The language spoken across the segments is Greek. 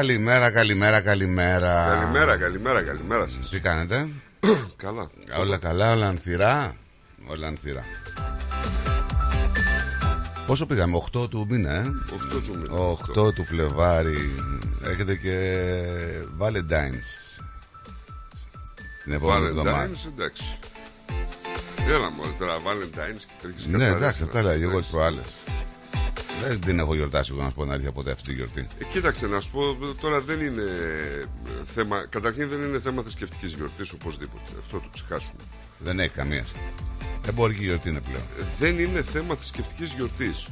Καλημέρα, καλημέρα, καλημέρα. Καλημέρα, καλημέρα, καλημέρα σας. Τι κάνετε, Καλά. Όλα καλά, όλα ανθυρά; Όλα ανθυρά. Πόσο πήγαμε, 8 του μήνα, ε; 8 του μήνα. 8 του Φλεβάρι. Έχετε και Valentine's. Την επόμενη εβδομάδα. Valentine's, εντάξει. Έλα μου, τώρα Valentine's και τρέχει Ναι, εντάξει, αυτά λέγα εγώ τις προάλλες. Δεν την έχω γιορτάσει εγώ να σου πω την αλήθεια ποτέ αυτή τη γιορτή. Ε, κοίταξε να σου πω, τώρα δεν είναι ε, θέμα. Καταρχήν δεν είναι θέμα θρησκευτικής γιορτής οπωσδήποτε. Αυτό το ξεχάσουμε. Δεν έχει καμία σχέση. Εμπορική γιορτή είναι πλέον. Ε, Δεν είναι θέμα θρησκευτικής γιορτής.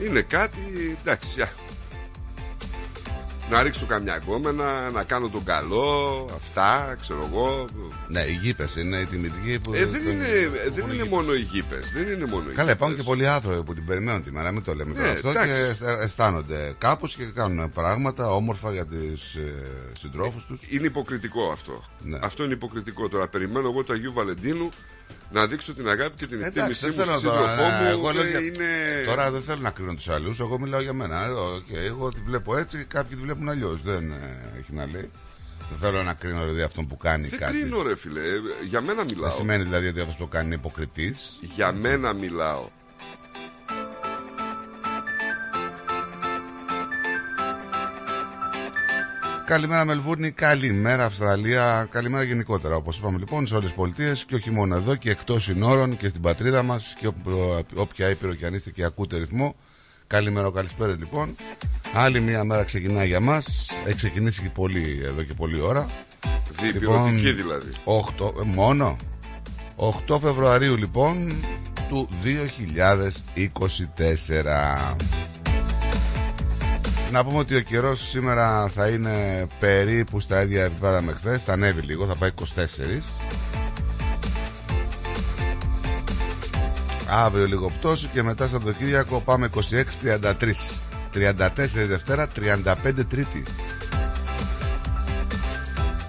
Είναι κάτι, εντάξει, α, να ρίξω καμιά γκόμενα, να κάνω τον καλό, αυτά, ξέρω εγώ. Ναι, οι γήπες είναι οι τιμητικοί που. Ε, δεν τον- είναι, που δεν έχουν είναι γήπες. μόνο οι γήπες, δεν είναι μόνο οι Καλά, υπάρχουν και γήπες. πολλοί άνθρωποι που την περιμένουν τη μέρα, μην το λέμε τώρα Ναι, αυτό εντάξει. και αισθα- αισθάνονται κάπως και κάνουν πράγματα όμορφα για τις ε, συντρόφους τους. Είναι υποκριτικό αυτό. Ναι. Αυτό είναι υποκριτικό. Τώρα περιμένω εγώ του Αγίου Βαλεντίνου να δείξω την αγάπη και την Εντάξει, εκτίμησή δεν μου θέλω στον τώρα. σύντροφό ε, μου. Εγώ λέω και για- είναι... Τώρα δεν θέλω να κρίνω τους άλλους. Εγώ μιλάω για μένα. Ε, οκ, εγώ τη βλέπω έτσι, κάποιοι τη βλέπουν αλλιώς. Δεν ε, έχει να λέει. Δεν θέλω να κρίνω δηλαδή αυτόν που κάνει Δεν κάτι. κρίνω ρε φίλε. Ε, Για μένα Δεν μιλάω. σημαίνει δηλαδή ότι αυτός που κάνει είναι υποκριτής. Για μένα μιλάω. Καλημέρα Μελβούρνη, καλημέρα Αυστραλία, καλημέρα γενικότερα όπως είπαμε λοιπόν σε όλες τις πολιτείες και όχι μόνο εδώ και εκτός συνόρων και στην πατρίδα μας και όπου- όποια ήπειρο και αν είστε και ακούτε ρυθμό. Καλημέρα, καλησπέρα λοιπόν. Άλλη μια μέρα ξεκινάει για μας, έχει ξεκινήσει και πολύ εδώ και πολλή ώρα. Διπυρωτική δηλαδή. 8, ε, μόνο 8 Φεβρουαρίου λοιπόν του 2024 Να πούμε ότι ο καιρός σήμερα θα είναι περίπου στα ίδια επίπεδα με χθες. Θα ανέβει λίγο, θα πάει 24 Αύριο λίγο πτώση και μετά στο Δοκύριακο πάμε 26-33 34 Δευτέρα, 35 Τρίτη.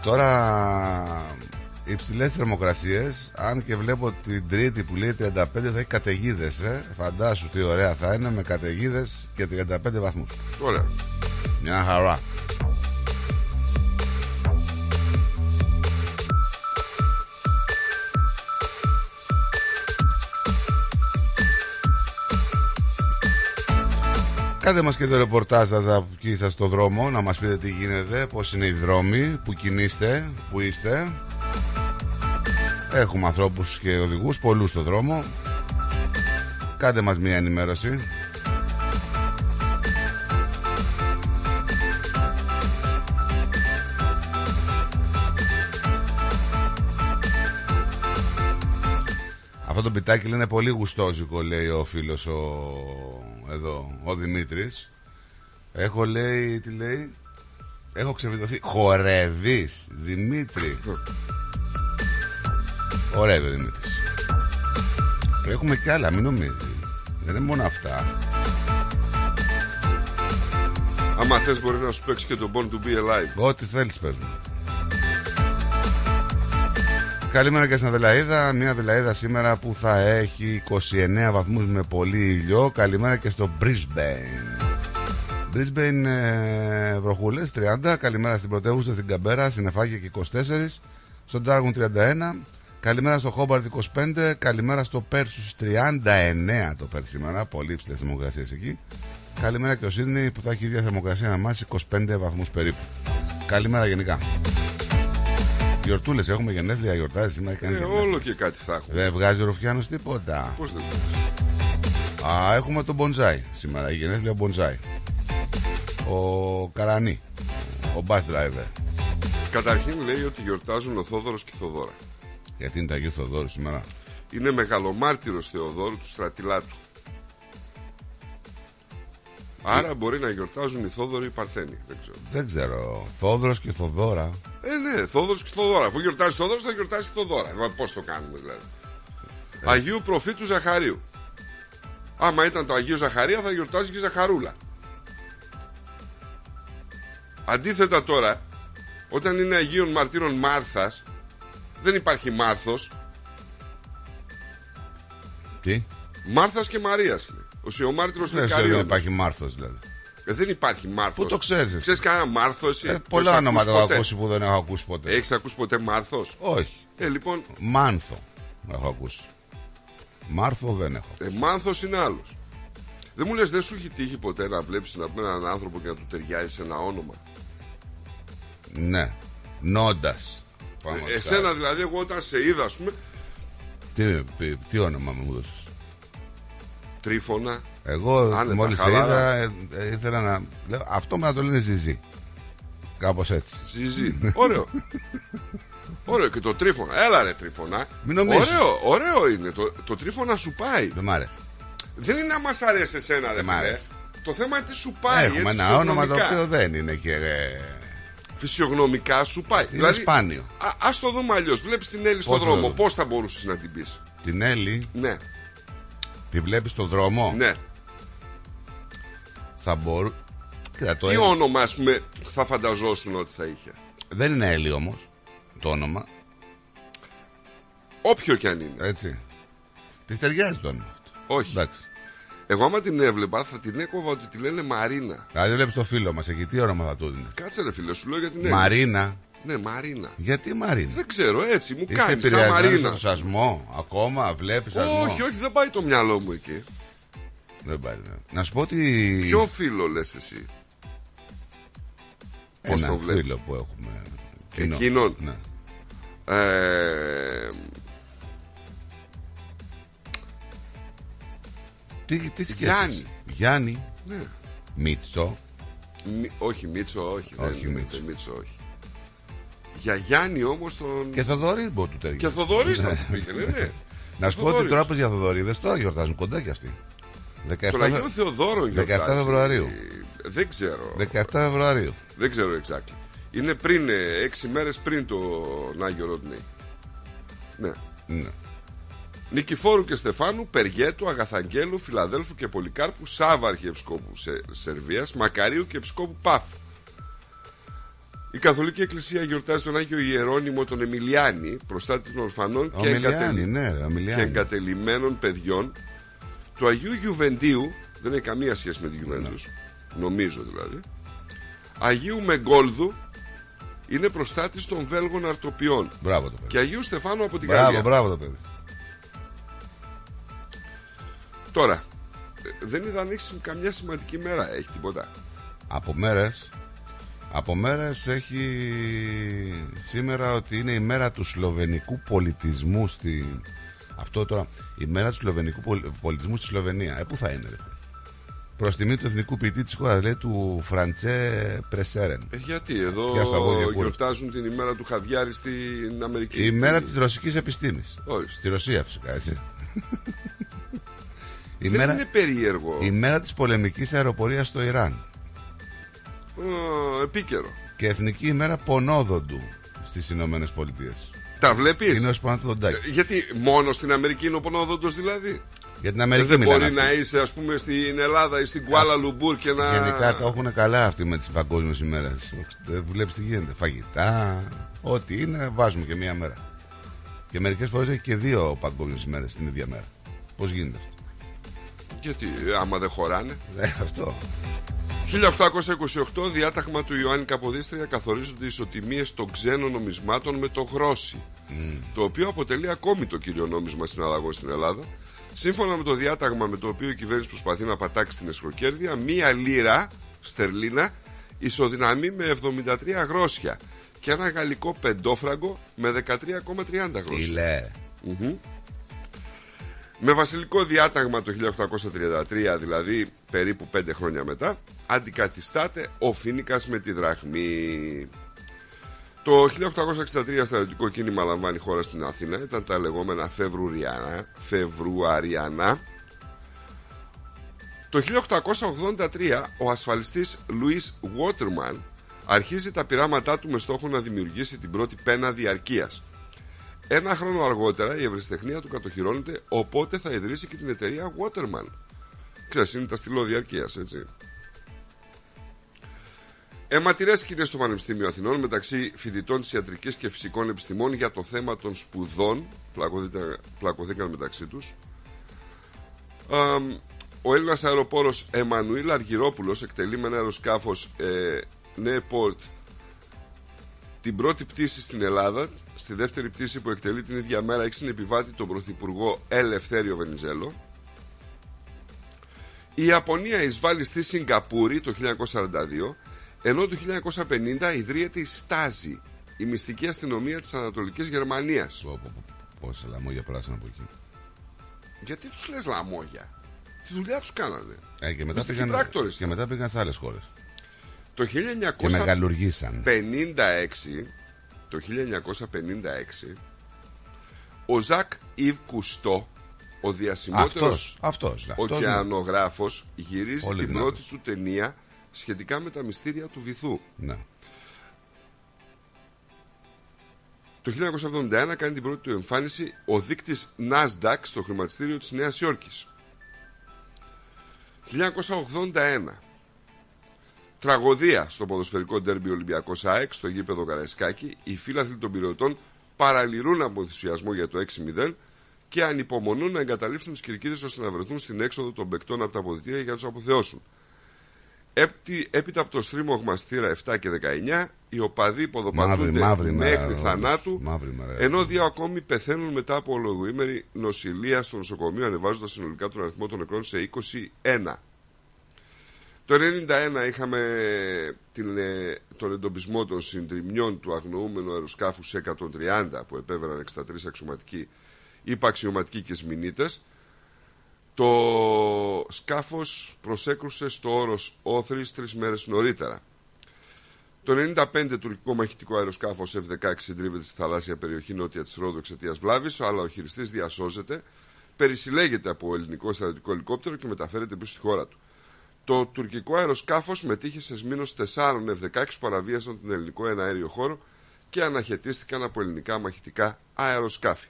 Τώρα υψηλές θερμοκρασίες. Αν και βλέπω την Τρίτη που λέει 35 θα έχει καταιγίδες. Ε. Φαντάσου τι ωραία θα είναι με καταιγίδες και 35 βαθμούς. Ωραία. Μια χαρά. Κάντε μας και το ρεπορτάζ σας από εκεί σας στο δρόμο Να μας πείτε τι γίνεται Πώς είναι οι δρόμοι Που κινείστε Που είστε Έχουμε ανθρώπους και οδηγούς Πολλούς στο δρόμο. Κάντε μας μια ενημέρωση. Αυτό το πιτάκι λένε πολύ γουστόζικο λέει ο φίλος ο... εδώ ο Δημήτρης. Έχω λέει τι λέει Έχω ξεβιδωθεί Χορεύεις Δημήτρη Ωραία ο Δημήτρης. Έχουμε κι άλλα μην νομίζεις. Δεν είναι μόνο αυτά. Άμα θες μπορεί να σου παίξει και το Born to be alive. Ό,τι θέλεις πες μου. Καλημέρα και στην Αδελαίδα. Μια Αδελαίδα σήμερα που θα έχει 29 βαθμούς με πολύ ήλιο. Καλημέρα και στο Brisbane. Brisbane ε, βροχούλες 30 Καλημέρα στην πρωτεύουσα στην Καμπέρα Συνεφάγια και 24 Στον Τάργουν 31 Καλημέρα στο Χόμπαρτ 25 Καλημέρα στο Πέρσους 39 το Πέρσι σήμερα Πολύ υψηλές θερμοκρασίες εκεί Καλημέρα και ο Σίδνη που θα έχει ίδια θερμοκρασία με εμάς 25 βαθμούς περίπου Καλημέρα γενικά Γιορτούλες έχουμε γενέθλια γιορτάζει σήμερα κάνει Ε, γενέθλια. όλο και κάτι θα έχουμε. Δεν βγάζει ο Ρουφιάνος τίποτα Πώς δεν Α, έχουμε τον Μπονζάι σήμερα, η γενέθλια Μπονζάι. Ο Καρανί, ο bus driver. Καταρχήν λέει ότι γιορτάζουν ο Θόδωρος και η Θοδόρα. Γιατί είναι τα Αγίου Θοδόρου σήμερα. Είναι μεγαλομάρτυρος Θεοδόρου του στρατιλάτου. Άρα μπορεί να γιορτάζουν οι Θόδωροι ή οι Παρθένοι. Δεν ξέρω. Δεν ξέρω. Θόδωρος και Θοδόρα. Ε, ναι, Θόδωρος και Θοδόρα. Αφού γιορτάζει Θόδωρος θα γιορτάζει Θοδόρα. Ε, Πώς το κάνουμε δηλαδή. Αγίου Προφήτου Ζαχαρίου. Άμα ήταν το Αγίου Ζαχαρία θα γιορτάζει και Ζαχαρούλα. Αντίθετα τώρα, όταν είναι Αγίων Μαρτύρων Μάρθας, δεν υπάρχει Μάρθος, Τι; Μάρθας και Μαρίας είναι. Ο Σιωμάρτυρος Δεν ξέρω, δεν Λεκαρίων. υπάρχει Μάρθος δηλαδή. Ε, δεν υπάρχει Μάρθος. Πού το ξέρεις εσύ; Ξέρεις κανένα Μάρθος εσύ. Ε, Το πολλά έχεις ονόματα ακούσει έχω ποτέ; ακούσει που δεν έχω ακούσει ποτέ. Έχεις ακούσει ποτέ Μάρθος; Όχι. Ε, λοιπόν, Μάνθο έχω ακούσει. Μάρθο δεν έχω. ε, Μάνθος είναι άλλος. Δεν μου λες, δεν σου έχει τύχει ποτέ να βλέπεις να πούμε έναν άνθρωπο και να του ταιριάζει σε ένα όνομα; Ναι. Νόντας. Ε, εσένα δηλαδή, εγώ όταν σε είδα, ας πούμε, Τι, τι, τι όνομα μου έδωσες; τρίφωνα. Εγώ Άνετα, μόλις σε χαλαρά. είδα, ε, ε, ήθελα να. Λέω, αυτό με να το λένε Ζιζί. Κάπως έτσι. Ζυζί. Ωραίο. Ωραίο και το τρίφωνα. Έλα ρε τρίφωνα. Μην νομίζεις. Ωραίο, ωραίο είναι. Το, το τρίφωνα σου πάει. Δεν μ' άρεσε. Δεν είναι να μας αρέσει εσένα, ρε Δεν μ' φίλε. αρέσει. Το θέμα είναι τι σου πάει. Έχουμε έτσι, ένα όνομα το φυσιογνωμικά. οποίο δεν είναι και. ε, Φυσιογνωμικά σου πάει. Είναι σπάνιο. Α ας το δούμε αλλιώς. Βλέπεις την Έλλη στον Πώς το δρόμο. δούμε; Πώς θα μπορούσες να την πεις; Την Έλλη, Ναι, τη βλέπεις στον δρόμο; ναι. Θα μπορού. Κοίτα, το Τι Έλλη- όνομα, ας πούμε, θα φανταζόσουν ότι θα είχε; Δεν είναι Έλλη όμως το όνομα. Όποιο κι αν είναι. Έτσι. Της ταιριάζει το όνομα αυτό. Όχι. Εντάξει. Εγώ άμα την έβλεπα θα την έκοβα ότι τη λένε Μαρίνα. Δηλαδή βλέπει το φίλο μας εκεί, τι όνομα θα του δίνει. Κάτσε ρε φίλε, σου λέω για την Έλλη. Μαρίνα. Ναι, Μαρίνα. Γιατί Μαρίνα; Δεν ξέρω, έτσι μου Είσαι κάνεις σαν επηρεασμένος Μαρίνα. από σασμό. Ακόμα βλέπεις σασμό; Όχι, όχι, δεν πάει το μυαλό μου εκεί. Δεν πάει, ναι. Να σου πω ότι. Ποιο φίλο λες εσύ; Πώς Ένα το βλέπεις; φίλο που έχουμε. κοινό. Εκείνον. Ναι. Ε, Τι, τι σκέφτεσαι; Γιάννη. Γιάννη. ναι. Μίτσο. Μη- όχι Μίτσο, όχι. Όχι, δεν, Μίτσο. δεν, Μίτσο, όχι. Για Γιάννη όμως τον... Και Θοδωρή μπορεί του ταιριάζει. Και Θοδωρής θα του πήγαινε, ναι. Να σου πω ότι Θοδωρής. τώρα που για Θοδωρίδες τώρα γιορτάζουν κοντά κι αυτοί. 17, Τον Αγίο Θεοδόρο 17 γιορτάζει. Φεβρουαρίου. Δεν ξέρω. 17 Φεβρουαρίου. Δεν ξέρω exactly. Είναι πριν, ε, έξι μέρες πριν τον Άγιο Ροντνέι. Ναι. Ναι. Νικηφόρου και Στεφάνου, Περγέτου, Αγαθαγγέλου, Φιλαδέλφου και Πολυκάρπου, Σάβα Αρχιεπισκόπου Σε, Σερβίας, Μακαρίου και Επισκόπου Πάφου. Η Καθολική Εκκλησία γιορτάζει τον Άγιο Ιερώνυμο τον Εμιλιάνη, προστάτης των ορφανών Ο και, Μιλιάνη, εγκατελει- ναι, ρε, ο και Μιλιάνη. εγκατελειμμένων παιδιών, του Αγίου Γιουβεντίου, δεν έχει καμία σχέση με τη Γιουβέντους, νομίζω δηλαδή, Αγίου Μεγκόλδου, είναι προστάτης των Βέλγων αρτοπιών Μπράβο το παιδί. και Αγίου Στεφάνου από την Μπράβο, Γαλλία. μπράβο το παιδί. Τώρα, ε, δεν είδα αν έχεις καμιά σημαντική μέρα, έχει τίποτα. Από μέρες από μέρες έχει σήμερα ότι είναι η μέρα του σλοβενικού πολιτισμού στη... Αυτό τώρα, η μέρα του σλοβενικού πολ- πολιτισμού στη Σλοβενία. Ε, πού θα είναι, ρε; Προς τιμή του εθνικού ποιητή της χώρας, λέει, του Φραντσέ Πρεσέρεν. Ε, γιατί, εδώ Πιάσα εγώ για κούρες. γιορτάζουν την ημέρα του Χαβιάρη στην Αμερική. Η μέρα Τι- της ρωσικής επιστήμης. Ορίστε. Στη Ρωσία φυσικά, έτσι. η, Δεν μέρα, είναι περίεργο. η μέρα της πολεμικής αεροπορίας στο Ιράν. Ε, επίκαιρο. Και εθνική ημέρα πονόδοντου στις Ηνωμένες Πολιτείες. Τα βλέπεις; Είναι ως πάνω του δοντάκι. Γιατί μόνο στην Αμερική είναι ο πονόδοντος δηλαδή; Για την Ε, Αμερική δεν μιλάμε μπορεί αυτοί. να είσαι ας πούμε στην Ελλάδα ή στην Κουάλα Λουμπούρ και να. Γενικά τα έχουν καλά αυτοί με τις παγκόσμιες ημέρες. Δεν βλέπεις τι γίνεται. Φαγητά, ό,τι είναι, βάζουμε και μία μέρα. Και μερικές φορές έχει και δύο παγκόσμιες ημέρες την ίδια μέρα. Πώς γίνεται αυτό; Γιατί ε, άμα δεν χωράνε. Ε, αυτό. 1828 διάταγμα του Ιωάννη Καποδίστρια καθορίζονται ισοτιμίες των ξένων νομισμάτων με το γρόσι το οποίο αποτελεί ακόμη το κύριο νόμισμα συναλλαγών στην Ελλάδα σύμφωνα με το διάταγμα με το οποίο η κυβέρνηση προσπαθεί να πατάξει την εσχροκέρδεια μία λίρα στερλίνα ισοδυναμεί με 73 γρόσια και ένα γαλλικό πεντόφραγκο με 13,30 Τι γρόσια λέει. Με βασιλικό διάταγμα το 1833, δηλαδή περίπου 5 χρόνια μετά, αντικαθιστάται ο Φίνικας με τη δραχμή. Το 1863 στρατιωτικό κίνημα λαμβάνει χώρα στην Αθήνα, ήταν τα λεγόμενα Φεβρουριανά. Φεβρουαριανά. Το 1883 ο ασφαλιστής Λουίς Βότερμαν αρχίζει τα πειράματά του με στόχο να δημιουργήσει την πρώτη πένα διαρκείας. Ένα χρόνο αργότερα η ευρεσιτεχνία του κατοχυρώνεται, οπότε θα ιδρύσει και την εταιρεία Waterman. Ξέρεις, είναι τα στυλό διαρκείας, έτσι. Αιματηρές σκηνές στο Πανεπιστήμιο Αθηνών μεταξύ φοιτητών της ιατρικής και φυσικών επιστημών για το θέμα των σπουδών. Πλακωθήκα- Πλακωθήκαν μεταξύ τους. Ο Έλληνας αεροπόρος Εμμανουήλ Αργυρόπουλος εκτελεί με ένα αεροσκάφος ε, Νέεπορτ την πρώτη πτήση στην Ελλάδα. Στη δεύτερη πτήση που εκτελεί την ίδια μέρα έχει συνεπιβάτη τον Πρωθυπουργό Ελευθέριο Βενιζέλο. Η Ιαπωνία εισβάλλει στη Σιγκαπούρη το 1942, ενώ το 1950 ιδρύεται η Στάζη, η μυστική αστυνομία της Ανατολικής Γερμανίας. Πω, πω, πω, Πόσα λαμόγια περάσαν από εκεί. Γιατί τους λες λαμόγια; Τη δουλειά τους κάνανε. Ε, και, μετά Μυστικοί πήγαν, πράκτορες και ήταν. μετά πήγαν σε άλλες χώρες. Το Και 1956, μεγαλουργήσαν. Το 1956, ο Ζακ Ιβ Κουστό, ο διασημότερος Αυτός, αυτός. αυτός ωκεανογράφος, γυρίζει Πολύ την δυνατός. πρώτη του ταινία σχετικά με τα μυστήρια του βυθού. Ναι. Το 1971 κάνει την πρώτη του εμφάνιση ο δείκτης Nasdaq στο χρηματιστήριο της Νέας Υόρκης. 1981 Τραγωδία στο ποδοσφαιρικό ντέρμπι Ολυμπιακός ΑΕΚ στο γήπεδο Καραϊσκάκη. Οι φίλαθλοι των πυρεωτών παραλυρούν από ενθουσιασμό για το 6-0 και ανυπομονούν να εγκαταλείψουν τις κερκίδες ώστε να βρεθούν στην έξοδο των παικτών από τα αποδητήρια για να τους αποθεώσουν. Έπτι, έπειτα από το στρίμωγμα στήρα 7 και 19, οι οπαδοί υποδοπατούνται Μαύρη, μαύρη μέρα, μέχρι όντως. θανάτου, Μαύρη μέρα. ενώ δύο ακόμη πεθαίνουν μετά από ολογοήμερη νοσηλεία στο νοσοκομείο, ανεβάζοντας συνολικά τον αριθμό των νεκρών σε 21. Το 91 είχαμε την, ε, τον εντοπισμό των συντριμιών του αγνοούμενου αεροσκάφου C-130 που επέβαιναν 63 αξιωματικοί υπαξιωματικοί και σμηνίτες. Το σκάφος προσέκρουσε στο όρος Όθρης τρεις μέρες νωρίτερα. Το 95 τουρκικό μαχητικό αεροσκάφο F-16 συντρίβεται στη θαλάσσια περιοχή νότια της Ρόδου εξαιτίας βλάβης, αλλά ο χειριστής διασώζεται, περισυλλέγεται από ελληνικό στρατιωτικό ελικόπτερο και μεταφέρεται πίσω στη χώρα του. Το τουρκικό αεροσκάφος μετήχε σε σμήνο 4 F-16 που παραβίασαν τον ελληνικό εναέριο χώρο και αναχαιτίστηκαν από ελληνικά μαχητικά αεροσκάφη.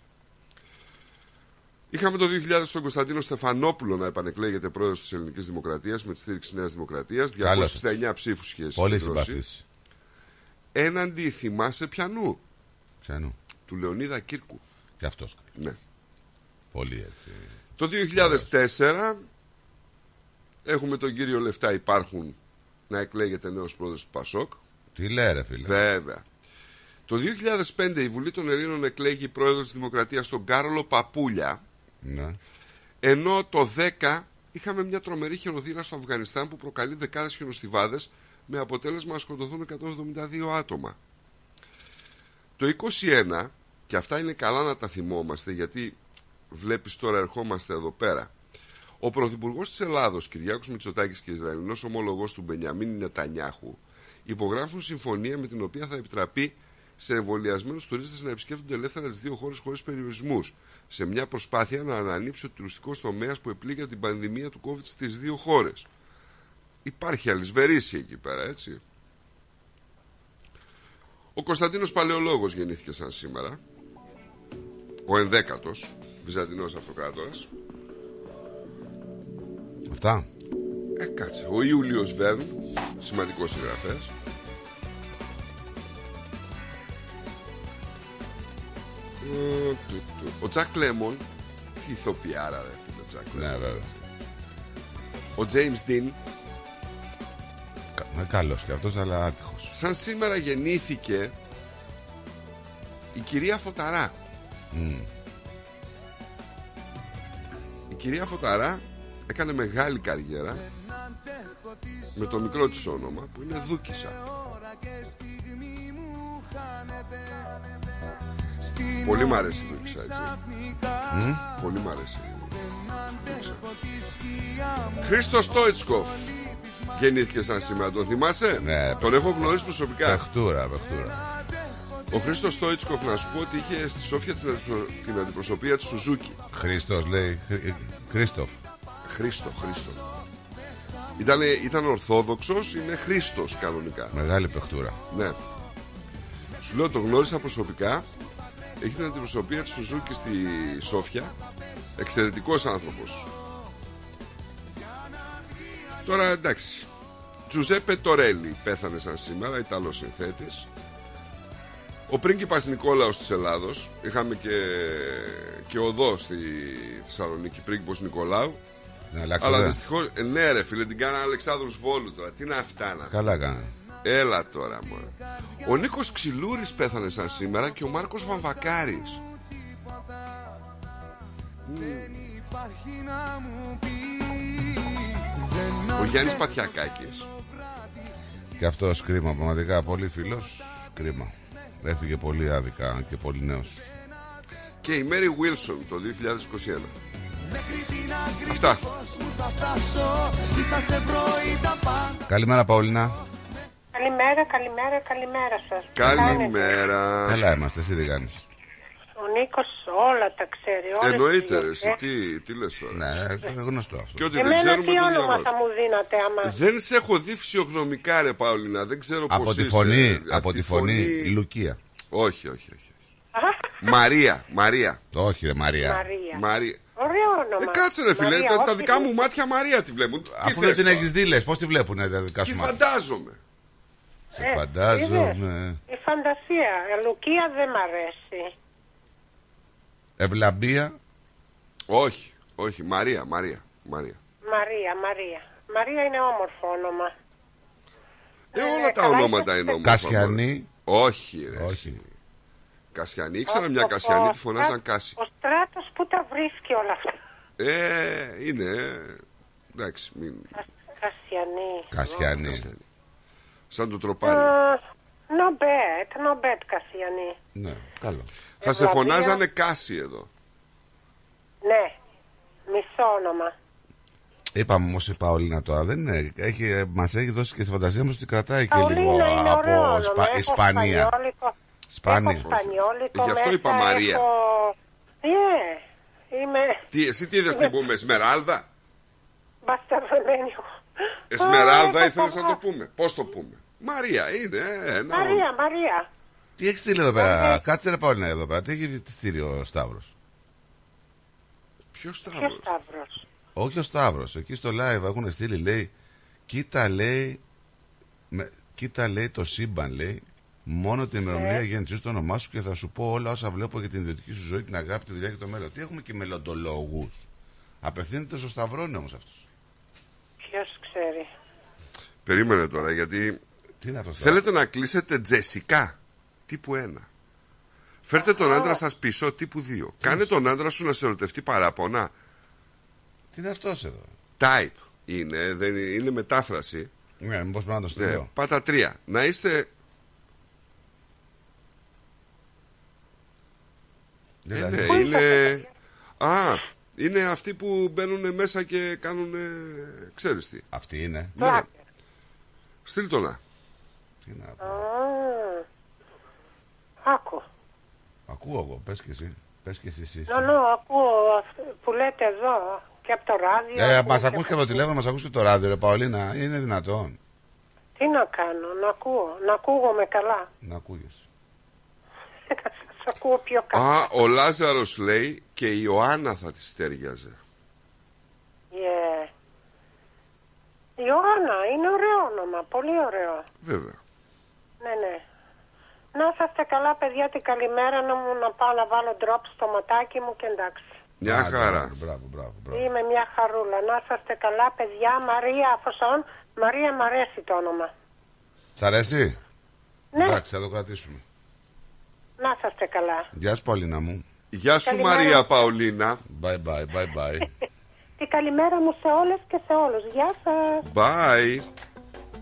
Είχαμε το 2000 τον Κωνσταντίνο Στεφανόπουλο να επανεκλέγεται πρόεδρος της Ελληνικής Δημοκρατίας με τη στήριξη Νέας Δημοκρατίας. Καλώς. 269 ψήφους είχε Πολύ συγκεντρώσει. συμπαθής. Έναντι θυμάσαι πιανού Ξένου. του Λεωνίδα Κύρκου. Και αυτός. Ναι. Πολύ έτσι. Το 2004 έχουμε τον κύριο Λεφτά υπάρχουν να εκλέγεται νέος πρόεδρος του Πασόκ. Τι λέει ρε φίλε. Βέβαια. Το 2005 η Βουλή των Ελλήνων εκλέγει πρόεδρο της Δημοκρατίας τον Κάρολο Παπούλια Ναι. ενώ το 10 είχαμε μια τρομερή χιονοθύρα στο Αφγανιστάν που προκαλεί δεκάδες χιονοστιβάδες με αποτέλεσμα να σκοτωθούν 172 άτομα. Το 21, και αυτά είναι καλά να τα θυμόμαστε γιατί βλέπεις τώρα ερχόμαστε εδώ πέρα. Ο Πρωθυπουργός της Ελλάδος, Κυριάκος Μητσοτάκης και Ισραηλινός ομόλογο του Μπενιαμίν Νετανιάχου υπογράφουν συμφωνία με την οποία θα επιτραπεί σε εμβολιασμένους τουρίστες να επισκέφτονται ελεύθερα τις δύο χώρες χωρίς περιορισμούς, σε μια προσπάθεια να ανανύψει ο τουριστικός τομέας που επλήγει από την πανδημία του COVID στις δύο χώρες. Υπάρχει αλυσβερίσι εκεί πέρα, έτσι. Ο Κωνσταντίνος Παλαιολόγος γεννήθηκε σαν σήμερα. Ο ενδέκατος Βυζαντινός Αυτοκράτορας. Αυτά. Ε, κάτσε. Ο Ιούλιος Βέρν, σημαντικός συγγραφέας. Ε, του, του. Ο Τζακ Λέμον, τι ηθοποιάρα ρε φίλε Τζακ Ναι, Λέμον. βέβαια. Ο James Dean, Κα- Καλός και αυτός, αλλά άτυχος. σαν σήμερα γεννήθηκε η κυρία Φωταρά. Η κυρία Φωταρά έκανε μεγάλη καριέρα με το μικρό της όνομα που είναι Δούκισα. Πολύ μ' αρέσει η Δούκισα έτσι. Πολύ μ' αρέσει η Δούκισα. Χρήστος Στόιτσκοφ γεννήθηκε σαν σήμερα, τον θυμάσαι; Ναι. Τον έχω γνωρίσει προσωπικά. Πεχτούρα, πεχτούρα. Ο Χρήστος Στόιτσκοφ να σου πω ότι είχε στη Σόφια την, αντιπρο- την αντιπροσωπεία της Σουζούκη. Χριστός λέει. Χρ- Κρίστοφ. Χρήστο, Χρήστο. Ήταν, ήταν Ορθόδοξος, είναι Χρήστος κανονικά. Μεγάλη πεχτούρα. Ναι. Σου λέω, το γνώρισα προσωπικά. Έχει την αντιπροσωπεία της Σουζούκη στη Σόφια. Εξαιρετικός άνθρωπος. Τώρα εντάξει. Τζουζέπε Τορέλη πέθανε σαν σήμερα, Ιταλός συνθέτης. Ο πρίγκιπας Νικόλαος της Ελλάδος. Είχαμε και, και οδό στη Θεσσαλονίκη, πρίγκιπος Νικολάου. Να αλλάξω. Αλλά δε. δυστυχώς, ε, ναι, ρε φίλε, την κάνα Αλεξάνδρου Βόλου τώρα. Τι να αυτά να. Καλά κάνα. Έλα τώρα, μωρέ. Ο Νίκος Ξυλούρης πέθανε σαν σήμερα και ο Μάρκος Βαμβακάρης. Ο Γιάννης Πατιακάκης. Και αυτός κρίμα, πραγματικά πολύ φίλος. Κρίμα. Έφυγε πολύ άδικα και πολύ νέος. Και η Μέρι Βίλσον το 2021. Αυτά. Καλημέρα, Παολίνα. Καλημέρα, καλημέρα, καλημέρα σας. Καλημέρα. Καλά είμαστε, εσύ τι κάνεις; Ο Νίκος όλα τα ξέρει. όλες Εννοείται, τις ρε, εσύ, γιορτές. τι, τι λες τώρα; Ναι, είναι γνωστό Και αυτό. ότι δεν Εμένα ξέρουμε τι το όνομα διαβάζουμε. θα μου δίνατε άμα... Δεν σε έχω δει φυσιογνωμικά, ρε Παολίνα. Δεν ξέρω πώς Από τη είσαι. φωνή, από τη φωνή, Λουκία. Όχι, όχι, όχι. Μαρία, Μαρία. Όχι, ρε Μαρία. Μαρία. Μαρία. Ωραίο όνομα. Ε, κάτσε ρε φίλε, Μαρία, τα, τα όχι, δικά δεν- μου μάτια Μαρία τη βλέπουν. Τι Αφού θες δεν την τώρα; έχεις δει, λες, πώς τη βλέπουν τα δικά Τι σου μάτια; φαντάζομαι. Σε Ε, φαντάζομαι. είδες, Η φαντασία. Η Λουκία δεν μ' αρέσει. Ευλαμπία. Όχι, όχι, Μαρία, Μαρία. Μαρία. Μαρία, Μαρία. Μαρία είναι όμορφο όνομα. Ε, Ε, όλα τα καλά, ονόματα είστε- είναι όμορφα. Κασιανή. μωρέ. Όχι, ρε. Όχι. Εσύ. Κασιανή, ήξερα Ο- μια ο- Κασιανή, ο τη φωνάζαν Στράτος- Κάση. Ο Στράτος που τα βρίσκει όλα αυτά. Ε, είναι. ε, Εντάξει, μην. Κασ- Κασιανή. Κασιανή. Σαν το τροπάρι. Not bad, not bad Κασιανή. Ναι, καλό. Θα σε Ευλαβία. φωνάζανε Κάση εδώ. Ναι, μισό όνομα. Είπαμε όμως η Παολίνα τώρα δεν είναι. Έχει, μας έχει δώσει και στη φαντασία μας ότι κρατάει και Παολίνα λίγο είναι ωραίο από όνομα. Ισπα- Έχω Ισπανία. Σπανιόλικο. Σπάνια. Έχω σπανιόλικο Γι' αυτό μέσα, είπα Μαρία. Έχω... Ναι, είμαι Τι, εσύ τι είδες την πούμε, Εσμεράλδα; μπασταρδεμένη. Εσμεράλδα Α, ήθελες έχω να το πούμε; Πώς το πούμε; Μαρία είναι, ε, ένα όνομα. Μαρία, Μαρία. Τι έχεις στείλει εδώ πέρα, κάτσε ρε Παολίνα εδώ πέρα. Τι έχει στείλει ο Σταύρος; Ποιος Ποιος Σταύρος; Σταύρος; Όχι ο Σταύρος, εκεί στο live έχουν στείλει, λέει, κοίτα λέει, με, κοίτα λέει το σύμπαν, λέει, μόνο την Ναι. ημερομηνία γέννησή σου, το όνομά σου και θα σου πω όλα όσα βλέπω για την ιδιωτική σου ζωή, την αγάπη, τη δουλειά και το μέλλον. Τι έχουμε και μελλοντολόγους. Απευθύνεται στο Σταυρόνι όμως αυτός. Ποιος ξέρει. Περίμενε τώρα γιατί Τι είναι αυτό. θέλετε να κλείσετε τζεσικά τύπου 1. Φέρτε τον άντρα σας πίσω τύπου 2. Κάνε τον άντρα σου να σε ερωτευτεί παράπονα. Τι είναι αυτός εδώ; Type είναι, δεν είναι, είναι μετάφραση. Ναι, μήπως πρέπει να το Ναι, στείλω. πάτα 3. Να είστε. Ε, Δηλαδή, ναι, είναι. Α, είναι αυτοί που μπαίνουν μέσα και κάνουν. Ξέρεις τι. Αυτή είναι. Ναι. Πλάκα. Στείλ το να. Τι να πω. Α, Άκου. Ακούω εγώ, πες και εσύ. Πες και εσύ. εσύ. Ναι, ναι, ακούω αυτό που λέτε εδώ και από το ράδιο. Ε, ακούω μας ακούς και από το τηλέφωνο, μας ακούς και το ράδιο, ρε Παολίνα. Είναι δυνατόν Τι να κάνω, να ακούω, να ακούγομαι καλά. να ακούγεσαι. Να σας ακούω πιο καλά. Α, ο Λάζαρος λέει και η Ιωάννα θα τη στέριαζε. Yeah. Ιωάννα, είναι ωραίο όνομα, πολύ ωραίο. Βέβαια. Ναι, ναι. Να είσαστε καλά, παιδιά, την καλημέρα να μου να πάω να βάλω ντρόπ στο ματάκι μου και εντάξει. Μια Άντε, χαρά. άντε, Μπράβο, μπράβο, μπράβο. Είμαι μια χαρούλα. Να είσαστε καλά, παιδιά. Μαρία Αφωσόν. Μαρία, μ' αρέσει το όνομα. Σ' αρέσει; Ναι, Εντάξει, θα το κρατήσουμε. Να είσαστε καλά. Γεια σου, Παολίνα μου. Γεια σου Καλημέρα. Μαρία Παολίνα. Bye bye, bye bye. Την καλημέρα μου σε όλες και σε όλους. Γεια σας. Bye.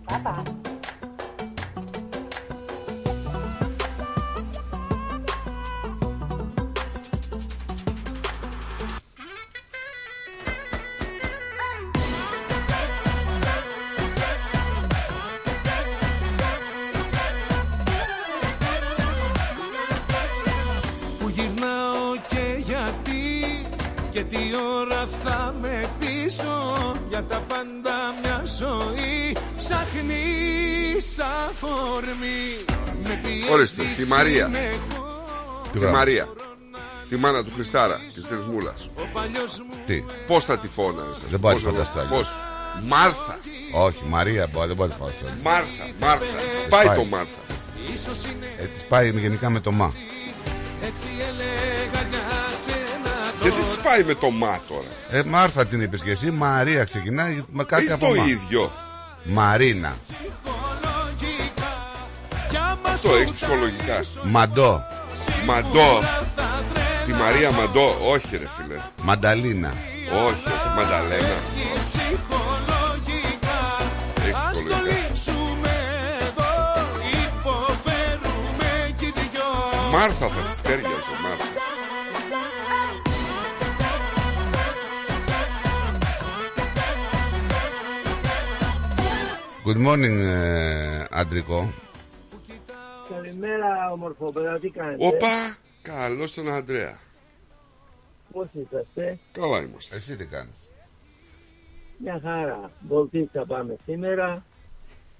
Bye bye. Και τι ώρα θα με πίσω Για τα πάντα μια ζωή Ψάχνεις αφορμή Με πιέζεις Ορίστε, τη Μαρία. συνεχώς. Τι Τη μπράβο. Μαρία. Τη μάνα του Χριστάρα και τη Μούλας. Ο παλιός μου Τι, Πώς θα τη φώναζες; Δεν μπορεί πώς να θα το- φανταστώ αλλιώς. Πώς. Μάρθα. όχι, Μαρία, μπο- δεν μπορεί να φανταστώ. Μάρθα. Μάρθα. Σπάει Πάει. το Μάρθα. ίσως είναι Ε, της πάει γενικά με το μα. έτσι έλεγα για σένα Γιατί της πάει με το μα τώρα; Ε, Μάρθα την είπες και εσύ, Μαρία ξεκινάει με κάτι Ή από το μα. ίδιο. Μαρίνα, ψυχολογικά Κι άμα Το σου έχεις ψυχολογικά. Μαντό, Μαντό. θα Τη Μαρία Μαντό. Όχι ρε φίλε. Μανταλίνα. Όχι. Μανταλένα. τρέχεις ψυχολογικά Έχεις Ας το ψυχολογικά. λύσουμε εδώ Υποφέρουμε κι οι δυο Μάρθα θα της στέριαζε. Μάρθα. Good morning, ε, Αντρικό. Καλημέρα, ομορφόπεδα, τι κάνετε; Όπα. Καλώς τον Αντρέα. Πώς είσαστε; Καλά είμαστε. Εσύ τι κάνεις; Μια χαρά. Βολτίτσα πάμε σήμερα.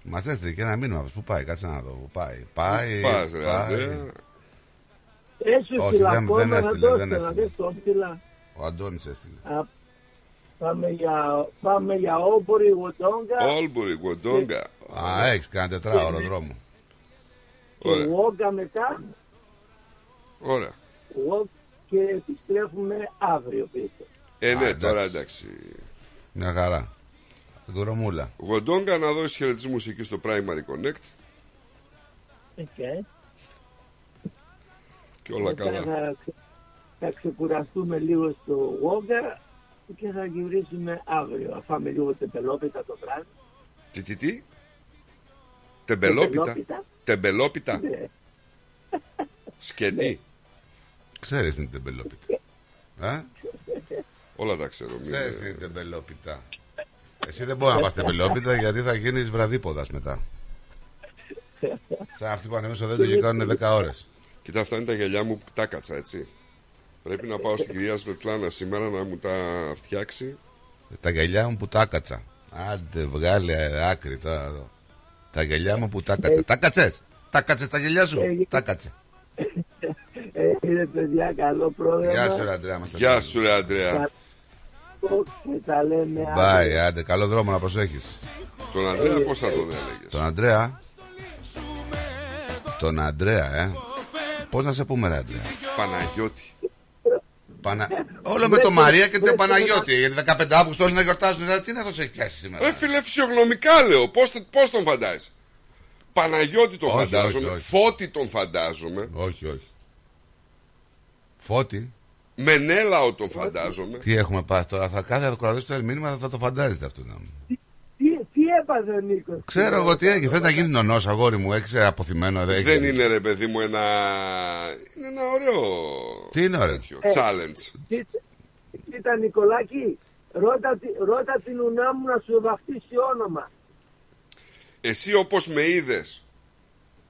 Μας έστειλε και ένα μήνυμα αυτός. Πού πάει, κάτσε να δω. Πού πάει. Πάει. Πας ρε πάει. Αντρέα; Έσου Όχι, ψηλά δεν- ακόμα δεν να έστειλε, το δεν έστειλα, έστειλε. δεν το έστειλα. Ο Αντώνης έστειλε. Α, Πάμε για, πάμε για Όμπορη, Γοτόγκα Όλμπουρη, Γουοντόγκα. Α, έχεις κάνει τετράωρο δρόμο. και Ωραία. Βόγκα μετά. Ωραία. Walk και επιστρέφουμε αύριο πίσω. Ε, ναι, Α, εντάξει. τώρα εντάξει. Μια χαρά. Γκρομούλα. Γοντόγκα να δώσει χαιρετισμούς εκεί στο Primary Connect Okay. και όλα Μετά καλά. Θα, ξε- θα ξεκουραστούμε λίγο στο Βόγκα και θα γυρίσουμε αύριο. Θα φάμε λίγο τεπελόπιτα το βράδυ. Τι, τι, τι; Τεμπελόπιτα. Τεμπελόπιτα. Τεμπελόπιτα. Ναι. Σκετή. Ξέρεις την τεμπελόπιτα. Ε; Όλα τα ξέρω. μην- Ξέρεις την τεμπελόπιτα. Εσύ δεν μπορείς να πας τεμπελόπιτα γιατί θα γίνεις βραδίποδας μετά. Σαν αυτοί που ανεβαίνουν στο δέντρο και κάνουν 10 ώρες. Κοίτα, αυτά είναι τα γυαλιά μου που τα κάτσα, έτσι. Πρέπει να πάω στην κυρία Σβετλάνα σήμερα να μου τα φτιάξει. Τα γυαλιά μου που τα κάτσα. Άντε, βγάλε άκρη τώρα εδώ. Τα γυαλιά μου που τα κάτσα. Τα κάτσες. Τα κάτσες τα γυαλιά σου. Ε, Τα κάτσε. Έχετε παιδιά καλό πρόγραμμα. Γεια σου, ρε Αντρέα. μας τα Γεια λέμε. σου, ρε Αντρέα. Και τα λέμε Bye, άντε, καλό δρόμο να προσέχεις. Τον Αντρέα πώς θα τον έλεγες; Τον Αντρέα. Τον Αντρέα, ε. Πώς να σε πούμε, ρε Αντρέα. Παναγιώτη. Πανα... Όλο με το Μαρία και το Παναγιώτη. Γιατί 15 Αύγουστο όλοι να γιορτάζουν. Δηλαδή, τι να το σε πιάσει σήμερα; Ρε φίλε, φυσιογνωμικά λέω. Πώς, πώς τον φαντάζεσαι. Παναγιώτη τον Όχι, φαντάζομαι. όχι, όχι. Φώτη τον φαντάζομαι. Όχι, όχι. Φώτη. Μενέλαο τον φαντάζομαι. Τι έχουμε πάει τώρα; Θα κάθε κοραδίστο μήνυμα θα, θα το φαντάζεται αυτό. Να... μου. Τι, τι έπαθε ο Νίκος. Ξέρω εγώ τι έγινε. Θε να γίνει νονός, αγόρι μου. Έχει αποθυμένο. Δεν, Δεν έχεις- είναι ρε παιδί μου ένα. Είναι ένα ωραίο. Τι είναι ωραίο; τέτοιο, Challenge. Τι- Κοίτα Νικολάκη, ρώτα, τη- ρώτα την ουνά μου να σου βαφτίσει όνομα. Εσύ όπως με είδες,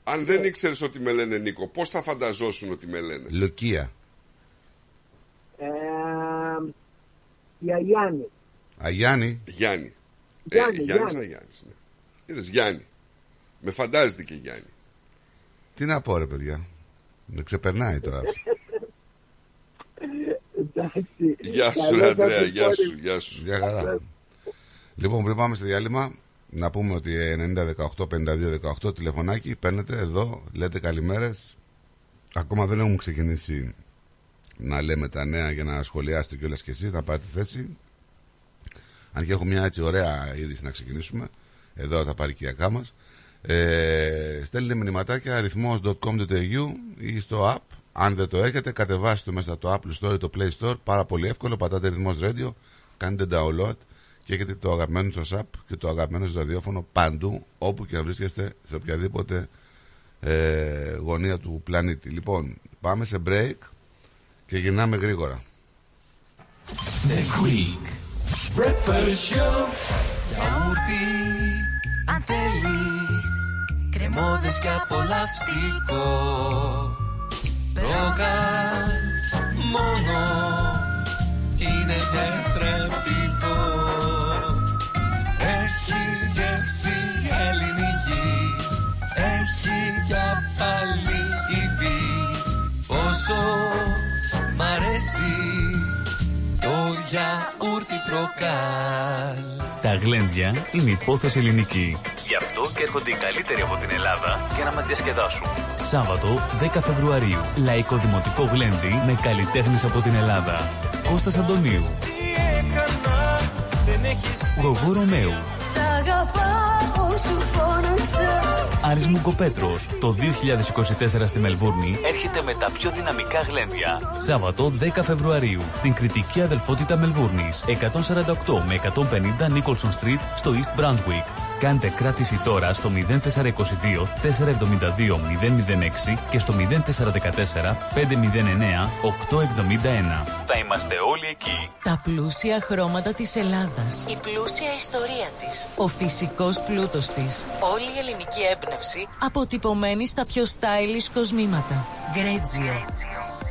αν δεν ήξερες ότι με λένε Νίκο, πώς θα φανταζόσουν ότι με λένε; Λουκία. Ε, η Αγιάννη. Αγιάννη. Γιάννη. Γιάννη, ε, Γιάννης Γιάννης. Αγιάννης, ναι. Είδες, Γιάννη. Με φαντάζεται και Γιάννη. Τι να πω, ρε παιδιά. Με ξεπερνάει τώρα. αυτό. Εντάξει. Γεια σου Καλό ρε Αντρέα, το γεια κόρη σου, γεια σου. Γεια χαρά. Λοιπόν, πριν πάμε στο διάλειμμα, να πούμε ότι 90-18-52-18 τηλεφωνάκι παίρνετε εδώ, λέτε καλημέρες. Ακόμα δεν έχουμε ξεκινήσει να λέμε τα νέα για να σχολιάσετε κιόλας κι εσείς, να πάρετε θέση. Αν και έχω μια έτσι ωραία είδηση να ξεκινήσουμε, εδώ τα παρικιακά μας. Ε, στέλνετε μηνυματάκια αριθμός.com.au ή στο app. Αν δεν το έχετε, κατεβάστε το μέσα από το Apple Store ή το Play Store. Πάρα πολύ εύκολο. Πατάτε αριθμός Radio, κάνετε download και έχετε το αγαπημένο σας app και το αγαπημένο σας ραδιόφωνο παντού, όπου και να βρίσκεστε σε οποιαδήποτε ε, γωνία του πλανήτη. Λοιπόν, πάμε σε break και γυρνάμε γρήγορα. The Greek Breakfast Show. Γιαούρτι, αν θέλεις Κρεμόδες και απολαυστικό. Ρόγαν μόνο Είναι τετρεπτικό. Έχει γεύση ελληνική Έχει για πάλι υφή. Πόσο μ' αρέσει Το γιαούρτι προκάλ Τα γλέντια είναι υπόθεση ελληνική. Γι' αυτό και έρχονται οι καλύτεροι από την Ελλάδα για να μας διασκεδάσουν. Σάββατο 10 Φεβρουαρίου. Λαϊκό Δημοτικό Γλέντι με καλλιτέχνες από την Ελλάδα. Κώστας Αντωνίου. Γογού Ρωμαίου. Σ' αγαπάω, σου φώναξα Άρης Μουγκοπέτρος. Το 2024 στη Μελβούρνη έρχεται με τα πιο δυναμικά γλέντια. Σάββατο 10 Φεβρουαρίου στην κριτική αδελφότητα Μελβούρνης. 148 με 150 Nicholson Street στο East Brunswick. Κάντε κράτηση τώρα στο 0422 472 006 και στο 0414 509 871. Θα είμαστε όλοι εκεί. Τα πλούσια χρώματα της Ελλάδας. Η πλούσια ιστορία της. Ο φυσικός πλούτος της. Όλη η ελληνική έμπνευση. Αποτυπωμένη στα πιο stylish κοσμήματα. Γκρέτζιο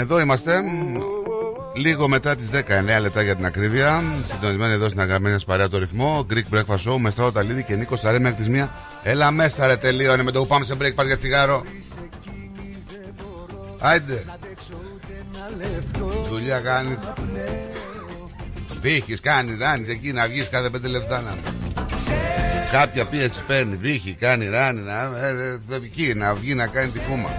Εδώ είμαστε. Λίγο μετά τι 19 λεπτά για την ακρίβεια. Συντονισμένοι εδώ στην αγαπημένη σας παρέα το ρυθμό. Greek Breakfast Show με Στράτο Ταλίδη και Νίκο Σαρέ μέχρι τι 1. Έλα μέσα, ρε τελείωνε με το που πάμε σε break. Πα για τσιγάρο. Άιντε. Δουλειά κάνει. Βύχει, κάνει, ράνει εκεί να βγει κάθε πέντε λεπτά να. Κάποια πίεση παίρνει, βύχει, κάνει, ράνει, να, ε, ε, εκεί, να βγει να κάνει τη φούμα.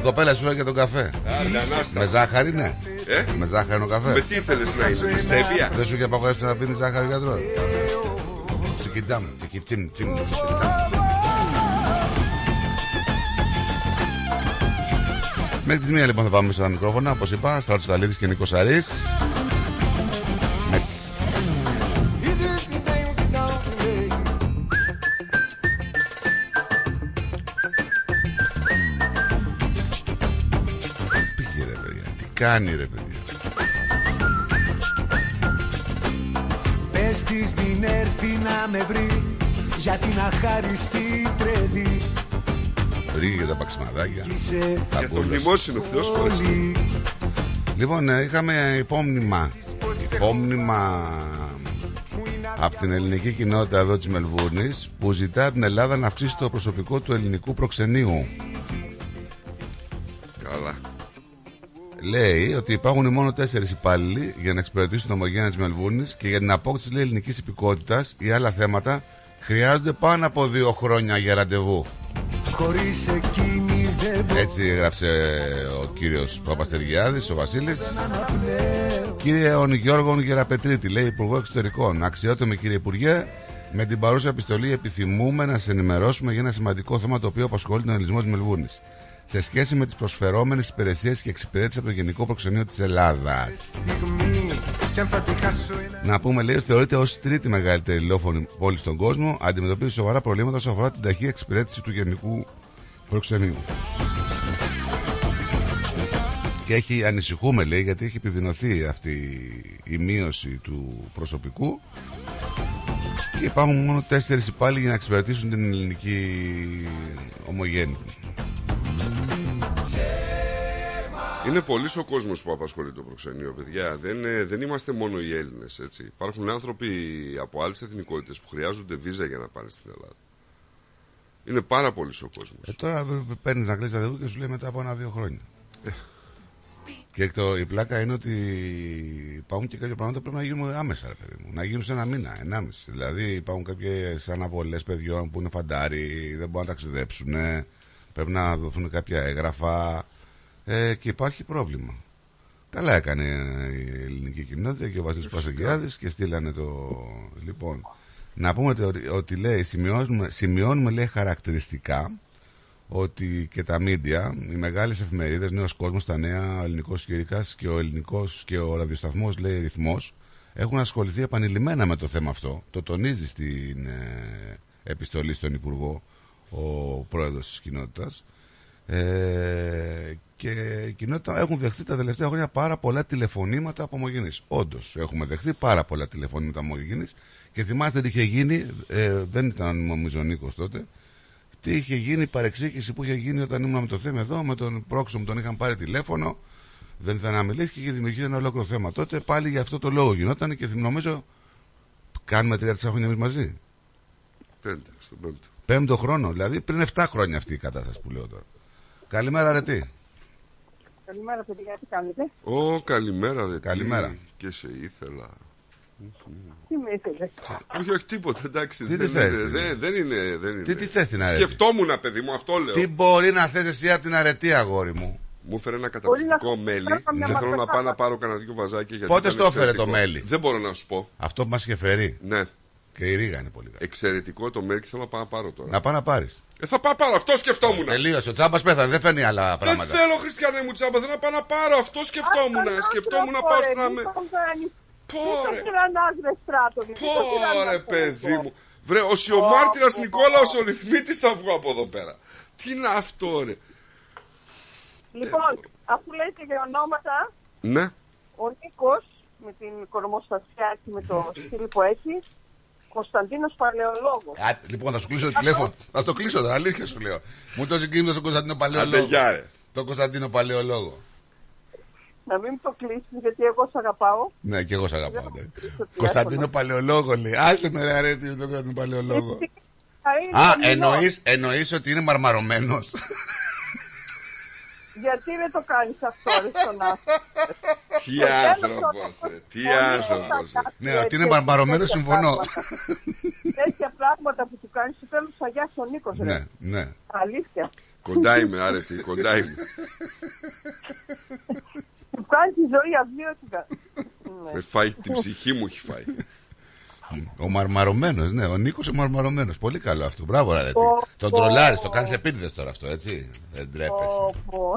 Η κοπέλα σου για τον καφέ. Άντε, Ανάστα. Με ζάχαρη, ναι. Ε; Με ζάχαρη είναι ο καφέ. Με τι ήθελες να είναι, με στέβια. Δεν σου είχε απαγορεύσει να πίνεις ζάχαρη γιατρό. Τσικιτάμ, τσικιτσίμ, τσιμ, τσικιτάμ. Μέχρι τις μία λοιπόν θα πάμε στα μικρόφωνα, όπως είπα, Στράτος Ταλίδης και Νίκος Σαρής. Κάνει ρε παιδιά. Πες της μην έρθει να με βρει Για την αχάριστη τρελή Βρήκε και τα παξιμαδάκια. Είσαι Τα Για το πούλες. μνημόσυνο, Θεός χωρίς. πολύ Λοιπόν, ε, είχαμε υπόμνημα. Υπόμνημα από την ελληνική κοινότητα εδώ της Μελβούρνης που ζητά από την Ελλάδα να αυξήσει το προσωπικό του ελληνικού προξενείου. Λέει ότι υπάρχουν μόνο τέσσερις υπάλληλοι για να εξυπηρετήσουν την ομογένεια της Μελβούρνη και για την απόκτηση λέει, ελληνικής υπηκότητας ή άλλα θέματα χρειάζονται πάνω από δύο χρόνια για ραντεβού. Χωρίς εκείνη δεν μπορώ Έτσι έγραψε ο κύριος Παπαστεργιάδης, ο Βασίλης. Κύριε Ον Γιώργο Γεραπετρίτη, λέει Υπουργό Εξωτερικών. Αξιότιμη κύριε Υπουργέ, με την παρούσα επιστολή επιθυμούμε να σα ενημερώσουμε για ένα σημαντικό θέμα το οποίο απασχολεί τον ελληνισμό της Μελβούνης. Σε σχέση με τις προσφερόμενες υπηρεσίες και εξυπηρέτηση από το Γενικό Προξενείο της Ελλάδας. στιγμή Κι αν θα τη χάσω ένα Να πούμε, λέει, ότι θεωρείται ως τρίτη μεγαλύτερη λιόφωνη πόλη στον κόσμο, αντιμετωπίζει σοβαρά προβλήματα όσον αφορά την ταχεία εξυπηρέτηση του Γενικού Προξενείου. Και έχει ανησυχούμε, λέει, γιατί έχει επιδεινωθεί αυτή η μείωση του προσωπικού και υπάρχουν μόνο τέσσερις υπάλληλοι για να εξυπηρετήσουν την ελληνική ομογένεια. Είναι πολύς ο κόσμος που απασχολεί το προξενείο, παιδιά. Δεν, ε, δεν είμαστε μόνο οι Έλληνες. Υπάρχουν άνθρωποι από άλλες εθνικότητες που χρειάζονται βίζα για να πάνε στην Ελλάδα. Είναι πάρα πολύς ο κόσμος. Ε, τώρα παίρνεις να κλείσει ραντεβού και σου λέει μετά από ένα-δύο χρόνια. και το, η πλάκα είναι ότι υπάρχουν και κάποια πράγματα που πρέπει να γίνουν άμεσα, ρε παιδί μου. Να γίνουν σε ένα μήνα, ενάμιση. Δηλαδή υπάρχουν κάποιες αναβολές παιδιών που είναι φαντάρι, δεν μπορούν να ταξιδέψουν. Πρέπει να δοθούν κάποια έγγραφα. Ε, και υπάρχει πρόβλημα. Καλά έκανε η ελληνική κοινότητα και ο Βασίλης Πασογιάδης και στείλανε το... Λοιπόν, να πούμε ότι, ότι λέει, σημειώνουμε, σημειώνουμε λέει χαρακτηριστικά ότι και τα μίντια, οι μεγάλες εφημερίδες, Νέος Κόσμος, τα Νέα, ο Ελληνικός Κυρικάς και ο Ελληνικός και ο ραδιοσταθμός, λέει, Ρυθμός, έχουν ασχοληθεί επανειλημμένα με το θέμα αυτό. Το τονίζει στην ε, επιστολή στον Υπουργό ο πρόεδρος της κοινότητας. Ε, και η κοινότητα έχουν δεχτεί τα τελευταία χρόνια πάρα πολλά τηλεφωνήματα από ομογενείς. Όντως, έχουμε δεχτεί πάρα πολλά τηλεφωνήματα από ομογενείς και θυμάστε τι είχε γίνει, ε, δεν ήταν νομίζω ο Νίκος τότε, τι είχε γίνει, η παρεξήγηση που είχε γίνει όταν ήμουν με το θέμα εδώ, με τον πρόξο μου τον είχαν πάρει τηλέφωνο, δεν ήθελε να μιλήσει και είχε δημιουργήσει ένα ολόκληρο θέμα. Τότε πάλι για αυτό το λόγο γινόταν και νομίζω κάνουμε 3-4 χρόνια εμείς μαζί. Πέντε, στον πέμπτο. Πέμπτο χρόνο, δηλαδή πριν 7 χρόνια αυτή η κατάσταση που λέω τώρα. Καλημέρα, ρε τι. Καλημέρα, παιδιά, τι κάνετε; Ω, καλημέρα, ρε. Καλημέρα. τι, Και σε ήθελα. Τι με ήθελε; όχι, όχι, τίποτα, εντάξει. Τι δεν, τι θες, είναι, δηλαδή; δεν, δεν είναι. Δεν είναι. Τι- τι θες την αρέτη; Σκεφτόμουν, παιδί μου, αυτό λέω. Τι μπορεί να θες εσύ από την αρετή, αγόρι μου; Μου έφερε ένα καταπληκτικό Πολύ να- μέλι Πρέπει να και μια θέλω να μάτια πάω να κάτω. πάρω κανένα δυο βαζάκια. Γιατί Πότε ήταν στο έφερε εξαιρετικό. το μέλι; Δεν μπορώ να σου πω. Αυτό που μας είχε φέρει. Ναι. Και η ρίγα είναι πολύ καλή. Εξαιρετικό το μέλι και θέλω να πάω να πάρω τώρα. Να πάω να πάρεις. Ε, θα πάω πάρω, αυτό σκεφτόμουν. Τελείωσε. Ο τσάμπας πέθανε, δεν φέρνει άλλα Δεν πράγματα. θέλω, Χριστιανέ μου τσάμπα, θέλω να πάω να πάρω. Αυτό σκεφτόμουν. Σκεφτόμουν να πάω στην αμε. Πόρε. Μην το τυραννάς, ρε στράτο. μην το Πόρε, τυραννάς, παιδί παιδί μου. Βρε, ο Σιωμάρτυρας Νικόλαος ο ρυθμίτης θα βγω από εδώ πέρα. Τι είναι αυτό ρε. Λοιπόν, αφού λέτε για ονόματα, Ναι. ο Νίκος με την κορμοστασιά και με το στυλ που έχει, Κωνσταντίνος Παλαιολόγος. Α, λοιπόν, θα σου κλείσω το τηλέφωνο. Θα στο κλείσω τώρα, αλήθεια σου λέω. Μου το συγκίνησε τον Κωνσταντίνο Άντε Παλαιολόγο. γεια ρε. Τον Κωνσταντίνο Παλαιολόγο. Να μην το κλείσεις γιατί εγώ σ' αγαπάω. Ναι, και εγώ σ' αγαπάω. ναι. τηλέφωνο. Κωνσταντίνο Παλαιολόγο λέει. Άσε με ρε αρέτη με τον Κωνσταντίνο Παλαιολόγο. Θα είναι Α, χαμηλός. εννοείς, εννοείς ότι είναι μαρμαρωμένος. Γιατί δεν το κάνεις αυτό ρε στον άνθρωπο; Τι άνθρωπος ρε. Τι άνθρωπος ρε. Ναι, ότι είναι μαρμαρωμένος συμφωνώ. Τέτοια πράγματα που του κάνεις, στο τέλος θα γιάσει ο Νίκος ρε. Ναι, ναι. Αλήθεια. Κοντά είμαι άρετη, κοντά είμαι. Του κάνει τη ζωή αβίωτικα. Ναι. Με φάει την ψυχή μου έχει φάει. Ο μαρμαρωμένος, ναι, ο Νίκος ο μαρμαρωμένος. Πολύ καλό αυτό. Μπράβο, ρε. Πω, Τον πω. τρολάρεις, το κάνεις επίτηδες τώρα αυτό, έτσι. Δεν τρέπεσαι. Πω, πω.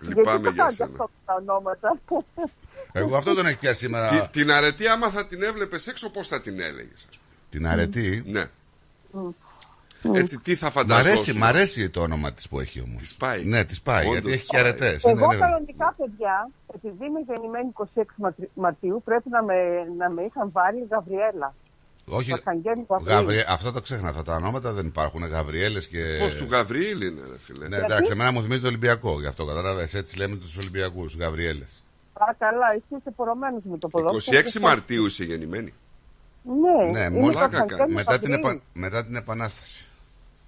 Λυπάμαι Γιατί για το κάνετε σένα. αυτό τα ονόματα. Εγώ αυτό τον έχει πιάσει Τι- σήμερα. Την αρετή άμα θα την έβλεπες έξω πώς θα την έλεγες ας πούμε; Την αρετή; Ναι. Έτσι τι θα Μ' φανταζόσουν. αρέσει, μ' αρέσει το όνομα της που έχει όμως. Της πάει. Ναι, της πάει, Όντως γιατί έχει της και πάει. αρετέ. Εγώ κανονικά, παιδιά, επειδή είμαι γεννημένη 26 Ματρι- Μαρτίου, πρέπει να με, να με είχαν βάλει Γαβριέλα. Όχι, Αρχαγγέλου Γαβριήλ. Γαβριέ... αυτό το ξέχνα. Αυτά τα ονόματα δεν υπάρχουν. Γαβριέλες και. Πώς του Γαβριήλ είναι ρε φίλε. Ναι, εντάξει, εμένα μου θυμίζει το Ολυμπιακό. Γι' αυτό κατάλαβες. Έτσι λέμε τους Ολυμπιακούς, Γαβριέλες. Α, καλά, εσύ είσαι πορωμένος με το ποδόσφαιρο. 26 Μαρτίου είσαι γεννημένη. Ναι, Ναι, είναι μόλι. το Αρχαγγέλου Μετά, την Γαβριήλ. επα... μετά την Επανάσταση.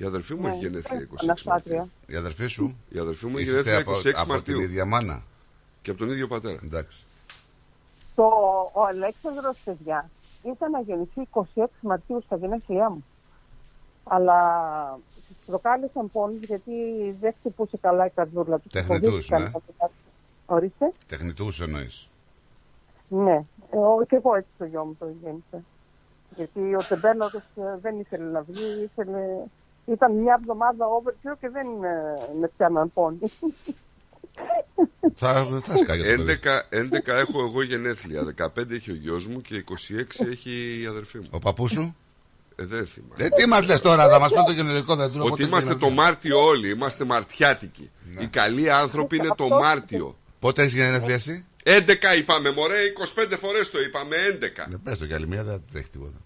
Η αδερφή μου Ναι, έχει γενέθλια είναι 26 Αναστάτρια. Μαρτίου. Η αδερφή σου; Η αδερφή μου έχει Είστε γενέθλια από, 26 από την Μαρτίου. ίδια μάνα. Και από τον ίδιο πατέρα. Εντάξει. Το, ο Αλέξανδρος, παιδιά, ήταν να γεννηθεί 26 Μαρτίου στα γενέθλιά μου. Αλλά της προκάλεσαν πόνους γιατί δεν χτυπούσε καλά η καρδούλα του. Τεχνητούς, Φοβήθηκαν ναι. από τα- Ορίστε. Τεχνητούς εννοείς. Ναι. Εγώ, και εγώ έτσι το γιο μου το γέννησα. Γιατί ο Τεμπέλος ε, δεν ήθελε να βγει, ήθελε... Ήταν μια εβδομάδα overkill και δεν ε, με πιάναν πόνοι. Θα, θα σκάγει το παιδί. 11, 11 έχω εγώ γενέθλια. 15 έχει ο γιος μου και 26 έχει η αδερφή μου. Ο παππούς σου; Ε, δεν θυμάμαι. Ε, τι μας λες τώρα, θα μας πει το γενετικό δέντρο. Ότι πότε είμαστε γίνεται. το Μάρτιο όλοι, είμαστε μαρτιάτικοι. Οι καλοί άνθρωποι είναι το Μάρτιο. Πότε έχεις γενέθλια εσύ; 11 είπαμε, μωρέ, 25 φορές το είπαμε, 11. Δεν πες το κι άλλη μία, δεν τρέχει τίποτα.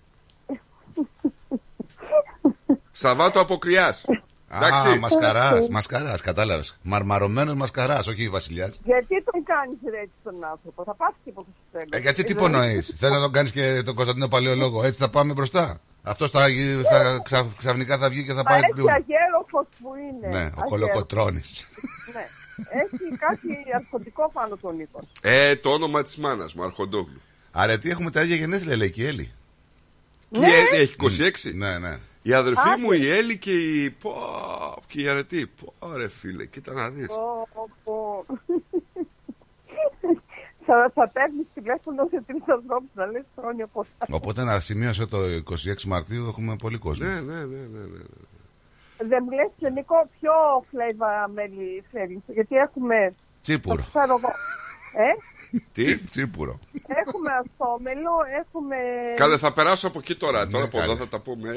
Σαββάτο από κρυάς. Α, Εντάξει. μασκαράς, μασκαράς, κατάλαβες. Μαρμαρωμένος μασκαράς, όχι βασιλιάς. γιατί τον κάνεις ρε έτσι τον άνθρωπο, θα πας τίποτα στο τέλος. Ε, γιατί τι Ε, υπονοείς, Θε να τον κάνεις και τον Κωνσταντίνο Παλαιολόγο, έτσι θα πάμε μπροστά. Αυτό θα, θα, ξα, ξαφνικά θα βγει και θα Μα πάει. έχει αγέροφος που είναι. Ναι, ο Αγέροφος. κολοκοτρόνη. Ναι. Έχει κάτι αρχοντικό πάνω του ο Νίκος. Ε, το όνομα της μάνας μου, Αρχοντόγλου. Αρετή έχουμε τα ίδια γενέθλια, λέει και η Έλλη. Και η Έλλη έχει 26. Ναι, ναι. Η αδερφή Άντε. μου, η Έλλη και η. Πω, και η αρετή. Πω, ρε φίλε, κοίτα να δεις. Πω, πω. Θα, θα παίρνεις τηλέφωνο σε τρεις ανθρώπους να λες χρόνια πολλά. Οπότε να σημείωσε το 26 Μαρτίου έχουμε πολύ κόσμο. Ναι, ναι, ναι, ναι, ναι. Δεν μου λες, Νικό, ποιο φλέβα μέλι θέλεις, γιατί έχουμε, Τσίπουρο. το ξέρω εγώ, ε, Τι; Τσι- Τσίπουρο. έχουμε αστόμελο, έχουμε, Καλέ, θα περάσω από εκεί τώρα. Τώρα από καλέ. εδώ θα τα πούμε.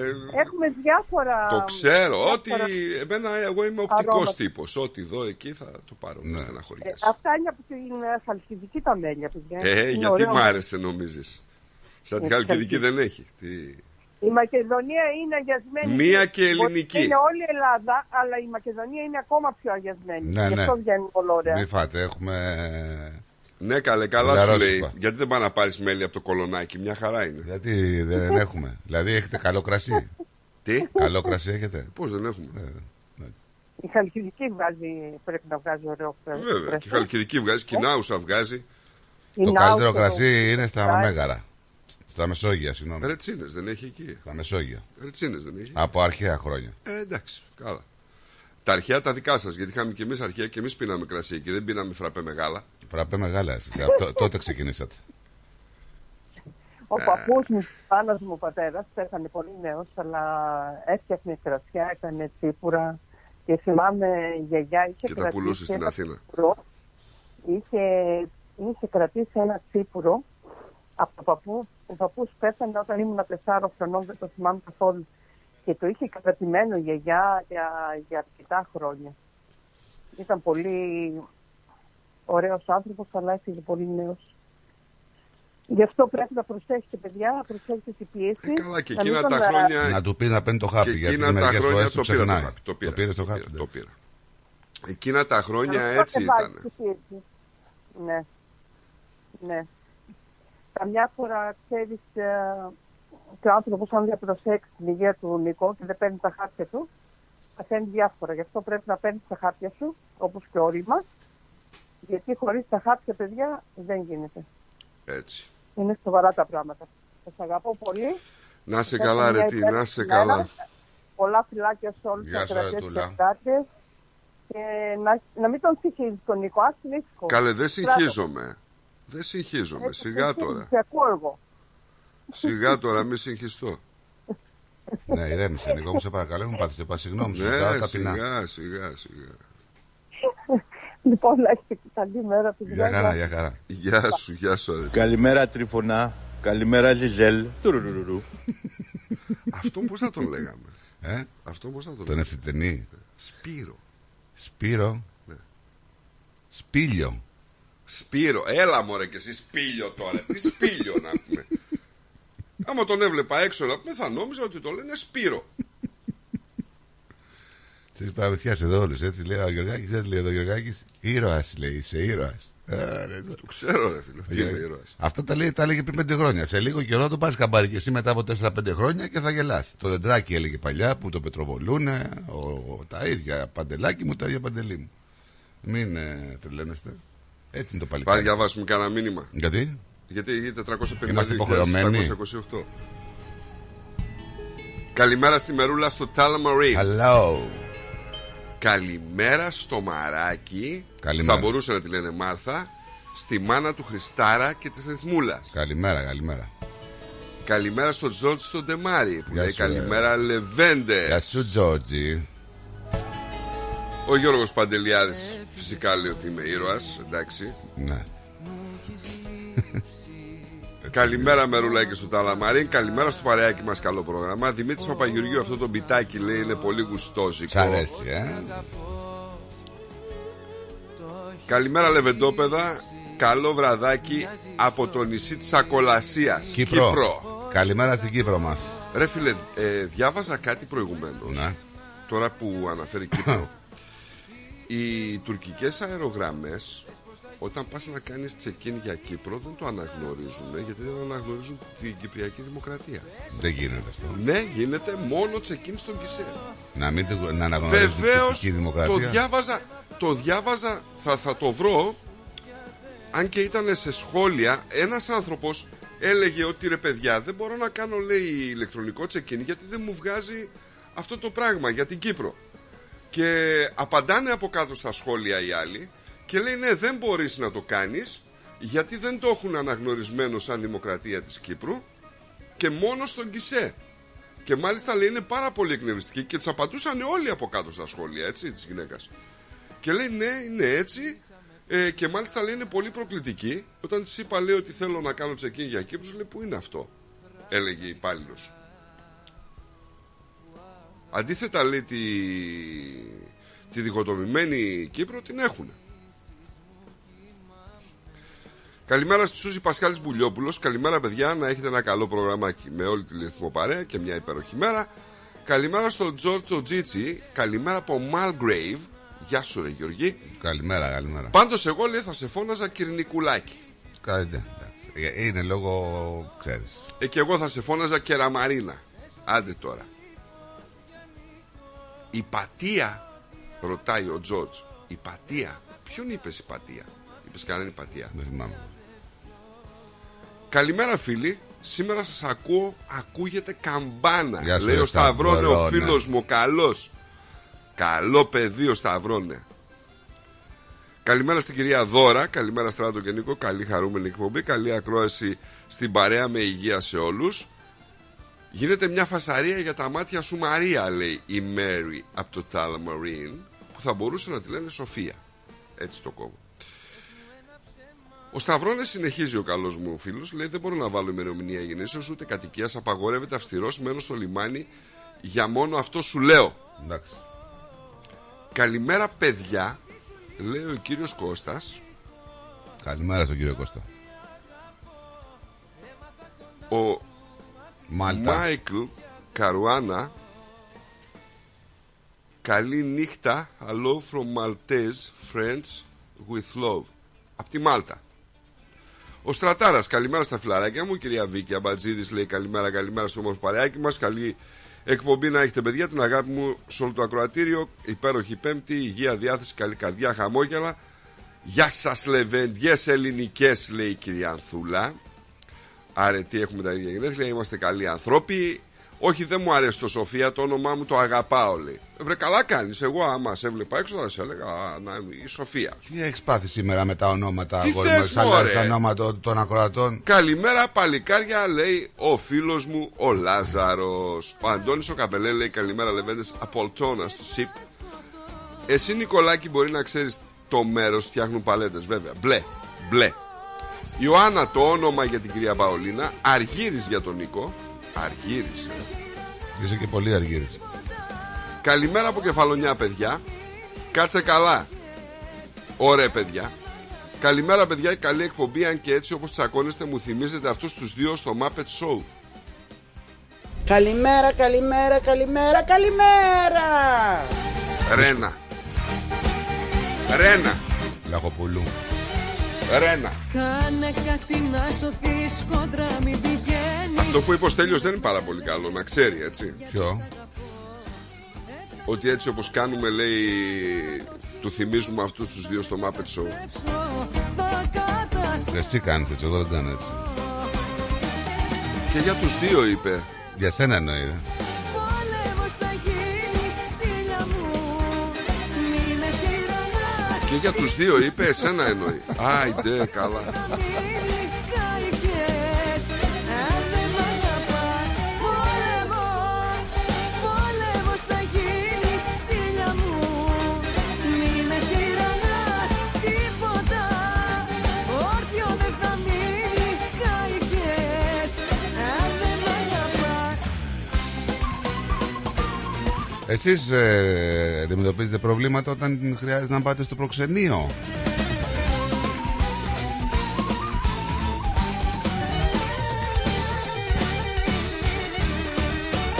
έχουμε διάφορα... Το ξέρω. Ότι διάφορα- εμένα, εγώ είμαι οπτικός αρώματα. τύπος. Ό,τι δω εκεί θα το πάρω. Ναι. Με Ε, στεναχωριές. αυτά είναι από την ε, Χαλκιδική τα μέλια, παιδιά. Ε, Είναι γιατί ωραίο. μ' άρεσε νομίζεις; Σαν τη Ε, Χαλκιδική Χαλκιδική. δεν έχει. Τι... Η Μακεδονία είναι αγιασμένη. Μία και Μπορεί να ελληνική. Είναι όλη η Ελλάδα, αλλά η Μακεδονία είναι ακόμα πιο αγιασμένη. Ναι, Γι' ναι. αυτό βγαίνει πολύ ωραία. Μην φάτε, έχουμε. Ναι, καλέ, καλά Λαρόσυπα. σου λέει. Γιατί δεν πάει να πάρεις μέλι από το κολονάκι, μια χαρά είναι. Γιατί δεν έχουμε. Δηλαδή έχετε καλό κρασί; Τι, καλό κρασί έχετε; πώς δεν έχουμε; Η Χαλκιδική βγάζει, πρέπει να βγάζει ωραίο κρασί. Βέβαια, και η Χαλκιδική βγάζει, και η Νάουσα βγάζει. Η Το Νάου καλύτερο και κρασί είναι στα Πάει. Μέγαρα. Στα Μεσόγεια, συγγνώμη. Ρετσίνε δεν έχει εκεί. Στα Μεσόγεια. Ρετσίνε δεν έχει. Από αρχαία χρόνια. Ε, εντάξει, καλά. Τα αρχαία τα δικά σας, γιατί είχαμε και εμείς αρχαία και εμείς πίναμε κρασί εκεί, δεν πίναμε φραπέ μεγάλα. Φραπέ μεγάλα εσείς. Από τό- Τότε ξεκινήσατε. Ο παππούς μου, πάνος μου ο πατέρας, πέθανε πολύ νέος, αλλά έφτιαχνε κρασιά, έκανε τσίπουρα και θυμάμαι η γιαγιά είχε Και τα κρατήσει πουλούσε στην ένα Αθήνα. τσίπουρο. Είχε, είχε κρατήσει ένα τσίπουρο από τον παππού ο παππούς πέθανε όταν ήμουν 4 χρονών, δεν το θυμάμαι καθόλου. Και το είχε κατατημένο η γιαγιά για, για αρκετά χρόνια. Ήταν πολύ ωραίος άνθρωπος, αλλά έφυγε πολύ νέος. Γι' αυτό πρέπει να προσέχετε, παιδιά, να προσέχετε τι πίεση. Ε, καλά, και να εκείνα μην τα τον, ε, χρόνια. Να του πει να παίρνει το χάπι, και γιατί εκείνα τα μερικές χρόνια φορές το το πήρα το ξεχνάει. χάπι. Το Το πήρα. πήρες το Το χάπι. πήρα, το πήρα. Εκείνα τα χρόνια να μην έτσι κατεβάζει ήταν. την πίεση. Ναι. Ναι. Καμιά φορά ξέρεις και ο άνθρωπος, αν δεν προσέξει την υγεία του Νίκο και δεν παίρνει τα χάπια του, παθαίνει διάφορα. Γι' αυτό πρέπει να παίρνεις τα χάπια σου, όπως και όλοι μας. Γιατί χωρίς τα χάπια, παιδιά, δεν γίνεται. Έτσι. Είναι σοβαρά τα πράγματα. Σας αγαπώ πολύ. Να σε Σας καλά, εύχομαι ρε, μια τι, υπέροχη να σε μέρα. καλά. Πολλά φιλάκια σε όλους Γεια του σου, ρε, ακρατέ και Τούλα. ακράτε. Και να, να μην τον συγχύζει τον Νίκο, α την ήσυχο. Καλέ, δεν Στράτο. συγχύζομαι. Δεν συγχύζομαι. Έτσι, Σιγά εσύ, τώρα. Σε ακούω εγώ. Σιγά τώρα, μη συγχυστώ. Ναι, ηρέμησε, Νικό μου, σε παρακαλώ, μου πάθησε πα συγγνώμη σου. Ναι, ζητάω ταπεινά. σιγά, σιγά, σιγά. Λοιπόν, να έχετε καλή μέρα. παιδιά. Για χαρά, για χαρά. Γεια σου, γεια σου. ρε. Καλημέρα Τρίφωνα. Καλημέρα Ζιζέλ. Τουρουρουρουρου. Αυτό πώς θα τον λέγαμε. Ε, Αυτό πώς θα τον τον λέγαμε; ευθυτενή. Σπύρο. Σπύρο. Ναι. Σπήλιο. Σπύρο. Έλα μωρέ και εσύ σπήλιο τώρα. Τι σπήλιο να πούμε. Άμα τον έβλεπα έξω να πούμε θα νόμιζα ότι το λένε Σπύρο. Τις παραμυθιάσει εδώ όλου. Έτσι λέει ο Γεωργάκης, έτσι λέει εδώ ο Γεωργάκης. Ήρωας λέει, είσαι ήρωας. Το ξέρω ρε φίλε. Τι είναι ήρωας. Αυτά τα, λέει, τα έλεγε πριν 5 χρόνια. Σε λίγο καιρό το πάρει καμπάρι και εσύ μετά από 4-5 χρόνια και θα γελάς. Το δεντράκι έλεγε παλιά που το πετροβολούνε. Ο, ο- τα ίδια παντελάκι μου, τα ίδια παντελή μου. Μην ε, τρελαίνεστε. Έτσι είναι το Πάμε παλικάρι. να διαβάσουμε κανένα μήνυμα. Γιατί; Γιατί είναι 452.728. Είμαστε υποχρεωμένοι. Καλημέρα στη Μερούλα στο Τάλαμαρί. Hello. Καλημέρα στο Μαράκι. Καλημέρα. Θα μπορούσε να τη λένε Μάρθα. Στη μάνα του Χριστάρα και της Ρυθμούλας. Καλημέρα, καλημέρα. Καλημέρα στο Τζόρτζ στο Ντεμάρι που Γεια λέει σου, ε. καλημέρα Λεβέντες. Γεια σου, Τζόρτζι. Ο Γιώργος Παντελιάδης φυσικά λέει ότι είμαι ήρωας, εντάξει. Ναι. Καλημέρα Μερούλα και στο Ταλαμαρίν. Καλημέρα στο παρεάκι μας καλό πρόγραμμα. Δημήτρης Παπαγεωργίου αυτό το μπιτάκι λέει είναι πολύ γουστόζικο. Σ' αρέσει, ε; Καλημέρα Λεβεντόπεδα. Καλό βραδάκι από το νησί της Ακολασίας. Κύπρο. Καλημέρα στην Κύπρο μας. Ρε φίλε, ε, διάβαζα κάτι προηγουμένως. Ναι. Τώρα που αναφέρει Κύπρο. Οι τουρκικές αερογραμμές όταν πας να κάνεις check-in για Κύπρο δεν το αναγνωρίζουν ε, γιατί δεν αναγνωρίζουν την Κυπριακή Δημοκρατία. Δεν γίνεται αυτό. Ναι, γίνεται μόνο check-in στον Κισέ. Να μην το- να αναγνωρίζουν την Βεβαίως τουρκική το δημοκρατία. διάβαζα, το διάβαζα, θα, θα το βρω. Αν και ήταν σε σχόλια, ένας άνθρωπος έλεγε ότι ρε παιδιά, δεν μπορώ να κάνω λέει ηλεκτρονικό check-in γιατί δεν μου βγάζει αυτό το πράγμα για την Κύπρο. Και απαντάνε από κάτω στα σχόλια οι άλλοι και λέει ναι δεν μπορείς να το κάνεις γιατί δεν το έχουν αναγνωρισμένο σαν δημοκρατία της Κύπρου και μόνο στον Κισέ. Και μάλιστα λέει είναι πάρα πολύ εκνευριστική και τις απαντούσαν όλοι από κάτω στα σχόλια έτσι της γυναίκας. Και λέει ναι, είναι έτσι. Ε, και μάλιστα λέει είναι πολύ προκλητική. Όταν της είπα λέει ότι θέλω να κάνω check-in για Κύπρους, λέει πού είναι αυτό; Έλεγε η υπάλληλος. Αντίθετα λέει τη, τη διχοτομημένη Κύπρο την έχουν. Καλημέρα στη Σούζη Πασχάλης Μπουλιόπουλος. Καλημέρα παιδιά. Να έχετε ένα καλό προγραμμάκι Με όλη τη ρυθμό παρέα και μια υπέροχη μέρα. Καλημέρα στον Τζόρτζο Τζίτσι Καλημέρα από Malgrave Γεια σου ρε Γεωργή. Καλημέρα, καλημέρα. Πάντως εγώ λέει θα σε φώναζα Κυρνικουλάκι Καλή, ναι, εντάξει. Είναι λόγω, ξέρεις. ε, Και εγώ θα σε φώναζα Κεραμαρίνα. Άντε τώρα. Η πατία Ρωτάει ο Τζόρτζ. Η πατία. Ποιον είπες η πατία; Είπες κανένα η πατία. Δεν θυμάμαι. Καλημέρα φίλοι. Σήμερα σας ακούω, ακούγεται καμπάνα. Γεια σου, Λέει ρε ο Σταυρώνε, ο Σταυρώνα. φίλος μου, καλός. Καλό παιδί ο Σταυρώνε. Καλημέρα στην κυρία Δώρα, καλημέρα Στράτο και Νίκο, καλή χαρούμενη εκπομπή, καλή ακρόαση στην παρέα με υγεία σε όλους. Γίνεται μια φασαρία για τα μάτια σου Μαρία, λέει η Μέρι από το Τάλαμαρίν, που θα μπορούσε να τη λένε Σοφία. Έτσι το κόβω. Ο Σταυρόνε συνεχίζει ο καλός μου φίλος. Λέει: Δεν μπορώ να βάλω ημερομηνία γεννήσεως ούτε κατοικίας. Απαγορεύεται αυστηρός μένω στο λιμάνι. Για μόνο αυτό σου λέω. Εντάξει. Καλημέρα, παιδιά. Λέει ο κύριος Κώστας Καλημέρα στον κύριο Κώστα. Ο Μάλτα. Μάικλ Καρουάνα Καλή νύχτα Hello from Maltese Friends with love Απ' τη Μάλτα Ο Στρατάρας, καλημέρα στα φιλαράκια μου. Κυρία Βίκη Αμπατζίδης λέει καλημέρα, καλημέρα στο όμορφο παρεάκι μας. Καλή εκπομπή να έχετε, παιδιά. Την αγάπη μου σε όλο το ακροατήριο. Υπέροχη Πέμπτη, υγεία, διάθεση, καλή καρδιά, χαμόγελα. Γεια σας, λεβέντιες ελληνικές, λέει η κυρία Ανθούλα. Αρετή, έχουμε τα ίδια γενέθλια, είμαστε καλοί άνθρωποι. Όχι, δεν μου αρέσει το Σοφία, το όνομά μου το αγαπάω, λέει. Ε, Βρε, καλά κάνεις. Εγώ, άμα σε έβλεπα έξω, θα σε έλεγα «Α, να, η Σοφία. Τι έχεις πάθει σήμερα με τα ονόματα Τι αγόρι θες, μου, μωρέ; τα ονόματα των- των ακροατών; Καλημέρα, παλικάρια, λέει ο φίλος μου ο Λάζαρος. Ο Αντώνης ο Καπελέ λέει καλημέρα, Λεβέντες από Ολτόνα στο ΣΥΠ. Εσύ, Νικολάκη, μπορεί να ξέρεις το μέρος φτιάχνουν παλέτες, βέβαια. Μπλε, μπλε. Ιωάννα το όνομα για την κυρία Παολίνα. Αργύρης για τον Νίκο. Αργύρης. ε. Είσαι και πολύ αργύρης. Καλημέρα από κεφαλονιά, παιδιά. Κάτσε καλά. Ωραία, παιδιά. Καλημέρα, παιδιά. Καλή εκπομπή. Αν και έτσι όπως τσακώνεστε, μου θυμίζετε αυτούς τους δύο στο Muppet Show. Καλημέρα, καλημέρα, καλημέρα, καλημέρα! Ρένα. Ρένα. Λαχοπουλού. Ρένα. Κάνε κάτι να σωθείς κόντρα μην πηγαίνεις Αυτό που είπε ο Στέλιος δεν είναι πάρα πολύ καλό, να ξέρει έτσι. Ποιο; Ότι έτσι όπως κάνουμε, λέει, του θυμίζουμε αυτούς τους δύο στο Muppet Show. Θα καταστρέψω Εσύ κάνεις έτσι, εγώ δεν κάνω έτσι. Και για τους δύο είπε. Για σένα εννοείται. Και για τους δύο είπε, εσένα εννοεί. Άιντε, καλά. Εσείς ε, αντιμετωπίζετε προβλήματα όταν χρειάζεται να πάτε στο προξενείο;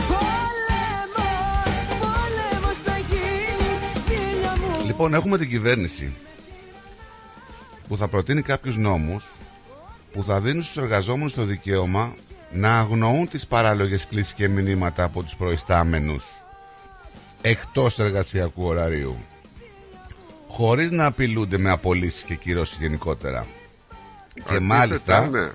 Πόλεμος Πόλεμος θα γίνει Σίλια μου Λοιπόν, έχουμε την κυβέρνηση που θα προτείνει κάποιους νόμους που θα δίνουν στους εργαζόμενους το δικαίωμα να αγνοούν τις παράλογες κλήσεις και μηνύματα από τους προϊστάμενους εκτός εργασιακού ωραρίου χωρίς να απειλούνται με απολύσεις και κυρώσεις γενικότερα. Και Αντίθετα, μάλιστα ναι.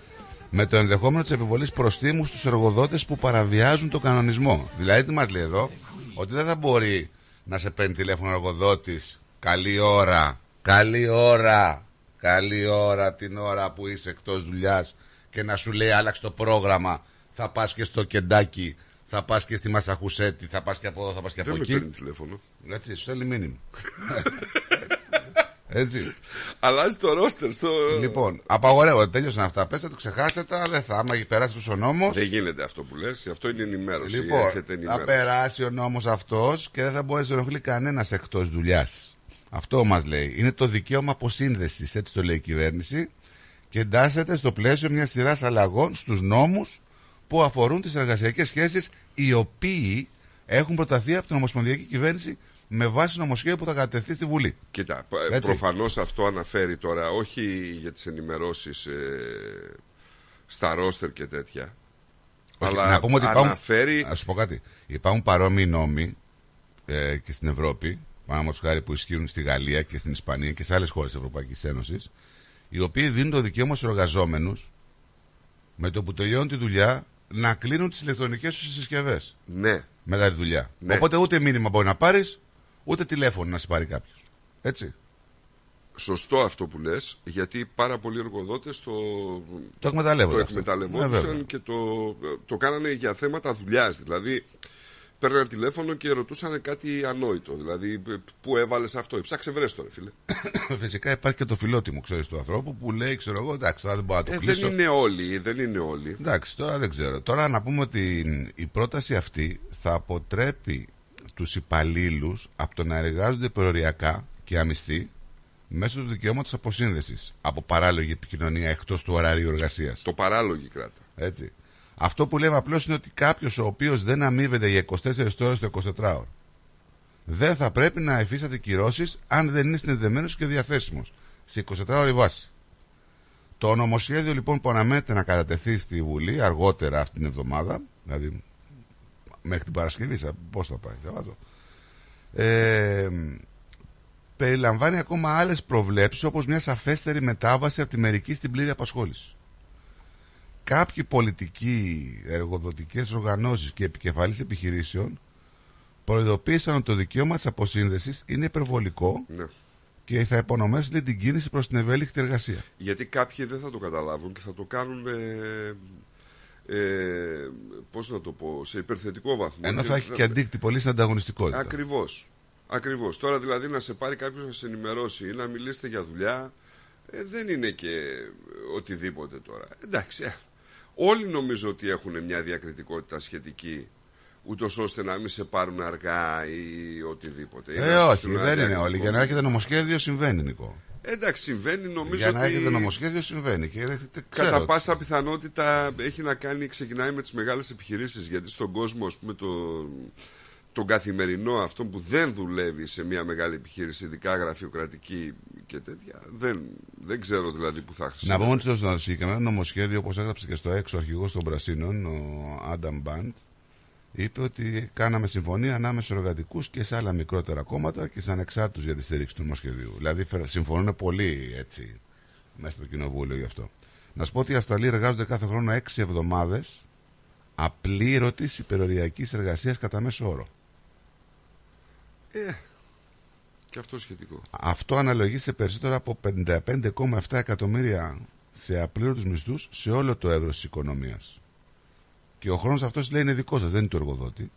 με το ενδεχόμενο της επιβολής προστίμου στους εργοδότες που παραβιάζουν το κανονισμό. Δηλαδή τι μας λέει εδώ, ότι δεν θα μπορεί να σε παίρνει τηλέφωνο ο εργοδότης καλή ώρα, καλή ώρα, καλή ώρα την ώρα που είσαι εκτός δουλειάς και να σου λέει άλλαξε το πρόγραμμα, θα πας και στο κεντάκι, θα πας και στη Μασαχουσέτη, θα πας και από εδώ, θα πας και Δεν από με εκεί. παίρνει τηλέφωνο. Έτσι, σου στέλνει μήνυμα. Έτσι. Αλλάζει το ρόστερ στο. Λοιπόν, απαγορεύονται, τέλειωσαν αυτά. Πέστε το, ξεχάστε τα, δεν θα. Άμα έχει περάσει τόσο ο νόμο. Δεν γίνεται αυτό που λες, αυτό είναι ενημέρωση. Λοιπόν, Έρχεται θα ενημέρωση. περάσει ο νόμος αυτός και δεν θα μπορέσει να ενοχλεί κανένας εκτός δουλειάς. Αυτό μας λέει. Είναι το δικαίωμα αποσύνδεσης, έτσι το λέει η κυβέρνηση. Και εντάσσεται στο πλαίσιο μιας σειράς αλλαγών στους νόμους που αφορούν τις εργασιακές σχέσεις, οι οποίοι έχουν προταθεί από την Ομοσπονδιακή Κυβέρνηση με βάση νομοσχέδιο που θα κατευθεί στη Βουλή. Κοίτα, Έτσι. προφανώς αυτό αναφέρει τώρα όχι για τις ενημερώσεις στα ρόστερ και τέτοια. Όχι, αλλά να πούμε ότι υπάρχουν, αναφέρει. Να σου πω κάτι. Υπάρχουν παρόμοιοι νόμοι ε, και στην Ευρώπη, παραδείγματος χάρη που ισχύουν στη Γαλλία και στην Ισπανία και σε άλλες χώρες της Ευρωπαϊκής Ένωσης, οι οποίοι δίνουν το δικαίωμα στους εργαζόμενους με το που τελειώνουν τη δουλειά να κλείνουν τις ηλεκτρονικές τους συσκευές. Ναι. Μετά τη δουλειά. Ναι. Οπότε ούτε μήνυμα μπορεί να πάρεις, ούτε τηλέφωνο να σε πάρει κάποιος. Έτσι. Σωστό αυτό που λες, γιατί πάρα πολλοί εργοδότες το, Το εκμεταλλεύονται το αυτό. εκμεταλλευόντουσαν Ε, βέβαια. και το, το κάνανε για θέματα δουλειάς. Δηλαδή, παίρνανε τηλέφωνο και ρωτούσαν κάτι ανόητο. Δηλαδή, π- πού έβαλες αυτό. Ψάξε βρες το, ρε φίλε. Φυσικά υπάρχει και το φιλότιμο, ξέρεις του ανθρώπου που λέει, ξέρω εγώ, εντάξει, τώρα δεν μπορώ να το Ε, κλείσω. δεν είναι όλοι, δεν είναι όλοι. Εντάξει, τώρα δεν ξέρω. Τώρα να πούμε ότι η πρόταση αυτή θα αποτρέπει τους υπαλλήλους από το να εργάζονται προοριακά και αμυστοί μέσω του δικαιώματος αποσύνδεσης από παράλογη επικοινωνία εκτός του ωραρίου εργασίας. Το παράλογη κράτα. Έτσι. Αυτό που λέμε απλώς είναι ότι κάποιος ο οποίος δεν αμείβεται για 24 ώρες το 24ωρο δεν θα πρέπει να εφίσταται κυρώσεις αν δεν είναι συνδεδεμένος και διαθέσιμος σε 24 ώρη βάση. Το νομοσχέδιο λοιπόν που αναμένεται να κατατεθεί στη Βουλή αργότερα αυτήν την εβδομάδα, δηλαδή μέχρι την Παρασκευή, πώς θα πάει, Σαββάτο, ε, περιλαμβάνει ακόμα άλλες προβλέψεις όπως μια σαφέστερη μετάβαση από τη μερική στην πλήρη απασχόληση. Κάποιοι πολιτικοί, εργοδοτικές οργανώσεις και επικεφαλής επιχειρήσεων προειδοποίησαν ότι το δικαίωμα της αποσύνδεσης είναι υπερβολικό Ναι. και θα υπονομεύσει λέει, την κίνηση προς την ευέλικτη εργασία. Γιατί κάποιοι δεν θα το καταλάβουν και θα το κάνουν ε, ε, πώς να το πω, σε υπερθετικό βαθμό. Ενώ θα έχει και αντίκτυπο πολύ στην ανταγωνιστικότητα. Ακριβώς. Ακριβώς. Τώρα δηλαδή να σε πάρει κάποιος να σε ενημερώσει ή να μιλήσετε για δουλειά ε, δεν είναι και οτιδήποτε τώρα. Εντάξει. Ε, όλοι νομίζω ότι έχουν μια διακριτικότητα σχετική ούτως ώστε να μην σε πάρουν αργά ή οτιδήποτε. Ή Ε, να σου όχι, στείλουν ένα δεν είναι διακριτικό όλοι. Για να έχετε νομοσχέδιο συμβαίνει, Νικό. Εντάξει, συμβαίνει νομίζω Για να ότι έχετε νομοσχέδιο συμβαίνει. Και δεν- δεν ξέρω. κατά πάσα πιθανότητα έχει να κάνει, ξεκινάει με τις μεγάλες επιχειρήσεις γιατί στον κόσμο ας πούμε το, τον καθημερινό αυτό που δεν δουλεύει σε μια μεγάλη επιχείρηση ειδικά γραφειοκρατική και τέτοια δεν, δεν ξέρω δηλαδή που θα Να χρησιμοποιήσει. πούμε ότι στο συγκεκριμένο νομοσχέδιο, όπως έγραψε και στο έξω αρχηγός των Πρασίνων, ο Άνταμ Μπαντ, είπε ότι κάναμε συμφωνία ανάμεσα στους εργατικούς και σε άλλα μικρότερα κόμματα και σε ανεξάρτητους για τη στήριξη του νομοσχεδίου. Δηλαδή φε- συμφωνούν πολύ έτσι μέσα στο κοινοβούλιο γι' αυτό. Να σου πω ότι οι Αυστραλοί εργάζονται κάθε χρόνο 6 εβδομάδες απλήρωτης υπεροριακής εργασίας κατά μέσο όρο. Ε, και αυτό σχετικό. Αυτό αναλογεί σε περισσότερο από 55,7 εκατομμύρια σε απλήρωτους μισθούς σε όλο το εύρος της οικονομίας. Και ο χρόνος αυτός λέει είναι δικός σας, δεν είναι του εργοδότη.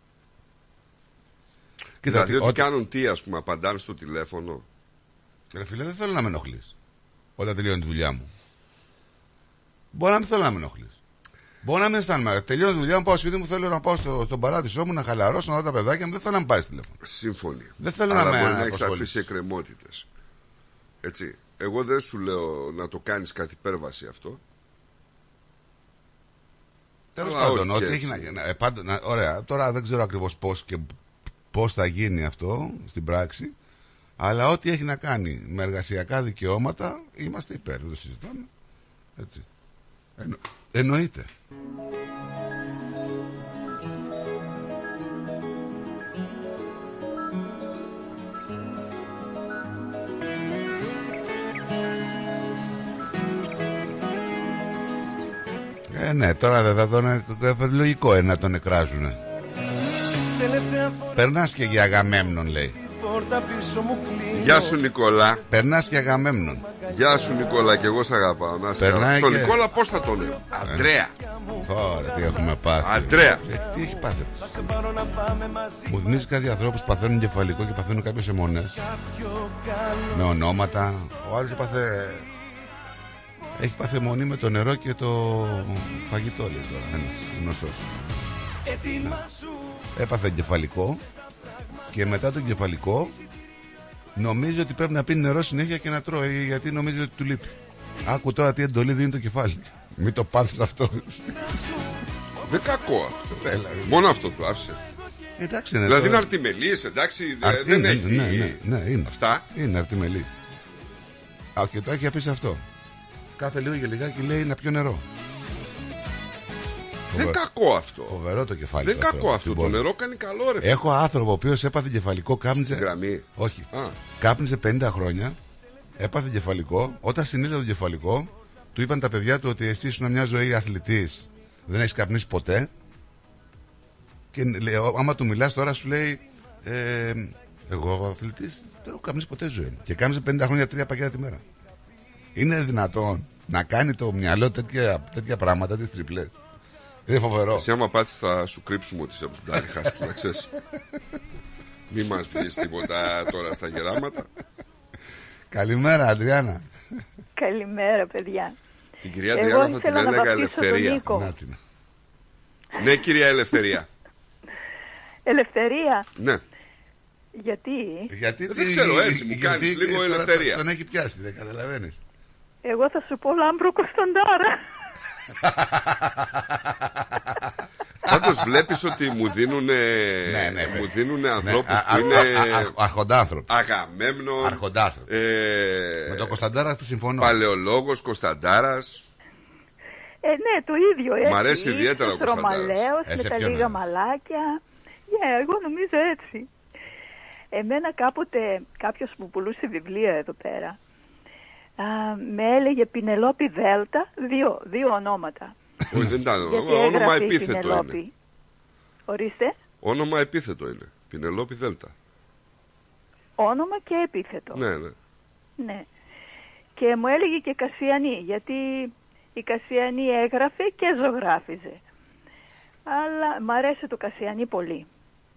Κοίτα, δηλαδή τι- ότι ό,τι- κάνουν τι ας πούμε απαντάνε στο τηλέφωνο. Ρε φίλε, δεν θέλω να με ενοχλείς όταν τελειώνει τη δουλειά μου. Μπορεί να μην θέλω να με ενοχλείς. Μπορεί να μην αισθάνομαι. Τελειώνει τη δουλειά μου, πάω σπίτι μου, θέλω να πάω στο, στον παράδεισό μου, να χαλαρώσω, να δω τα παιδάκια μου. Δεν θέλω να με πάρει τηλέφωνο. Σύμφωνοι. Δεν θέλω Αλλά να με μπορεί να έχεις απασχολήσεις. αφήσει εκκρεμότητες. Έτσι. Εγώ δεν σου λέω να το κάνεις κάτι υπέρβαση αυτό. Τέλος Αλλά πάντων, όχι ό,τι έτσι. έχει να, να, ε, πάντα, να- Ωραία, τώρα δεν ξέρω ακριβώς πώς και πώς θα γίνει αυτό στην πράξη. Αλλά ό,τι έχει να κάνει με εργασιακά δικαιώματα είμαστε υπέρ. Δεν το συζητάμε. Έτσι. Εννο, εννοείται. Ε, ναι, τώρα δεν θα τον. ε, Λογικό είναι να τον εκράζουνε. Τελευταία φορά Περνάς και για Αγαμέμνον, λέει. πόρτα πίσω μου κλείνω Γεια σου Νικόλα. Περνάς και Αγαμέμνον. Γεια σου Νικόλα και εγώ σε αγαπάω. Να σε Περνάει καλά. Τον και- Νικόλα πώς θα τον λέω; Αντρέα. Ωραία, τι έχουμε πάθει. Αντρέα. Ε, τι έχει πάθει; Θα σε πάρω να πάμε μαζί Μου θυμίζει κάτι ανθρώπους που παθαίνουν κεφαλικό και παθαίνουν κάποιες αιμονές. πιο καλό Με ονόματα. Ο άλλος έπαθε. Έχει πάθει αιμονή με το νερό και το φαγητό, λέει τώρα. Ένας γνωστός. Έτοιμα σου Έπαθε κεφαλικό και μετά τον κεφαλικό νομίζει ότι πρέπει να πίνει νερό συνέχεια και να τρώει γιατί νομίζει ότι του λείπει. Άκου τώρα τι εντολή δίνει το κεφάλι. Μην το πάθεις αυτό. Δεν κακό αυτό. Έλα, ρε. Μόνο αυτό του άφησε. Εντάξει, είναι Δηλαδή το- είναι αρτιμελής, εντάξει. δε- Αρ- Δεν είναι, έχει. Ναι, ναι, ναι, είναι. Αυτά. Είναι αρτιμελής. Α, και το έχει αφήσει αυτό. Κάθε λίγο και λιγάκι λέει να πιω νερό. Δεν Φοβε- κακό αυτό. Φοβερό το κεφάλι. Δεν του κακό ανθρώπου αυτό. στην Το πόλη. νερό κάνει καλό ρε. Έχω άνθρωπο ο οποίος έπαθε κεφαλικό, κάπνιζε. Γραμμή. Όχι. Α. Κάπνιζε 50 χρόνια, έπαθε κεφαλικό. Όταν συνήλθε το κεφαλικό, του είπαν τα παιδιά του ότι εσύ ήσουν μια ζωή αθλητής, δεν έχεις καπνίσει ποτέ. Και λέει, ο- άμα του μιλάς τώρα, σου λέει, ε, Εγώ αθλητής δεν έχω καπνίσει ποτέ ζωή μου. Και κάπνιζε 50 χρόνια τρία πακέτα τη μέρα. Είναι δυνατόν να κάνει το μυαλό τέτοια, τέτοια πράγματα, τις τριπλέ. Είναι φοβερό. Εσύ άμα πάθεις θα σου κρύψουμε ότι είσαι από την άλλη χάστη, να ξέρεις. Μη μας βρεις τίποτα τώρα στα γεράματα. Καλημέρα, Αντριάννα. Καλημέρα, παιδιά. Την κυρία Εγώ Αντριάννα θα την ήθελα να έλεγα βαφτίσω τον Ελευθερία. Νίκο. Να την. Ναι, κυρία Ελευθερία. Ελευθερία. Ναι. Γιατί; Γιατί Δεν ξέρω, έτσι μου κάνεις λίγο τώρα ελευθερία. Τον έχει πιάσει, δεν καταλαβαίνεις. εγώ θα σου πω Λάμπρο Κωνσταντάρα. Πάντως βλέπεις ότι μου δίνουν, Ναι, ναι, μου ναι. δίνουν ανθρώπους α- που α- είναι α- α- αρχοντάνθρωποι. Αγαμέμνων, Αρχοντάνθρωποι. ε, Με τον Κωνσταντάρας συμφωνώ. Παλαιολόγος, Κωνσταντάρας Ε, ναι, το ίδιο. Έτσι. Μ' αρέσει ιδιαίτερα ο Κωνσταντάρας. Ρωμαλαίος Ε, με σε τα ποιον λίγα άρεσε; μαλάκια. Ναι, εγώ νομίζω έτσι. Εμένα κάποτε κάποιος που πουλούσε βιβλία εδώ πέρα α, με έλεγε Πινελόπη Δέλτα, δύο, δύο ονόματα. Όχι δεν ήταν Γιατί όνομα έγραφε η επίθετο Πινελόπη. είναι Ορίστε, Όνομα επίθετο είναι Πινελόπη Δέλτα όνομα και επίθετο. Ναι, ναι Ναι. Και μου έλεγε και Κασιανή, γιατί η Κασιανή έγραφε και ζωγράφιζε. Αλλά μ' αρέσει το Κασιανή πολύ.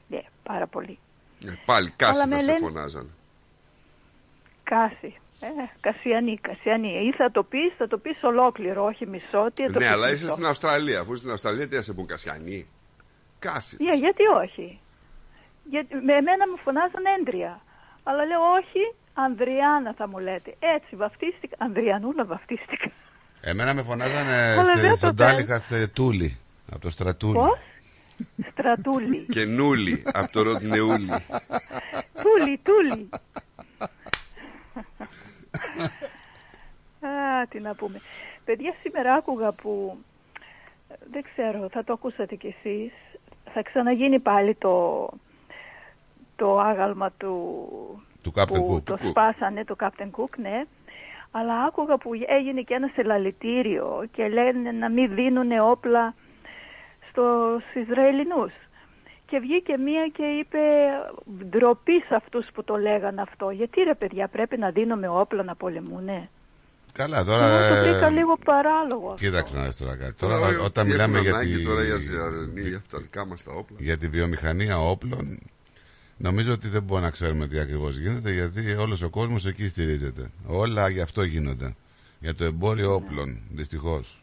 Ναι, πάρα πολύ. Ε, Πάλι κάση Αλλά θα με σε λένε- φωνάζανε Κάση. Ε, Κασιανή, Κασιανή. Ή θα το πεις, θα το πεις ολόκληρο, όχι μισό. Τι θα το Ναι πεις αλλά είσαι μισό. στην Αυστραλία Αφού στην Αυστραλία τι θα σε πούν Κασιανή; Κάση Ναι, γιατί όχι; Γιατί, με εμένα μου φωνάζαν έντρια. Αλλά λέω όχι, Ανδριάνα θα μου λέτε. Έτσι βαφτίστηκα. Ανδριανούλα βαφτίστηκα. Εμένα με φωνάζανε Αλλά στη- δεν το στον θέλω. Τάλιχα Τούλη. Από το στρατούλι. Πώς; Στρατούλη. Και νούλι από το Ροτνεούλι Τούλη, τούλη. Α, τι να πούμε. Παιδιά, σήμερα άκουγα που, ε, δεν ξέρω, θα το ακούσατε κι εσείς, θα ξαναγίνει πάλι το, το άγαλμα του, Του Captain που Cook. το Του Cook. σπάσανε, το Captain Cook, ναι. Αλλά άκουγα που έγινε και ένας συλλαλητήριο και λένε να μην δίνουν όπλα στους Ισραηλινούς. Και βγήκε μία και είπε ντροπή σε αυτούς που το λέγαν αυτό. Γιατί ρε παιδιά πρέπει να δίνουμε όπλα να πολεμούνε; Καλά, τώρα. Εγώ το ε, βρήκα λίγο παράλογο. Κοίταξε να δεις τώρα κάτι. Τώρα, Τώρα, ό- όταν τι μιλάμε έχουν για ανάγκη τη, τώρα οι Αζιαρνοί για τα δικά μας τα όπλα για τη βιομηχανία όπλων, νομίζω ότι δεν μπορούμε να ξέρουμε τι ακριβώς γίνεται, γιατί όλος ο κόσμος εκεί στηρίζεται. Όλα γι' αυτό γίνονται. Για το εμπόριο όπλων, δυστυχώς.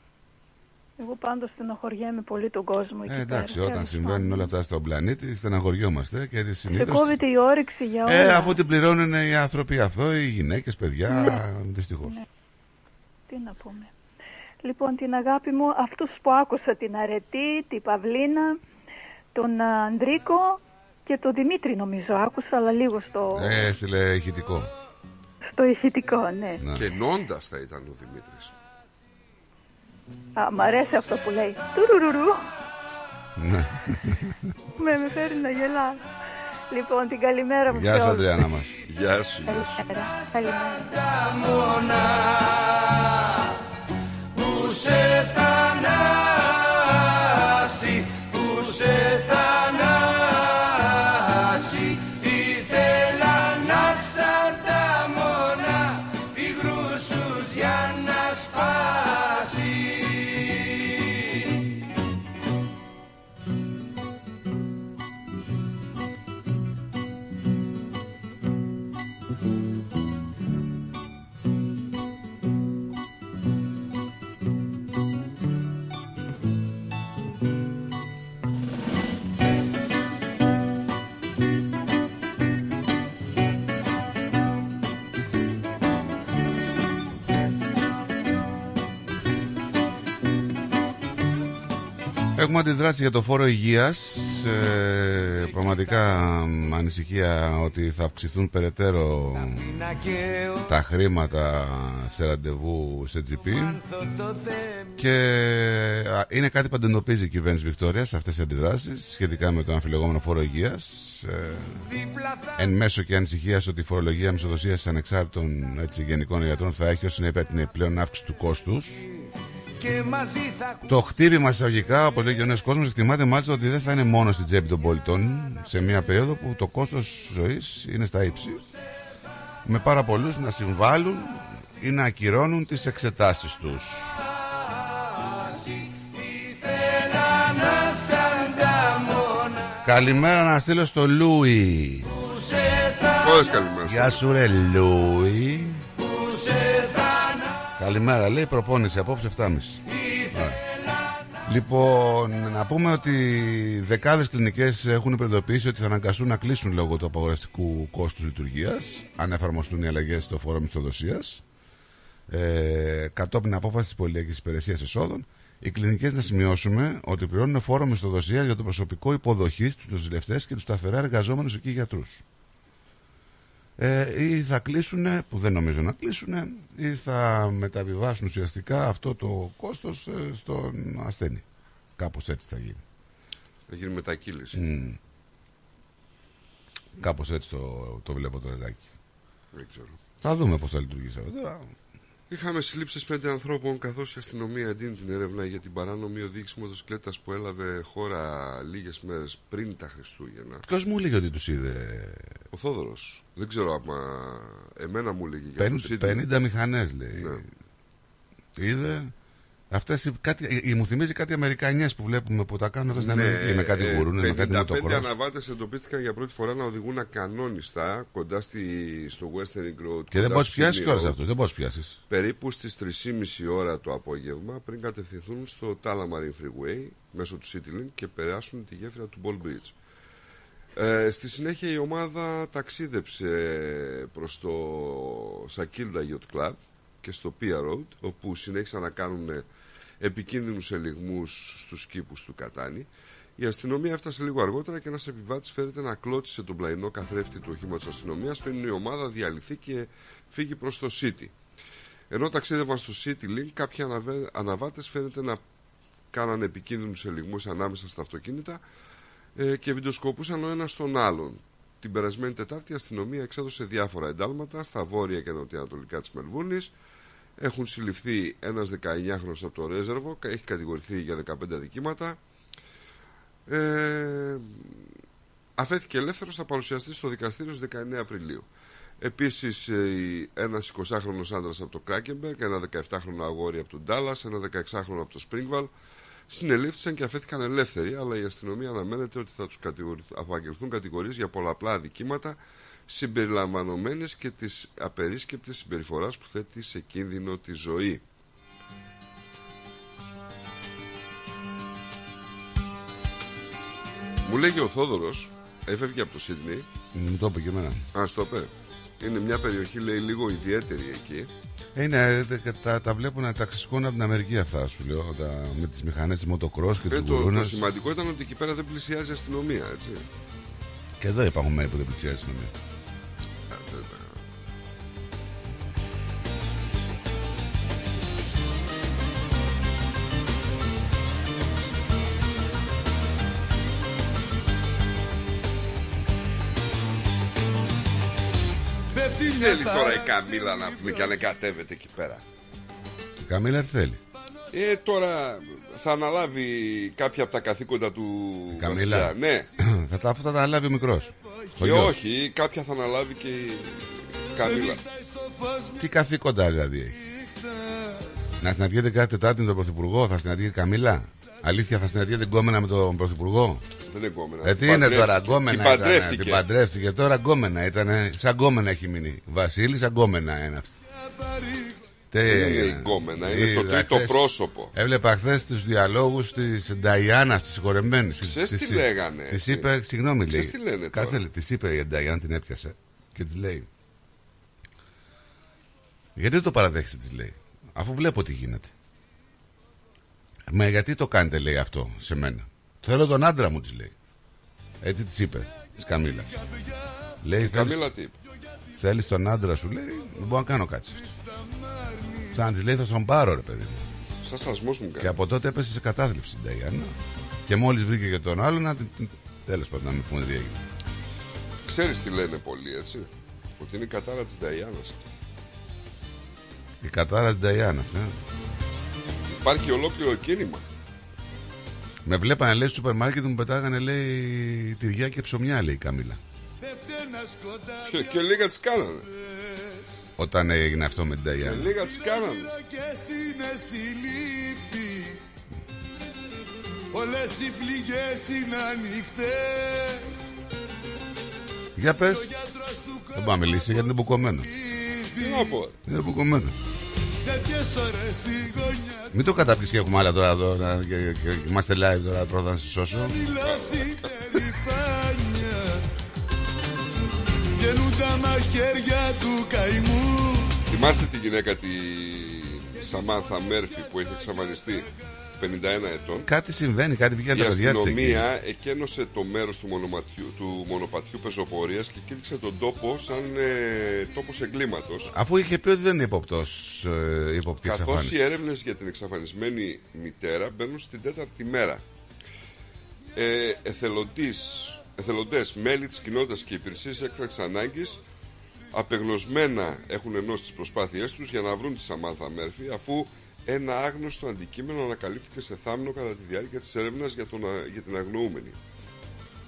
Εγώ πάντως στενοχωριέμαι πολύ τον κόσμο εκεί Ε, εντάξει, πέρα. όταν Τέλος συμβαίνουν πάντων. όλα αυτά στον πλανήτη, στεναχωριόμαστε και Σε συνήθως... κόβεται η όρεξη για όλα. Ε, αφού την πληρώνουν οι άνθρωποι αυτό, οι γυναίκες, παιδιά, Ναι. δυστυχώς. Ναι. Τι να πούμε. Λοιπόν, την αγάπη μου, αυτούς που άκουσα, την Αρετή, την Παυλίνα, τον α, Ανδρίκο και τον Δημήτρη νομίζω άκουσα, αλλά λίγο στο, Ε, έστειλε ηχητικό. στο ηχητικό, ναι. Ναι. Και νόντας θα ήταν ο Δημήτρης Α, μ' αρέσει αυτό που λέει. Τουρουρουρου. Ναι. με, με φέρει να γελάω. Λοιπόν, την καλημέρα μου Γεια σε σου, όλους. Αντριάννα μας. Γεια σου, γεια σου Καλημέρα. Καλημέρα. που σε θανάσει, που σε θανάσει Έχουμε αντιδράσει για το φόρο υγείας. Ε, Πραγματικά μ, ανησυχία ότι θα αυξηθούν περαιτέρω τα χρήματα σε ραντεβού σε GP και α, είναι κάτι που αντιμετωπίζει η κυβέρνηση Βικτόριας σε αυτές τις αντιδράσεις σχετικά με το αμφιλεγόμενο φόρο υγείας. Ε, εν μέσω και ανησυχία ότι η φορολογία μισοδοσίας ανεξάρτητων έτσι, γενικών ιατρών θα έχει ως συνέπεια την επιπλέον αύξηση του κόστους και μαζί θα το χτύπημα εισαγωγικά, όπως λέει και ο νέος κόσμος, εκτιμάται μάλιστα ότι δεν θα είναι μόνο στην τσέπη των πολιτών σε μια περίοδο που το κόστος ζωής είναι στα ύψη. Με πάρα πολλούς να συμβάλλουν ή να ακυρώνουν τις εξετάσεις τους. Ήθελα Καλημέρα να στείλω στο Λούι. Όλες καλημέρα. Γεια σου ρε Λούι. Καλημέρα, λέει προπόνηση απόψε 7.30. Ωραία. Λοιπόν, να πούμε ότι δεκάδες κλινικές έχουν υπερδοποιήσει ότι θα αναγκαστούν να κλείσουν λόγω του απαγορευτικού κόστους λειτουργίας αν εφαρμοστούν οι αλλαγές στο φόρο μισθοδοσίας ε, κατόπιν απόφασης της Πολυιακής Υπηρεσίας Εσόδων οι κλινικές να σημειώσουμε ότι πληρώνουν φόρο μισθοδοσία για το προσωπικό υποδοχής τους νοσηλευτές και τους σταθερά εργαζόμενους εκεί γιατρούς ε, ή θα κλείσουν, που δεν νομίζω να κλείσουν, ή θα μεταβιβάσουν ουσιαστικά αυτό το κόστος ε, στον ασθενή. Κάπως έτσι θα γίνει. Θα γίνει μετακύληση. Mm. Κάπως έτσι το, το βλέπω το ρεδάκι. Δεν ξέρω. Θα δούμε πώς θα λειτουργήσει αυτό. Τώρα, Είχαμε συλλήψεις πέντε ανθρώπων καθώς η αστυνομία εντείνει την έρευνα για την παράνομη οδήγηση μοτοσυκλέτας που έλαβε χώρα λίγες μέρες πριν τα Χριστούγεννα. Ποιος μου έλεγε ότι τους είδε; Ο Θόδωρος. Δεν ξέρω άμα. Εμένα μου έλεγε για τους 50, είδε. 50 μηχανές λέει. Ναι. Είδε; Αυτές οι, κάτι, ε, μου θυμίζει κάτι Αμερικανιές που βλέπουμε που τα κάνουν εδώ στην Ναι, Αμερική με κάτι ε, γουρούνες, με κάτι 55 μοτοκρός. αναβάτες εντοπίστηκαν για πρώτη φορά να οδηγούν ακανόνιστα κοντά στη, στο Western Road. Και δεν κοντά μπορείς να στο πιάσεις Sydney κιόλας Road, αυτούς, δεν μπορείς να πιάσεις. Περίπου στις 3.30 ώρα το απόγευμα πριν κατευθυνθούν στο Tullamarine Freeway μέσω του Citylink και περάσουν τη γέφυρα του Ball Bridge. Ε, στη συνέχεια η ομάδα ταξίδεψε προς το Sakilda Yacht Club και στο Pia Road όπου συνέχισαν να κάνουν επικίνδυνους ελιγμούς στους κήπους του Κατάνη. Η αστυνομία έφτασε λίγο αργότερα και ένας επιβάτης φέρεται να κλώτσισε τον πλαϊνό καθρέφτη του οχήματος αστυνομίας πριν η ομάδα διαλυθεί και φύγει προς το City. Ενώ ταξίδευαν στο City Link, κάποιοι αναβε... αναβάτες φαίνεται να κάνανε επικίνδυνους ελιγμούς ανάμεσα στα αυτοκίνητα ε, και βιντεοσκοπούσαν ο ένας τον άλλον. Την περασμένη Τετάρτη η αστυνομία εξέδωσε διάφορα εντάλματα στα βόρεια και νοτιοανατολικά της Μελβούρνης. Έχουν συλληφθεί ένας 19χρονος από το Ρέζερβο, έχει κατηγορηθεί για 15 αδικήματα. Ε, αφέθηκε ελεύθερος, θα παρουσιαστεί στο δικαστήριο στις 19 Απριλίου. Επίσης ε, ένας 20χρονος άντρας από το Κράκεμπεργκ, ένα 17χρονο αγόρι από τον Ντάλλας, ένα 16χρονο από το Σπρίγβαλ, συνελήφθησαν και αφέθηκαν ελεύθεροι, αλλά η αστυνομία αναμένεται ότι θα τους κατηγορηθ- απαγγελθούν κατηγορίες για πολλαπλά αδικήματα συμπεριλαμβανομένες και της απερίσκεπτης συμπεριφοράς που θέτει σε κίνδυνο τη ζωή. Μου λέγει ο Θόδωρος, έφευγε από το Σίδνεϊ. Μου το είπε και εμένα. Α, στο είπε. Είναι μια περιοχή, λέει, λίγο ιδιαίτερη εκεί. Ε, Είναι, δε- τα, τα βλέπουν, τα ξεσηκώνουν από την Αμερική αυτά σου λέω. Τα, με τις μηχανές της μοτοκρός και Ε, του το, το γουρούνε. σημαντικό ήταν ότι εκεί πέρα δεν πλησιάζει η αστυνομία, έτσι. Και εδώ υπάρχουν μέρη που δεν πλησιάζει η αστυνομία. Θέλεις τώρα η Καμίλα να πούμε και ανεκατεύεται εκεί πέρα. Η Καμίλα τι θέλει; Ε, τώρα θα αναλάβει κάποια από τα καθήκοντα του Η Καμίλα. βασιλιά. Ναι. θα τα, θα τα αναλάβει ο μικρός. Και όχι, κάποια θα αναλάβει και η Καμίλα. Τι καθήκοντα δηλαδή έχει; Να συναντιέται κάθε Τετάρτη με τον Πρωθυπουργό, θα συναντιέται η Καμίλα; Αλήθεια, θα συναντιέται γκόμενα με τον Πρωθυπουργό; Δεν είναι γκόμενα. Ε, τι Την είναι παντρεύτηκε. τώρα, γκόμενα Την ήταν. παντρεύτηκε. Την παντρεύτηκε. Τώρα γκόμενα ήταν. Σαν γκόμενα έχει μείνει. Βασίλη, σαν γκόμενα είναι αυτή. Τι Δεν είναι έγινε; η γκόμενα, είναι το Είδα τρίτο χθες- πρόσωπο. Έβλεπα χθες τους διαλόγους της Νταϊάννας, της συγχωρεμένη. Ξέρεις τι λέγανε, Της έτσι. είπε, συγγνώμη, λέει. Ξέρεις τι λένε Κάτσε, τώρα. της είπε η Νταϊάννα, την έπιασε και της λέει. Γιατί δεν το παραδέχεσαι, της λέει. Αφού βλέπω τι γίνεται. Μα γιατί το κάνετε, λέει αυτό σε μένα; Θέλω τον άντρα μου, της λέει. Έτσι της είπε, της Καμίλα; Λέει, Η θέλεις, Καμίλα τι είπε; θέλεις τον άντρα σου, λέει, δεν μπορώ να κάνω κάτι σε αυτό. Σαν να της λέει, θα τον πάρω, ρε παιδί μου. Σαν σασμός μου Και κάνει. από τότε έπεσε σε κατάθλιψη η Νταϊάννα. Και μόλις βρήκε και τον άλλο, να. Τέλος πάντων, να μην πούμε τι έγινε. Ξέρεις τι λένε πολλοί, έτσι; Ότι είναι η κατάρα της Νταϊάνας αυτή. Η κατάρα της Νταϊάννας. Ε. Υπάρχει ολόκληρο κίνημα. Με βλέπανε, λέει, στο σούπερ μάρκετ μου πετάγανε, λέει, τυριά και ψωμιά, λέει η Καμίλα. Και, και λίγα τις κάνανε. Όταν έγινε αυτό με την Και Νταϊάννα. λίγα τις κάνανε. Όλες οι πληγές είναι ανοιχτές Για πες. Δεν πάω να μιλήσει γιατί είναι μπουκωμένο. Τι να πω. Είναι μπουκωμένο. Τέτοιες ώρες στη γωνιά Μην το καταπιείς και έχουμε άλλα τώρα εδώ να- και, και, και είμαστε live τώρα πρώτα να σε σώσω. Δηλώσει περηφάνεια Βγαίνουν τα μαχαίρια του καημού Θυμάστε τη γυναίκα τη Σαμάνθα Μέρφη που έχει εξαφανιστεί; 51 ετών. Κάτι συμβαίνει, κάτι πήγαινε Η τα παιδιά της εκεί. αστυνομία εκένωσε το μέρος του, μονοπατιού, του μονοπατιού πεζοπορίας και κήρυξε τον τόπο σαν ε, τόπος εγκλήματος. Αφού είχε πει ότι δεν είναι υποπτός ε, υποπτή Καθώς εξαφάνιση. οι έρευνες για την εξαφανισμένη μητέρα μπαίνουν στην τέταρτη μέρα. Ε, εθελοντής, εθελοντές, μέλη της κοινότητας και υπηρεσίες έκτακτης ανάγκης απεγνωσμένα έχουν ενώσει τις προσπάθειές τους για να βρουν τη Σαμάνθα Μέρφη αφού ένα άγνωστο αντικείμενο ανακαλύφθηκε σε θάμνο κατά τη διάρκεια της έρευνας για, τον, α- για την αγνοούμενη.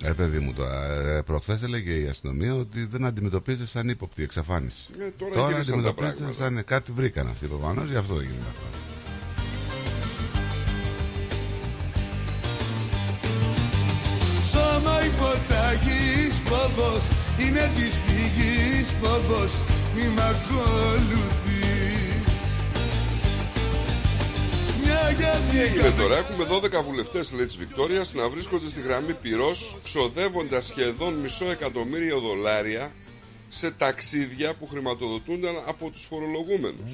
Ε, παιδί μου, τώρα, ε, προχθές έλεγε η αστυνομία ότι δεν αντιμετωπίζεται σαν ύποπτη εξαφάνιση. Ε, τώρα γύρισαν τα αντιμετωπίζεται πράγματα. σαν κάτι βρήκαν αυτοί προφανώς, γι' αυτό δεν γίνεται αυτό. Σώμα υποταγής φόβος Είναι της φυγής φόβος Μη μ' ακολουθείς Μια για Τι έγινε μια τώρα, έχουμε 12 βουλευτές λέει της Βικτόριας να βρίσκονται στη γραμμή πυρός, ξοδεύοντας σχεδόν μισό εκατομμύριο δολάρια σε ταξίδια που χρηματοδοτούνταν από τους φορολογούμενους.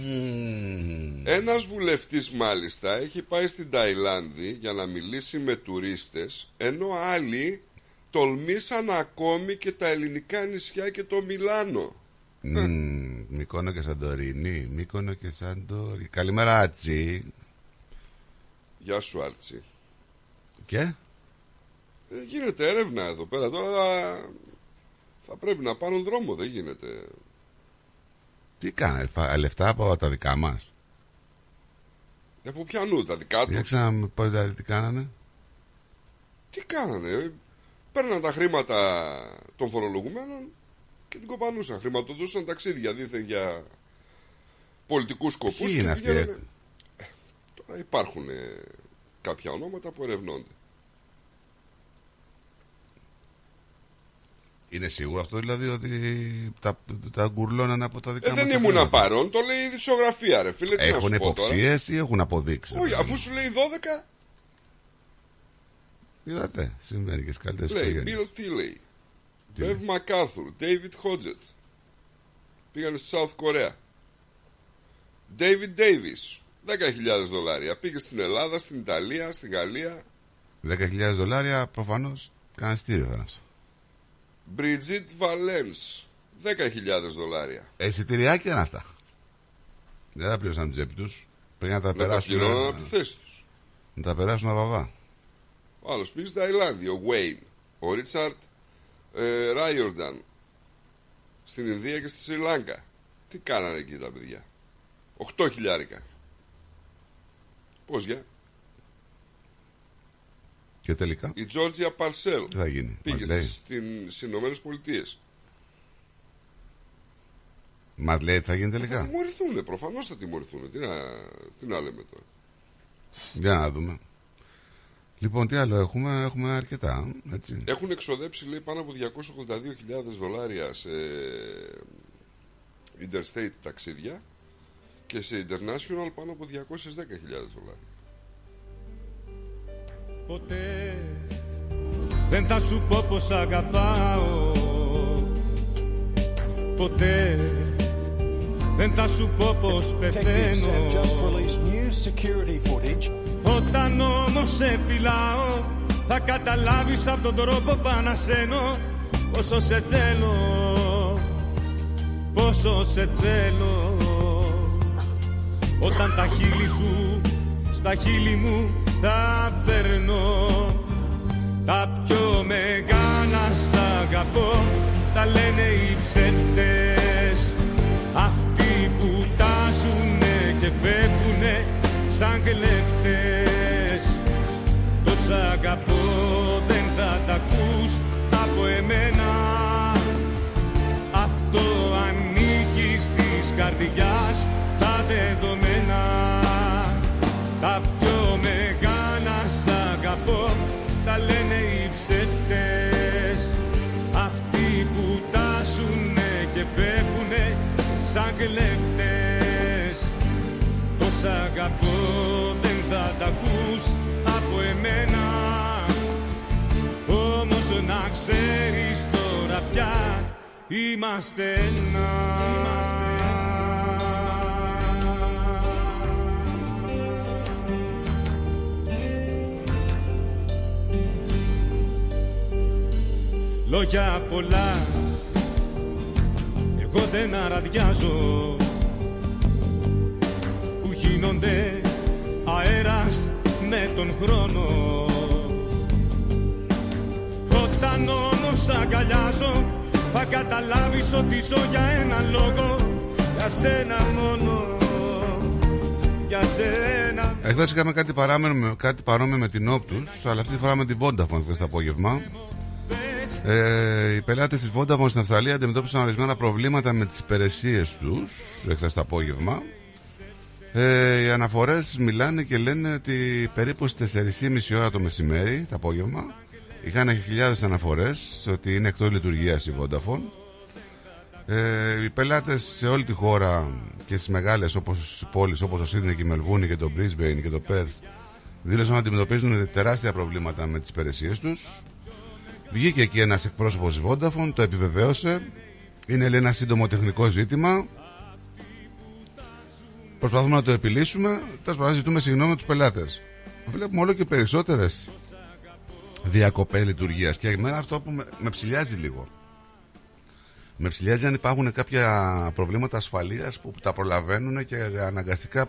Ένας βουλευτής μάλιστα έχει πάει στην Ταϊλάνδη για να μιλήσει με τουρίστες, ενώ άλλοι τολμήσαν ακόμη και τα ελληνικά νησιά και το Μιλάνο. Μμμ, Μύκονο και Σαντορίνη. Μύκονο και Σαντορίνη. Καλημέρα, Άτσι. Γεια σου Άρτσι. Και; Ε, γίνεται έρευνα εδώ πέρα τώρα. Θα πρέπει να πάρουν δρόμο, δεν γίνεται. Τι κάνανε, φα- λεφτά από τα δικά μας; Από πιανού τα δικά Για τους. ξανά πω δηλαδή τι κάνανε. Τι κάνανε, ε; παίρναν τα χρήματα των φορολογουμένων και την κοπανούσαν. Χρηματοδούσαν ταξίδια δίθεν για πολιτικούς σκοπούς. Ποιοι είναι αυτοί, ε; Τώρα υπάρχουν ε, κάποια ονόματα που ερευνώνται. Είναι σίγουρο αυτό δηλαδή ότι τα, τα γκουρλώνανε από τα δικά Ε, μας δεν τα ήμουν χρήματα. παρόν, το λέει η δισογραφία, ρε φίλε. Τι να Έχουν σου πω τώρα. υποψίες ή έχουν αποδείξεις. Όχι, αφού σου λέει 12, Είδατε, συμβαίνει και στι καλύτερες λέει οικογένειες. Bill Tilley, Τι Bev MacArthur, David Hodgett. Πήγανε στη South Korea. David Davis, 10.000 δολάρια. Πήγε στην Ελλάδα, στην Ιταλία, στην Γαλλία. 10.000 δολάρια προφανώς κανένα στήριο θα είναι αυτό. Brigitte Valens, 10.000 δολάρια. Ε, Εισιτηριάκια είναι αυτά. Δεν τα πλήρωσαν την τσέπη τους. Πρέπει να τα Να τα περάσουν. πληρώναν από τη θέση τους. Να τα περάσουν αβαβά. Ο άλλος πήγε στην Ταϊλάνδη, ο Wayne, ο Ρίτσαρτ ε, Ράιορνταν. Στην Ινδία και στη Σρι Λάγκα. Τι κάνανε εκεί τα παιδιά; 8 χιλιάρικα. Πώς για; Και τελικά. Η Τζόρτζια Παρσέλ Τι θα γίνει; Μας πήγε λέει. στις Ηνωμένες Πολιτείες. Μας λέει τι θα γίνει Θα τελικά. τιμωρηθούν, προφανώς θα τιμωρηθούν. Τι να, τι να λέμε τώρα. Για να δούμε. Λοιπόν, τι άλλο έχουμε; Έχουμε αρκετά. Έτσι. Έχουν εξοδέψει λέει πάνω από 282.000 δολάρια σε interstate ταξίδια και σε international πάνω από 210.000 δολάρια. Ποτέ δεν θα σου πω πως αγαπάω. Ποτέ δεν θα σου πω πως πεθαίνω. Όταν όμως σε φυλάω θα καταλάβεις από τον τρόπο που ανασένω Πόσο σε θέλω, πόσο σε θέλω Όταν τα χείλη σου στα χείλη μου θα φέρνω Τα πιο μεγάλα στα αγαπώ τα λένε οι ψεύτες. Αυτοί που τάζουνε και φεύγουνε σαν κλέφτες. Τόσα αγαπώ δεν θα τα ακούς από εμένα. Αυτό ανήκει στις καρδιάς τα δεδομένα Τα πιο μεγάλα σ' αγαπώ τα λένε οι ψεύτες. Αυτοί που τάζουνε και φεύγουνε σαν κλέφτες. Τόσα αγαπώ δεν θα τα ακούς από εμένα. Όμως να ξέρεις τώρα πια είμαστε ένα Λόγια πολλά. Εγώ δεν αραδιάζω. Που γίνονται αέρας με τον χρόνο. Όταν όμως αγκαλιάζω θα καταλάβεις ότι ζω για ένα λόγο. Για σένα μόνο. Για σένα. Εχθέ είχαμε κάτι, παράμενο, κάτι παρόμοιο με την Optus, αλλά αυτή τη φορά με την Vodafone χθες το απόγευμα. Ε, οι πελάτες της Vodafone στην Αυστραλία αντιμετώπισαν ορισμένα προβλήματα με τις υπηρεσίες τους εχθέ το απόγευμα. Ε, οι αναφορές μιλάνε και λένε ότι περίπου στις 4.30 ώρα το μεσημέρι, το απόγευμα, είχαν χιλιάδες αναφορές ότι είναι εκτός λειτουργίας η Vodafone. Ε, οι πελάτες σε όλη τη χώρα και στις μεγάλες πόλεις όπως ο Σίδνεϊ και η Μελβούνι και το Brisbane και το Perth δήλωσαν ότι αντιμετωπίζουν τεράστια προβλήματα με τις υπηρεσίες τους. Βγήκε εκεί ένας εκπρόσωπος της Vodafone, το επιβεβαίωσε. Είναι λέει, ένα σύντομο τεχνικό ζήτημα. Προσπαθούμε να το επιλύσουμε. Τέλος πάντων, ζητούμε συγγνώμη τους πελάτες. Βλέπουμε όλο και περισσότερες διακοπές λειτουργίας. Και εμένα αυτό που με, με ψηλιάζει λίγο. Με ψηλιάζει αν υπάρχουν κάποια προβλήματα ασφαλείας που τα προλαβαίνουν και αναγκαστικά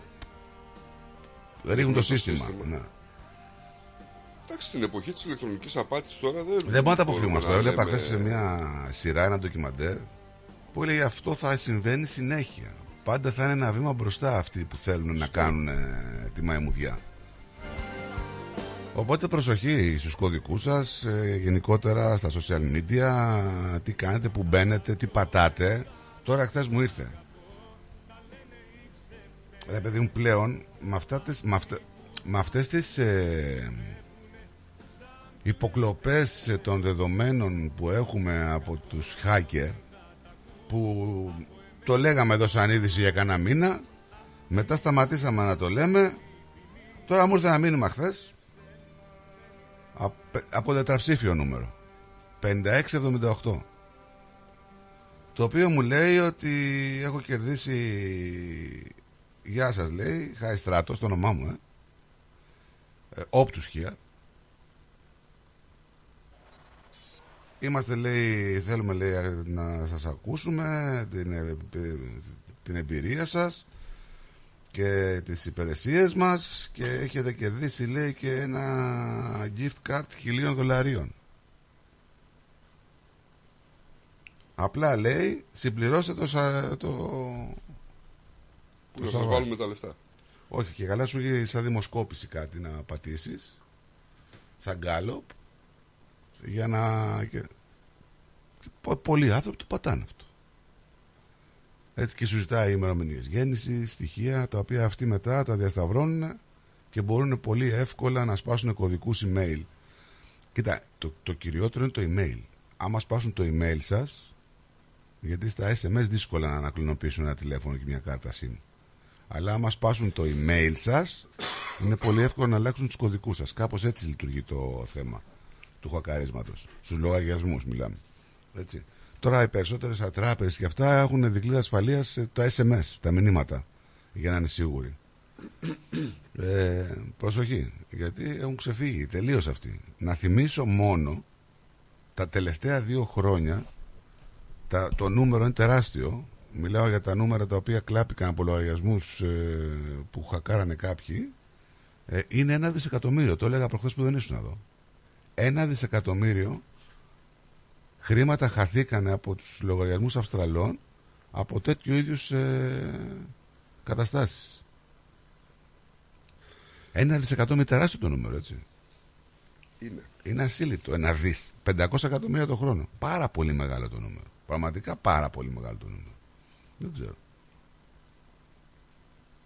ρίχνουν το σύστημα. Ναι. Εντάξει, στην εποχή της ηλεκτρονικής απάτης τώρα δεν. Δεν μπορούμε να τα αποφύγουμε αυτό. να Έβλεπα λέμε- χθες σε μια σειρά, ένα ντοκιμαντέρ που λέει αυτό θα συμβαίνει συνέχεια. Πάντα θα είναι ένα βήμα μπροστά αυτοί που θέλουν να κάνουν ε, τη μαϊμουδιά. Οπότε προσοχή στους κωδικούς σας, ε, γενικότερα στα social media, τι κάνετε, που μπαίνετε, τι πατάτε. Τώρα χθες μου ήρθε. Ρε παιδί μου πλέον, με, αυτά τις, με, αυτα- με αυτές τις ε, υποκλοπές ε, των δεδομένων που έχουμε από τους hacker που το λέγαμε εδώ σαν είδηση για κανένα μήνα μετά σταματήσαμε να το λέμε τώρα μου ήρθε ένα μήνυμα χθες από τετραψήφιο νούμερο 5678 το οποίο μου λέει ότι έχω κερδίσει Γεια σας λέει Χάι Στράτο το όνομά μου ε. ε Όπτους χία Είμαστε λέει Θέλουμε λέει να σας ακούσουμε την, ε, την εμπειρία σας και τις υπηρεσίες μας και έχετε κερδίσει λέει και ένα gift card χιλίων δολαρίων Απλά λέει συμπληρώστε το, σα- το, Που να σας βάλουμε τα λεφτά. όχι και καλά σου είχε σαν δημοσκόπηση κάτι να πατήσεις Σαν γκάλοπ Για να και... και πο- Πολλοί άνθρωποι το πατάνε αυτό Έτσι και σου ζητάει ημερομηνίες γέννησης, στοιχεία Τα οποία αυτοί μετά τα διασταυρώνουν Και μπορούν πολύ εύκολα να σπάσουν κωδικούς email Κοίτα, το, το κυριότερο είναι το email Άμα σπάσουν το email σας γιατί στα SMS δύσκολα να ανακλωνοποιήσουν ένα τηλέφωνο και μια κάρτα SIM. Αλλά άμα σπάσουν το email σας είναι πολύ εύκολο να αλλάξουν τους κωδικούς σας. Κάπως έτσι λειτουργεί το θέμα του χακαρίσματος. Στους λογαριασμούς μιλάμε. Έτσι. Τώρα οι περισσότερες ατράπες και αυτά έχουν δικλείδα ασφαλείας σε τα SMS, τα μηνύματα, για να είναι σίγουροι. Ε, προσοχή, γιατί έχουν ξεφύγει τελείως αυτοί. Να θυμίσω μόνο τα τελευταία δύο χρόνια τα, το νούμερο είναι τεράστιο. Μιλάω για τα νούμερα τα οποία κλάπηκαν από λογαριασμούς που χακάρανε κάποιοι. Ε, είναι ένα δισεκατομμύριο. Το έλεγα προχθές που δεν ήσουν εδώ. Ένα δισεκατομμύριο χρήματα χαθήκανε από τους λογαριασμούς Αυστραλών από τέτοιου είδους ε, καταστάσεις. Ένα δισεκατομμύριο τεράστιο το νούμερο, έτσι. Είναι. Είναι ασύλληπτο. Ένα δις. 500 εκατομμύρια το χρόνο. Πάρα πολύ μεγάλο το νούμερο. Πραγματικά πάρα πολύ μεγάλο το νούμερο. Δεν ξέρω.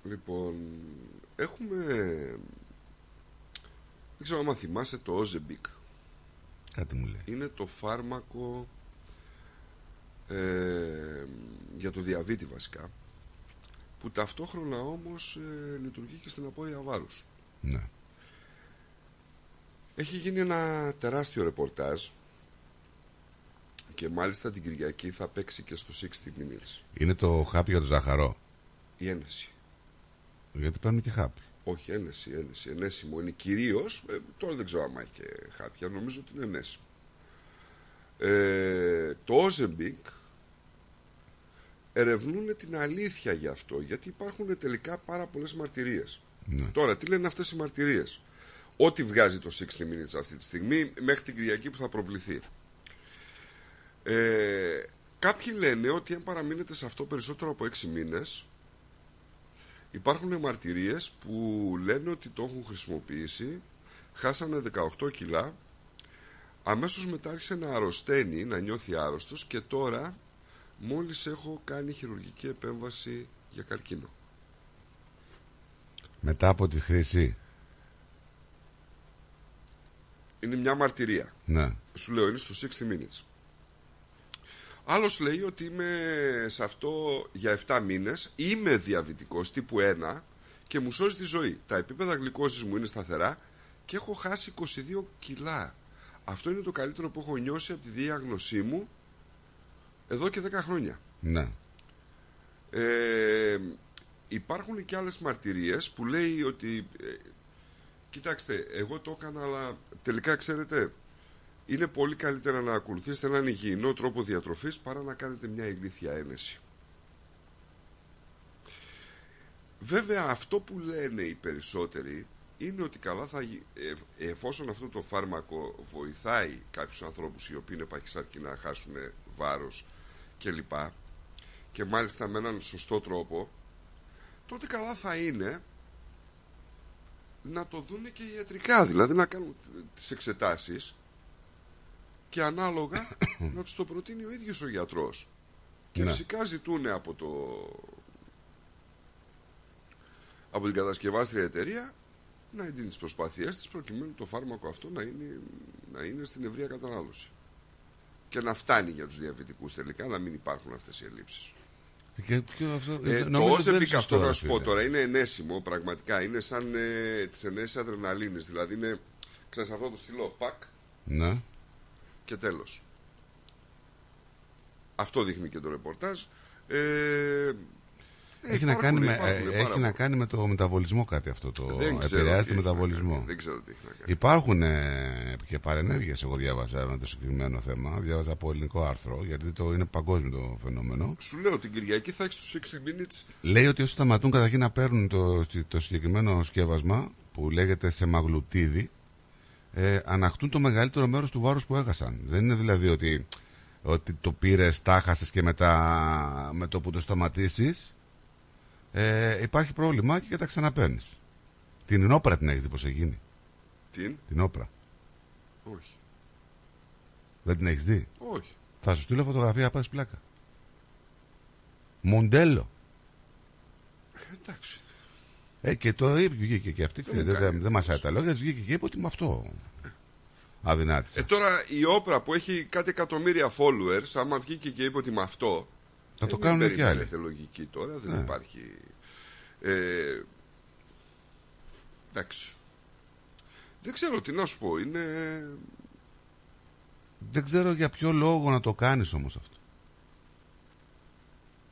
Λοιπόν, έχουμε... Δεν ξέρω αν θυμάσαι το Ozebic. Κάτι μου λέει. Είναι το φάρμακο ε, για το διαβήτη βασικά που ταυτόχρονα όμως ε, λειτουργεί και στην απόρρια βάρους. Ναι. Έχει γίνει ένα τεράστιο ρεπορτάζ και μάλιστα την Κυριακή θα παίξει και στο 60 Minutes. Είναι το χάπι για το ζάχαρο. Η ένεση. Γιατί παίρνουν και χάπι. Όχι, ένεση, ένεση. Ενέσιμο είναι κυρίως. τώρα δεν ξέρω αν έχει και χάπια. Νομίζω ότι είναι ενέσιμο. Ε, το Ozempic ερευνούν την αλήθεια γι' αυτό. Γιατί υπάρχουν τελικά πάρα πολλές μαρτυρίες. Ναι. Τώρα, τι λένε αυτές οι μαρτυρίες; Ό,τι βγάζει το 60 Minutes αυτή τη στιγμή μέχρι την Κυριακή που θα προβληθεί. Ε, κάποιοι λένε ότι αν παραμείνετε σε αυτό περισσότερο από 6 μήνες υπάρχουν μαρτυρίες που λένε ότι το έχουν χρησιμοποιήσει χάσανε 18 κιλά αμέσως μετά άρχισε να αρρωσταίνει, να νιώθει άρρωστος και τώρα μόλις έχω κάνει χειρουργική επέμβαση για καρκίνο. Μετά από τη χρήση. Είναι μια μαρτυρία. Ναι. Σου λέω είναι στο 60 minutes. Άλλος λέει ότι είμαι σε αυτό για 7 μήνες, είμαι διαβητικός τύπου 1 και μου σώζει τη ζωή. Τα επίπεδα γλυκόζης μου είναι σταθερά και έχω χάσει 22 κιλά. Αυτό είναι το καλύτερο που έχω νιώσει από τη διάγνωσή μου εδώ και 10 χρόνια. Ναι. Ε, υπάρχουν και άλλες μαρτυρίες που λέει ότι ε, κοιτάξτε εγώ το έκανα αλλά τελικά ξέρετε είναι πολύ καλύτερα να ακολουθήσετε έναν υγιεινό τρόπο διατροφής παρά να κάνετε μια ηλίθια ένεση. Βέβαια αυτό που λένε οι περισσότεροι είναι ότι καλά θα, εφόσον αυτό το φάρμακο βοηθάει κάποιους ανθρώπους οι οποίοι είναι παχυσάρκοι να χάσουν βάρος κλπ και μάλιστα με έναν σωστό τρόπο τότε καλά θα είναι να το δούνε και ιατρικά δηλαδή να κάνουν τις εξετάσεις και ανάλογα να τους το προτείνει ο ίδιος ο γιατρός και Ναι. φυσικά ζητούν από το από την κατασκευάστρια εταιρεία να εντείνει τις προσπάθειές της προκειμένου το φάρμακο αυτό να είναι, να είναι στην ευρεία κατανάλωση και να φτάνει για τους διαβητικούς τελικά να μην υπάρχουν αυτές οι ελλείψεις Και ποιο αυτό, ε, το νομίζω δεν Ozempic είναι αυτό σωστό, να σου πω φίλε. τώρα είναι ενέσιμο πραγματικά είναι σαν ε, τις ενέσεις αδρεναλίνης δηλαδή είναι ξέρεις αυτό το στυλό πακ Ναι. Και τέλος. Αυτό δείχνει και το ρεπορτάζ. Ε, Έχει, να, υπάρχουν, κάνει με, υπάρχουν ε, πάρα έχει να κάνει με το μεταβολισμό κάτι αυτό. Το Δεν ξέρω επηρεάζει τι το έχει να μεταβολισμό. κάνει. Δεν ξέρω τι έχει να κάνει. Υπάρχουν ε, και παρενέργειες, εγώ διάβαζα με το συγκεκριμένο θέμα. Διάβαζα από ελληνικό άρθρο, γιατί το είναι παγκόσμιο το φαινόμενο. Σου λέω την Κυριακή θα έχεις τους 60 minutes. Λέει ότι όσοι σταματούν καταρχήν να παίρνουν το, το συγκεκριμένο σκεύασμα που λέγεται σε μαγλουτίδι, ε, αναχτούν το μεγαλύτερο μέρος του βάρους που έχασαν. Δεν είναι δηλαδή ότι, ότι το πήρες, τα χάσες και μετά με το που το σταματήσεις. Ε, υπάρχει πρόβλημα και τα ξαναπαίρνει. Την όπρα την έχεις δει πώς έχει γίνει. Την; Την όπρα. Όχι. Δεν την έχεις δει; Όχι. Θα σου στείλω φωτογραφία, πας πλάκα. Μοντέλο. Εντάξει. Ε, και το είπε, βγήκε και αυτή. Δεν Δεν, μου δεν, κάνει δεν μασάει τα λόγια, βγήκε και είπε ότι με αυτό. Αδυνάτησε. Ε, τώρα η όπρα που έχει κάτι εκατομμύρια followers, άμα βγήκε και είπε ότι με αυτό. Θα το ε, μην κάνουν και άλλοι. περιμένετε λογική τώρα, δεν Ναι. υπάρχει. Ε, εντάξει. Δεν ξέρω τι να σου πω. Είναι. Δεν ξέρω για ποιο λόγο να το κάνεις όμως αυτό.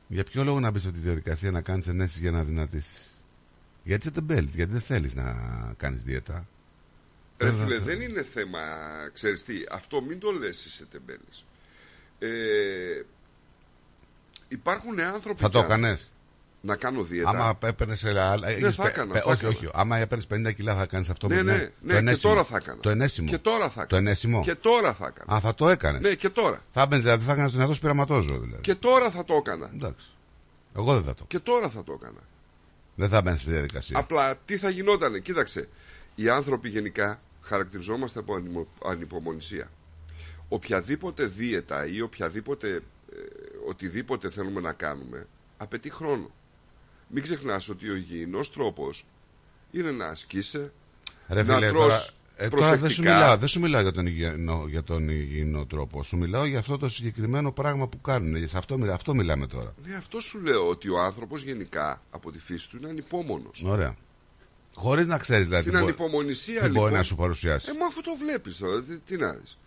Για ποιο λόγο να μπεις σε αυτή τη διαδικασία να κάνεις ενέσεις για να δυνατήσεις. Γιατί σε τεμπέλης, γιατί δεν θέλεις να κάνεις δίαιτα. Ρε Δεν- φίλε, δεν είναι θέμα, ξέρεις τι, αυτό μην το λες σε τεμπέλες. Ε, υπάρχουν άνθρωποι... Θα το και- έκανες. Να κάνω δίαιτα. Άμα έπαιρνες. Δεν θα έκανα, θα όχι, έκανα. όχι. Άμα έπαιρνες 50 κιλά θα κάνεις αυτό Ναι, με την ναι, άλλη. ναι, το και ενέσιμο. τώρα θα έκανα. Το ενέσιμο. Και τώρα θα Το έκανα. ενέσιμο. Και τώρα θα έκανα. Α, θα το έκανες. Ναι, και τώρα. Θα έμπαινε, δηλαδή θα έκανες δυνατό πειραματόζωο δηλαδή. Και τώρα θα το έκανα. Εντάξει. Εγώ δεν θα το. Και τώρα θα το έκανα. Δεν θα έμπαινε στη διαδικασία. Απλά τι θα γινότανε. Κοίταξε. Οι άνθρωποι γενικά χαρακτηριζόμαστε από ανημο- ανυπομονησία. Οποιαδήποτε δίαιτα ή οποιαδήποτε ε, οτιδήποτε θέλουμε να κάνουμε απαιτεί χρόνο. Μην ξεχνάς ότι ο υγιεινός τρόπος είναι να ασκείσαι, Ρε να φίλε, τρως τώρα, Ε, τώρα δεν σου, προσεκτικά. μιλάω, δεν σου μιλάω για τον, υγιεινό, για τον υγιεινό τρόπο. Σου μιλάω για αυτό το συγκεκριμένο πράγμα που κάνουν. Σε αυτό, μιλά- αυτό μιλάμε τώρα. Ναι, αυτό σου λέω ότι ο άνθρωπος γενικά από τη φύση του είναι ανυπόμονος. Ωραία. Χωρίς να ξέρεις δηλαδή. Στην τι μπο- ανυπομονησία τι λοιπόν. μπορεί να σου παρουσιάσει. Ε, μα αφού το βλέπεις τώρα, τι, τι να δεις.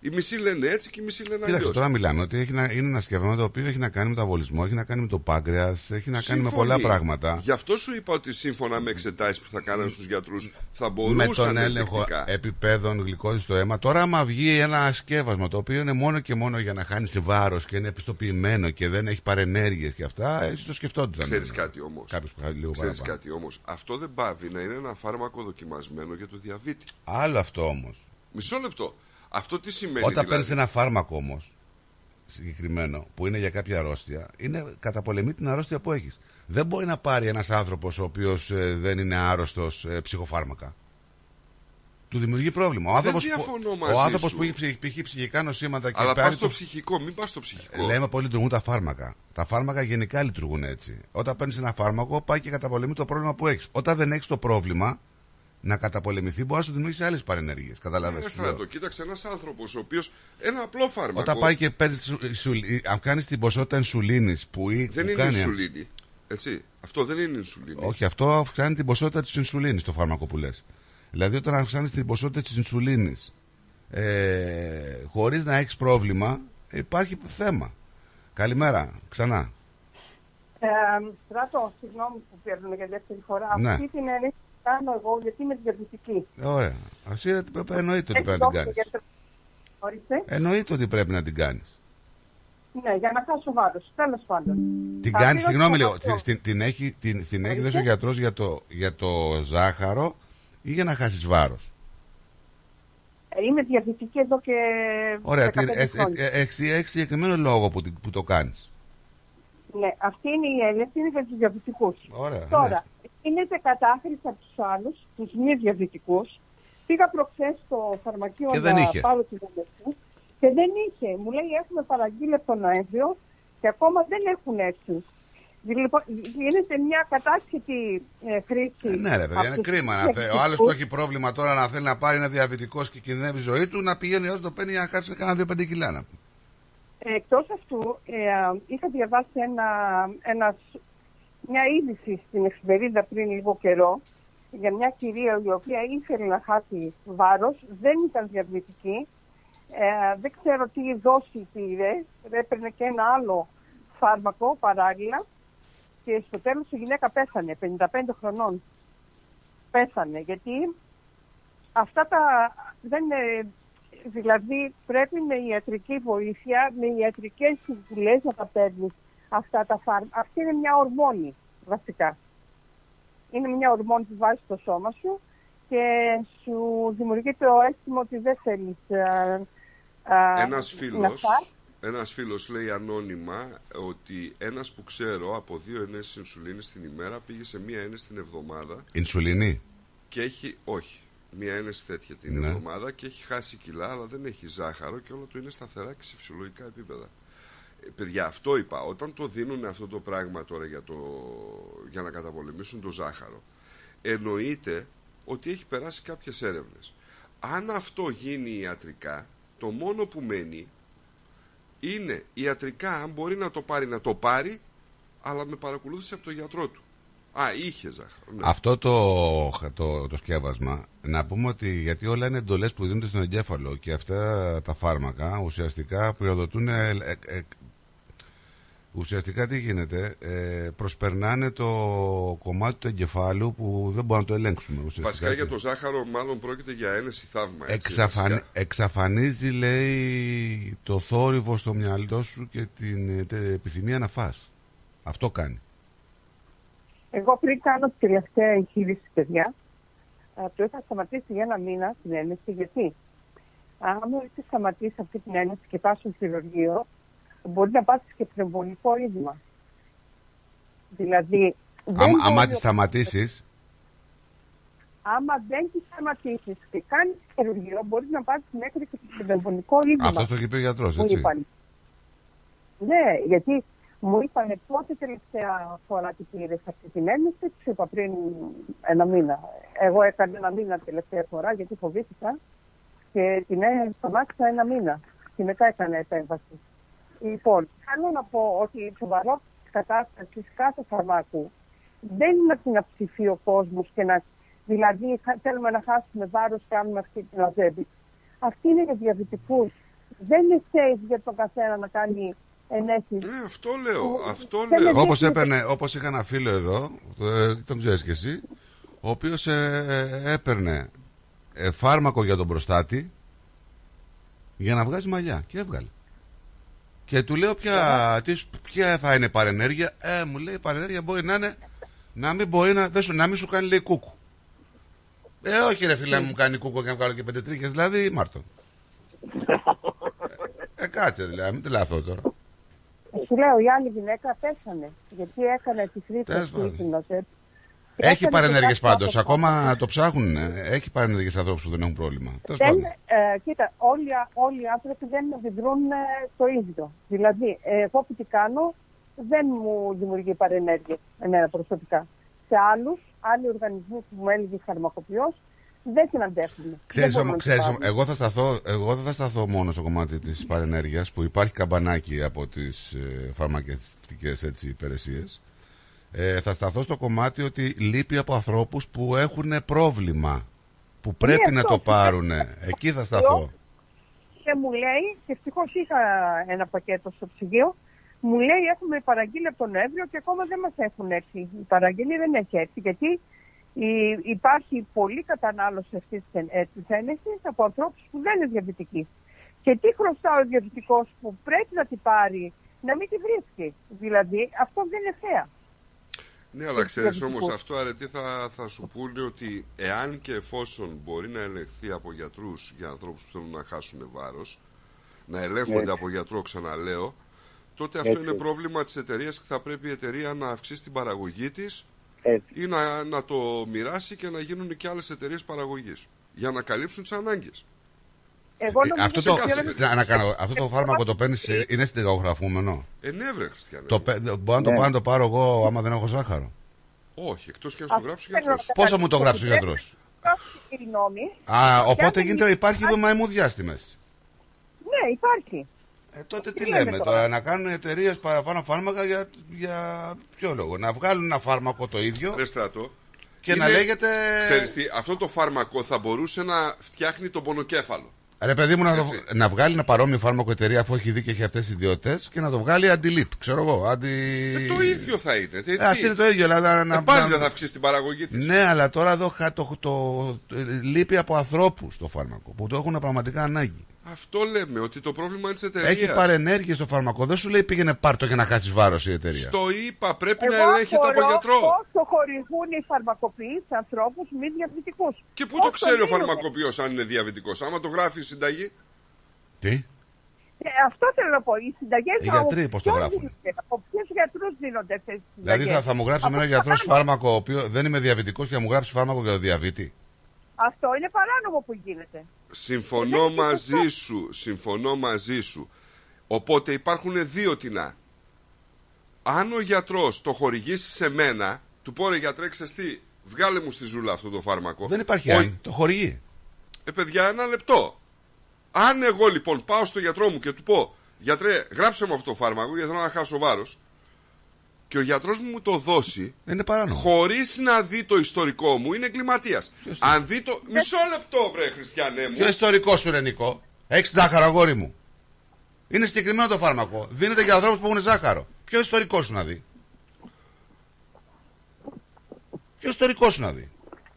Οι μισοί λένε έτσι και οι μισοί λένε Κοίταξε, αλλιώς. τώρα μιλάμε ότι έχει να, είναι ένα σκεύασμα το οποίο έχει να κάνει με το αβολισμό, έχει να κάνει με το πάγκρεας, έχει να κάνει με πολλά πράγματα. Γι' αυτό σου είπα ότι σύμφωνα με εξετάσεις που θα κάνανε στους γιατρούς θα μπορούσαν με τον έλεγχο ενδεικτικά. επιπέδων γλυκόζης στο αίμα. Τώρα, άμα βγει ένα σκεύασμα το οποίο είναι μόνο και μόνο για να χάνεις βάρος και είναι επιστοποιημένο και δεν έχει παρενέργειες και αυτά, έτσι το σκεφτόντουσαν. Ξέρεις κάτι όμως. Κάποιος που λίγο Ξέρεις παραπάνω. κάτι όμως. Αυτό δεν πάβει να είναι ένα φάρμακο δοκιμασμένο για το διαβήτη. Άλλο αυτό όμως. Μισό λεπτό. Αυτό τι σημαίνει. Όταν δηλαδή; παίρνεις ένα φάρμακο όμως συγκεκριμένο που είναι για κάποια αρρώστια, είναι καταπολεμεί την αρρώστια που έχεις. Δεν μπορεί να πάρει ένας άνθρωπος ο οποίος δεν είναι άρρωστος ψυχοφάρμακα. Του δημιουργεί πρόβλημα. Ο Δεν άνθρωπος διαφωνώ που, μαζί ο άνθρωπος σου. που έχει ψυχ- π.χ. ψυχικά νοσήματα και Αλλά πάρει πας στο το- ψυχικό, μην πας στο ψυχικό. Λέμε πώ λειτουργούν τα φάρμακα. Τα φάρμακα γενικά λειτουργούν έτσι. Όταν παίρνεις ένα φάρμακο, πάει και καταπολεμεί το πρόβλημα που έχεις. Όταν δεν έχεις το πρόβλημα να καταπολεμηθεί, μπορεί να σου δημιουργήσει άλλες παρενέργειες. Καταλαβαίνετε. Ένας στρατό, κοίταξε ένας άνθρωπος ο οποίος. Ένα απλό φάρμακο. Όταν πάει και παίρνει. Αν κάνεις την ποσότητα ενσουλίνης που, ή- Δεν που είναι κάνει. ινσουλίνη. Έτσι. Αυτό δεν είναι ινσουλίνη. Όχι, αυτό αυξάνει την ποσότητα της ενσουλίνης το φάρμακο που λες. Δηλαδή, όταν αυξάνεις την ποσότητα της ενσουλίνης ε, χωρίς να έχεις πρόβλημα, υπάρχει θέμα. Καλημέρα, ξανά. Ε, στράτο, συγγνώμη που παίρνουμε για δεύτερη φορά. Ναι. Αυτή την ενέργεια κάνω εγώ γιατί είμαι διαβητική. Ωραία. Εσύ ε, εννοείται ότι Έχει πρέπει να την δώσει κάνεις. γιατρό- Ορίστε. Εννοείται ότι πρέπει να την κάνεις. Ναι, για να χάσω βάρος. Τέλος πάντων. Την Θα κάνεις, πήρω συγγνώμη το λίγο, γιατρό. την, την, την έχει, την, την έχει δώσει ο Ορίστε. γιατρός για το, για το ζάχαρο ή για να χάσεις βάρος; Ε, Είμαι διαβητική εδώ και. Ωραία, 15 την- ε, χρόνια. ε, ε, έχει έχει συγκεκριμένο λόγο που, την- που το κάνεις. Ναι, αυτή είναι η έννοια, είναι για τους διαβητικούς. Ωραία. Τώρα, γίνεται κατάχρηση από τους άλλους, τους μη διαβητικού. Πήγα προχθές στο φαρμακείο Και δεν να είχε. πάρω την αδερφή και δεν είχε. Μου λέει έχουμε παραγγείλει από τον Νοέμβριο και ακόμα δεν έχουν έρθει. Λοιπόν, γίνεται μια κατάσχετη ε, χρήση. Ναι, ρε παιδιά, από είναι τους κρίμα. Να μη θε... Ο άλλος διαβητικούς. που έχει πρόβλημα τώρα να θέλει να πάρει ένα διαβητικός και κινδυνεύει η ζωή του, να πηγαίνει έως το παίρνει για να χάσει κανένα δύο-πέντε κιλά. να πούμε. Εκτός αυτού, ε, είχα διαβάσει ένα, ένας, μια είδηση στην εφημερίδα πριν λίγο καιρό για μια κυρία η οποία ήθελε να χάσει βάρος, δεν ήταν διαβητική, ε, δεν ξέρω τι δόση πήρε, έπαιρνε και ένα άλλο φάρμακο παράλληλα και στο τέλος η γυναίκα πέθανε, 55 χρονών. Πέθανε, γιατί αυτά τα δεν είναι, δηλαδή πρέπει με ιατρική βοήθεια, με ιατρικές συμβουλές να τα παίρνεις αυτά τα φάρμακα. Αυτή είναι μια ορμόνη βασικά. Είναι μια ορμόνη που βάζεις στο σώμα σου και σου δημιουργεί το αίσθημα ότι δεν θέλεις ε, ε, Ένας να φίλος, φας. ένας φίλος λέει ανώνυμα ότι ένας που ξέρω από δύο ενέσεις ινσουλίνης την ημέρα πήγε σε μία ένεση την εβδομάδα Ινσουλινή. και έχει, όχι, μία ένεση τέτοια την Ναι. εβδομάδα και έχει χάσει κιλά αλλά δεν έχει ζάχαρο και όλα του είναι σταθερά και σε φυσιολογικά επίπεδα. Ε, παιδιά, αυτό είπα. Όταν το δίνουν αυτό το πράγμα τώρα για, το, για να καταπολεμήσουν το ζάχαρο, εννοείται ότι έχει περάσει κάποιες έρευνες. Αν αυτό γίνει ιατρικά, το μόνο που μένει είναι ιατρικά, αν μπορεί να το πάρει, να το πάρει, αλλά με παρακολούθηση από τον γιατρό του. Α, είχε ζάχαρο. Ναι. Αυτό το, το, το σκεύασμα, να πούμε ότι γιατί όλα είναι εντολές που δίνονται στον εγκέφαλο και αυτά τα φάρμακα ουσιαστικά πυροδοτούν. ε, ε, ε, ουσιαστικά τι γίνεται, ε, προσπερνάνε το κομμάτι του εγκεφάλου που δεν μπορούμε να το ελέγξουμε. Ουσιαστικά, Βασικά έτσι. για το ζάχαρο, μάλλον πρόκειται για ένεση θαύμα. Έτσι, Εξαφανι- βασικά. εξαφανίζει, λέει, το θόρυβο στο μυαλό σου και την ε, τε- επιθυμία να φας. Αυτό κάνει. Εγώ πριν κάνω τη τελευταία εγχείρηση, παιδιά, ε, το είχα σταματήσει για ένα μήνα την ένεση. Γιατί, άμα έχεις σταματήσει αυτή την ένεση και πας στο χειρουργείο, μπορεί να πάθεις και πνευμονικό είδημα. Δηλαδή, δεν Άμα, μπορεί άμα ο- τη σταματήσεις, άμα δεν τη σταματήσεις και κάνεις χειρουργείο, μπορείς να πάθεις μέχρι και πνευμονικό είδημα. αυτό το έχει πει ο γιατρός, Μου έτσι. είπαν. Ναι, γιατί μου είπαν πότε τελευταία φορά την πήρες αυτή την ένεση, τους είπα πριν ένα μήνα. εγώ έκανα ένα μήνα τελευταία φορά γιατί φοβήθηκα και την ε- σταμάτησα ένα μήνα και μετά έκανα επέμβαση. Λοιπόν, θέλω να πω ότι η σοβαρό τη κατάσταση κάθε φαρμάκου δεν είναι να την αψηφεί ο κόσμος και να. Δηλαδή, θα- θέλουμε να χάσουμε βάρος, κάνουμε αυτή την λαζέμπη. Αυτή είναι για διαβητικού. Δεν είναι safe για τον καθένα να κάνει ενέσεις. Ναι, αυτό λέω. Αυτό Δεν λέω. είναι Όπως, δείχνει- έπαιρνε, όπως είχα ένα φίλο εδώ, ε, τον ξέρεις και εσύ, ο οποίος ε, ε, έπαιρνε ε, φάρμακο για τον προστάτη για να βγάζει μαλλιά και έβγαλε. Και του λέω ποια, τι, σου- ποια θα είναι η παρενέργεια; Ε, μου λέει η παρενέργεια μπορεί να είναι να μην μπορεί να, δεν σου, να μην σου κάνει λέει κούκου. Ε, όχι ρε φίλε μου κάνει κούκου και να βγάλω και πέντε τρίχες, δηλαδή Μάρτον. Ε, κάτσε δηλαδή, μην τρελαθώ τώρα. Σου λέω, η άλλη γυναίκα πέθανε. Γιατί έκανε τη Τέλος φρύτρα πάντων. του την λαζέμπη. Έχει Έκανε παρενέργειες και κάτι πάντως. άλλο. Ακόμα το ψάχνουν. ε. Έχει παρενέργειες ανθρώπους που δεν έχουν πρόβλημα. Τέλος Δεν, πάντων. ε, κοίτα, όλοι, όλοι οι άνθρωποι δεν αντιδρούν ε, το ίδιο. Δηλαδή, ε, εγώ που τι κάνω, δεν μου δημιουργεί παρενέργειες εμένα προσωπικά. Σε άλλους, άλλοι οργανισμοί που μου έλεγε φαρμακοποιός, δεν την αντέχουν. Ξέρεις, Δεν όμως, μπορούν να ξέρεις, την όμως, εγώ, θα σταθώ, εγώ δεν θα σταθώ μόνο στο κομμάτι της παρενέργειας που υπάρχει καμπανάκι από τις ε, φαρμακευτικές έτσι, υπηρεσίες. Ε, θα σταθώ στο κομμάτι ότι λείπει από ανθρώπους που έχουν πρόβλημα. Που πρέπει να αυτό. το πάρουν. Εκεί θα σταθώ. και μου λέει, και ευτυχώς είχα ένα πακέτο στο ψυγείο, μου λέει έχουμε παραγγείλει από τον Νοέμβριο και ακόμα δεν μας έχουν έρθει. Η παραγγελία δεν έχει έρθει γιατί η- υπάρχει πολλή κατανάλωση αυτής της, εν- ε, της ένεσης από ανθρώπους που δεν είναι διαβητικοί. Και τι χρωστά ο διαβητικός που πρέπει να την πάρει, να μην τη βρίσκει. Δηλαδή αυτό δεν είναι θέα. Ναι, αλλά ξέρεις διαβητικούς. όμως αυτό αρετή θα, θα σου πούνε ότι εάν και εφόσον μπορεί να ελεγχθεί από γιατρούς για ανθρώπους που θέλουν να χάσουν βάρος, να ελέγχονται Έτσι. από γιατρό, ξαναλέω, τότε αυτό Έτσι. είναι πρόβλημα της εταιρείας και θα πρέπει η εταιρεία να αυξήσει την παραγωγή της Έτσι. ή να, να το μοιράσει και να γίνουν και άλλες εταιρείες παραγωγής για να καλύψουν τις ανάγκες. Εγώ Ε, νομίζω αυτό, το, ότι- να- να κάνω- αυτό το φάρμακο το παίρνεις, είναι συνταγογραφούμενο. Ε, ναι, βρε, Χριστιανέ. Το, παι- μπορώ να το Ναι. πάω να το πάρω εγώ άμα δεν έχω ζάχαρο. Όχι, εκτός και να στο γράψει ο θέλω γιατρός. να Πώς θα μου το γράψει ο Πρέπει γιατρός; να υπάρχουν οι νόμοι. Α, οπότε Φτιάχνουν- γίνεται, υπάρχει μαϊμού διάστημες. Ναι, υπάρχει. Ε, τότε τι Τι λέμε λέμε τώρα, τώρα, να κάνουν εταιρείες παραπάνω φάρμακα για, για ποιο λόγο; Να βγάλουν ένα φάρμακο το ίδιο Ρε στρατό. και να λέγεται. Ξέρεις τι, αυτό το φάρμακο θα μπορούσε να φτιάχνει τον πονοκέφαλο. Ρε παιδί μου, να, το- Έτσι. να βγάλει ένα παρόμοιο φάρμακο εταιρεία αφού έχει δει και έχει αυτές τις ιδιότητες και να το βγάλει αντιλίπ. Ξέρω εγώ. Αντι... Ε, το ίδιο θα είναι. Τι- Ε, ας τι. είναι το ίδιο, αλλά να. Ε, να- πάλι να- δεν θα αυξήσει την παραγωγή της. Ναι, αλλά τώρα εδώ χα- το, το, το- λείπει από ανθρώπους το φάρμακο που το έχουν πραγματικά ανάγκη. Αυτό λέμε, ότι το πρόβλημα είναι της εταιρείας. Έχει παρενέργειε στο φάρμακο. Δεν σου λέει πήγαινε πάρτο για να χάσεις βάρος η εταιρεία. Στο είπα, πρέπει να Εγώ ελέγχεται από απορώ γιατρό. Πόσο χορηγούν οι φαρμακοποιοί σε ανθρώπους μη διαβητικούς. Και πού το ξέρει ο φαρμακοποιός αν είναι διαβητικός, άμα το γράφει η συνταγή. Τι; Ε, αυτό θέλω να πω. Οι συνταγές Οι γιατροί πώς το γράφουν; Από ποιους γιατρούς δίνονται αυτές τι συνταγές; Δηλαδή θα, θα μου γράψει Από ένα τους γιατρό παράνομους. φάρμακο ο οποίο δεν είμαι διαβητικός και θα μου γράψει φάρμακο για το διαβήτη. Αυτό είναι παράνομο που γίνεται. Συμφωνώ μαζί σου, συμφωνώ μαζί σου. Οπότε υπάρχουν δύο τεινά. Αν ο γιατρός το χορηγήσει σε μένα, του πω ρε γιατρέ, ξέρεις τι, βγάλε μου στη ζούλα αυτό το φάρμακο. Δεν υπάρχει Ο- αν. Το χορηγεί. Ε, παιδιά, ένα λεπτό. Αν εγώ λοιπόν πάω στο γιατρό μου και του πω, γιατρέ, γράψε μου αυτό το φάρμακο γιατί θέλω να χάσω βάρος. Και ο γιατρός μου μου το δώσει. Είναι παράνομο. Χωρίς να δει το ιστορικό μου, είναι εγκληματίας. Αν δει το. Μισό λεπτό, βρε Χριστιανέ μου. Ποιο ιστορικό σου είναι, Νικό. Έχεις ζάχαρο, αγόρι μου. Είναι συγκεκριμένο το φάρμακο. Δίνεται για ανθρώπους που έχουν ζάχαρο. Ποιο ιστορικό σου να δει; Ποιο ιστορικό σου να δει;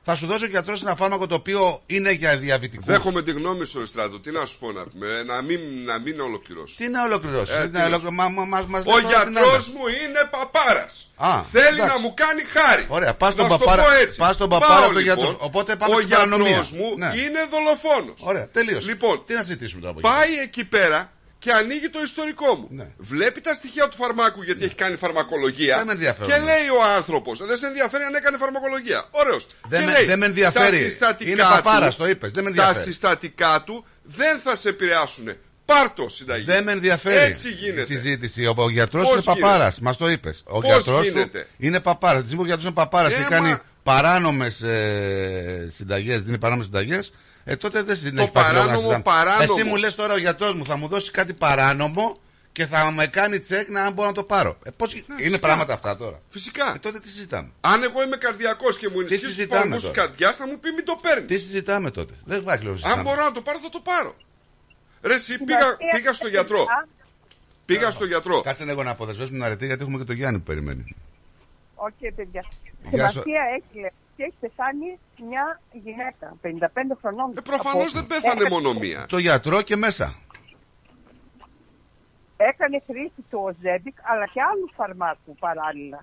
Θα σου δώσει ο γιατρό ένα φάρμακο το οποίο είναι για διαβητικούς. Δέχομαι τη γνώμη σου, ρε Στράτο. Τι να σου πω να πούμε, να μην, να μην ολοκληρώσω. Τι να ολοκληρώσεις. Ε, τι τι να να ολοκληρώσει. Μα, μα, μας, μας Ο λέει τώρα την γιατρός άλλη. μου είναι παπάρας. Α, Θέλει εντάξει. να μου κάνει χάρη. Ωραία, πας στον Να σου το παπάρα- πω έτσι. πας στον Πάω, παπάρα του λοιπόν, γιατρού. Οπότε πάμε Ο στην παρανομία. γιατρός μου Ναι. είναι δολοφόνος. Ωραία, τελείωσε. Λοιπόν, Τι να συζητήσουμε τώρα από εκεί; Πάει εκεί πέρα και ανοίγει το ιστορικό μου. Ναι. Βλέπει τα στοιχεία του φαρμάκου γιατί έχει κάνει φαρμακολογία. Δεν με ενδιαφέρουν. Και λέει ο άνθρωπος, δεν σε ενδιαφέρει αν έκανε φαρμακολογία. Ωραίος. Δεν με- δεν με ενδιαφέρει. Είναι παπάρας, το είπες, δεν με Τα ενδιαφέρει. συστατικά του δεν θα σε επηρεάσουν. Πάρτο συνταγή. Δεν με ενδιαφέρει Έτσι η γίνεται. συζήτηση. Ο, ο γιατρός Πώς είναι παπάρας. γίνεται; Μας το είπες. Ο Πώς γιατρός γίνεται; είναι παπάρας. Τη στιγμή που ο γιατρός είναι παπάρας Ε, και μα- κάνει παράνομες ε, συνταγές, δίνει παράνομες συνταγές, ε, τότε δεν συν- Το έχει υπάρχει λόγο να παράνομο, συζητάμε. παράνομο. Εσύ μου λες τώρα ο γιατρός μου θα μου δώσει κάτι παράνομο και θα με κάνει τσεκ να αν μπορώ να το πάρω. Ε, πώς... είναι φυσικά. πράγματα αυτά τώρα. Φυσικά. Ε, τότε τι συζητάμε. Αν εγώ είμαι καρδιακός και μου ενισχύσεις τους συζητάμε παλμού τη τώρα; καρδιά, θα μου πει μην το παίρνεις. Τι συζητάμε τότε; Δεν υπάρχει λόγος να Αν συζητάμε. μπορώ να το πάρω, θα το πάρω. Ρε, εσύ πήγα, πήγα στο γιατρό. Πήγα στο γιατρό. Κάτσε λίγο να αποδεσμεύσουμε την αρετή γιατί έχουμε και το Γιάννη που περιμένει. Οκ, παιδιά. Γεια σου. Σημασία έχει λέει, και έχει πεθάνει μια γυναίκα 55 χρονών. Ε, προφανώς δεν πέθανε μόνο μία. Το γιατρό και μέσα. Έκανε χρήση του Ozempic αλλά και άλλους φαρμάκους παράλληλα.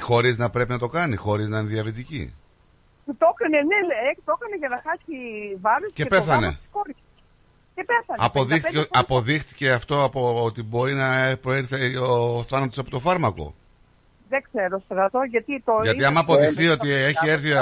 Χωρίς να πρέπει να το κάνει, χωρίς να είναι διαβητική. Του το έκανε, ναι, λέει, το έκανε για να χάσει βάρος Και το πέθανε. γάμο της κόρης. Και πέθανε. Αποδείχθηκε, 55 αποδείχθηκε αυτό από ότι μπορεί να προήρθε ο θάνατος από το φάρμακο. Δεν ξέρω, στρατό, γιατί το. Γιατί είναι- άμα αποδειχθεί ότι έχει έρθει ο,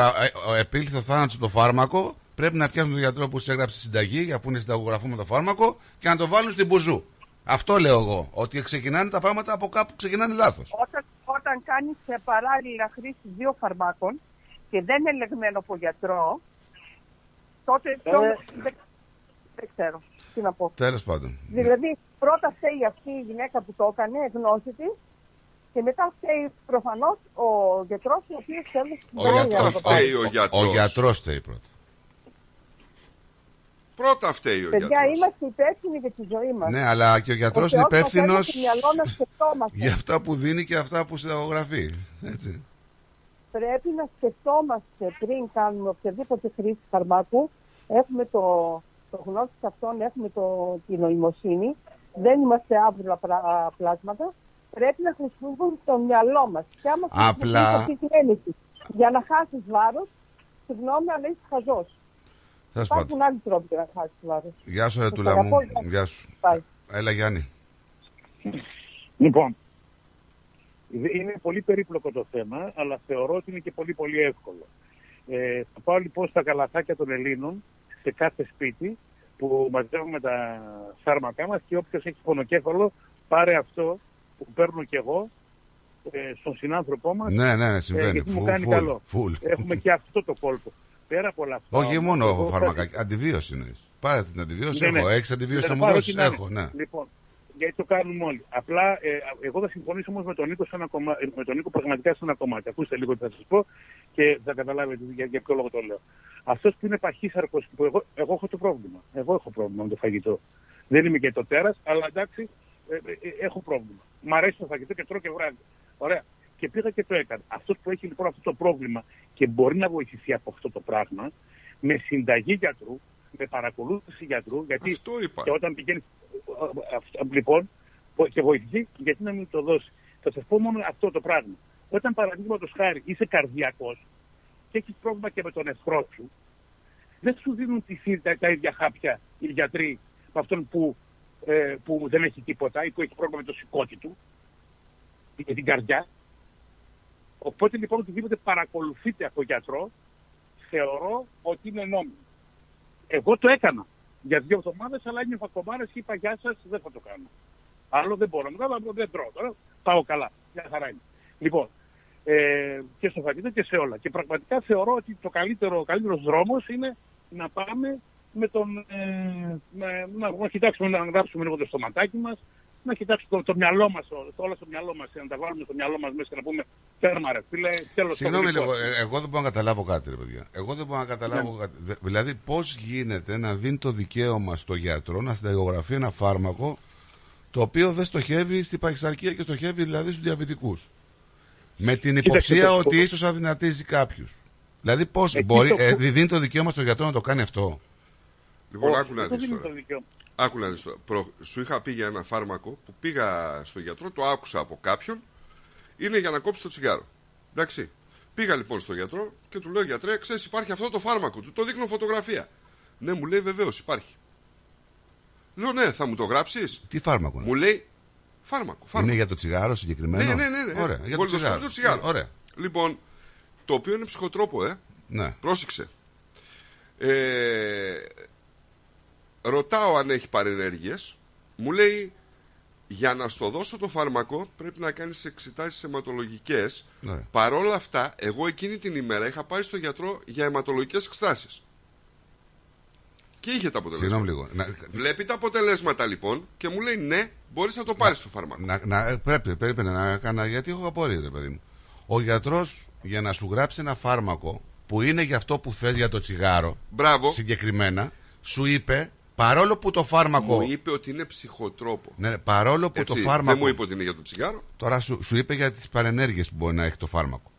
ο επήλθε ο θάνατος από το φάρμακο, πρέπει να πιάσουν τον γιατρό που σου έγραψε συνταγή, αφού είναι συνταγογραφού με το φάρμακο, και να το βάλουν στην μπουζού. Αυτό λέω εγώ. Ότι ξεκινάνε τα πράγματα από κάπου ξεκινάνε λάθος. Όταν, όταν κάνεις παράλληλα χρήση δύο φαρμάκων και δεν είναι ελεγμένο από γιατρό, τότε. Ε. το- δεν, δεν ξέρω τι να πω. Τέλος πάντων. Δηλαδή, πρώτα φταίει αυτή η γυναίκα που το έκανε, γνώση της, και μετά φταίει προφανώς ο γιατρός, ο οποίος θέλει Ο γιατρός, φταίει ο ο, γιατρός. ο γιατρός φταίει πρώτα. Πρώτα φταίει ο Παιδιά, γιατρός. είμαστε υπεύθυνοι για τη ζωή μας. Ναι, αλλά και ο γιατρός είναι υπεύθυνος Το μυαλό να σκεφτόμαστε. για αυτά που δίνει και αυτά που συνταγογραφεί. Έτσι. Πρέπει να σκεφτόμαστε πριν κάνουμε οποιαδήποτε χρήση φαρμάκου. Έχουμε το, το γνώση αυτών, έχουμε το, την νοημοσύνη. Δεν είμαστε άβουλα πρα- πλάσματα. Πρέπει να χρησιμοποιούμε το μυαλό μας. Και άμα Απλά- χρησιμοποιείς αυτή την έννοια για να χάσεις βάρος, συγγνώμη, αλλά είσαι χαζός. Τέλος πάντων. Υπάρχουν άλλοι τρόποι για να χάσεις βάρος. Γεια σου, Σας Ρετούλα μου. αγαπώ, γεια Γεια σου. Bye. Έλα, Γιάννη. Λοιπόν, είναι πολύ περίπλοκο το θέμα, αλλά θεωρώ ότι είναι και πολύ πολύ εύκολο. Ε, θα πάω λοιπόν στα καλαθάκια των Ελλήνων, σε κάθε σπίτι, που μαζεύουμε τα φάρμακά μας και όποιος έχει πονοκέφαλο, πάρε αυτό που παίρνω κι εγώ ε, στον συνάνθρωπό μας, Ναι, ναι, ναι, συμβαίνει. ε, γιατί μου Φουλ, κάνει φουλ, καλό. φουλ. Έχουμε και αυτό το κόλπο. Πέρα από όλα αυτά... Όχι όμως, μόνο εγώ φάρμακα, αντιβίωση είναι. Πάρε την αντιβίωση, Ναι, ναι. έχω. Έχει αντιβίωση Θα να μου πάρω δώσει. την άλλη. Έχω, ναι. Λοιπόν, γιατί το κάνουμε όλοι. Απλά ε, εγώ θα συμφωνήσω όμως με τον Νίκο, σε ένα κομμά... ε, με τον Νίκο πραγματικά σε ένα κομμάτι. Ακούστε λίγο τι θα σας πω και θα καταλάβετε για, για ποιο λόγο το λέω. Αυτός που είναι παχύσαρκος, που εγώ, εγώ έχω το πρόβλημα. Εγώ έχω πρόβλημα με το φαγητό. Δεν είμαι και το τέρας, αλλά εντάξει, ε, ε, ε, έχω πρόβλημα. Μ' αρέσει το φαγητό και τρώω και βράδυ. Ωραία. Και πήγα και το έκανα. Αυτός που έχει λοιπόν αυτό το πρόβλημα και μπορεί να βοηθηθεί από αυτό το πράγμα, με συνταγή γιατρού, με παρακολούθηση γιατρού, γιατί Αυτό είπα. και όταν πηγαίνεις. Λοιπόν, και βοηθηθεί, γιατί να μην το δώσει. Θα σας πω μόνο αυτό το πράγμα. Όταν παραδείγματος χάρη είσαι καρδιακός και έχεις πρόβλημα και με τον εχθρό σου, δεν σου δίνουν τις, ίδια- τα, τα ίδια χάπια οι γιατροί με αυτόν που, ε, που δεν έχει τίποτα ή που έχει πρόβλημα με το σηκώτη του ή με την καρδιά. Οπότε λοιπόν οτιδήποτε παρακολουθείτε από γιατρό, θεωρώ ότι είναι νόμιμο. Εγώ το έκανα για δύο εβδομάδες, αλλά ένιωθα κομμάρες και είπα Γεια σας, δεν θα το κάνω. Άλλο δεν μπορώ να κάνω, αλλά δεν τρώω τώρα. Πάω καλά. Μια χαρά είναι. Λοιπόν, ε, και στο φαγητό και σε όλα. Και πραγματικά θεωρώ ότι το καλύτερο, ο καλύτερος δρόμος είναι να πάμε με τον, ε, με- να, να κοιτάξουμε να γράψουμε λίγο το στοματάκι μας, να κοιτάξουμε το, το μυαλό μας, το, όλα στο μυαλό μας, να τα βάλουμε στο μυαλό μας μέσα και να πούμε τέρμα ρε φίλε, τέλος Συγγνώμη πάντων, λίγο, λοιπόν. ε, εγώ δεν μπορώ να καταλάβω κάτι, ρε παιδιά. Εγώ δεν μπορώ να καταλάβω Ναι. κάτι. Δε- Δηλαδή, πώς γίνεται να δίνει το δικαίωμα στο γιατρό να συνταγογραφεί ένα φάρμακο το οποίο δεν στοχεύει στη παχυσαρκία και στοχεύει δηλαδή στους διαβητικούς. Με την Κοίταξε, υποψία το- ότι ίσως αδυνατίζει κάποιους. Δηλαδή, πώς Εκεί μπορεί, το- ε, δίνει το δικαίωμα στο γιατρό να το κάνει αυτό; Λοιπόν, Όχι, άκου να δεν δεις είναι τώρα. το δικαίωμα. Άκου να δεις τώρα. Προ- Σου είχα πει για ένα φάρμακο που πήγα στο γιατρό, το άκουσα από κάποιον. Είναι για να κόψει το τσιγάρο. Εντάξει. Πήγα λοιπόν στο γιατρό και του λέω: Γιατρέ, ξέρεις, υπάρχει αυτό το φάρμακο. Του το δείχνω φωτογραφία. Ναι, μου λέει βεβαίως υπάρχει. Λέω: Ναι, θα μου το γράψεις. Τι φάρμακο είναι. Μου λέει: Φάρμακο. φάρμακο. Είναι για το τσιγάρο συγκεκριμένο; Ναι, ναι, ναι. ναι. Ωραία, για το Βολιδοσκόπιο τσιγάρο. το τσιγάρο. Ναι, Ωραία. Λοιπόν, το οποίο είναι ψυχοτρόπο, ε. Ναι. Πρόσεξε. Ε, ρωτάω αν έχει παρενέργειες. Μου λέει για να στο δώσω το φάρμακο πρέπει να κάνεις εξετάσεις αιματολογικές. Ναι. Παρόλα αυτά, εγώ εκείνη την ημέρα είχα πάει στο γιατρό για αιματολογικές εξετάσεις. Και είχε τα αποτελέσματα. Συγγνώμη λίγο. Να, Βλέπει τα αποτελέσματα λοιπόν και μου λέει ναι, μπορείς να το πάρεις το φάρμακο. να, να, ε, πρέπει, πρέπει να κάνω γιατί έχω απορίες, ρε παιδί μου. Ο γιατρός για να σου γράψει ένα φάρμακο που είναι για αυτό που θες για το τσιγάρο, Μπράβο. συγκεκριμένα, σου είπε παρόλο που το φάρμακο. Μου είπε ότι είναι ψυχοτρόπο. Ναι, ναι, παρόλο που Έτσι, το φάρμακο. Δεν μου είπε ότι είναι για το τσιγάρο. Τώρα σου, σου είπε για τις παρενέργειες που μπορεί να έχει το φάρμακο.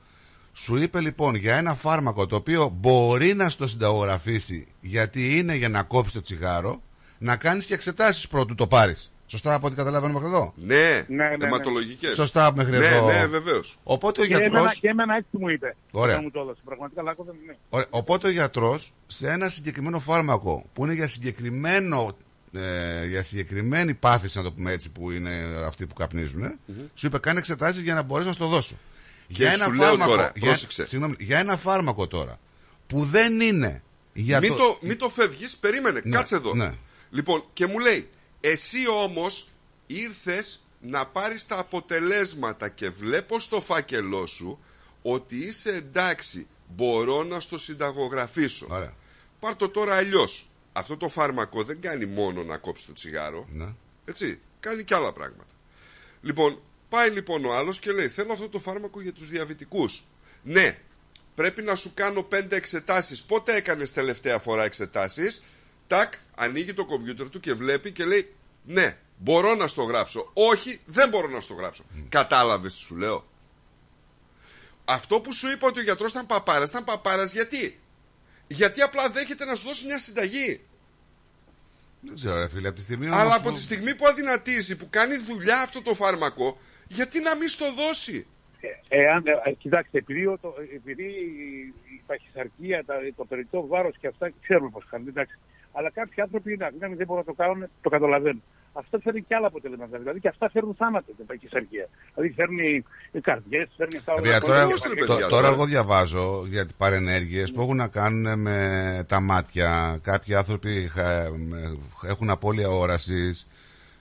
Σου είπε λοιπόν για ένα φάρμακο το οποίο μπορεί να στο συνταγογραφήσει γιατί είναι για να κόψεις το τσιγάρο, να κάνεις και εξετάσεις πρώτου το πάρεις. Σωστά από ό,τι καταλαβαίνω μέχρι εδώ; Ναι, ναι, ναι. αιματολογικές. Σωστά μέχρι ναι, εδώ. Ναι, βεβαίως. Οπότε ο Και γιατρό. εμένα, και εμένα έτσι μου είπε. Ωραία. όταν Μου το έδωσε. Πραγματικά λάκκο δεν είναι. Ωραία. Οπότε ο γιατρός σε ένα συγκεκριμένο φάρμακο που είναι για συγκεκριμένο. Ε, για συγκεκριμένη πάθηση, να το πούμε έτσι, που είναι αυτοί που καπνίζουν, σου είπε κάνει εξετάσεις για να μπορέσεις να στο δώσω. Και σου λέω τώρα, για, πρόσεξε. συγγνώμη, για ένα φάρμακο τώρα που δεν είναι για μην, το, το... μην το φεύγεις, περίμενε, Ναι, κάτσε εδώ. ναι. Λοιπόν, και μου λέει, εσύ όμως ήρθες να πάρεις τα αποτελέσματα και βλέπω στο φάκελό σου ότι είσαι εντάξει, μπορώ να στο συνταγογραφήσω. Ωραία. Πάρ' το τώρα αλλιώς. Αυτό το φάρμακο δεν κάνει μόνο να κόψει το τσιγάρο. Ναι. Έτσι, κάνει και άλλα πράγματα. Λοιπόν, πάει λοιπόν ο άλλος και λέει θέλω αυτό το φάρμακο για τους διαβητικούς. Ναι, πρέπει να σου κάνω πέντε εξετάσεις. Πότε έκανες τελευταία φορά εξετάσεις; Τάκ, ανοίγει το κομπιούτερ του και βλέπει και λέει ναι, μπορώ να στο γράψω. Όχι, δεν μπορώ να στο γράψω. Κατάλαβες τι σου λέω; Αυτό που σου είπα ότι ο γιατρός ήταν παπάρας, ήταν παπάρας γιατί; Γιατί απλά δέχεται να σου δώσει μια συνταγή. Δεν ξέρω, ρε φίλε, από τη στιγμή Αλλά όμως από που- τη στιγμή που αδυνατίζει, που κάνει δουλειά αυτό το φάρμακο, γιατί να μην στο δώσει; Εάν, ε, κοιτάξτε, επειδή, ο- το, επειδή η παχυσαρκία, τα, το περιττό βάρος και αυτά ξέρουμε πώς κάνουν, εντάξει. Αλλά κάποιοι άνθρωποι είναι αδύναμοι, δεν μπορούν να το κάνουν, το καταλαβαίνουν. Αυτό φέρνει και άλλα αποτελέσματα. Δηλαδή και αυτά φέρνουν θάνατο την παχυσαρκία. Δηλαδή φέρνει καρδιές, φέρνει αυτά όλα. Παιδιά, τώρα, Ακριβώς, ρε το- παιδιά, τώρα τώρα. εγώ διαβάζω για παρενέργειες που έχουν να κάνουν με τα μάτια. Κάποιοι άνθρωποι χα- με- έχουν απώλεια όρασης.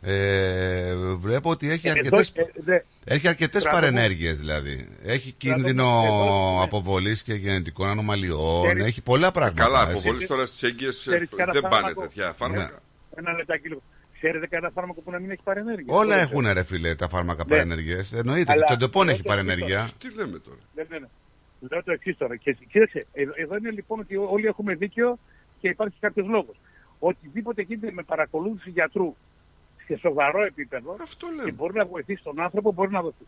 Ε, βλέπω ότι έχει Εδώ, αρκετές, ε, δε- έχει αρκετές Κρατώ μου. παρενέργειες δηλαδή. Έχει κίνδυνο εδώ, ναι. αποβολής και γενετικών ανομαλιών. Ξέρεις- Έχει πολλά πράγματα. Καλά, έτσι. αποβολής τώρα στις έγκυες Ξέρεις κανένα δεν πάνε φάρμακο; τέτοια φάρμακα. Ένα λεπτάκι λίγο. Ξέρετε κανένα φάρμακο που να μην έχει παρενέργεια. Όλα Δεν έχουν ρε φίλε τα φάρμακα Ναι. παρενέργειες. Εννοείται. Αλλά- Το Depon έχει όχι, παρενέργεια. Τι λέμε τώρα; Ναι, ναι, ναι. Λέω το εξής τώρα. Και, κοίταξε, εδώ, εδώ είναι λοιπόν ότι όλοι έχουμε δίκιο και υπάρχει κάποιος λόγος. Οτιδήποτε γίνεται με παρακολούθηση γιατρού σε σοβαρό επίπεδο Αυτό και λέμε. μπορεί να βοηθήσει τον άνθρωπο, μπορεί να δοθεί.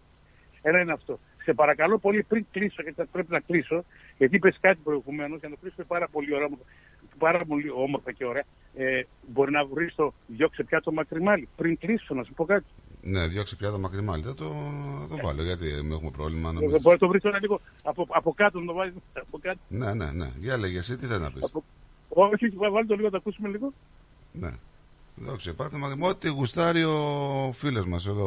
Ένα είναι αυτό. Σε παρακαλώ πολύ πριν κλείσω, γιατί θα πρέπει να κλείσω, γιατί είπες κάτι προηγουμένως, για να το κλείσουμε πάρα πολύ ωραία, πάρα πολύ όμορφα και ωραία. Ε, μπορεί να βρεις το διώξε πια το μακριμάλι. Πριν κλείσω, να σου πω κάτι. Ναι, διώξε πια το μακριμάλι. Θα το, θα το βάλω γιατί εμείς έχουμε πρόβλημα. Ε, νομίζω. Μπορεί να το βρεις τώρα λίγο από, από κάτω, να το βάλεις από κάτω. Ναι, ναι, ναι. Για λέγε εσύ, τι θες να πεις. Όχι, όχι, βάλει το λίγο, να το ακούσουμε λίγο. Ναι. Δόξα πάτε μα ό,τι γουστάρει ο φίλος μας εδώ,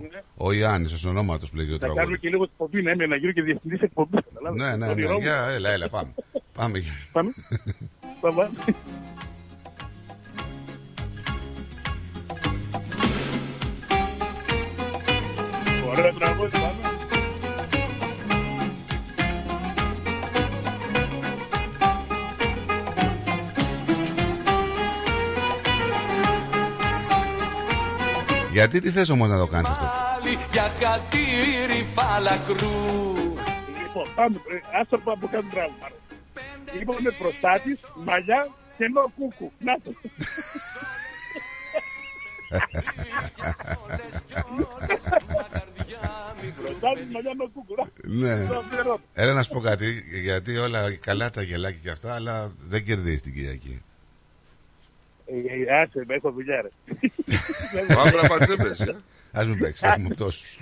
Ναι. ο Ιάννης, ο συνονόματος που λέγει το Να κάνουμε τραγούδι. και λίγο εκπομπή, ναι, με να γίνω και διευθυντή εκπομπή. καταλάβες. Ναι, ναι, Το ναι. όνειρό μου. Για, έλα, έλα, πάμε. πάμε. για- Πάμε. Πάμε. Ωραίο τραγούδι, πάμε. Γιατί τι θες όμως να το κάνεις αυτό; Πάλι για χατήρι φαλακρού Λοιπόν, πάμε. ε, Ας το πάμε από κάτω πράγμα. πάρε. Λοιπόν, με προστάτης, μαλλιά και νο κούκου. Να το. Προστάτης, μαλλιά, νο κούκου. Να. Ναι. Το αφιερώνω. Έλα να σου πω κάτι, γιατί όλα καλά τα γελάκια και αυτά, αλλά δεν κερδίζεις την Κυριακή. Ε, ε, Άσε, με, έχω δουλειά, ρε. Μαύρα πατζέμπες, ε; Ας μην παίξεις, έχουμε τόσους.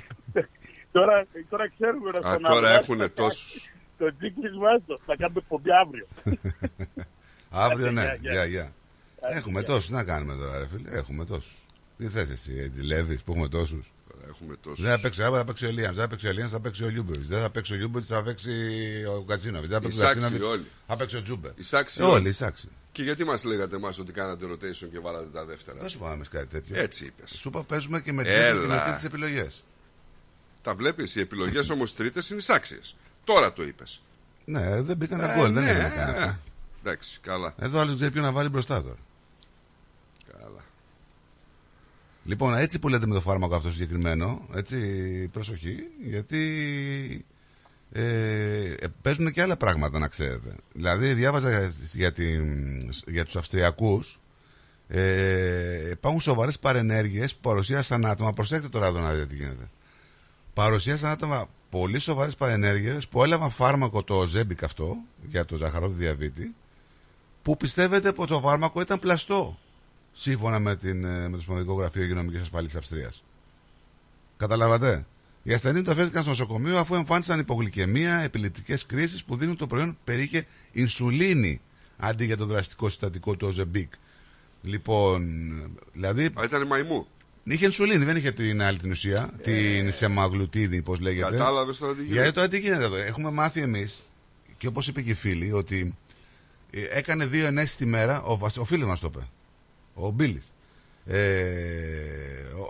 Τώρα, τώρα ξέρουμε να Α, στον τώρα Αβράμ έχουνε θα τόσους. Το τζίκλι μας το. Θα κάνουμε εκπομπή αύριο. Αύριο ναι, Γεια, γεια. γεια, γεια. Έχουμε τόσους, να κάνουμε τώρα ρε φίλε, έχουμε τόσους. Τι θες εσύ, έτσι λέβεις που έχουμε τόσους. έχουμε τόσο. Δεν θα παίξει Άβα, θα παίξει ο Λίαν. Δεν θα παίξει ο Λίαν, θα παίξει ο Λιούμπερ. Δεν θα παίξει ο Λιούμπερ, θα παίξει ο Κατσίνοβιτ. Δεν θα παίξει ο Σάξη Κατσίνοβιτ. όλοι. Θα παίξει ο Τζούμπερ. Οι Σάξη όλοι. οι Σάξη. Και γιατί μας λέγατε εμάς ότι κάνατε rotation και βάλατε τα δεύτερα; Δεν σου είπαμε εμείς κάτι τέτοιο. Έτσι είπες. Σου είπα παίζουμε και με Έλα. τρίτε επιλογές. Τα βλέπεις, οι επιλογές όμως τρίτες είναι σάξιε. Τώρα το είπες. Ναι, δεν μπήκαν τα Ε, γκολ. Δεν ναι, έγινε ε, κανένα. Εντάξει, καλά. Εδώ άλλος ξέρει ποιο να βάλει μπροστά τώρα. Καλά. Λοιπόν, έτσι που λέτε με το φάρμακο αυτό συγκεκριμένο, έτσι προσοχή, γιατί ε, ε, παίζουν και άλλα πράγματα να ξέρετε. Δηλαδή διάβαζα για, την, για τους Αυστριακούς ε, υπάρχουν σοβαρές παρενέργειες που παρουσίασαν άτομα, προσέξτε τώρα εδώ να δείτε τι γίνεται. Παρουσίασαν άτομα πολύ σοβαρές παρενέργειες που έλαβαν φάρμακο Ozempic αυτό για το ζαχαρόδι διαβήτη που πιστεύετε πως το φάρμακο ήταν πλαστό σύμφωνα με, την, ε, με το Σπονδικό Γραφείο Υγειονομικής Ασφαλή Αυστρίας. Καταλάβατε; Οι ασθενείς μεταφέρθηκαν στο νοσοκομείο αφού εμφάνισαν υπογλυκαιμία, επιληπτικές κρίσεις που δίνουν το προϊόν περίχε ινσουλίνη αντί για το δραστικό συστατικό του Οζεμπίκ. Λοιπόν, δηλαδή. Α, ήταν μαϊμού. Είχε ινσουλίνη, δεν είχε την άλλη την ουσία, την σεμαγλουτίδη, πώς λέγεται. Κατάλαβες τώρα τι γίνεται. Γιατί τώρα τι γίνεται εδώ. Έχουμε μάθει εμείς, και όπως είπε και οι φίλοι, ότι ε, έκανε δύο ενέσει τη μέρα. Ο, βασ- ο φίλος μας το είπε. Ο Μπίλης. Ε,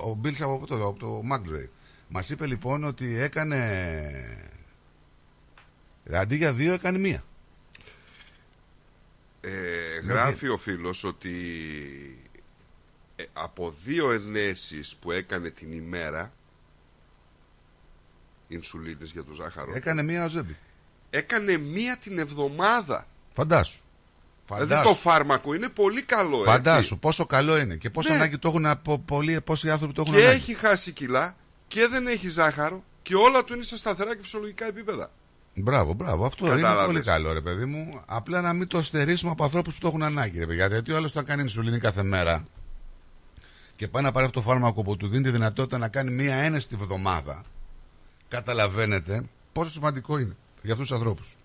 ο ο Μπίλης από το, από το Magdray. Μας είπε λοιπόν ότι έκανε. Αντί για δύο, έκανε μία. Ε, γράφει ο φίλος ότι ε, από δύο ενέσεις που έκανε την ημέρα ινσουλίνες για το ζάχαρο Έκανε μία ο Ζέμπι. έκανε μία την εβδομάδα Φαντάσου. δηλαδή το φάρμακο είναι πολύ καλό Φαντάσου έτσι. πόσο καλό είναι και πόσο Ναι. ανάγκη το έχουν από πολλοί, πόσοι άνθρωποι το έχουν και ανάγκη. έχει χάσει κιλά και δεν έχει ζάχαρο και όλα του είναι σε σταθερά και φυσιολογικά επίπεδα Μπράβο, μπράβο. Αυτό είναι Κατάλαβες. πολύ καλό, ρε παιδί μου. Απλά να μην το στερήσουμε από ανθρώπους που το έχουν ανάγκη, ρε παιδιά. Γιατί ο άλλος το κάνει ινσουλίνη κάθε μέρα και πάει να πάρει αυτό το φάρμακο που του δίνει τη δυνατότητα να κάνει μία ένεση τη βδομάδα. Καταλαβαίνετε πόσο σημαντικό είναι για αυτούς τους ανθρώπους.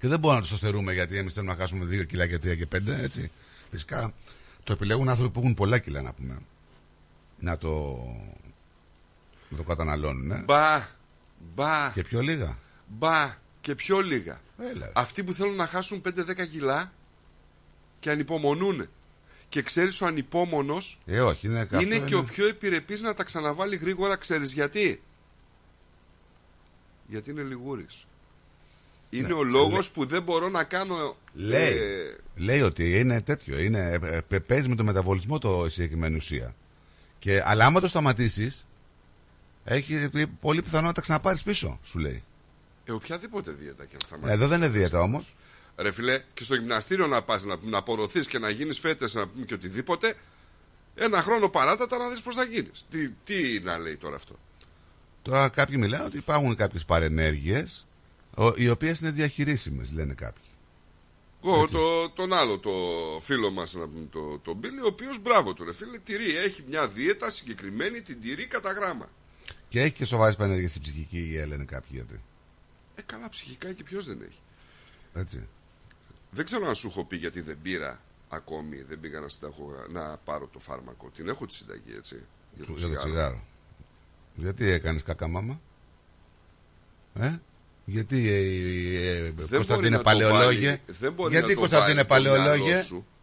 Και δεν μπορούμε να τους το στερούμε γιατί εμείς θέλουμε να χάσουμε 2 κιλά και 3 και 5, έτσι. Φυσικά το επιλέγουν άνθρωποι που έχουν πολλά κιλά, να πούμε. Να το, να το καταναλώνουν. Ε. μπα, μπα, Και πιο λίγα. μπα και πιο λίγα Έλα, ρε. αυτοί που θέλουν να χάσουν 5-10 κιλά και ανυπομονούν και ξέρεις ο ανυπόμονος Ε, όχι, είναι αυτό είναι και ο πιο επιρρεπής να τα ξαναβάλει γρήγορα ξέρεις γιατί; Γιατί είναι λιγούρης είναι Ναι, ο λόγος που δεν μπορώ να κάνω Λέει, ε, λέει ότι είναι τέτοιο. Είναι, ε, ε, παίζει με το μεταβολισμό το η συγκεκριμένη ουσία. Και, αλλά άμα το σταματήσεις, έχει πολύ πιθανό να τα ξαναπάρεις πίσω, σου λέει. ε, οποιαδήποτε δίαιτα και αν σταματήσεις Εδώ δεν είναι δίαιτα όμως. Ρε φιλέ, και στο γυμναστήριο να πας να, να απορροφείς και να γίνεις φέτες να πούμε και οτιδήποτε ένα χρόνο παράτατα να δεις πώς θα γίνεις τι, τι να λέει τώρα αυτό Τώρα κάποιοι μιλάνε ότι υπάρχουν κάποιες παρενέργειες, οι οποίες είναι διαχειρίσιμες, λένε κάποιοι. Εγώ το, τον άλλο το φίλο μας να πούμε, το, το Μπίλι, ο οποίος μπράβο του ρε φίλε, τηρεί, έχει μια δίαιτα συγκεκριμένη, την τηρεί κατά γράμμα. Και έχει και σοβαρές παρενέργειε στην ψυχική υγεία, λένε κάποιοι γιατροί. Ε, καλά ψυχικά και ποιος δεν έχει. Έτσι. Δεν ξέρω αν σου έχω πει γιατί δεν πήρα ακόμη, δεν πήγα να, συνταγω, να πάρω το φάρμακο. Την έχω τη συνταγή, έτσι. Για το Για το τσιγάρο. τσιγάρο. Γιατί έκανες κακά μάμα, Ε; Γιατί, ε, ε, μπορεί Κωνσταντίνε να το Παλαιολόγε. βάλει- δεν μπορεί Γιατί να το Κωνσταντίνε βάλει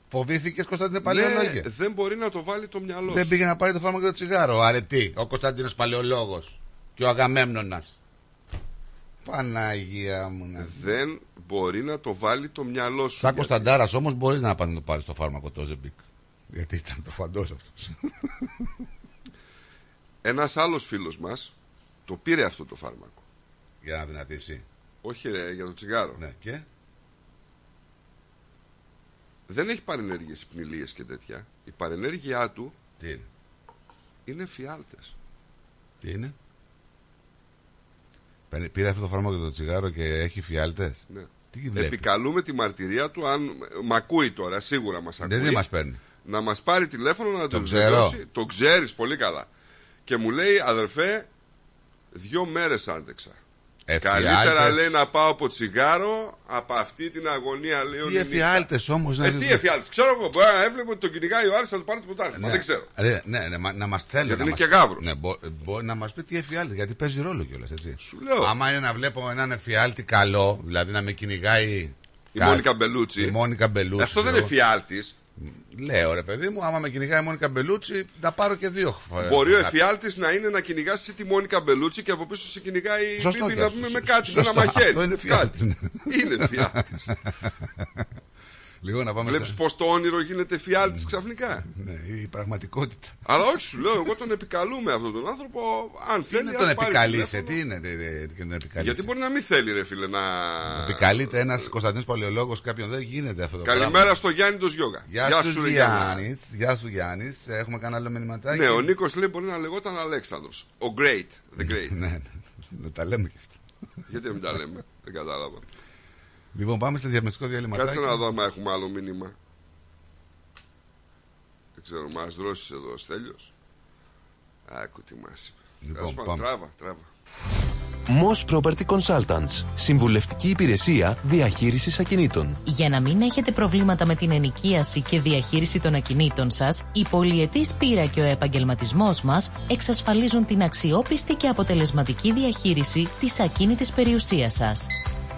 το μυαλό Παλαιολόγε. σου. Φοβήθηκες Κωνσταντίνε Ναι, Παλαιολόγε. δεν μπορεί να το βάλει το μυαλό Δεν σου. πήγε να πάρει το φάρμακο για το τσιγάρο. Αρετή. Ο Κωνσταντίνος Παλαιολόγος. Και ο Αγαμέμνονας. Παναγία μου να Δεν μπορεί να το βάλει το μυαλό σου. Σαν γιατί- Κωνσταντάρας όμως μπορείς να πας να το πάρεις το φάρμακο το Ζεμπίκ. Γιατί ήταν το φαντό αυτός. Ένας άλλος φίλος μας το πήρε αυτό το φάρμακο. για να δυνατήσει. Όχι ρε, για το τσιγάρο. Ναι, και; Δεν έχει παρενέργειες υπνηλίες και τέτοια. Η παρενέργειά του Τι είναι; είναι φιάλτες. Τι είναι; Παίρνει- Πήρε αυτό το φάρμακο για το τσιγάρο και έχει φιάλτες; Ναι. Τι βλέπει; Επικαλούμε τη μαρτυρία του αν μ' ακούει τώρα, σίγουρα μας ακούει. Δεν μας παίρνει. Να μας πάρει τηλέφωνο να το ξέρω. επιβεβαιώσει. Το ξέρεις πολύ καλά. Και μου λέει αδερφέ, δύο μέρες άντεξα. Καλύτερα λέει να πάω από τσιγάρο από αυτή την αγωνία λέει ο Τι Νινίκα. εφιάλτε όμως. Ε, τι εφιάλτε. Ξέρω εγώ. Μπορεί να έβλεπε ότι τον κυνηγάει ο Άρης θα του πάρει το πρωτάθλημα. Δεν ξέρω. Ναι, ναι, ναι, μα- να μας θέλει. Γιατί να είναι μας- και γάβρος. Ναι, μπο- μπορεί να μας πει τι εφιάλτη, γιατί παίζει ρόλο κιόλας. Σου λέω. Άμα είναι να βλέπω έναν εφιάλτη καλό, δηλαδή να με κυνηγάει. Η Μόνικα Μπελούτσι. Η Μόνικα Μπελούτσι. Αυτό δεν είναι ξέρω. εφιάλτη. Λέω ρε παιδί μου, άμα με κυνηγάει η Μόνικα Μπελούτσι, θα πάρω και δύο. ε, Μπορεί ο κάτι. εφιάλτης να είναι να κυνηγάς εσύ τη Μόνικα Μπελούτσι και από πίσω σε κυνηγάει η Σωστό Μπίμπη και να αυτό. πούμε με κάτι, με ένα Σωστό. μαχαίρι. Αυτό είναι εφιάλτης. Είναι εφιάλτης. Λίγο να πάμε Βλέπεις στα- πώς το όνειρο γίνεται εφιάλτη ξαφνικά; Ναι, η πραγματικότητα. Αλλά όχι, σου λέω, εγώ τον επικαλούμε αυτόν τον άνθρωπο. Αν Τι θέλει, είναι ας τον πάρει επικαλείσαι, τηλέφωνο. τι είναι τε- τε- και τον επικαλείσαι; Γιατί μπορεί να μην θέλει, ρε φίλε, να. Επικαλείται ένας Κωνσταντίνος Παλαιολόγος κάποιον, δεν γίνεται αυτό το Καλημέρα πράγμα. στο Γιάννη το Γιώγα. Γεια, σου ρε Γιάννη. Γιάννη. Γεια σου Γιάννη. Έχουμε κανένα άλλο μηνυματάκι; Ναι, ο Νίκος λέει μπορεί να λεγόταν Αλέξανδρος. Ο Great. The Great. ναι, ναι, ναι, τα λέμε και αυτά. Γιατί να μην τα λέμε; Δεν κατάλαβα. Λοιπόν, πάμε στο διαμεστικό διαλυματάκι. Κάτσε να δω αν έχουμε άλλο μήνυμα. Δεν ξέρω, μας δρώσει εδώ ο Στέλιος. Άκου τι μας είπε. Λοιπόν, Τέλος πάντων, πάμε. Τράβα, τράβα. Moss Property Consultants. Συμβουλευτική υπηρεσία διαχείρισης ακινήτων. Για να μην έχετε προβλήματα με την ενοικίαση και διαχείριση των ακινήτων σας, η πολυετής πείρα και ο επαγγελματισμός μας εξασφαλίζουν την αξιόπιστη και αποτελεσματική διαχείριση της ακίνητης περιουσίας σας.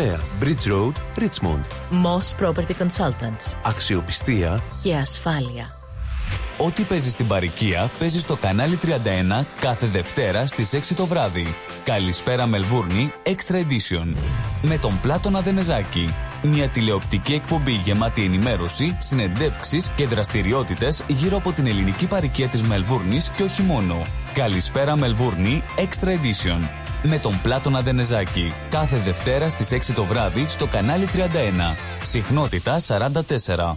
Bridge Road, Richmond. Moss Property Consultants. Αξιοπιστία Και ασφάλεια. Ό,τι παίζεις στην παροικία παίζεις στο κανάλι 31 κάθε Δευτέρα στις 6 το βράδυ. Καλησπέρα Μελβούρνη Extra Edition. Με τον Πλάτωνα Δενεζάκη. Μια τηλεοπτική εκπομπή γεμάτη ενημέρωση, συνεντεύξεις και δραστηριότητες γύρω από την ελληνική παροικία της Μελβούρνης και όχι μόνο. Καλησπέρα Μελβούρνη Extra Edition. Με τον Πλάτωνα Δενεζάκη. Κάθε Δευτέρα στις 6 το βράδυ στο κανάλι 31. Συχνότητα 44.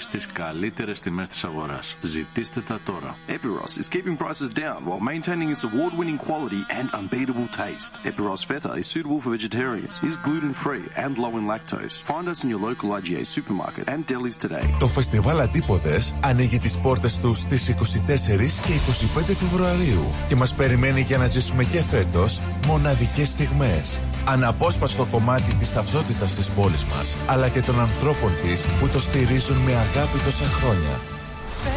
στις καλύτερες τιμές της αγοράς. Ζητήστε τα τώρα. Epiros is keeping prices down while maintaining its award-winning quality and unbeatable taste. Epiros Feta is suitable for vegetarians, is gluten-free and low in lactose. Find us in your local IGA supermarket and delis today. Το φεστιβάλ Αντίποδες ανοίγει τις πόρτες του στις 24 και 25 Φεβρουαρίου και μας περιμένει για να ζήσουμε και φέτος μοναδικές στιγμές. Αναπόσπαστο κομμάτι της ταυτότητας της πόλης μας, αλλά και των ανθρώπων της που το στηρίζουν με αγάπη τόσα χρόνια.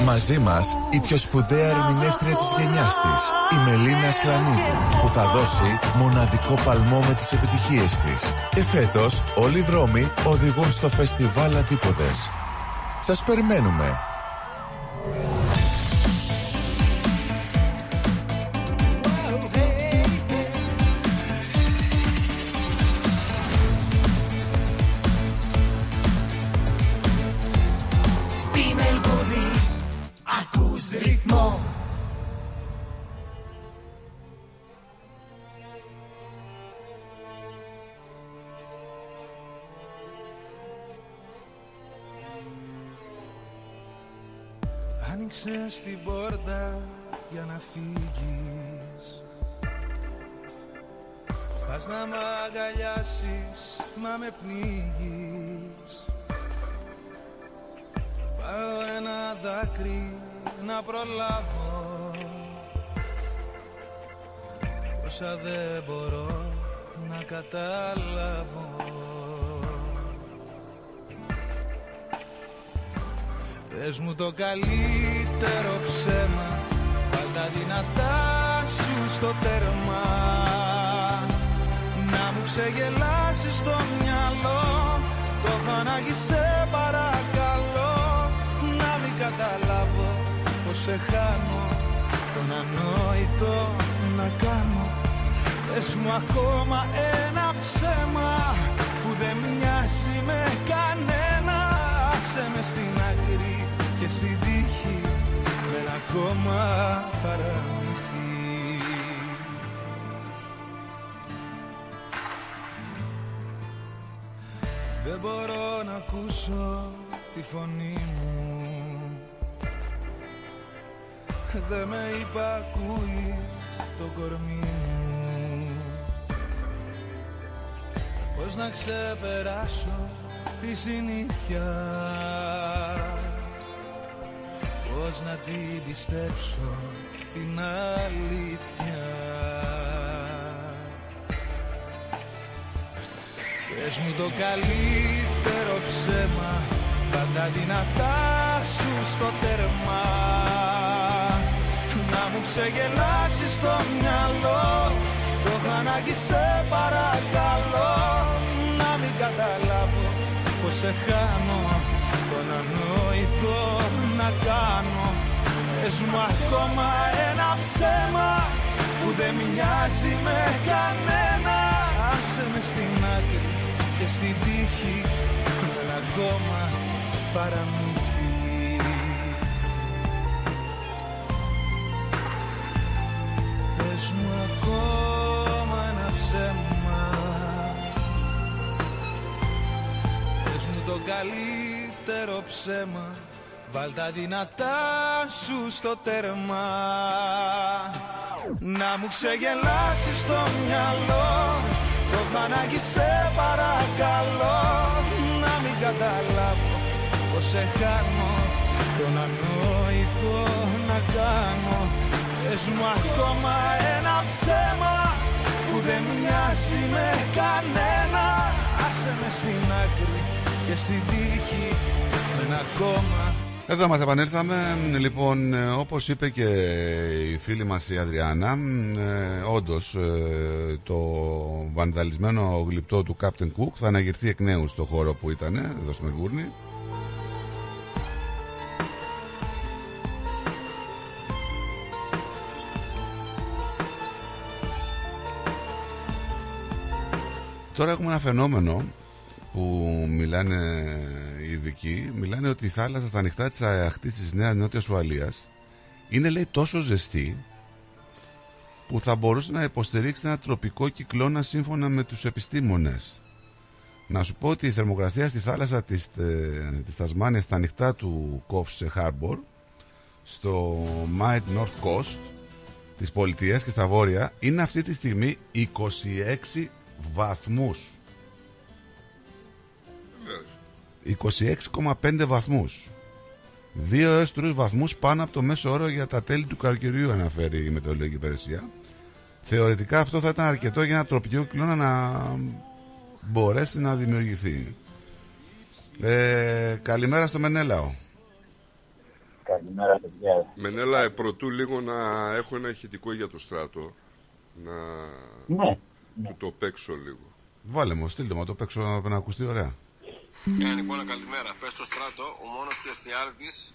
Μαζί μας η πιο σπουδαία ερμηνεύτρια της γενιάς της, η Μελίνα Σλανίδου, που θα δώσει μοναδικό παλμό με τις επιτυχίες της. Και φέτος όλοι οι δρόμοι οδηγούν στο φεστιβάλ Αντίποδες. Σας περιμένουμε. Άνοιξε την πόρτα για να φύγεις. Πας να μ' αγκαλιάσεις, μα με πνίγεις. Πάω ένα δάκρυ να προλάβω. Όσα δεν μπορώ να καταλάβω Πες μου το καλύτερο ψέμα Βάλ τα δυνατά σου στο τέρμα. Ξεγελάσεις στο μυαλό Το έχω σε παρακαλώ. Να μην καταλάβω πως σε χάνω Τον ανόητο να κάνω. Πες μου ακόμα ένα ψέμα Που δεν μοιάζει με κανένα. Άσε με στην άκρη και στην τύχη Με ένα ακόμα παραμύθι Δεν μπορώ να ακούσω τη φωνή μου. Δεν με υπακούει το κορμί μου. Πώς να ξεπεράσω τη συνήθεια Πώς να την πιστέψω την αλήθεια; Πες μου το καλύτερο ψέμα Βάλ τα δυνατά σου στο τέρμα. Να μου ξεγελάσεις το μυαλό Το έχω σε παρακαλώ. Να μην καταλάβω πως σε χάνω Τον ανόητο να κάνω. Πες μου ακόμα ένα ψέμα Που δεν μοιάζει με κανένα. Άσε με στην άκρη και στην τύχη με ένα ακόμα παραμύθι. Πες μου ακόμα ένα ψέμα. Πες μου το καλύτερο ψέμα Βάλ τα δυνατά σου στο τέρμα. Να μου ξεγελάσεις το μυαλό. Το έχω σε παρακαλώ. Να μην καταλάβω πως σε χάνω. Τον ανόητο να κάνω. Πες μου ακόμα ένα ψέμα Που δεν μοιάζει με κανένα. Άσε με στην άκρη και στην τύχη Με ένα ακόμα εδώ μας επανέλθαμε. Λοιπόν όπως είπε και η φίλη μας η Αδριάννα ε, Όντως ε, το βανδαλισμένο γλυπτό του Captain Cook Θα αναγερθεί εκ νέου στο χώρο που ήταν Εδώ στο Μελβούρνη. Τώρα έχουμε ένα φαινόμενο που μιλάνε οι ειδικοί μιλάνε ότι η θάλασσα στα ανοιχτά της αχτής της Νέας Νότιας Ουαλίας είναι λέει τόσο ζεστή που θα μπορούσε να υποστηρίξει ένα τροπικό κυκλώνα σύμφωνα με τους επιστήμονες. Να σου πω ότι η θερμοκρασία στη θάλασσα της, ε, της Τασμάνιας στα ανοιχτά του Κόφσε Harbor στο Might North Coast της πολιτείας και στα βόρεια είναι αυτή τη στιγμή 26 βαθμούς 26,5 βαθμούς. 2 έως 3 βαθμούς πάνω από το μέσο όρο για τα τέλη του καρκιρίου αναφέρει η Μετεωρολογική Υπηρεσία. Θεωρητικά αυτό θα ήταν αρκετό για ένα τροπικό κυκλώνα να μπορέσει να δημιουργηθεί. Ε, Καλημέρα στο Μενέλαο. Καλημέρα παιδιά. Μενέλα, ε, πρωτού λίγο να έχω ένα ηχητικό για το στράτο Να ναι, ναι. το παίξω λίγο. Βάλε μου, στείλτε μου το παίξω να ακουστεί ωραία ε, λοιπόν, καλημέρα. Πες στο στράτο, ο μόνος του ευθυάρτης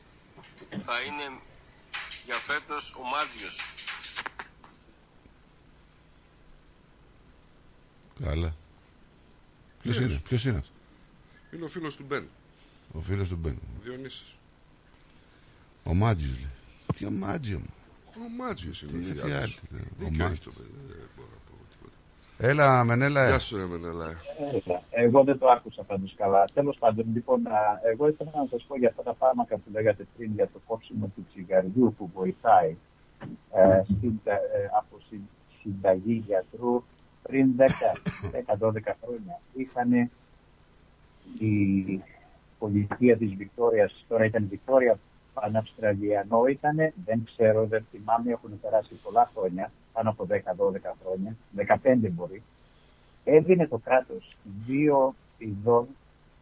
θα είναι για φέτος ο Μάτζιος. Καλά. Ποιος είναι, ποιος είναι αυτός; Είναι ο φίλος του Μπεν. Ο φίλος του Μπεν. Διονύσης. Ο Μάτζιος λέει. Τι ο Μάτζιο μου. Ο Μάτζιος είναι. Τι ευθυάρτη. Ο Μάτζιος. Έλα, Μενέλα. Γεια σου, Μενέλα. Εγώ δεν το άκουσα πάντως καλά. Τέλος πάντων, λοιπόν, εγώ ήθελα να σας πω για αυτά τα φάρμακα που λέγατε πριν για το κόψιμο του τσιγαριού που βοηθάει ε, στην, ε, από συνταγή γιατρού πριν 10-12 χρόνια. Είχαν η πολιτεία της Βικτόριας, τώρα ήταν Βικτόρια Παναυστραλιανό ήταν, δεν ξέρω, δεν θυμάμαι, έχουν περάσει πολλά χρόνια, πάνω από 10-12 χρόνια, 15 μπορεί, έδινε το κράτος δύο ειδών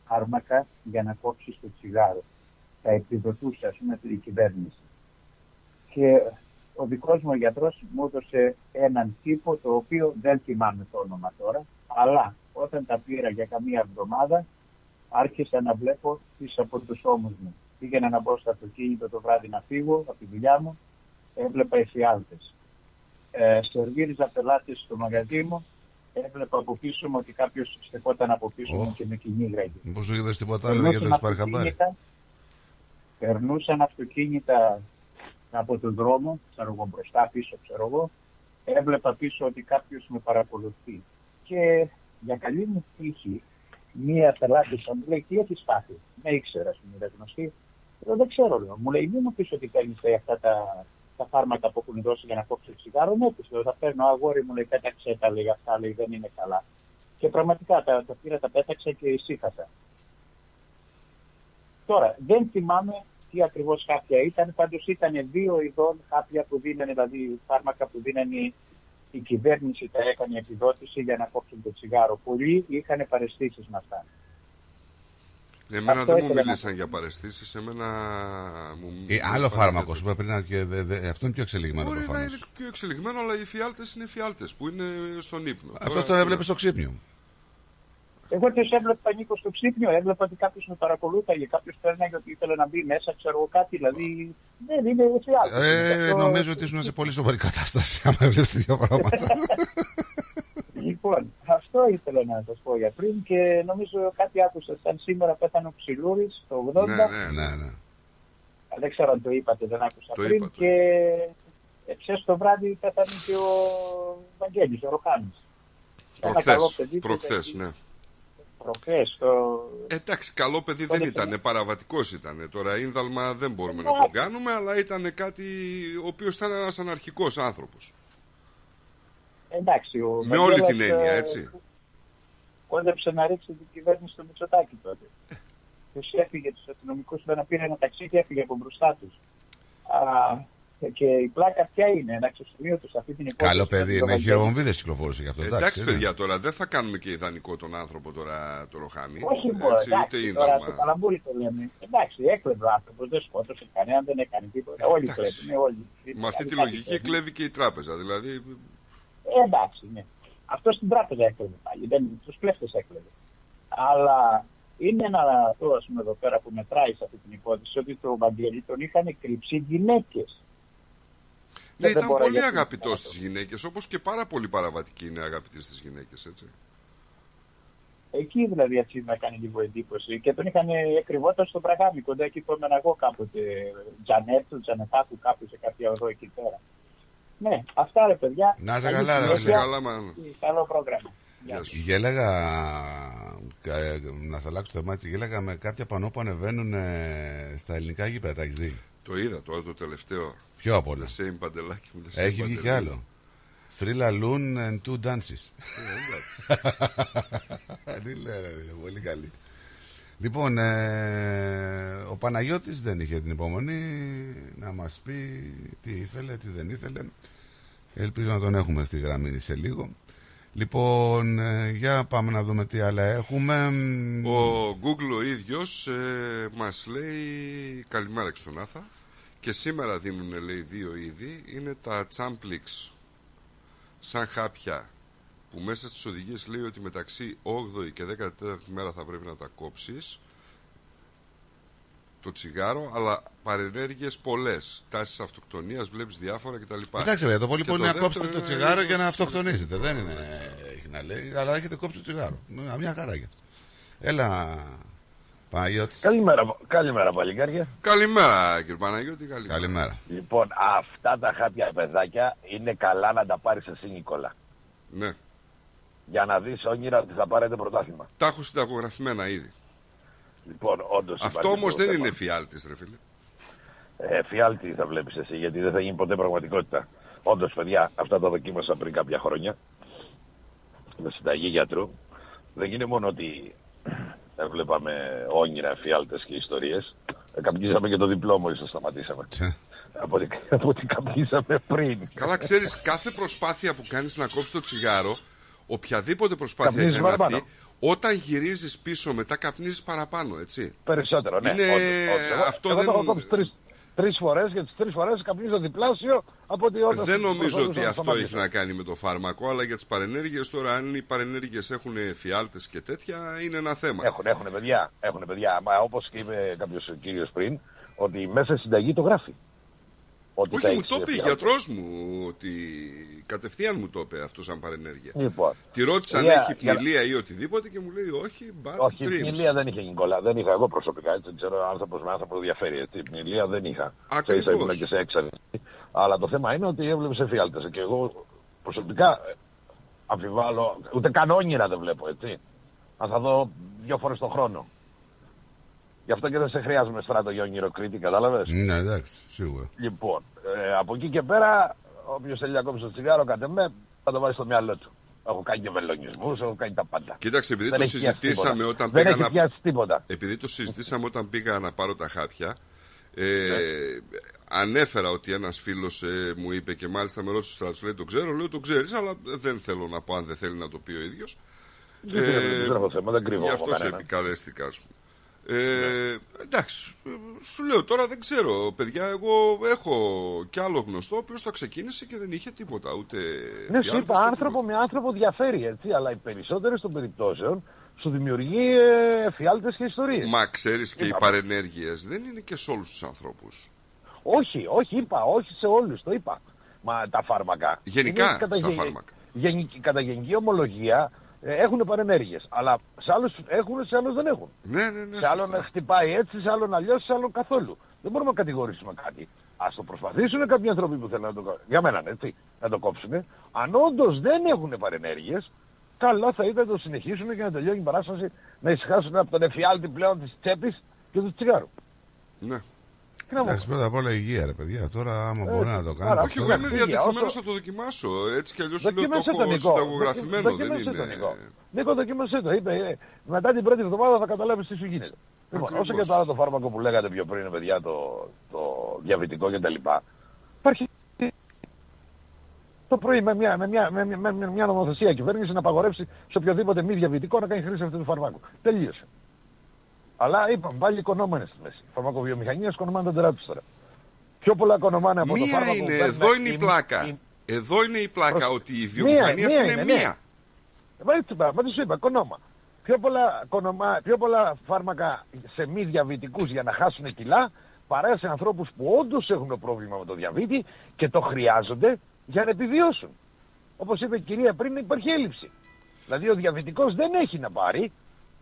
φάρμακα για να κόψει το τσιγάρο. Τα επιδοτούσε, ας πούμε, την κυβέρνηση. Και ο δικός μου γιατρός μου έδωσε έναν τύπο το οποίο δεν θυμάμαι το όνομα τώρα, αλλά όταν τα πήρα για καμία εβδομάδα άρχισα να βλέπω πίσω από τους ώμους μου. Πήγαινα να μπω στο αυτοκίνητο το βράδυ να φύγω από τη δουλειά μου, έβλεπα εφιάλτες. Ε, σερβίριζα πελάτες στο μαγαζί μου, έβλεπα από πίσω μου ότι κάποιος στεκόταν από πίσω μου και με κυνήγαγε. Μήπως σου είδες τίποτα άλλο γιατί δεν σου πάρει χαμπάρι; Περνούσαν αυτοκίνητα από τον δρόμο, ξέρω εγώ μπροστά, πίσω, ξέρω εγώ, έβλεπα πίσω ότι κάποιος με παρακολουθεί. Και για καλή μου τύχη, μία πελάτησα μου λέει, τι έχεις πάθει; Με ήξερα, μου είναι γνωστή. Λέω, δεν ξέρω, λέω. Μου λέει, μην μου πεις ότι παίρνεις ε, αυτά τα, τα φάρμακα που έχουν δώσει για να κόψει το τσιγάρο. Ναι, της λέω, τα παίρνω αγόρι μου, λέει, πέταξε τα, λέει, αυτά, λέει, δεν είναι καλά. Και πραγματικά τα, τα πήρα, τα πέταξα και ησύχασα. Τώρα, δεν θυμάμαι τι ακριβώς χάπια ήταν. Πάντως ήταν δύο ειδών χάπια που δίνανε, δηλαδή φάρμακα που δίνανε η κυβέρνηση τα έκανε επιδότηση για να κόψουν το τσιγάρο. Πολλοί είχαν παρεστήσεις με αυτά. Εμένα Αυτό δεν μου ήθελα να μίλησαν για παρεστήσεις, εμένα μου... Ε, άλλο φάρμακο σου είπα πριν να- και δε- δε- αυτό είναι πιο εξελιγμένο Μπορεί να προφανώς. είναι πιο εξελιγμένο, αλλά οι φιάλτες είναι φιάλτες που είναι στον ύπνο. Αυτό Τώρα, τον τι έβλεπες να- στο ξύπνιο. Εγώ τους έβλεπα Νίκο στο ξύπνιο, έβλεπα ότι κάποιος με παρακολούθαγε, κάποιος πέρναγε ότι ήθελε να μπει μέσα, ξέρω εγώ κάτι, δηλαδή δεν είναι έτσι Ε, νομίζω ότι ήσουν σε πολύ σοβαρή κατάσταση άμα έβλεπες τέτοια πράγματα. Λοιπόν, αυτό ήθελα να σας πω για πριν και νομίζω κάτι άκουσα. Σαν σήμερα πέθανε ο Ξυλούρη το 80. Ναι, ναι, ναι. ναι. Δεν ξέρω αν το είπατε, δεν άκουσα Το πριν. είπα, το και εχθές το βράδυ πέθανε και ο Βαγγέλης, ο Ροχάνης. Ένα καλό Προχθές, παιδί. που προχθές, ήταν ναι. Προχθές, το... Εντάξει, καλό παιδί δεν ήταν, παραβατικός ήταν. Τώρα ίνδαλμα δεν μπορούμε να Ναι. τον κάνουμε, αλλά ήταν κάτι ο οποίος ήταν ένας αναρχικός άνθρωπος. Εντάξει, ο Με όλη Βαγγέλας, την έννοια, ε, έτσι. Κόντεψε να ρίξει την κυβέρνηση στο Μητσοτάκι τότε. Του έφυγε τους αστυνομικούς, να πήρε ένα ταξί και έφυγε από μπροστά τους. Και η πλάκα ποια είναι, να σημείο τους σε αυτή την υπόθεση. Καλό παιδί, Το με Βαγγέλη. χειροβομβίδε κυκλοφόρησε γι' αυτό. Εντάξει, είναι. παιδιά, τώρα δεν θα κάνουμε και ιδανικό τον άνθρωπο τώρα το ροχάμι. Όχι μόνο, έτσι, ούτε εντάξει, τώρα ίνδαλμα. το καλαμπούρι το λέμε. Εντάξει, έκλεβε ο άνθρωπος, δεν σκότωσε κανέναν, δεν έκανε τίποτα. Όλοι κλέβουν, όλοι. Με αυτή τη Κάτι λογική κλέβουν. κλέβει και η τράπεζα. Δηλαδή, Ε, εντάξει, ναι. Αυτό στην τράπεζα έκλεβε πάλι, δεν του κλέφτες έκλεβε. Αλλά είναι ένα αυτό, ας πούμε, εδώ πέρα που μετράει σε αυτή την υπόθεση, ότι το Βαγγέλη τον είχαν κρυψεί γυναίκες. ναι, ήταν πολύ αγαπητός στις γυναίκες, όπως και πάρα πολύ παραβατική είναι αγαπητή στις γυναίκες, έτσι. Εκεί δηλαδή έτσι με έκανε λίγο εντύπωση. Και τον είχαν εκκρυβόταν στο Πραγάμι, κοντά εκεί που έμενα εγώ κάποτε. Τζανέτου, Τζανετάκου, κάπου σε κάποια οδό εκεί πέρα. Ναι, αυτά ρε παιδιά. Να είστε Καλή καλά, ρε, συνέχεια. Να είστε καλά, μάνα. Καλό πρόγραμμα. Γέλαγα, κα- να θα αλλάξω το θέμα έτσι, γέλαγα με κάποια πανό που ανεβαίνουν ε, στα ελληνικά γήπεδα, τα έχεις δει; Το είδα τώρα το τελευταίο. Ποιο απ' όλα; The same παντελάκι μου. the same Έχει βγει κι παντελάκι. άλλο. Three Laloon and two dances. Τι λέει, ρε, είναι πολύ καλή. Λοιπόν, ε, ο Παναγιώτης δεν είχε την υπομονή να μας πει τι ήθελε, τι δεν ήθελε. Ελπίζω να τον έχουμε στη γραμμή σε λίγο. Λοιπόν, ε, για πάμε να δούμε τι άλλα έχουμε. Ο Google ο ίδιος ε, μας λέει καλημέρα και στον Άθα και σήμερα δίνουν λέει δύο είδη είναι τα Champlix σαν χάπια που μέσα στις οδηγίες λέει ότι μεταξύ 8η και 14η μέρα θα πρέπει να τα κόψεις το τσιγάρο αλλά παρενέργειες πολλές τάσεις αυτοκτονίας βλέπεις διάφορα κτλ. Εντάξει, βέβαια, το πολύ Και πολύ να δεύτερο κόψετε το είναι τσιγάρο για να το- αυτοκτονήσετε. Δεν είναι, έχει να λέει, αλλά έχετε κόψει το τσιγάρο. Ε, Μια χαρά γι' αυτό. Έλα, Παναγιώτης. Καλημέρα, καλημέρα παλικάρια. Καλημέρα κύριε Παναγιώτη. Καλημέρα. Καλημέρα. Λοιπόν, αυτά τα χάπια παιδάκια είναι καλά να τα πάρεις εσύ Νικόλα. Ναι. Για να δεις όνειρα ότι θα πάρετε πρωτάθλημα. Τα έχω συνταγογραφημένα ήδη. Λοιπόν, όντως Αυτό υπάρχει όμως το δεν θέμα. είναι φιάλτης ρε φίλε. Ε, φιάλτη θα βλέπεις εσύ, γιατί δεν θα γίνει ποτέ πραγματικότητα. Όντως, παιδιά, αυτά τα δοκίμασα πριν κάποια χρόνια. Με συνταγή γιατρού. Δεν είναι μόνο ότι έβλεπαμε όνειρα, φιάλτες και ιστορίες. Ε, καπνίζαμε και το διπλό μόλις το σταματήσαμε. από, ό,τι, από ό,τι καπνίζαμε πριν. Καλά ξέρεις κάθε προσπάθεια που κάνεις να κόψεις το τσιγάρο Οποιαδήποτε προσπάθεια Καπνίζεις είναι παραπάνω. αυτή Όταν γυρίζεις πίσω μετά καπνίζεις παραπάνω έτσι Περισσότερο, ναι. Είναι όντως, όντως. Εγώ- αυτό εγώ δεν... το έχω κόψει τρεις, τρεις φορές και τι τρεις φορές καπνίζω διπλάσιο από ότι όταν. Δεν νομίζω προσπαθούσα ότι να αυτό σταματήσω. έχει να κάνει με το φάρμακο, αλλά για τις παρενέργειες τώρα, αν οι παρενέργειες έχουν φιάλτε και τέτοια, είναι ένα θέμα. Έχουν, έχουν παιδιά. Έχουν παιδιά. Μα όπως και είπε κάποιος κύριος πριν, ότι μέσα στη συνταγή το γράφει. Ότι θα Όχι, μου έχεις το είπε ο φιάλτες. γιατρός μου ότι κατευθείαν μου το είπε αυτό σαν παρενέργεια. Λοιπόν. Τη ρώτησα αν Για- έχει για- πνηλία ή οτιδήποτε και μου λέει όχι, bad Όχι, dreams. πνηλία δεν είχε Νικόλα. Δεν είχα εγώ προσωπικά. Έτσι, δεν ξέρω αν άνθρωπος με άνθρωπο διαφέρει. Έτσι. Πνηλία δεν είχα. Ακριβώς. Σε ίσα ήμουν και σε έξαρτη. Αλλά το θέμα είναι ότι έβλεπε εφιάλτε. Και εγώ προσωπικά ε, αμφιβάλλω. Ούτε καν όνειρα δεν βλέπω, έτσι. Αν θα δω δύο φορές το χρόνο. Γι' αυτό και δεν σε χρειάζομαι στράτο για όνειρο κατάλαβες; Ναι, εντάξει, σίγουρα. Λοιπόν, ε, από εκεί και πέρα, όποιος θέλει να κόψει το τσιγάρο, κατ' με, θα το βάλει στο μυαλό του. Έχω κάνει και βελονισμού, έχω κάνει τα πάντα. Κοίταξε, επειδή Δεν το έχει πιάσει συζητήσαμε τίποτα. όταν Δεν πήγα έχει να... πιάσει τίποτα. Επειδή το συζητήσαμε όταν πήγα να πάρω τα χάπια, ε, Ναι. ανέφερα ότι ένας φίλος ε, μου είπε και μάλιστα με ρώτησε στο στρατό, λέει το ξέρω, λέω το ξέρεις, αλλά δεν θέλω να πω αν δεν θέλει να το πει ο ίδιος. Δεν ξέρω, δεν έχω θέμα, δεν κρύβω Γι' από αυτό σε κανένα. επικαλέστηκα, ας πούμε. Ε, Εντάξει, ε, σου λέω τώρα δεν ξέρω, παιδιά. Εγώ έχω κι άλλο γνωστό, ο οποίος το ξεκίνησε και δεν είχε τίποτα. Ούτε Ναι, σου φιάλτες, είπα, ούτε άνθρωπο με άνθρωπο διαφέρει, έτσι, αλλά οι περισσότερε των περιπτώσεων σου δημιουργεί ε, φιάλτες και ιστορίες. Μα ξέρεις και οι Είπα. παρενέργειες δεν είναι και σε όλους τους ανθρώπους. Όχι, όχι, είπα, όχι σε όλους, το είπα. Μα τα φάρμακα. Γενικά είναι κατά στα γε- φάρμακα. γενική- κατά γενική ομολογία ε, έχουν παρενέργειες. Αλλά σε άλλους έχουν, σε άλλους δεν έχουν. Ναι, ναι, ναι. σε άλλον χτυπάει έτσι, σε άλλον αλλιώ, σε άλλον καθόλου. Δεν μπορούμε να κατηγορήσουμε κάτι. Α το προσπαθήσουν κάποιοι άνθρωποι που θέλουν να το κόψουν. Για μένα, έτσι, να το κόψουν. Αν όντως δεν έχουν παρενέργειες, καλά θα ήταν να το συνεχίσουν και να τελειώνει η παράσταση να ησυχάσουν από τον εφιάλτη πλέον της τσέπης και του τσιγάρου. Ναι. Τι να πω. Εντάξει, πρώτα απ' όλα υγεία, ρε παιδιά. Τώρα, άμα Ε, μπορεί να το κάνει. άρα, Όχι, εγώ είμαι διατεθειμένος να το δοκιμάσω. Έτσι κι αλλιώς λέω το Δοκίμασε έχω τον Νικό. συνταγογραφημένο. Δοκι- Δεν δοκίμασε τον είναι. Νικό. Νίκο, δοκίμασε το. Είπε, ε, μετά την πρώτη εβδομάδα θα καταλάβεις τι σου γίνεται. Λοιπόν, Ακριβώς. όσο και το άλλο το φάρμακο που λέγατε πιο πριν, παιδιά, το, το διαβητικό κτλ. Υπάρχει το πρωί με μια, με μια, με μια, με μια, μια νομοθεσία κυβέρνηση να απαγορεύσει σε οποιοδήποτε μη διαβητικό να κάνει χρήση αυτού του φαρμάκου. Τελείωσε. Αλλά είπαμε, πάλι οικονόμανε στη μέση. Η φαρμακοβιομηχανία οικονομάνε τον τεράτου τώρα. Πιο πολλά οικονομάνε από το Μία φάρμακο είναι, που παίρνουν εδώ είναι η οι- πλάκα. οι- Εδώ είναι η πλάκα Προς- ότι η βιομηχανία μία αυτή είναι είναι, ναι. μία. Μα έτσι είπα, μα τι σου είπα, κονόμα. Πιο πολλά, κονομα, πιο πολλά φάρμακα σε μη διαβητικούς για να χάσουν κιλά παρά σε ανθρώπους που όντως έχουν πρόβλημα με το διαβήτη και το χρειάζονται για να επιβιώσουν. Όπως είπε η κυρία πριν, υπάρχει έλλειψη. Δηλαδή ο διαβητικός δεν έχει να πάρει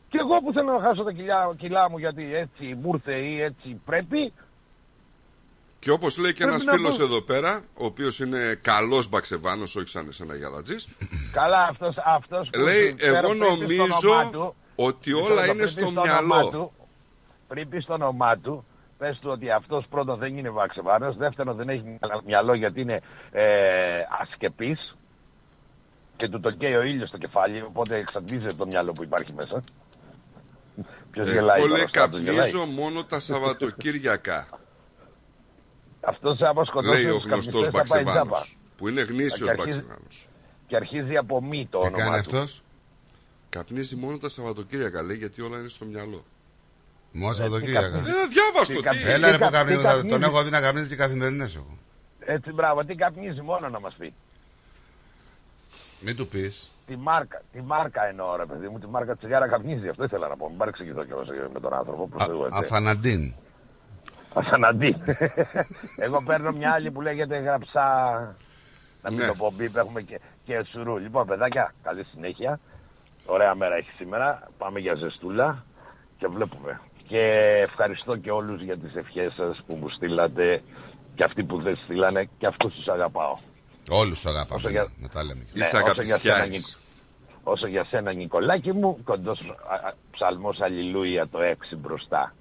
και εγώ που θέλω να χάσω τα κιλά, κιλά μου γιατί έτσι μου ήρθε ή έτσι πρέπει, Και όπως λέει και ένας Πρέπει να φίλος πω- εδώ πέρα, ο οποίος είναι καλός μπαξεβάνος, όχι σαν εσένα γιαλατζή, καλά αυτός, αυτός που λέει: σου φέρω Εγώ πριν πει στο νομίζω όνομά του, ότι Μισό όλα λεπτό, είναι πριν στο πεις το όνομά μυαλό. του, πριν πει το όνομά του, πες του ότι αυτός πρώτον δεν είναι βαξεβάνο, δεύτερον δεν έχει μυαλό γιατί είναι ε, ασκεπής και του το καίει ο ήλιος στο κεφάλι, οπότε εξαντλίζεται το μυαλό που υπάρχει μέσα. Ποιος γελάει, Εγώ λέει μπροστά του, γελάει. καπνίζω μόνο τα Σαββατοκύριακα. Αυτός άμα σκοτώσει λέει ο τους γνωστός καπνιστές θα πάει τζάμπα. μπαξεβάνο. Που είναι γνήσιο Και αρχίζει- μπαξεβάνο. Και αρχίζει από μη το Τι όνομα κάνει του. αυτός; Καπνίζει μόνο τα Σαββατοκύριακα, λέει, γιατί όλα είναι στο μυαλό. Μόνο Σαββατοκύριακα. Ε, διάβαστο, τι τι. καπνίζει. Έλα ρε που κα- καπνίζει, τι θα- καπνίζει; τον έχω δει να καπνίζει και καθημερινές έχω. Έτσι, μπράβο, τι καπνίζει μόνο να μας πει. Μην του πεις. Τη μάρκα, τη μάρκα εννοώ ρε παιδί μου, τη μάρκα τσιγάρα καπνίζει. Αυτό ήθελα να πω. Μην παρεξηγηθώ και εγώ σε- με τον άνθρωπο. Προς Θεού, έτσι. Αφαναντίν. Ασαναντή. Εγώ παίρνω μια άλλη που λέγεται γραψά. Να μην Ναι. το πω μπίπ, έχουμε και, και σουρού. Λοιπόν, παιδάκια, καλή συνέχεια. Ωραία μέρα έχει σήμερα. Πάμε για ζεστούλα και βλέπουμε. Και ευχαριστώ και όλους για τις ευχές σας που μου στείλατε και αυτοί που δεν στείλανε και αυτούς τους αγαπάω. Όλους τους Όσο αγαπάμε. για- Να τα λέμε. Ναι, Είσαι όσο για σένα, αγαπησιάρης. Νικ- Όσο για σένα Νικολάκη μου, κοντός α, α, ψαλμός Αλληλούια το 6 μπροστά.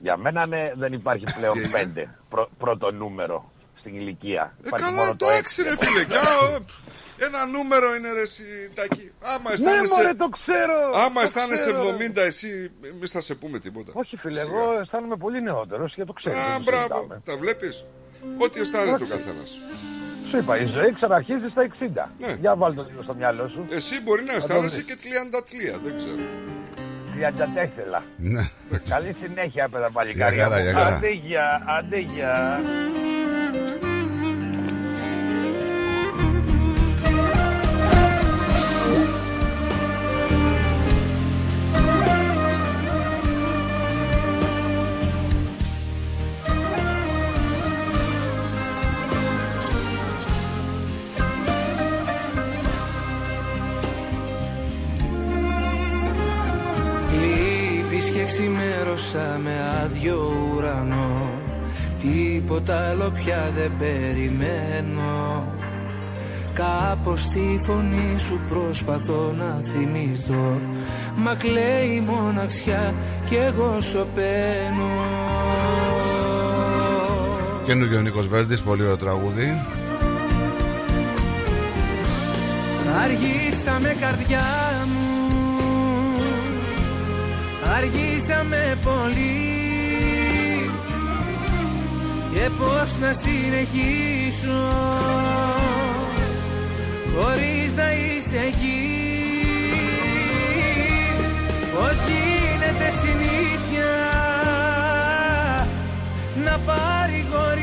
Για μένα ναι, δεν υπάρχει πλέον 5 πρώτο νούμερο στην ηλικία. Ε, Υπάρχει καλά, μόνο το το 6. έξι ρε φίλε. Κι άλλο, Ένα νούμερο είναι ρε εσύ, Τάκη. Άμα Ναι, αισθάνεσαι, μωρέ, το ξέρω. άμα το αισθάνεσαι ξέρω. 70 εσύ, εμεί θα σε πούμε τίποτα. Όχι φίλε, Σιγά. εγώ αισθάνομαι πολύ νεότερος και το ξέρω. Α, δεν το μπράβο, συζητάμε. τα βλέπεις; Ό,τι αισθάνεται ο καθένας. Σου είπα, η ζωή ξαναρχίζει στα 60. Ναι. Για βάλτε το λίγο στο μυαλό σου. Εσύ μπορεί να το αισθάνεσαι δεις. και 33, δεν ξέρω. 34. Ναι. Καλή συνέχεια, παιδα παλικάρια. χαρά, μου. για χαρά. Άντε γεια, ξημέρωσα με άδειο ουρανό. Τίποτα άλλο πια δεν περιμένω. Κάπως τη φωνή σου προσπαθώ να θυμηθώ. Μα κλαίει η μοναξιά κι εγώ σωπαίνω. Καινούργιο Νίκος Βέρντης, πολύ ωραίο τραγούδι. Αργήσαμε καρδιά μου Αργήσαμε πολύ. Και πώς να συνεχίσω Χωρίς να είσαι εκεί. Πώς γίνεται συνήθεια Να παρηγορηθώ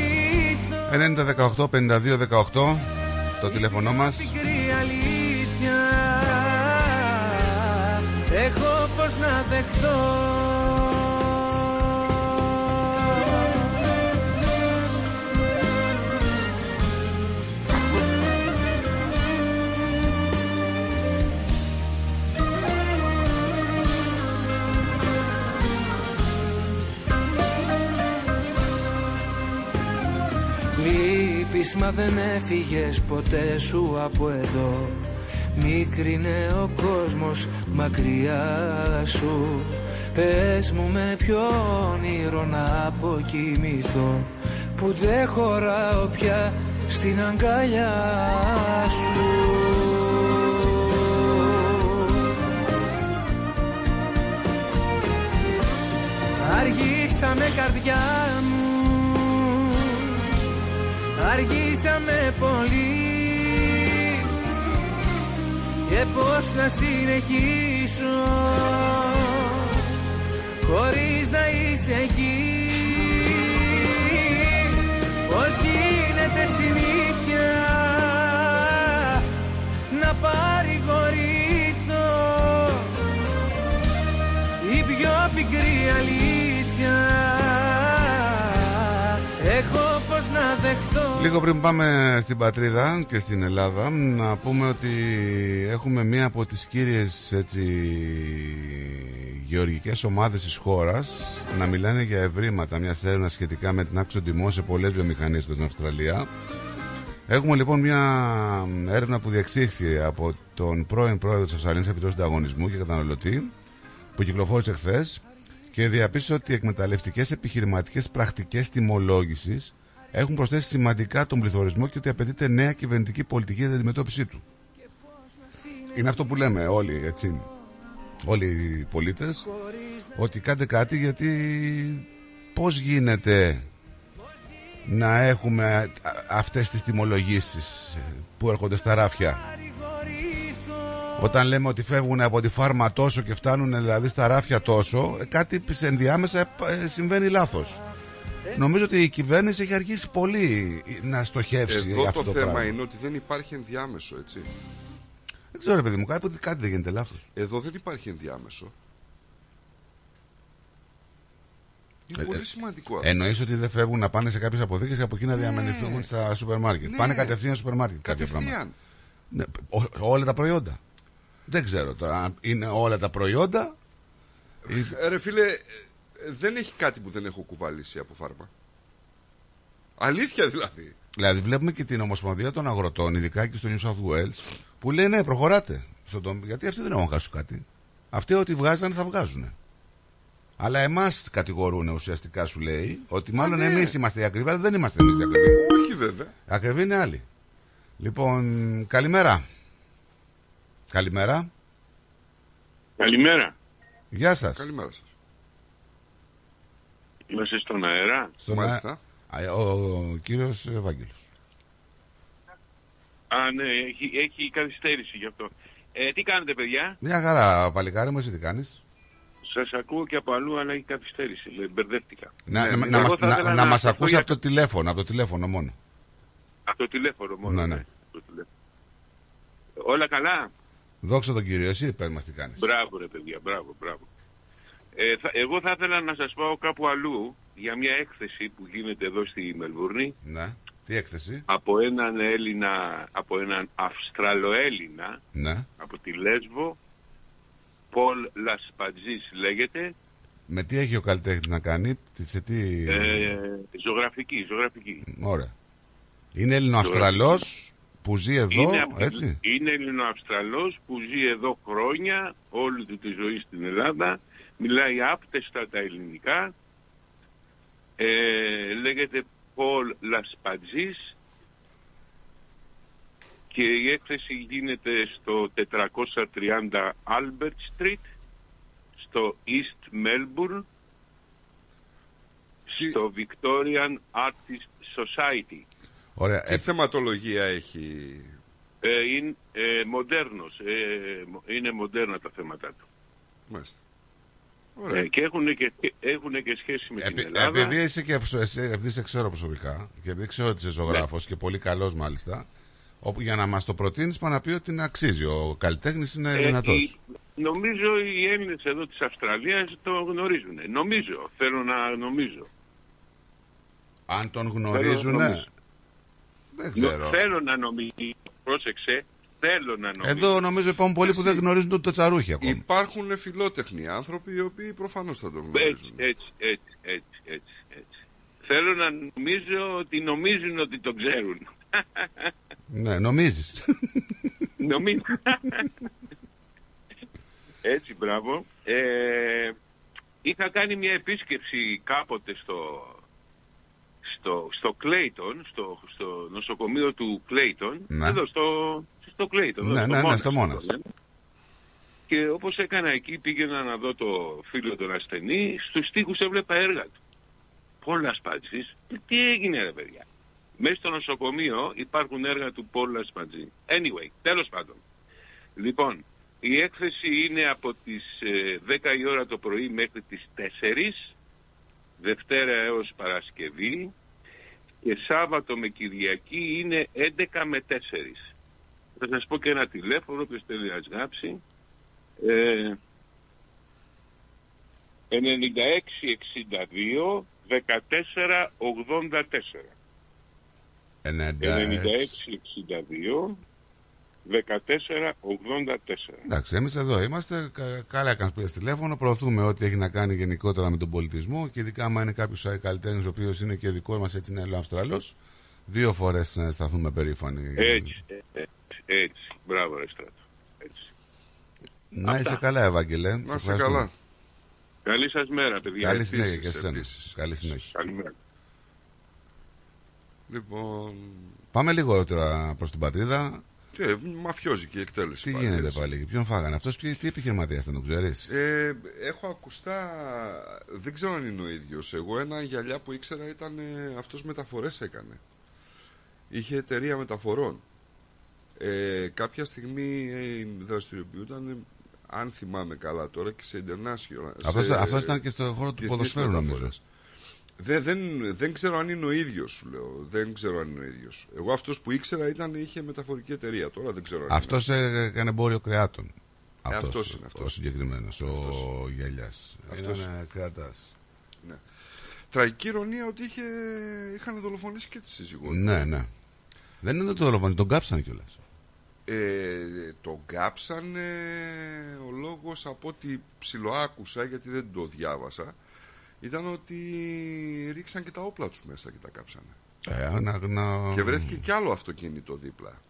90 18 52 18 το τηλέφωνό μας. πικρή αλήθεια Εγώ πως να δεχτώ. Λείπεις μα δεν έφυγες ποτέ σου από εδώ Μίκρινε ο κόσμος μακριά σου. Πες μου με ποιο όνειρο να αποκοιμηθώ. Που δεν χωράω πια στην αγκαλιά σου. Αργήσαμε καρδιά μου. Αργήσαμε πολύ Και πώς να συνεχίσω Χωρίς να είσαι εκεί. Πώς γίνεται συνήθεια Να παρηγορηθώ Η πιο πικρή αλήθεια Λίγο πριν πάμε στην πατρίδα και στην Ελλάδα να πούμε ότι έχουμε μία από τις κύριες έτσι, γεωργικές ομάδες της χώρας να μιλάνε για ευρήματα μια έρευνα σχετικά με την άξιο τιμών σε πολλές βιομηχανίες στην Αυστραλία. Έχουμε λοιπόν μια έρευνα που διεξήχθη από τον πρώην πρόεδρο της Αυστραλίας Επιτροπής Ανταγωνισμού και Καταναλωτή που κυκλοφόρησε χθες και διαπίστωσε ότι οι εκμεταλλευτικές επιχειρηματικές πρακτικές τιμολόγησης έχουν προσθέσει σημαντικά τον πληθωρισμό και ότι απαιτείται νέα κυβερνητική πολιτική για την αντιμετώπιση του. Είναι αυτό που λέμε όλοι, έτσι. Όλοι οι πολίτες ότι κάντε κάτι γιατί πώς γίνεται να έχουμε α- αυτές τις τιμολογήσεις που έρχονται στα ράφια; Όταν λέμε ότι φεύγουν από τη φάρμα τόσο και φτάνουν δηλαδή στα ράφια τόσο, ε, κάτι σε ενδιάμεσα ε, συμβαίνει λάθος. Νομίζω ότι η κυβέρνηση έχει αργήσει πολύ να στοχεύσει Εδώ αυτό το το, θέμα πράγμα. είναι ότι δεν υπάρχει ενδιάμεσο, έτσι. Δεν ξέρω, ρε παιδί μου, κάτι, κάτι δεν γίνεται λάθος. Εδώ δεν υπάρχει ενδιάμεσο. Είναι Ε, πολύ ε, σημαντικό αυτό. Εννοείς ότι δεν φεύγουν να πάνε σε κάποιες αποθήκες και από εκεί να διαμενηθούν στα σούπερ μάρκετ. Ναι. Πάνε κατευθείαν στο σούπερ μάρκετ κάποια Κατευθείαν. πράγματα. Ναι, ό- όλα τα προϊόντα. Δεν ξέρω τώρα αν είναι όλα τα προϊόντα. ή- Ε, Ρε φίλε, ε, δεν έχει κάτι που δεν έχω κουβαλήσει από φάρμα. Αλήθεια δηλαδή. Δηλαδή βλέπουμε και την Ομοσπονδία των Αγροτών, ειδικά και στο New South Wales, που λέει ναι, προχωράτε. Στον τομ- Γιατί αυτοί δεν έχουν χάσει κάτι. Αυτοί ό,τι βγάζανε θα βγάζουν. Αλλά εμάς κατηγορούν ουσιαστικά, σου λέει, ότι μάλλον ναι. εμείς είμαστε οι ακριβοί, αλλά δεν είμαστε εμείς οι ακριβοί. Όχι βέβαια. Ακριβοί είναι άλλοι. Λοιπόν, καλημέρα. Καλημέρα. Καλημέρα. Γεια σας. Καλημέρα σας. Είμαστε στον αέρα. Στον Μάλιστα. Α, ο, ο κύριος Ευάγγελος. Α, ναι, έχει, έχει καθυστέρηση γι' αυτό. Ε, τι κάνετε, παιδιά; Μια χαρά, παλικάρι μου, εσύ τι κάνεις; Σας ακούω και από αλλού, αλλά έχει καθυστέρηση. Ε, Μπερδεύτηκα. Να, Ναι, να, εγώ να, μας- θα να, ήθελα να μας σταθώ ακούσει για- από το τηλέφωνο, από το τηλέφωνο μόνο. Από το τηλέφωνο μόνο. Ναι, ναι. ναι, το τηλέφωνο. Όλα καλά; Δόξα τον Κύριο, εσύ πες μας τι κάνεις. Μπράβο ρε παιδιά, μπράβο, μπράβο. Ε, θα, εγώ θα ήθελα να σας πάω κάπου αλλού για μια έκθεση που γίνεται εδώ στη Μελβούρνη Ναι. Τι έκθεση; από έναν Έλληνα, από έναν Αυστραλοέλληνα Ναι. από τη Λέσβο Πολ Λασπατζής λέγεται Με τι έχει ο καλλιτέχνης να κάνει, τι- σε τι... ε, ζωγραφική, ζωγραφική. Ωραία. Είναι Έλληνο-Αυστραλός που ζει εδώ, είναι, από- έτσι; είναι Ελληνοαυστραλός που ζει εδώ χρόνια, όλη του τη ζωή στην Ελλάδα, μιλάει άπτεστα τα ελληνικά, ε, λέγεται Πολ Λασπατζής και η έκθεση γίνεται στο 430 Albert Street, στο East Melbourne, στο Victorian Artist Society. Ωραία. Τι θεματολογία έχει; Ε, είναι ε, μοντέρνος, ε, μο- είναι μοντέρνα τα θέματα του. Μάλιστα. Ε, και έχουν και, έχουνε και σχέση με την Ελλάδα. Επειδή είσαι και εσύ- επειδή σε ξέρω προσωπικά και επειδή ξέρω ότι είσαι ζωγράφος Ναι. και πολύ καλός μάλιστα, όπου για να μας το προτείνεις πάνω να πει ότι είναι αξίζει. Ο καλλιτέχνης είναι Ε, δυνατός. οι- νομίζω οι Έλληνες εδώ της Αυστραλίας το γνωρίζουν. Νομίζω, θέλω να νομίζω. Αν τον Θέλω να γνωρίζουνε, νομίζω. δεν Νο- ξέρω. Θέλω να νομίζω. Πρόσεξε, θέλω να νομίζω. Εδώ νομίζω υπάρχουν πολλοί που δεν γνωρίζουν ούτε το τσαρούχι ακόμα. Υπάρχουν φιλότεχνοι άνθρωποι οι οποίοι προφανώς θα τον Έτσι, γνωρίζουν. έτσι, έτσι, έτσι, έτσι, έτσι. Θέλω να νομίζω ότι νομίζουν ότι το ξέρουν. Ναι, νομίζεις. Νομίζω. Έτσι, μπράβο. Ε, είχα κάνει μια επίσκεψη κάποτε στο, στο, στο Κλέιτον, στο, στο νοσοκομείο του Κλέιτον, Ναι. εδώ στο, στο Κλέιτον. Ναι, εδώ, ναι, ναι, Μόνας, στο Μόνας. το λένε. Και όπως έκανα εκεί, πήγαινα να δω το φίλο τον ασθενή, στους τοίχους έβλεπα έργα του. Πολλά σπάτσις. Τι έγινε ρε παιδιά; Μέσα στο νοσοκομείο υπάρχουν έργα του Πόλας Σπατζή. Anyway, τέλος πάντων. Λοιπόν, η έκθεση είναι από τις ε, 10 η ώρα το πρωί μέχρι τις 4, Δευτέρα έως Παρασκευή και Σάββατο με Κυριακή είναι 11 με 4. Θα σας πω και ένα τηλέφωνο, όποιος θέλει να σγάψει. Ε, 9662 14 84. 96. 9662 14 84. Εντάξει, εμείς εδώ είμαστε. κα- Καλά έκανε που πήρες τηλέφωνο. Προωθούμε ό,τι έχει να κάνει γενικότερα με τον πολιτισμό και ειδικά άμα είναι κάποιος καλλιτέχνης ο οποίος είναι και δικό μας, έτσι είναι Αυστραλός. Δύο φορές να σταθούμε περήφανοι. Έτσι, έτσι, έτσι. Μπράβο, ρε Στράτο. Έτσι. Να Αυτά. είσαι καλά, Ευάγγελε. Σε Να είστε ευχαριστούμε. καλά. Καλή σας μέρα, παιδιά. Καλή Επίσης, συνέχεια και σε εσένα. επίσης. Καλή συνέχεια. Καλημέρα. Λοιπόν. Πάμε λίγο τώρα προς την πατρίδα. Και μαφιόζικη εκτέλεση. Τι πάλι, γίνεται έτσι. πάλι, ποιον φάγανε αυτός, τι επιχειρηματίας ήταν, το ξέρεις; Ε, έχω ακουστά, δεν ξέρω αν είναι ο ίδιος Εγώ ένα γυαλιά που ήξερα ήταν ε, αυτός μεταφορές έκανε Είχε εταιρεία μεταφορών ε, Κάποια στιγμή ε, δραστηριοποιούταν ε, Αν θυμάμαι καλά τώρα και σε international Αυτός, σε, αυτός ήταν και στο χώρο του διεθνείς ποδοσφαίρου, νομίζω. μεταφορές. Δεν, δεν, δεν ξέρω αν είναι ο ίδιος σου λέω Δεν ξέρω αν είναι ο ίδιος Εγώ αυτός που ήξερα ήταν, είχε μεταφορική εταιρεία Τώρα δεν ξέρω αν είναι. Αυτός έκανε εμπόριο κρεάτων. Ε, Αυτός, αυτός είναι, αυτός. Ο συγκεκριμένος, ο Γέλια. Αυτός. Είναι κρεατάς. Ναι. Τραγική ηρωνία ότι είχε, είχαν δολοφονήσει και τη σύζυγό του. Ναι, ναι. Δεν είναι το δολοφονή, τον κάψαν κιόλας. Ε, τον κάψανε ο λόγος από ό,τι ψιλοάκουσα γιατί δεν το διάβασα ήταν ότι ρίξαν και τα όπλα τους μέσα και τα κάψανε. Ε, να, να... Και βρέθηκε κι άλλο αυτοκίνητο δίπλα.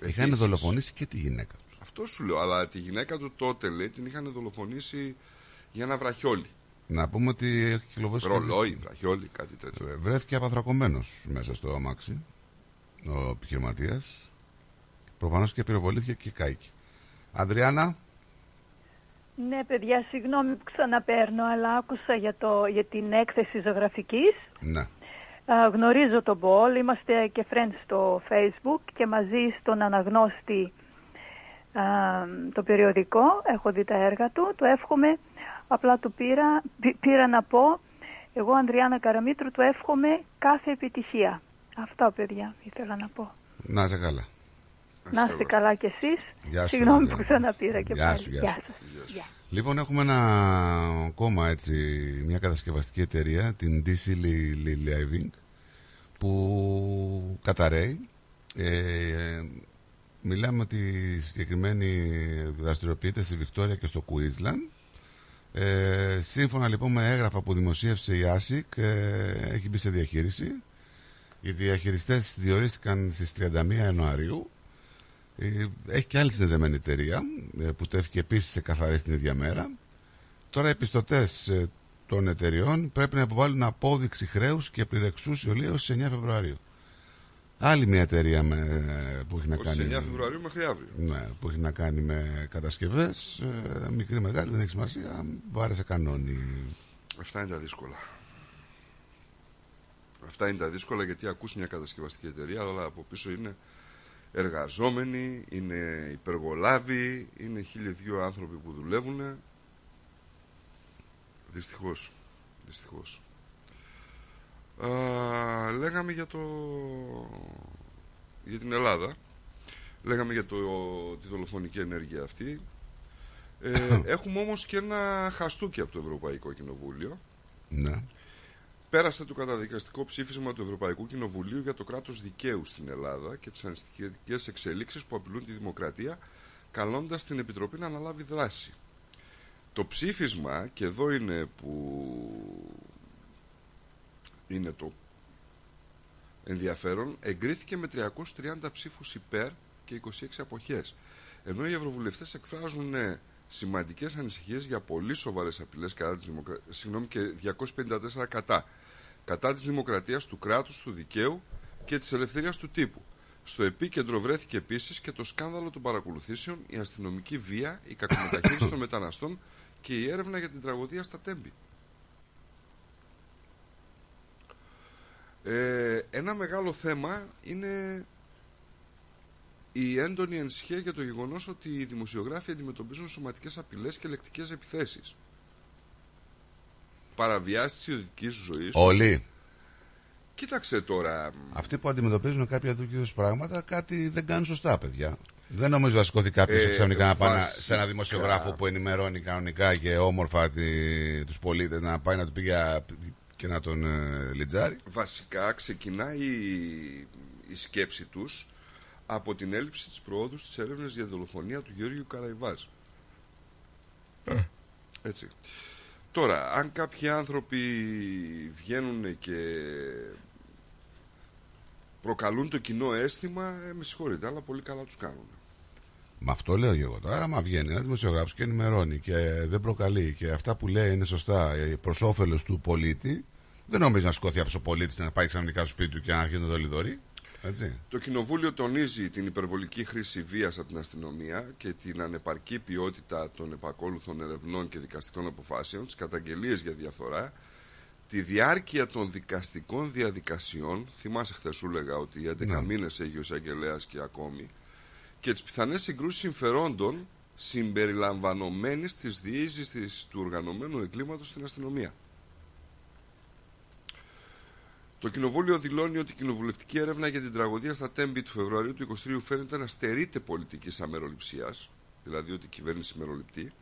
Είχαν Επίσης. δολοφονήσει και τη γυναίκα τους. Αυτό σου λέω, αλλά τη γυναίκα του τότε λέει την είχαν δολοφονήσει για ένα βραχιόλι. Να πούμε ότι έχει κυκλοφορήσει. Ρολόι, βραχιόλι, κάτι τέτοιο. Ε, Βρέθηκε απαθρακωμένος μέσα στο αμάξι ο επιχειρηματίας. Προφανώς και πυροβολήθηκε και κάηκε. Αδριάννα, Ναι, παιδιά, συγγνώμη που ξαναπαίρνω, αλλά άκουσα για, το, για την έκθεση ζωγραφικής. ναι. Α, γνωρίζω τον Πολ, είμαστε και friends στο facebook και μαζί στον αναγνώστη α, το περιοδικό, έχω δει τα έργα του, το εύχομαι Απλά του πήρα, πή- πήρα να πω, εγώ Ανδριάννα Καραμίτρου του εύχομαι κάθε επιτυχία. Αυτά παιδιά ήθελα να πω. Να είσαι καλά. Να είστε καλά κι εσείς. Γεια σου, Συγγνώμη Ανδριάννα. που ξαναπήρα και Γεια πάλι. σου, γεια Γεια σου. σας. Γεια. Λοιπόν, έχουμε ένα ακόμα έτσι, μια κατασκευαστική εταιρεία, την DC Li- Li- Living, που καταραίει. Ε, μιλάμε ότι η συγκεκριμένη δραστηριοποιείται στη Βικτόρια και στο Queensland. Ε, σύμφωνα λοιπόν με έγγραφα που δημοσίευσε η ASIC, ε, έχει μπει σε διαχείριση. Οι διαχειριστές διορίστηκαν στις 31 Ιανουαρίου ε, έχει και άλλη συνδεδεμένη εταιρεία ε, που τέθηκε επίσης σε καθαρή την ίδια μέρα. Τώρα οι πιστωτές των εταιριών πρέπει να υποβάλουν απόδειξη χρέους και πληρεξούσιο έω 9 Φεβρουαρίου. Άλλη μια εταιρεία με, που έχει να Ως κάνει. 9 Φεβρουαρίου μέχρι αύριο. Ναι, που έχει να κάνει με κατασκευές. μικρή, μεγάλη, δεν έχει σημασία. Βάρεσε κανόνι. Αυτά είναι τα δύσκολα. Αυτά είναι τα δύσκολα γιατί ακούς μια κατασκευαστική εταιρεία, αλλά από πίσω είναι εργαζόμενοι, είναι υπεργολάβοι, είναι χίλιοι δύο άνθρωποι που δουλεύουν. Δυστυχώς. Δυστυχώς. Α, λέγαμε για το για την Ελλάδα λέγαμε για το, τη δολοφονική ενέργεια αυτή ε, έχουμε όμως και ένα χαστούκι από το Ευρωπαϊκό Κοινοβούλιο Ναι. Πέρασε το καταδικαστικό ψήφισμα του Ευρωπαϊκού Κοινοβουλίου για το κράτος δικαίου στην Ελλάδα και τις ανησυχητικές εξελίξεις που απειλούν τη δημοκρατία, καλώντας την Επιτροπή να αναλάβει δράση. Το ψήφισμα, και εδώ είναι που είναι το ενδιαφέρον, εγκρίθηκε με 330 ψήφους υπέρ και 26 αποχές. Ενώ οι ευρωβουλευτές εκφράζουν ναι, σημαντικές ανησυχίες για πολύ σοβαρές απειλές κατά της δημοκρα... Συγγνώμη, και 254 κατά. Κατά της δημοκρατίας, του κράτους, του δικαίου και της ελευθερίας του τύπου. Στο επίκεντρο βρέθηκε επίσης και το σκάνδαλο των παρακολουθήσεων, η αστυνομική βία, η κακομεταχείριση των μεταναστών και η έρευνα για την τραγωδία στα Τέμπη. Ε, ένα μεγάλο θέμα είναι η έντονη ανησυχία για το γεγονός ότι οι δημοσιογράφοι αντιμετωπίζουν σωματικές απειλές και λεκτικές επιθέσεις. Παραβιάσεις της ιδιωτικής ζωής. Όλοι. Κοίταξε τώρα. Αυτοί που αντιμετωπίζουν κάποια τέτοιου είδου πράγματα, κάτι δεν κάνουν σωστά, παιδιά. Δεν νομίζω να σηκώθει κάποιος Ε, ξαφνικά να πάει να- βασικά. σε ένα δημοσιογράφο που ενημερώνει κανονικά και όμορφα τους πολίτες να πάει να του πει για- και να τον ε, λιτζάρει. Βασικά ξεκινάει η, η σκέψη τους από την έλλειψη της προόδου στις έρευνες για δολοφονία του Γεώργιου Καραϊβάζ. Έτσι. Τώρα, αν κάποιοι άνθρωποι βγαίνουν και προκαλούν το κοινό αίσθημα, ε, με συγχωρείτε, αλλά πολύ καλά τους κάνουν. Με αυτό λέω και εγώ τώρα. Άμα βγαίνει ένας δημοσιογράφος και ενημερώνει και δεν προκαλεί και αυτά που λέει είναι σωστά προς όφελος του πολίτη, δεν νομίζω να σηκώθει αυτό ο πολίτη να πάει ξαφνικά στο σπίτι του και να αρχίσει να το λιδωρεί. Έτσι. Το Κοινοβούλιο τονίζει την υπερβολική χρήση βίας από την αστυνομία και την ανεπαρκή ποιότητα των επακόλουθων ερευνών και δικαστικών αποφάσεων, τις καταγγελίες για διαφθορά, τη διάρκεια των δικαστικών διαδικασιών, θυμάσαι χθες σου έλεγα ότι 11 Ναι. μήνες έχει ο εισαγγελέας και ακόμη, και τις πιθανές συγκρούσεις συμφερόντων συμπεριλαμβανομένης της διείσδυσης της- του οργανωμένου εγκλήματος στην αστυνομία. Το Κοινοβούλιο δηλώνει ότι η κοινοβουλευτική έρευνα για την τραγωδία στα Τέμπη του Φεβρουαρίου του 23 φαίνεται να στερείται πολιτικής αμεροληψίας, δηλαδή ότι η κυβέρνηση μεροληπτεί,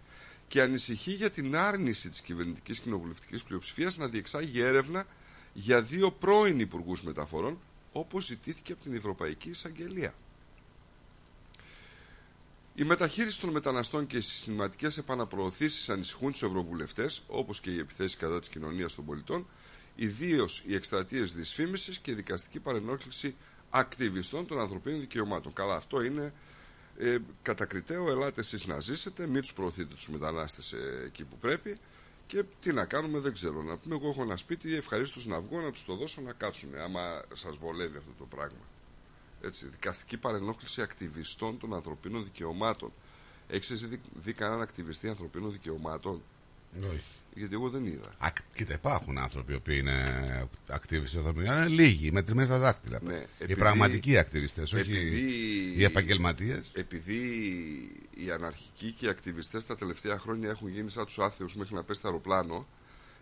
και ανησυχεί για την άρνηση της κυβερνητικής κοινοβουλευτικής πλειοψηφίας να διεξάγει έρευνα για δύο πρώην υπουργούς μεταφορών, όπως ζητήθηκε από την Ευρωπαϊκή Εισαγγελία. Η μεταχείριση των μεταναστών και οι συστηματικές επαναπροωθήσεις ανησυχούν τους ευρωβουλευτές, όπως και οι επιθέσεις κατά της κοινωνίας των πολιτών, ιδίως οι εκστρατείες δυσφήμισης και η δικαστική παρενόχληση ακτιβιστών των ανθρωπίνων δικαιωμάτων. Καλά, αυτό είναι ε, κατακριτέο. Ελάτε εσείς να ζήσετε, μην τους προωθείτε τους μετανάστες ε, εκεί που πρέπει. Και τι να κάνουμε, δεν ξέρω. Να πούμε, εγώ έχω ένα σπίτι, ευχαρίστως να βγω να τους το δώσω να κάτσουν, άμα σας βολεύει αυτό το πράγμα. Έτσι, δικαστική παρενόχληση ακτιβιστών των ανθρωπίνων δικαιωμάτων. Έχεις δει, δει κανέναν ακτιβιστή ανθρωπίνων δικαιωμάτων; Όχι. Γιατί εγώ δεν είδα. Α, κοίτα, υπάρχουν άνθρωποι οι οποίοι είναι ακτίβιστες εδώ πέρα. Είναι λίγοι, μετρημένα στα δάχτυλα. Ναι, οι επειδή- πραγματικοί ακτιβιστές, όχι επειδή- οι επαγγελματίες. Επειδή οι αναρχικοί και οι ακτιβιστές τα τελευταία χρόνια έχουν γίνει σαν τους άθεους μέχρι να πέσει το αεροπλάνο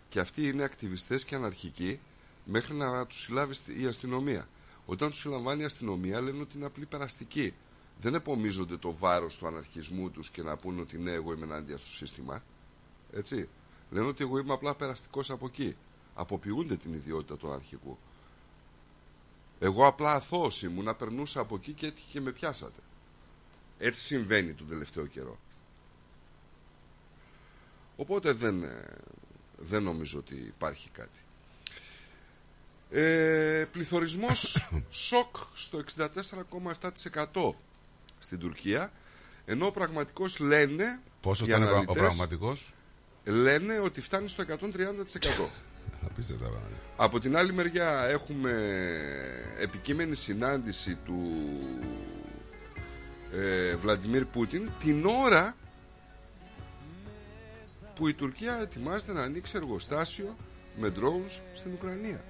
και αυτοί είναι ακτιβιστές και αναρχικοί μέχρι να τους συλλάβει στη- η αστυνομία. Όταν τους συλλαμβάνει η αστυνομία λένε ότι είναι απλή περαστική. Δεν επομίζονται το βάρος του αναρχισμού τους και να πούνε ότι ναι εγώ είμαι ενάντια στο σύστημα. Έτσι. Λένε ότι εγώ είμαι απλά περαστικός από εκεί. Αποποιούνται την ιδιότητα του αναρχικού. Εγώ απλά αθώος ήμουν, να περνούσα από εκεί και έτυχε και με πιάσατε. Έτσι συμβαίνει τον τελευταίο καιρό. Οπότε δεν, ε, δεν νομίζω ότι υπάρχει κάτι. Ε, πληθωρισμός σοκ στο 64,7% στην Τουρκία ενώ ο πραγματικός λένε Πόσο οι θα είναι ο αναλυτές, πραγματικός; Λένε ότι φτάνει στο 130%. Απίστευτα πράγματα. Από την άλλη μεριά έχουμε επικείμενη συνάντηση του ε, Βλαντιμίρ Πούτιν την ώρα που η Τουρκία ετοιμάζεται να ανοίξει εργοστάσιο με drones στην Ουκρανία.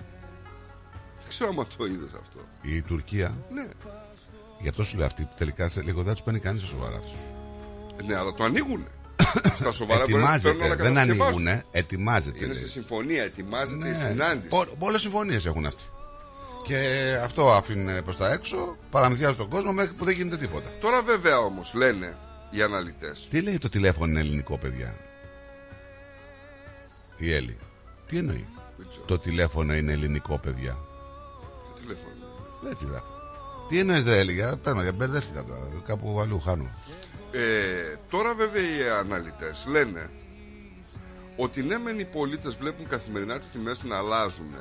Δεν ξέρω αν το είδες αυτό. Η Τουρκία, Ναι, γι' αυτό σου λέω αυτή τελικά σε λίγο δεν τους παίρνει κανείς σοβαρά αυτούς. ναι αλλά το ανοίγουν. Στα σοβαρά μπορεί να τους φέρουν ετοιμάζεται, να δεν κατασκευάσουν. ανοίγουν, ετοιμάζεται. Είναι λέει. σε συμφωνία, ετοιμάζεται η Ναι, συνάντηση. Πολλές συμφωνίες έχουν αυτοί. Και αυτό αφήνουν προς τα έξω, παραμυθιάζουν τον κόσμο μέχρι που δεν γίνεται τίποτα. Τώρα βέβαια όμως λένε οι αναλυτές Τι λέει το τηλέφωνο είναι ελληνικό, παιδιά; Η Έλλη. Τι εννοεί; Το τηλέφωνο είναι ελληνικό, παιδιά. το τηλέφωνο. Έτσι γράφει. Τι εννοείς, δεν έλεγα. Πες μας, μπερδεύτηκα τώρα. Κάπου αλλού χάνω. Ε, τώρα βέβαια οι αναλυτές λένε ότι ναι μεν οι πολίτες βλέπουν καθημερινά τις τιμές να αλλάζουν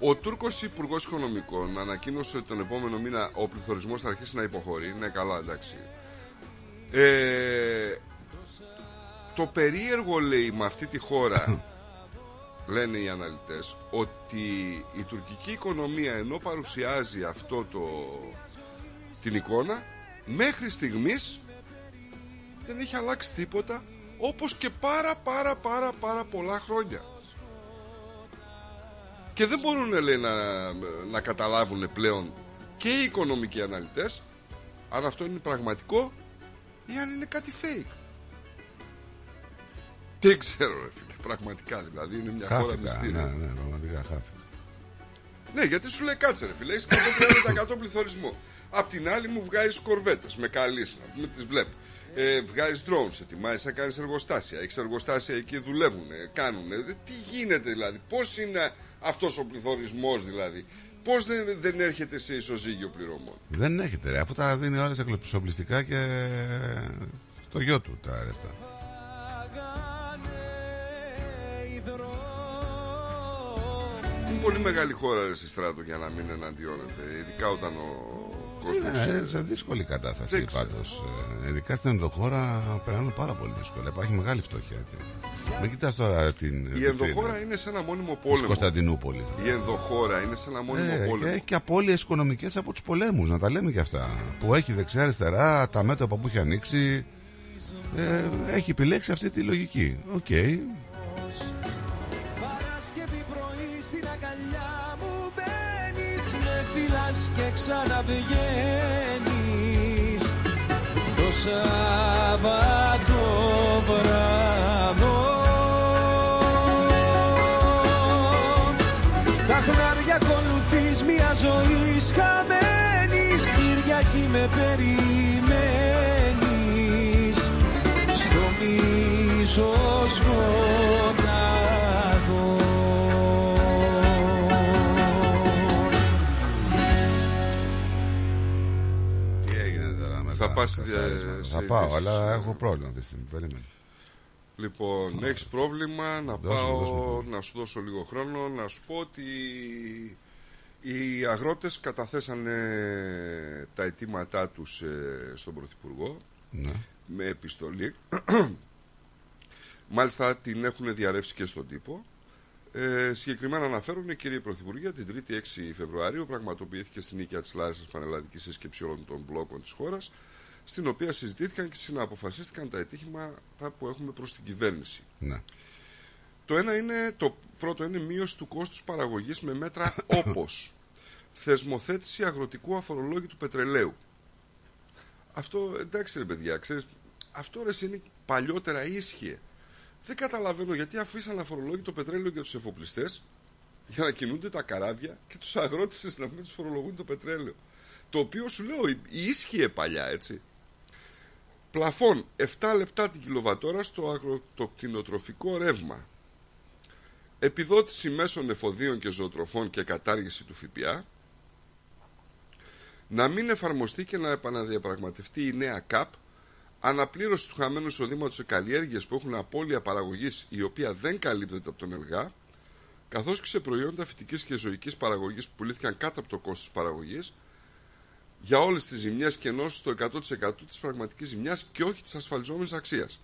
ο Τούρκος Υπουργός Οικονομικών ανακοίνωσε ότι τον επόμενο μήνα ο πληθωρισμός θα αρχίσει να υποχωρεί. Ναι καλά εντάξει. Ε, το περίεργο λέει με αυτή τη χώρα λένε οι αναλυτές ότι η τουρκική οικονομία ενώ παρουσιάζει αυτό το την εικόνα μέχρι στιγμής δεν έχει αλλάξει τίποτα όπως και πάρα πάρα πάρα πάρα πολλά χρόνια και δεν μπορούν λέει, να, να καταλάβουν πλέον και οι οικονομικοί αναλυτές αν αυτό είναι πραγματικό ή αν είναι κάτι fake δεν ξέρω ρε φίλε πραγματικά δηλαδή είναι μια χώρα Χάθηκα. μυστήρια Ναι, ναι, πραγματικά χάθηκα. ναι, γιατί σου λέει κάτσε ρε φίλε, έχεις 130% πληθωρισμό. Απ' την άλλη μου βγάζει κορβέτες με καλή να τις βλέπει. Ε, βγάζει drones, ετοιμάζεις να κάνεις εργοστάσια. Έχεις εργοστάσια εκεί δουλεύουν, κάνουν. Τι γίνεται δηλαδή, πώς είναι αυτός ο πληθωρισμός δηλαδή, πώς δεν, δεν έρχεται σε ισοζύγιο πληρωμών; Δεν έχετε ρε, αφού τα δίνει ώρες εξοπλιστικά και στο γιο του τα λεφτά. Είναι πολύ μεγάλη χώρα ρε συ Στράτο για να μην εναντιώνεται, ειδικά όταν ο κόσμος... Είναι σε δύσκολη κατάσταση Δεν ξέρω. πάντως. Ειδικά στην ενδοχώρα περνάνε πάρα πολύ δύσκολα. Υπάρχει μεγάλη φτώχεια έτσι. Μην κοιτάς τώρα την. Η ενδοχώρα είναι σε ένα μόνιμο Της πόλεμο. Κωνσταντινούπολης. Η ενδοχώρα είναι σε ένα μόνιμο Ε, πόλεμο. και έχει και απώλειες οικονομικές από τους πολέμους, να τα λέμε και αυτά. Που έχει δεξιά-αριστερά, τα μέτωπα που έχει ανοίξει. Ε, έχει επιλέξει αυτή τη λογική. Οκ. Παρασκευή φυλάς και ξαναβγαίνεις. Το Σάββατο βράδο. Τα χνάρια ακολουθείς μια ζωή χαμένης Κυριακή με περιμένεις. Στο μίσος μονάχο Θα τα πας, καθάρισματα. ε, σε Θα πάω, ειδήσεις. αλλά έχω πρόβλημα αυτή τη στιγμή. Περίμενε. Λοιπόν, έχεις πρόβλημα να Δώσ' μου, πάω δώσ' μου. να σου δώσω λίγο χρόνο να σου πω ότι οι αγρότες καταθέσανε τα αιτήματά τους ε, στον Πρωθυπουργό Ναι. με επιστολή μάλιστα την έχουν διαρρεύσει και στον τύπο ε, συγκεκριμένα αναφέρουν, κύριε Πρωθυπουργέ, την 3η 6 Φεβρουαρίου πραγματοποιήθηκε στην οίκια της Λάρισα Πανελλαδικής Σύσκεψη όλων των μπλόκων της χώρας. Στην οποία συζητήθηκαν και συναποφασίστηκαν τα αιτήματα που έχουμε προς την κυβέρνηση. Ναι. Το ένα είναι, το πρώτο είναι μείωση του κόστους παραγωγής με μέτρα όπως θεσμοθέτηση αγροτικού αφορολόγητου πετρελαίου. Αυτό εντάξει ρε παιδιά, ξέρεις, αυτό ρε είναι παλιότερα ίσχυε. Δεν καταλαβαίνω γιατί αφήσαν αφορολόγητο πετρέλαιο για τους εφοπλιστές για να κινούνται τα καράβια και τους αγρότες να μην τους φορολογούν το πετρέλαιο. Το οποίο σου λέω ίσχυε παλιά έτσι. Πλαφόν 7 λεπτά την κιλοβατόρα στο αγροτοκτηνοτροφικό ρεύμα. Επιδότηση μέσων εφοδίων και ζωοτροφών και κατάργηση του ΦΠΑ. Να μην εφαρμοστεί και να επαναδιαπραγματευτεί η νέα ΚΑΠ αναπλήρωση του χαμένου εισοδήματος σε καλλιέργειες που έχουν απώλεια παραγωγής η οποία δεν καλύπτεται από τον ΕΛΓΑ, καθώς και σε προϊόντα φυτικής και ζωικής παραγωγής που πουλήθηκαν κάτω από το κόστος παραγωγής, για όλες τις ζημιές και ενώσεις στο 100% της πραγματικής ζημιάς και όχι της ασφαλιζόμενης αξίας.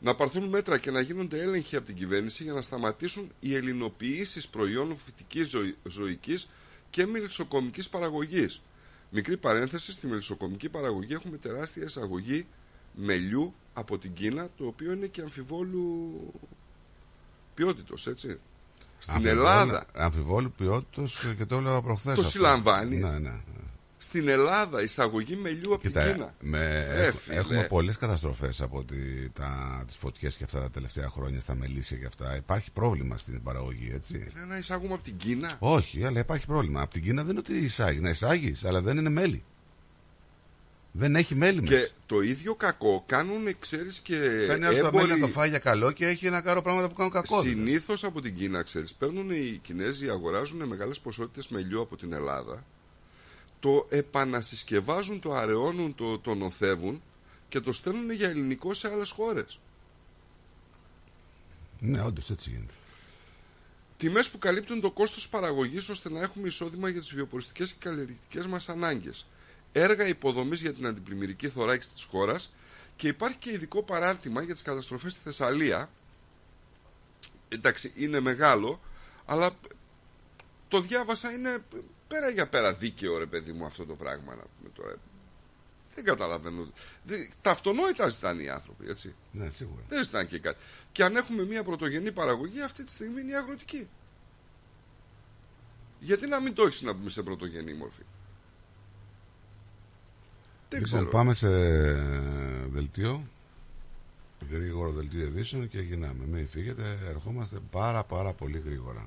Να πάρθουν μέτρα και να γίνονται έλεγχοι από την κυβέρνηση για να σταματήσουν οι ελληνοποιήσεις προϊόντων φυτικής ζωικής και μελισσοκομικής παραγωγής. Μικρή παρένθεση, στη μελισσοκομική παραγωγή έχουμε τεράστια εισαγωγή μελιού από την Κίνα, το οποίο είναι και αμφιβόλου ποιότητος, έτσι. Στην Αμφιβόλου- Ελλάδα Αμφιβόλου ποιότητος και το έλεγα προχθές. το αυτό. συλλαμβάνεις. Ναι, ναι. Στην Ελλάδα εισαγωγή μελιού από Κοίτα, την Κίνα. με, Ρε, έχ- φίλε. έχουμε πολλές καταστροφές από τη, τα, τις φωτιές και αυτά τα τελευταία χρόνια στα μελίσια και αυτά. Υπάρχει πρόβλημα στην παραγωγή, έτσι. Είναι να εισάγουμε από την Κίνα. Όχι, αλλά υπάρχει πρόβλημα. Από την Κίνα δεν είναι ότι εισάγεις. Να εισάγεις, αλλά δεν είναι μέλι. Δεν έχει μέλι μέσα. Και το ίδιο κακό κάνουν, ξέρεις και. Παίρνει άλλο το μέλι να το φάει για καλό και έχει ένα κάρο πράγματα που κάνουν κακό. δηλαδή. Συνήθως από την Κίνα, ξέρεις, παίρνουν οι Κινέζοι, αγοράζουν μεγάλες ποσότητες μελιού από την Ελλάδα, το επανασυσκευάζουν, το αραιώνουν, το, το νοθεύουν και το στέλνουν για ελληνικό σε άλλες χώρες. Ναι, όντως έτσι γίνεται. Τιμές που καλύπτουν το κόστος παραγωγής ώστε να έχουμε εισόδημα για τις βιοποριστικές και καλλιεργητικές μας ανάγκες. Έργα υποδομής για την αντιπλημμυρική θωράκιση της χώρας και υπάρχει και ειδικό παράρτημα για τις καταστροφές στη Θεσσαλία. Εντάξει, είναι μεγάλο, αλλά το διάβασα είναι πέρα για πέρα δίκαιο ρε παιδί μου αυτό το πράγμα. να πούμε τώρα. Δεν καταλαβαίνω. Δεν- Τα αυτονόητα ζητάνε οι άνθρωποι, έτσι. Ναι, σίγουρα. Δεν ζητάνε και κάτι. Και αν έχουμε μια πρωτογενή παραγωγή, αυτή τη στιγμή είναι η αγροτική. Γιατί να μην το έχεις να πούμε σε πρωτογενή μορφή; Δεν λοιπόν, ξέρω. πάμε σε δελτίο. Γρήγορο δελτίο ειδήσεων και γυρνάμε. Μην φύγετε, ερχόμαστε πάρα πάρα πολύ γρήγορα.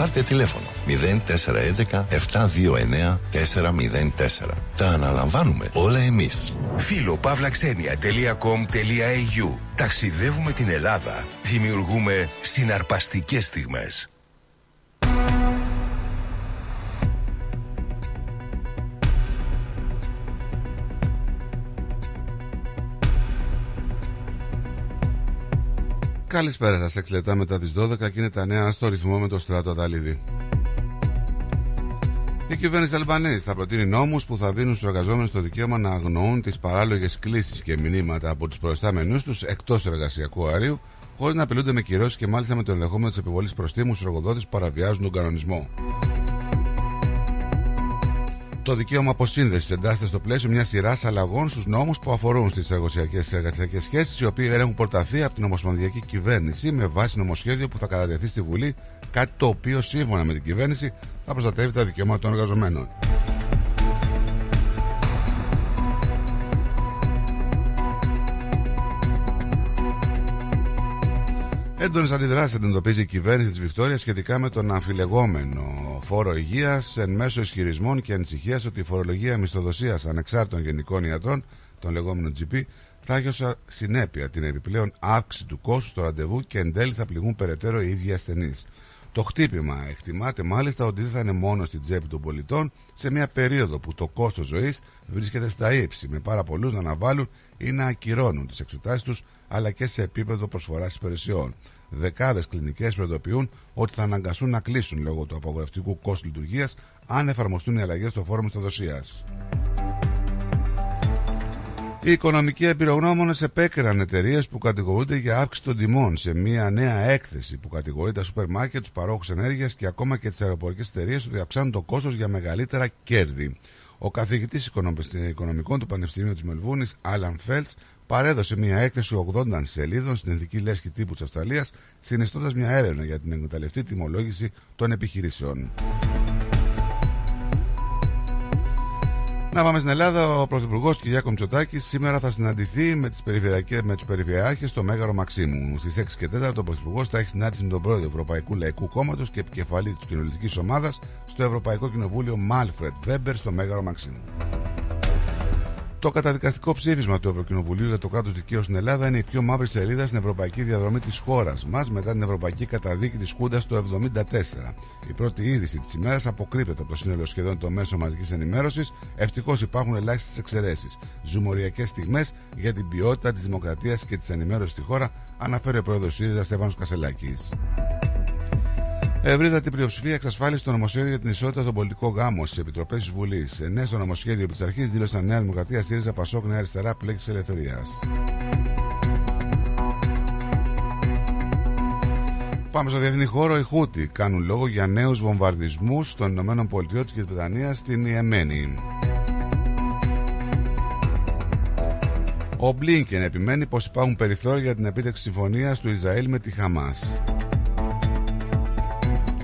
Πάρτε τηλέφωνο 0411 729 404. Τα αναλαμβάνουμε όλα εμείς. Φιλοπαύλαξενια.com.au Ταξιδεύουμε την Ελλάδα. Δημιουργούμε συναρπαστικές στιγμές. Καλησπέρα σας. 6 λεπτά μετά τις 12 και είναι τα νέα στο ρυθμό με το στράτο Αταλίδη. Η κυβέρνηση Αλμπανέζη θα προτείνει νόμους που θα δίνουν στους εργαζόμενους το δικαίωμα να αγνοούν τις παράλογες κλήσεις και μηνύματα από τους προϊστάμενους τους εκτός εργασιακού αερίου, χωρίς να απειλούνται με κυρώσεις και μάλιστα με το ενδεχόμενο της επιβολής προστίμου στους εργοδότες που παραβιάζουν τον κανονισμό. Το δικαίωμα αποσύνδεσης εντάσσεται στο πλαίσιο μιας σειράς αλλαγών στους νόμους που αφορούν στις εργασιακέ εργασιακές σχέσεις, οι οποίοι έχουν προταθεί από την Ομοσπονδιακή Κυβέρνηση με βάση νομοσχέδιο που θα κατατεθεί στη Βουλή, κάτι το οποίο σύμφωνα με την κυβέρνηση θα προστατεύει τα δικαιώματα των εργαζομένων. Έντονε αντιδράσει αντιμετωπίζει η κυβέρνηση της Βικτόριας σχετικά με τον αμφιλεγόμενο φόρο υγείας εν μέσω ισχυρισμών και ανησυχίας ότι η φορολογία μισθοδοσίας ανεξάρτητων γενικών ιατρών, τον λεγόμενο GP, θα έχει ως συνέπεια την επιπλέον αύξηση του κόστου στο ραντεβού και εν τέλει θα πληγούν περαιτέρω οι ίδιοι ασθενείς. Το χτύπημα εκτιμάται μάλιστα ότι δεν θα είναι μόνο στην τσέπη των πολιτών σε μια περίοδο που το κόστος ζωής βρίσκεται στα ύψη, με πάρα πολλούς να αναβάλουν ή να ακυρώνουν τις εξετάσεις τους αλλά και σε επίπεδο προσφοράς υπηρεσιών. Δεκάδες κλινικές προειδοποιούν ότι θα αναγκαστούν να κλείσουν λόγω του απογορευτικού κόστου λειτουργίας αν εφαρμοστούν οι αλλαγές στο φόρο μισθοδοσία. Οι οικονομικοί εμπειρογνώμονες επέκριναν εταιρείες που κατηγορούνται για αύξηση των τιμών σε μια νέα έκθεση που κατηγορεί τα σούπερ μάρκετ, τους παρόχους ενέργειας και ακόμα και τις αεροπορικές εταιρείες ότι αυξάνουν το κόστος για μεγαλύτερα κέρδη. Ο καθηγητής οικονομικών του Πανεπιστημίου της Μελβούνης, Άλαν Φέλτς, παρέδωσε μια έκθεση 80 σελίδων στην ειδική λέσχη τύπου της Αυστραλίας, συνιστώντας μια έρευνα για την εκμεταλλευτή τιμολόγηση των επιχειρήσεων. Να πάμε στην Ελλάδα. Ο Πρωθυπουργός Κυριάκο Μητσοτάκης σήμερα θα συναντηθεί με, τις με τους περιφερειάρχες στο Μέγαρο Μαξίμου. Στις 6 και 4 ο Πρωθυπουργός θα έχει συνάντηση με τον πρόεδρο του Ευρωπαϊκού Λαϊκού Κόμματος και επικεφαλή της κοινωνική ομάδας στο Ευρωπαϊκό Κοινοβούλιο Μάλφρετ Βέμπερ στο Μέγαρο Μαξίμου. Το καταδικαστικό ψήφισμα του Ευρωκοινοβουλίου για το κράτος δικαίου στην Ελλάδα είναι η πιο μαύρη σελίδα στην ευρωπαϊκή διαδρομή της χώρας μας μετά την ευρωπαϊκή καταδίκη της Χούντα το 1974. Η πρώτη είδηση της ημέρας αποκρύπτεται από το σύνολο σχεδόν των μέσων μαζικής ενημέρωσης. Ευτυχώς υπάρχουν ελάχιστες εξαιρέσεις. Ζουμοριακές στιγμές για την ποιότητα της δημοκρατίας και της ενημέρωσης στη χώρα, αναφέρει ο πρόεδρος ΣΥΡΙΖΑ Στέφανος Κασελάκης. Ευρύτατη πλειοψηφία εξασφάλισε το νομοσχέδιο για την ισότητα των πολιτικών γάμων στις επιτροπές της Βουλής. Εννέα στο νομοσχέδιο επί της αρχής δήλωσαν Νέα Δημοκρατία, ΣΥΡΙΖΑ, Πασόκ, Νέα Αριστερά, Πλέξη Ελευθερίας. Πάμε στο διεθνή χώρο. Οι Χούτι κάνουν λόγο για νέους βομβαρδισμούς των ΗΠΑ και της Βρετανία στην Ιεμένη. Ο Μπλίνκεν επιμένει πως υπάρχουν περιθώρια για την επίτευξη συμφωνίας του Ισραήλ με τη Χαμάς.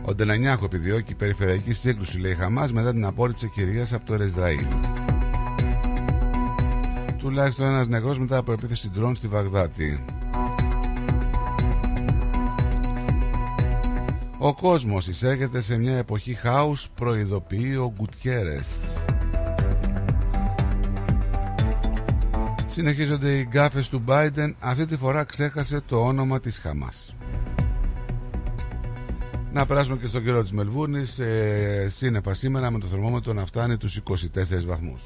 Ο Ντελανιάχο επιδιώκει περιφερειακή σύγκρουση, λέει Χαμάς, μετά την απόρριψη κυρία από το Ισραήλ. Τουλάχιστον ένας νεκρός μετά από επίθεση ντρόν στη Βαγδάτη. Ο κόσμος εισέρχεται σε μια εποχή χάους, προειδοποιεί ο Γκουτιέρες. Συνεχίζονται οι γκάφες του Biden, αυτή τη φορά ξέχασε το όνομα της Χαμάς. Να περάσουμε και στον καιρό της Μελβούρνης. Ε, σύννεφα σήμερα με το θερμόμετρο να φτάνει τους 24 βαθμούς.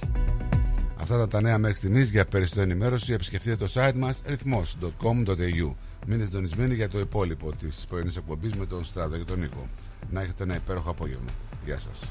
Αυτά τα, τα νέα μέχρι στιγμής για περισσότερη ενημέρωση επισκεφτείτε το site μας ρυθμό.com.au. Μείνετε συντονισμένοι για το υπόλοιπο της πρωινής εκπομπής με τον Στράτο και τον Νίκο. Να έχετε ένα υπέροχο απόγευμα. Γεια σας.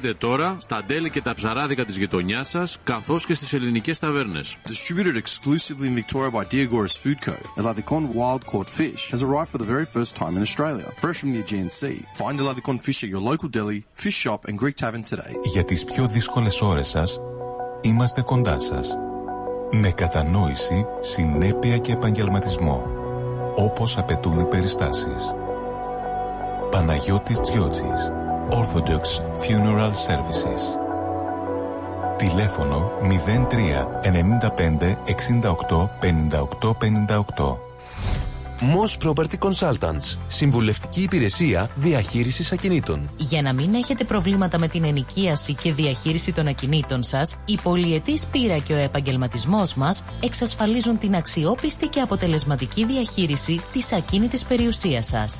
βρείτε τώρα στα τέλη και τα ψαράδικα της γειτονιάς σας, καθώς και στις ελληνικές ταβέρνες. Distributed exclusively in Victoria by Diagoras Food Co. Eladicon wild caught fish has arrived for the very first time in Australia, fresh from the Aegean Sea. Find Eladicon fish at your local deli, fish shop and Greek tavern today. Για τις πιο δύσκολες ώρες σας, είμαστε κοντά σας. Με κατανόηση, συνέπεια και επαγγελματισμό. Όπως απαιτούν οι περιστάσεις. Παναγιώτης Τζιότσης. Orthodox Funeral Services. Τηλέφωνο 03 95 68 58 58. Moss Property Consultants. Συμβουλευτική υπηρεσία διαχείρισης ακινήτων. Για να μην έχετε προβλήματα με την ενοικίαση και διαχείριση των ακινήτων σας, η πολυετής πείρα και ο επαγγελματισμός μας εξασφαλίζουν την αξιόπιστη και αποτελεσματική διαχείριση της ακίνητης περιουσίας σας.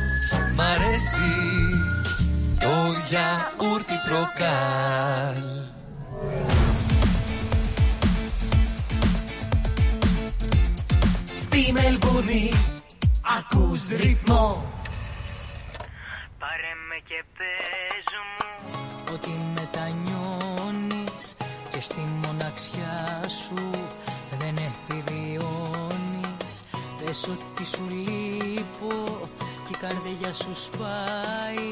μ' αρέσει Το γιαούρτι προκάλ. Στη Μελβούνι ακούς ρυθμό. Πάρε με και πες μου ότι μετανιώνεις και στη μοναξιά σου δεν επιβιώνεις. Πες ότι σου λείπω και η καρδιά σου σπάει.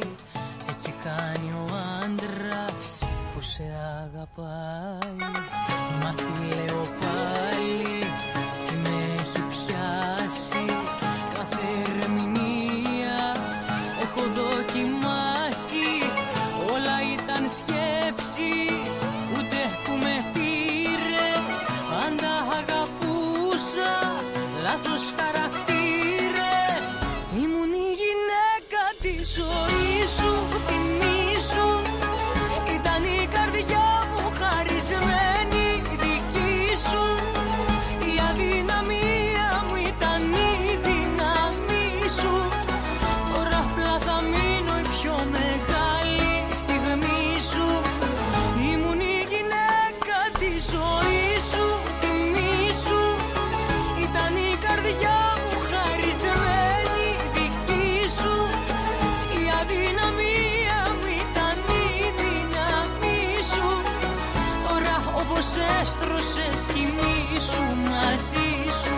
Έτσι κάνει ο άντρας που σε αγαπάει. Μα τι λέω πάλι, τι με έχει πιάσει. Κάθε ερμηνεία έχω δοκιμάσει. Όλα ήταν σκέψεις, ούτε που με πήρες. Πάντα αγαπούσα, λάθος χαρακτήρες σου, θυμίσου Ήταν όπως έστρωσες κοιμήσου μαζί σου.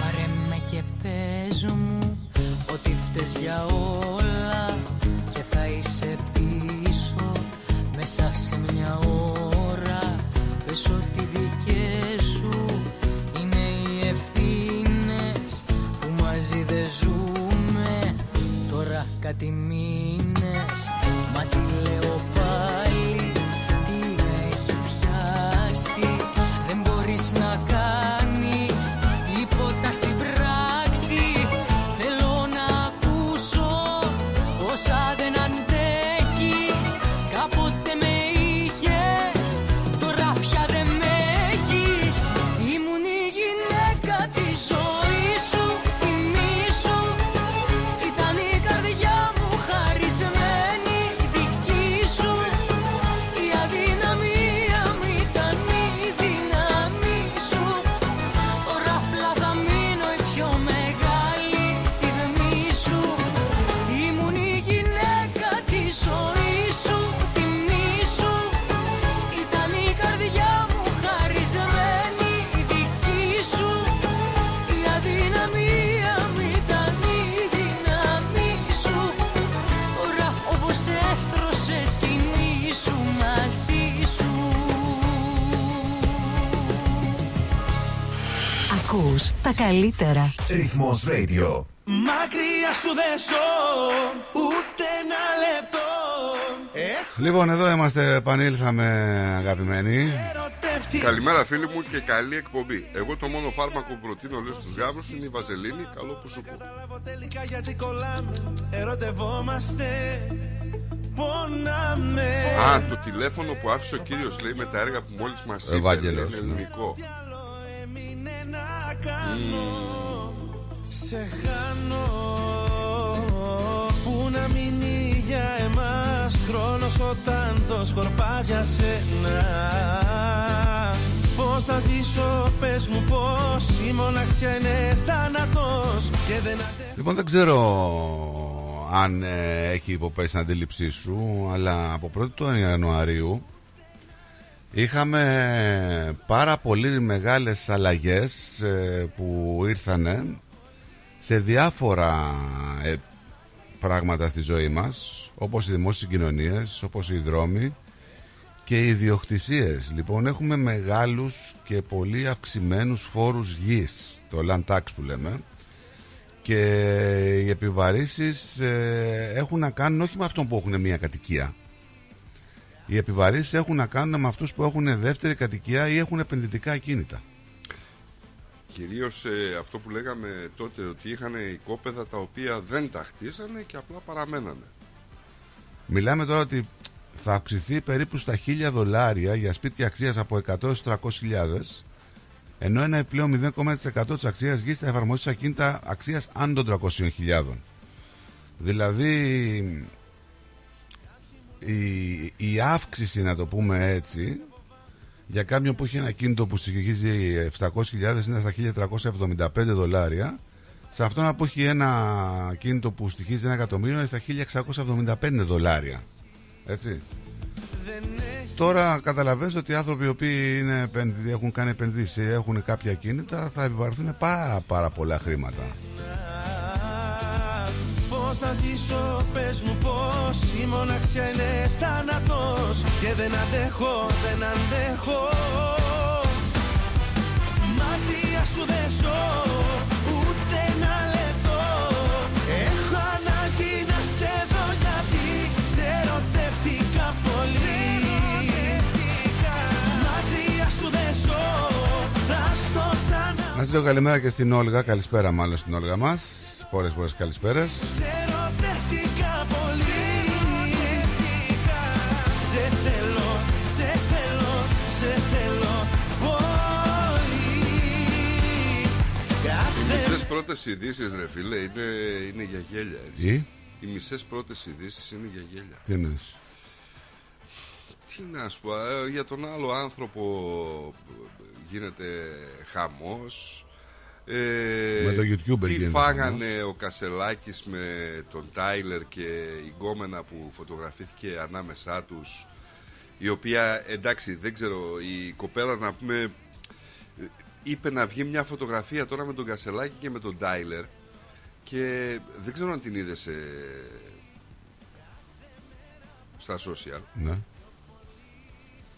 Πάρε με και πες μου ότι φταίς για μέσα σε μια ώρα. Πες ότι δικές σου είναι οι ευθύνες που μαζί δεν ζούμε. Τώρα κάτι μήνες μα τι λέω πάλι τι με έχει πιάσει. Δεν μπορείς να κάνεις πως έστρωσες σου μαζί σου Ακούς τα καλύτερα Ρυθμός Radio Μακριά σου δεν ζω ούτε ένα λεπτό Λοιπόν, εδώ είμαστε, επανήλθαμε αγαπημένοι. Καλημέρα φίλοι μου και καλή εκπομπή. Εγώ το μόνο φάρμακο που προτείνω λέω στους γάμους είναι η βαζελίνη. Καλό που σου πω. Α, το τηλέφωνο που άφησε ο κύριος λέει με τα έργα που μόλις μας είπε Ευάγγελος, είναι ναι. ελληνικό. Έμεινε να κάνω. Σε χάνω. Πού να μείνει για εμάς Χρόνος όταν το σκορπάς για σένα. Πώς θα ζήσω πες μου πως Η μοναξιά είναι θάνατος Και δεν αντέχω. Λοιπόν, δεν ξέρω αν ε, έχει υποπέσει την αντίληψή σου, αλλά από 1η του Ιανουαρίου είχαμε πάρα πολύ μεγάλες αλλαγές ε, που ήρθανε σε διάφορα ε, πράγματα στη ζωή μας, όπως οι δημόσιες συγκοινωνίες, όπως οι δρόμοι και οι ιδιοκτησίες. Λοιπόν, έχουμε μεγάλους και πολύ αυξημένους φόρους γης, το land tax που λέμε, και οι επιβαρύσεις ε, έχουν να κάνουν όχι με αυτόν που έχουν μία κατοικία. Οι επιβαρύσεις έχουν να κάνουν με αυτούς που έχουν δεύτερη κατοικία ή έχουν επενδυτικά ακίνητα. Κυρίως ε, αυτό που λέγαμε τότε ότι είχαν οικόπεδα τα οποία δεν τα χτίσανε και απλά παραμένανε. Μιλάμε τώρα ότι θα αυξηθεί περίπου στα 1000 δολάρια για σπίτια αξίας από 100 έως 300 χιλιάδες ενώ ένα επιπλέον 0,1% της αξίας γης θα εφαρμοστεί σε ακίνητα αξίας άνω των 300.000. Δηλαδή η, η αύξηση να το πούμε έτσι για κάποιον που έχει ένα κίνητο που στοιχίζει 700.000 είναι στα 1.375 δολάρια σε αυτόν που έχει ένα κίνητο που στοιχίζει ένα εκατομμύριο είναι στα 1.675 δολάρια έτσι Τώρα καταλαβαίνεις ότι οι άνθρωποι οι οποίοι είναι επενδυτοί, έχουν κάνει επενδύσεις έχουν κάποια κίνητα θα επιβαρθούν πάρα πάρα πολλά χρήματα. Πώς θα ζήσω πες μου πως Η μοναξιά είναι θάνατος Και δεν αντέχω, δεν αντέχω Μάτια σου δεν ζω Να σας λέω καλημέρα και στην Όλγα, καλησπέρα μάλλον στην Όλγα μας. Πολλές πολλές καλησπέρες. Σε ερωτεύτηκα πολύ Σε θέλω, σε θέλω, σε θέλω πολύ Οι Κάθε μισές πρώτες ειδήσεις, ρε φίλε, είναι, είναι για γέλια. Έτσι. Τι; Οι μισές πρώτες ειδήσεις είναι για γέλια. Τι εννοείς; Τι να σου πω, ε, για τον άλλο άνθρωπο γίνεται χαμός. Ε, Με το YouTuber Τι γίνεται φάγανε ο Κασελάκης με τον Τάιλερ και η γκόμενα που φωτογραφήθηκε ανάμεσά τους η οποία εντάξει δεν ξέρω η κοπέλα να πούμε είπε να βγει μια φωτογραφία τώρα με τον Κασελάκη και με τον Τάιλερ και δεν ξέρω αν την είδες ε, στα social Ναι.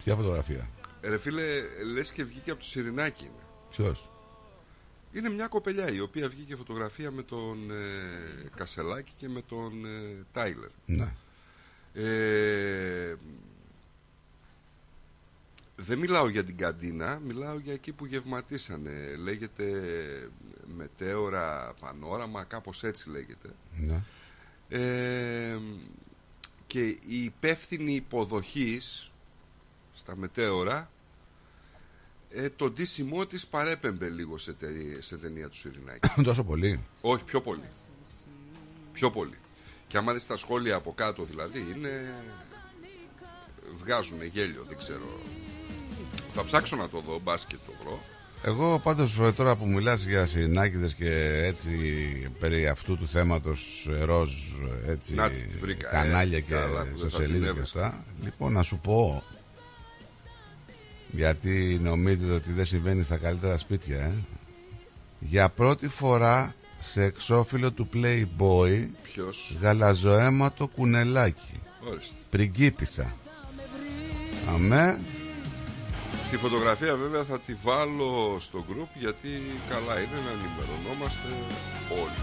Ποια φωτογραφία; Ε, Ρε φίλε, λες και βγήκε από το Σιρινάκι είναι. Ποιος; Είναι μια κοπελιά η οποία βγήκε φωτογραφία με τον ε, Κασελάκη και με τον ε, Τάιλερ. Ναι. Ε, δεν μιλάω για την καντίνα, μιλάω για εκεί που γευματίσανε. Λέγεται μετέωρα πανόραμα, κάπως έτσι λέγεται. Ναι. Ε, και η υπεύθυνη υποδοχής στα μετέωρα ε, το ντύσιμό της παρέπεμπε λίγο σε, τε- σε ταινία του Σιρινάκη. Τόσο πολύ. Όχι, πιο πολύ. Πιο πολύ. Και άμα δεις τα σχόλια από κάτω δηλαδή είναι... Βγάζουν γέλιο, δεν ξέρω. Θα ψάξω να το δω, μπας και το βρω. Εγώ πάντως ε, τώρα που μιλάς για συνάκηδες και έτσι περί αυτού του θέματος ε, ροζ έτσι Να τη, τη βρήκα, ε. κανάλια και Καλά, που δεν θα σελίδες και την αυτά λοιπόν να σου πω γιατί νομίζετε ότι δεν συμβαίνει στα καλύτερα σπίτια ε; για πρώτη φορά σε εξώφυλλο του Playboy Ποιος; γαλαζοαίματο κουνελάκι Ορίστε. πριγκίπισσα αμέ Τη φωτογραφία βέβαια θα τη βάλω στο group γιατί καλά είναι να ενημερωνόμαστε όλοι.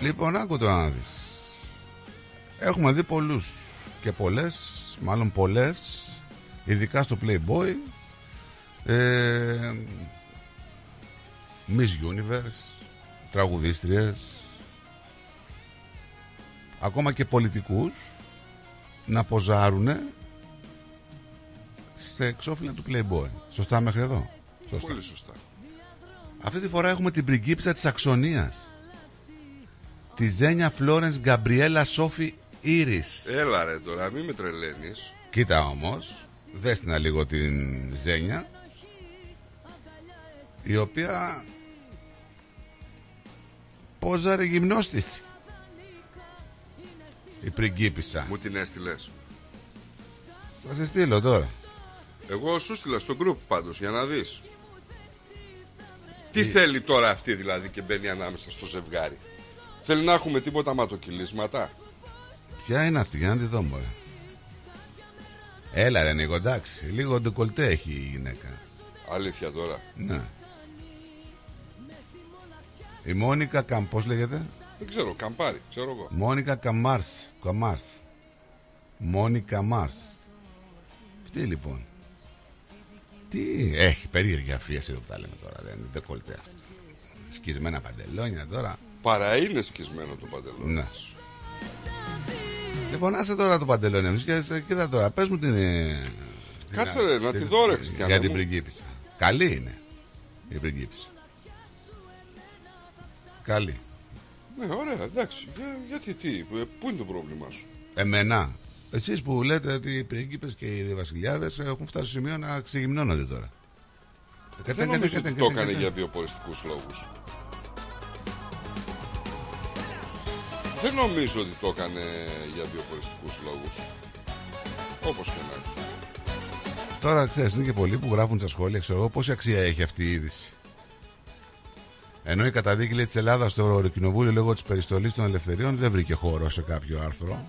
Λοιπόν, άκου το να δεις. Έχουμε δει πολλούς και πολλές, μάλλον πολλές, ειδικά στο Playboy, ε, Miss Universe, τραγουδίστριες, ακόμα και πολιτικούς να ποζάρουνε σε εξώφυλλα του Playboy. Σωστά μέχρι εδώ; Σωστά. Πολύ σωστά. Αυτή τη φορά έχουμε την πριγκίψα της Αξονίας. Τη Ζένια Φλόρενς Γκαμπριέλα Σόφι Ήρης. Έλα ρε τώρα, μην με τρελαίνεις. Κοίτα όμως, δέστηνα λίγο την Ζένια, η οποία πόζαρε γυμνόστηθη. Η πριγκίπισσα. Μου την έστειλες. Θα σε στείλω τώρα. Εγώ σου στείλα στο group πάντως για να δεις. Τι θέλει τώρα αυτή δηλαδή και μπαίνει ανάμεσα στο ζευγάρι. Θέλει να έχουμε τίποτα ματοκυλίσματα. Ποια είναι αυτή, για να τη δω μωρέ. Έλα ρε Νίκο, εντάξει. Λίγο ντεκολτέ έχει η γυναίκα. Αλήθεια τώρα. Ναι. Η Μόνικα Καμ, πώς λέγεται; Δεν ξέρω, καμπάρι, ξέρω εγώ. Μόνικα Καμάρς. Καμάρς. Μόνικα Μάρς. Τι λοιπόν; Τι έχει περίεργη αφίεση εδώ που τα λέμε τώρα. Δεν είναι ντεκολτέ αυτό. Σκισμένα παντελόνια τώρα. Παρά είναι σκισμένο το παντελόνι. Ναι. Λοιπόν, άσε τώρα το παντελόνι μου. Και κοίτα τώρα, πες μου την. ε, Κάτσε την- ρε, να την- τη δω, ρε, Χριστιανέ Για την μου. πριγκίπισσα. Καλή είναι η πριγκίπισσα. Καλή. Ναι, ωραία, εντάξει. Για- γιατί τι, ε, πού είναι το πρόβλημά σου; Εμένα. Εσείς που λέτε ότι οι πριγκίπε και οι βασιλιάδες έχουν φτάσει στο σημείο να ξεγυμνώνονται τώρα. Δεν νομίζω ότι το έκανε για βιοποριστικούς λόγους. Δεν νομίζω ότι το έκανε για βιοποριστικούς λόγους. Όπως και να έχει. Τώρα ξέρεις, είναι και πολλοί που γράφουν στα σχόλια, ξέρω εγώ, πόση αξία έχει αυτή η είδηση. Ενώ η καταδίκη λέει, της Ελλάδας στο Ευρωκοινοβούλιο λόγω της περιστολής των ελευθεριών δεν βρήκε χώρο σε κάποιο άρθρο.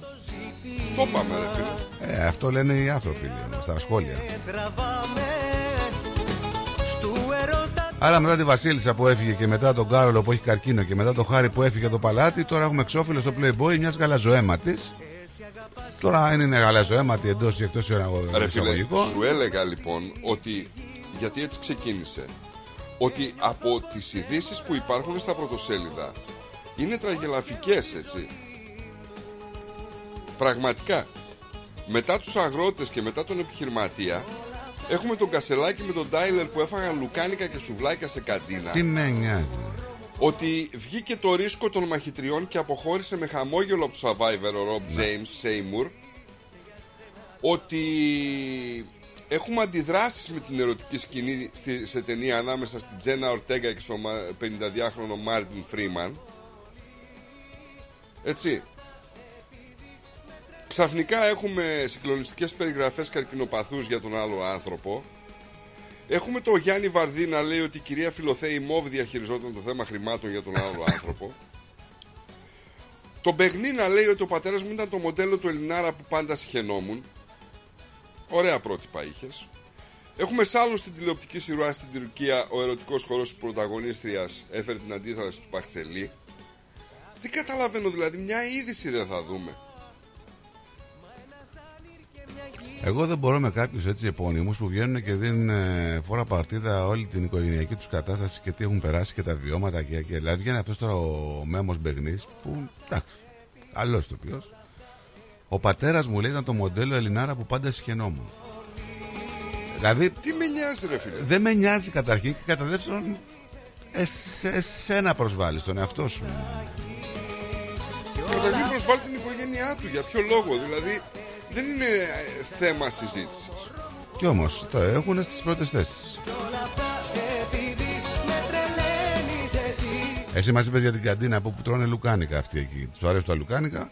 Το είπαμε, ρε φίλε. Ε, αυτό λένε οι άνθρωποι λέει, στα σχόλια. Άρα μετά τη Βασίλισσα που έφυγε και μετά τον Κάρολο που έχει καρκίνο και μετά τον Χάρη που έφυγε το παλάτι, τώρα έχουμε εξώφυλλο στο Playboy μιας γαλαζοαίματης. Τώρα αν είναι γαλαζοαίματη εντός ή εκτός Ρε φίλε, εισαγωγικών. σου έλεγα λοιπόν ότι, γιατί έτσι ξεκίνησε, ότι από τις ειδήσεις που υπάρχουν στα πρωτοσέλιδα είναι τραγελαφικές έτσι. Πραγματικά. Μετά τους αγρότες και μετά τον επιχειρηματία έχουμε τον Κασελάκη με τον Τάιλερ που έφαγαν λουκάνικα και σουβλάκια σε καντίνα. Τι με νοιάζει. Ότι βγήκε το ρίσκο των μαχητριών και αποχώρησε με χαμόγελο από το Survivor ο Rob Ναι. James Seymour. Ότι έχουμε αντιδράσεις με την ερωτική σκηνή στη, σε ταινία ανάμεσα στην Τζένα Ορτέγκα και στον 52χρονο Μάρτιν Φρήμαν. Έτσι. Ξαφνικά έχουμε συγκλονιστικές περιγραφές καρκινοπαθούς για τον άλλο άνθρωπο. Έχουμε το Γιάννη Βαρδί να λέει ότι η κυρία Φιλοθέη Μόβ διαχειριζόταν το θέμα χρημάτων για τον άλλο άνθρωπο. Το Μπεγνή να λέει ότι ο πατέρας μου ήταν το μοντέλο του Ελληνάρα που πάντα συχαινόμουν. Ωραία πρότυπα είχες. Έχουμε σ' άλλο στην τηλεοπτική σειρά στην Τουρκία ο ερωτικός χώρος της πρωταγωνίστριας έφερε την αντίθεση του Παχτσελή. Δεν καταλαβαίνω δηλαδή, μια είδηση δεν θα δούμε. Εγώ δεν μπορώ με κάποιους έτσι επώνυμους που βγαίνουν και δίνουν ε, φόρα παρτίδα όλη την οικογενειακή τους κατάσταση και τι έχουν περάσει και τα βιώματα και, και δηλαδή βγαίνει αυτός τώρα ο Μέμος Μπεγνής που εντάξει, καλό ηθοποιός. Ο πατέρας μου λέει ήταν το μοντέλο Ελληνάρα που πάντα συχαινόμουν. Δηλαδή Τι με νοιάζει ρε φίλε; δεν με νοιάζει καταρχήν και κατά δεύτερον εσ- εσένα προσβάλλεις τον εαυτό σου. Καταρχήν προσβάλλεις την οικογένειά του. Για ποιο λόγο, δηλαδή δεν είναι ε, θέμα συζήτησης. Κι όμως το έχουν στις πρώτες θέσεις. Εσύ μα είπε για την καντίνα που, που τρώνε λουκάνικα αυτοί εκεί. Τους αρέσουν τα λουκάνικα,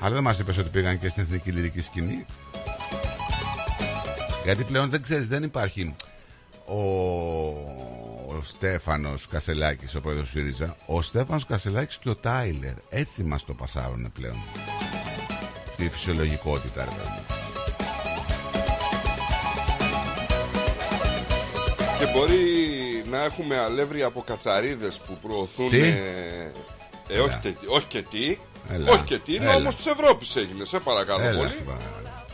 αλλά δεν μας είπες ότι πήγαν και στην εθνική λυρική σκηνή. Γιατί πλέον δεν ξέρεις, δεν υπάρχει ο, ο Στέφανος Κασελάκης, ο πρόεδρος του ΣΥΡΙΖΑ, ο Στέφανος Κασελάκης και ο Τάιλερ. Έτσι μας το πασάρουν πλέον. Τη φυσιολογικότητα, ρε παιδί μου. Και μπορεί να έχουμε αλεύρι από κατσαρίδες που προωθούν. Τι; ε, ε, όχι, και, όχι και τι. Έλα. Όχι και τι. Είναι Έλα. όμως της Ευρώπης έγινε. Σε παρακαλώ Έλα, πολύ. σε παρακαλώ.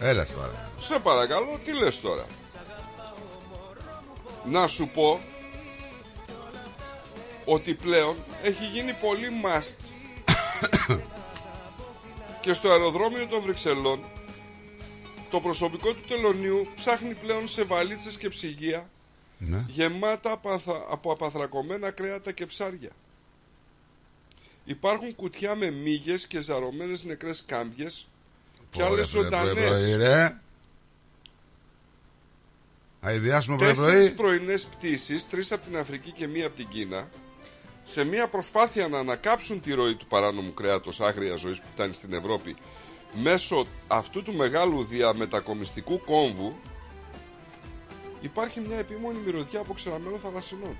Έλα, σε παρακαλώ. Σε παρακαλώ, τι λες τώρα. Να σου πω ότι πλέον έχει γίνει πολύ must και στο αεροδρόμιο των Βρυξελών το προσωπικό του τελωνίου ψάχνει πλέον σε βαλίτσες και ψυγεία Ναι. γεμάτα από αθα- από απαθρακωμένα κρέατα και ψάρια. Υπάρχουν κουτιά με μύγες και ζαρωμένες νεκρές κάμπιες και Ωραία, άλλες πρωί, πρωί, πρωί, ζωντανές. ρε. Αειδιάσουμε πρωί Τέσσερις πρωί. πρωινές πτήσεις, τρεις από την Αφρική και μία από την Κίνα, σε μια προσπάθεια να ανακάψουν τη ροή του παράνομου κρέατος άγρια ζωής που φτάνει στην Ευρώπη μέσω αυτού του μεγάλου διαμετακομιστικού κόμβου, υπάρχει μια επίμονη μυρωδιά από ξεραμένο θαλασσινών.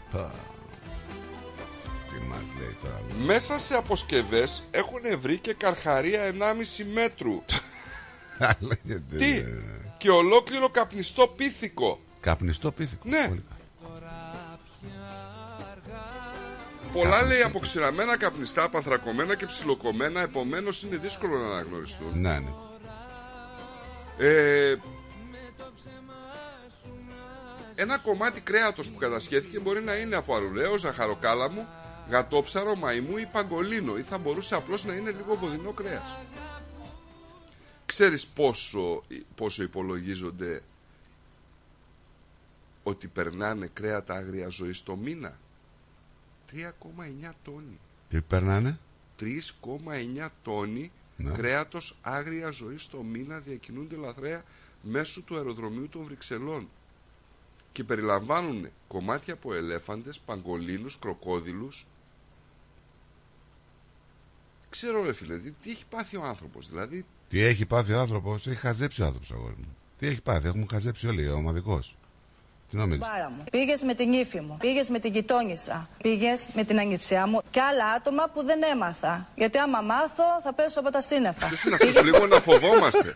Πα. Τι μας λέει τώρα. Μέσα σε αποσκευές έχουν βρει και καρχαρία 1,5 μέτρου. Λέγεται, Τι, ε, και ολόκληρο καπνιστό πίθηκο. Καπνιστό πίθηκο. Ναι. Πολύ Πολλά λέει αποξηραμένα καπνιστά, παθρακωμένα και ψιλοκομμένα, επομένως είναι δύσκολο να αναγνωριστούν. Ναι, ναι. Ε, ένα κομμάτι κρέατος που κατασχέθηκε μπορεί να είναι από αρουραίος, ζαχαροκάλαμο, γατόψαρο, μαϊμού ή παγκολίνο ή θα μπορούσε απλώς να είναι λίγο βοδινό κρέας. Ξέρεις πόσο, πόσο υπολογίζονται ότι περνάνε κρέατα άγρια ζωή το μήνα; 3,9 τόνοι. Τι περνάνε; 3,9 τόνοι Ναι. κρέατος άγρια ζωή το μήνα διακινούνται λαθρέα μέσω του αεροδρομίου των Βρυξελών και περιλαμβάνουν κομμάτια από ελέφαντες, παγκολίνους, κροκόδιλους Ξέρω ρε φίλε, τι, τι έχει πάθει ο άνθρωπος δηλαδή Τι έχει πάθει ο άνθρωπος, έχει χαζέψει ο άνθρωπος, αγόρι μου. Τι έχει πάθει, έχουμε χαζέψει όλοι, ο ομαδικός. Τι νομίζει. Μπάρα μου. Πήγες με την ύφη μου. Πήγες με την γειτόνισσα. Πήγες με την ανιψιά μου και άλλα άτομα που δεν έμαθα. Γιατί άμα μάθω θα πέσω από τα σύννεφα. Ποιος είναι αυτός λίγο να φοβόμαστε;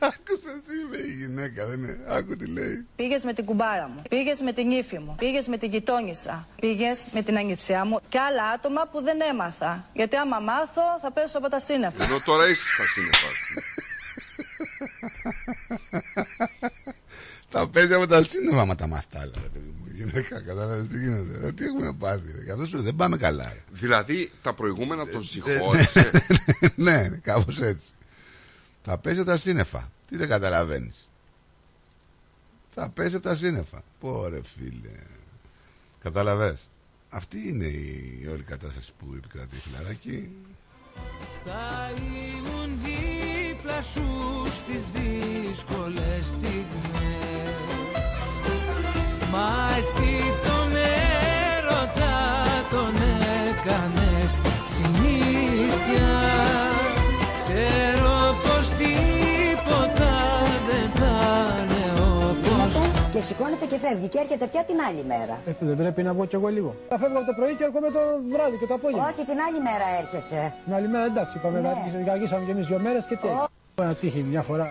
Άκουσε τι λέει η γυναίκα, δεν είναι; Άκου τι λέει. Πήγες με την κουμπάρα μου. Πήγες με την ύφη μου. Πήγες με την γειτόνισσα. Πήγες με την ανιψιά μου και άλλα άτομα που δεν έμαθα. Γιατί άμα μάθω θα πέσω από τα σύννεφα. Ενώ τώρα είσαι στα σύννεφα ας πούμε. Θα παίζει από τα σύννεφα μα τα μάθει τα άλλα, ρε παιδί μου. Η Γυναίκα, κατάλαβες τι γίνεται. Ε, Τι έχουμε πάθει, ρε. Καθώς σου δεν πάμε καλά. ρε. Δηλαδή τα προηγούμενα τον συγχώρησε ναι, κάπως έτσι. Θα παίζει από τα σύννεφα. Τι δεν καταλαβαίνεις. Θα παίζει από τα σύννεφα. Πόρε φίλε. Καταλαβες. Αυτή είναι η όλη κατάσταση που επικρατεί φιλαράκι. Θα ήμουν δίπλα σου στις δύσκολες στιγμές Μα εσύ τον έρωτα τον έκανες συνήθεια Ξέρω πως τίποτα δεν θα είναι όπως Και σηκώνεται και φεύγει και έρχεται πια την άλλη μέρα. Ε, δεν πρέπει να βγω κι εγώ λίγο. Θα φεύγω από το πρωί και έρχομαι το βράδυ και το απόγευμα. Όχι, την άλλη μέρα έρχεσαι. Την άλλη μέρα εντάξει, είπαμε Ναι. να αργήσουμε- αργήσαμε κι εμείς δύο μέρες και τι. Ένα τύχη μια φορά.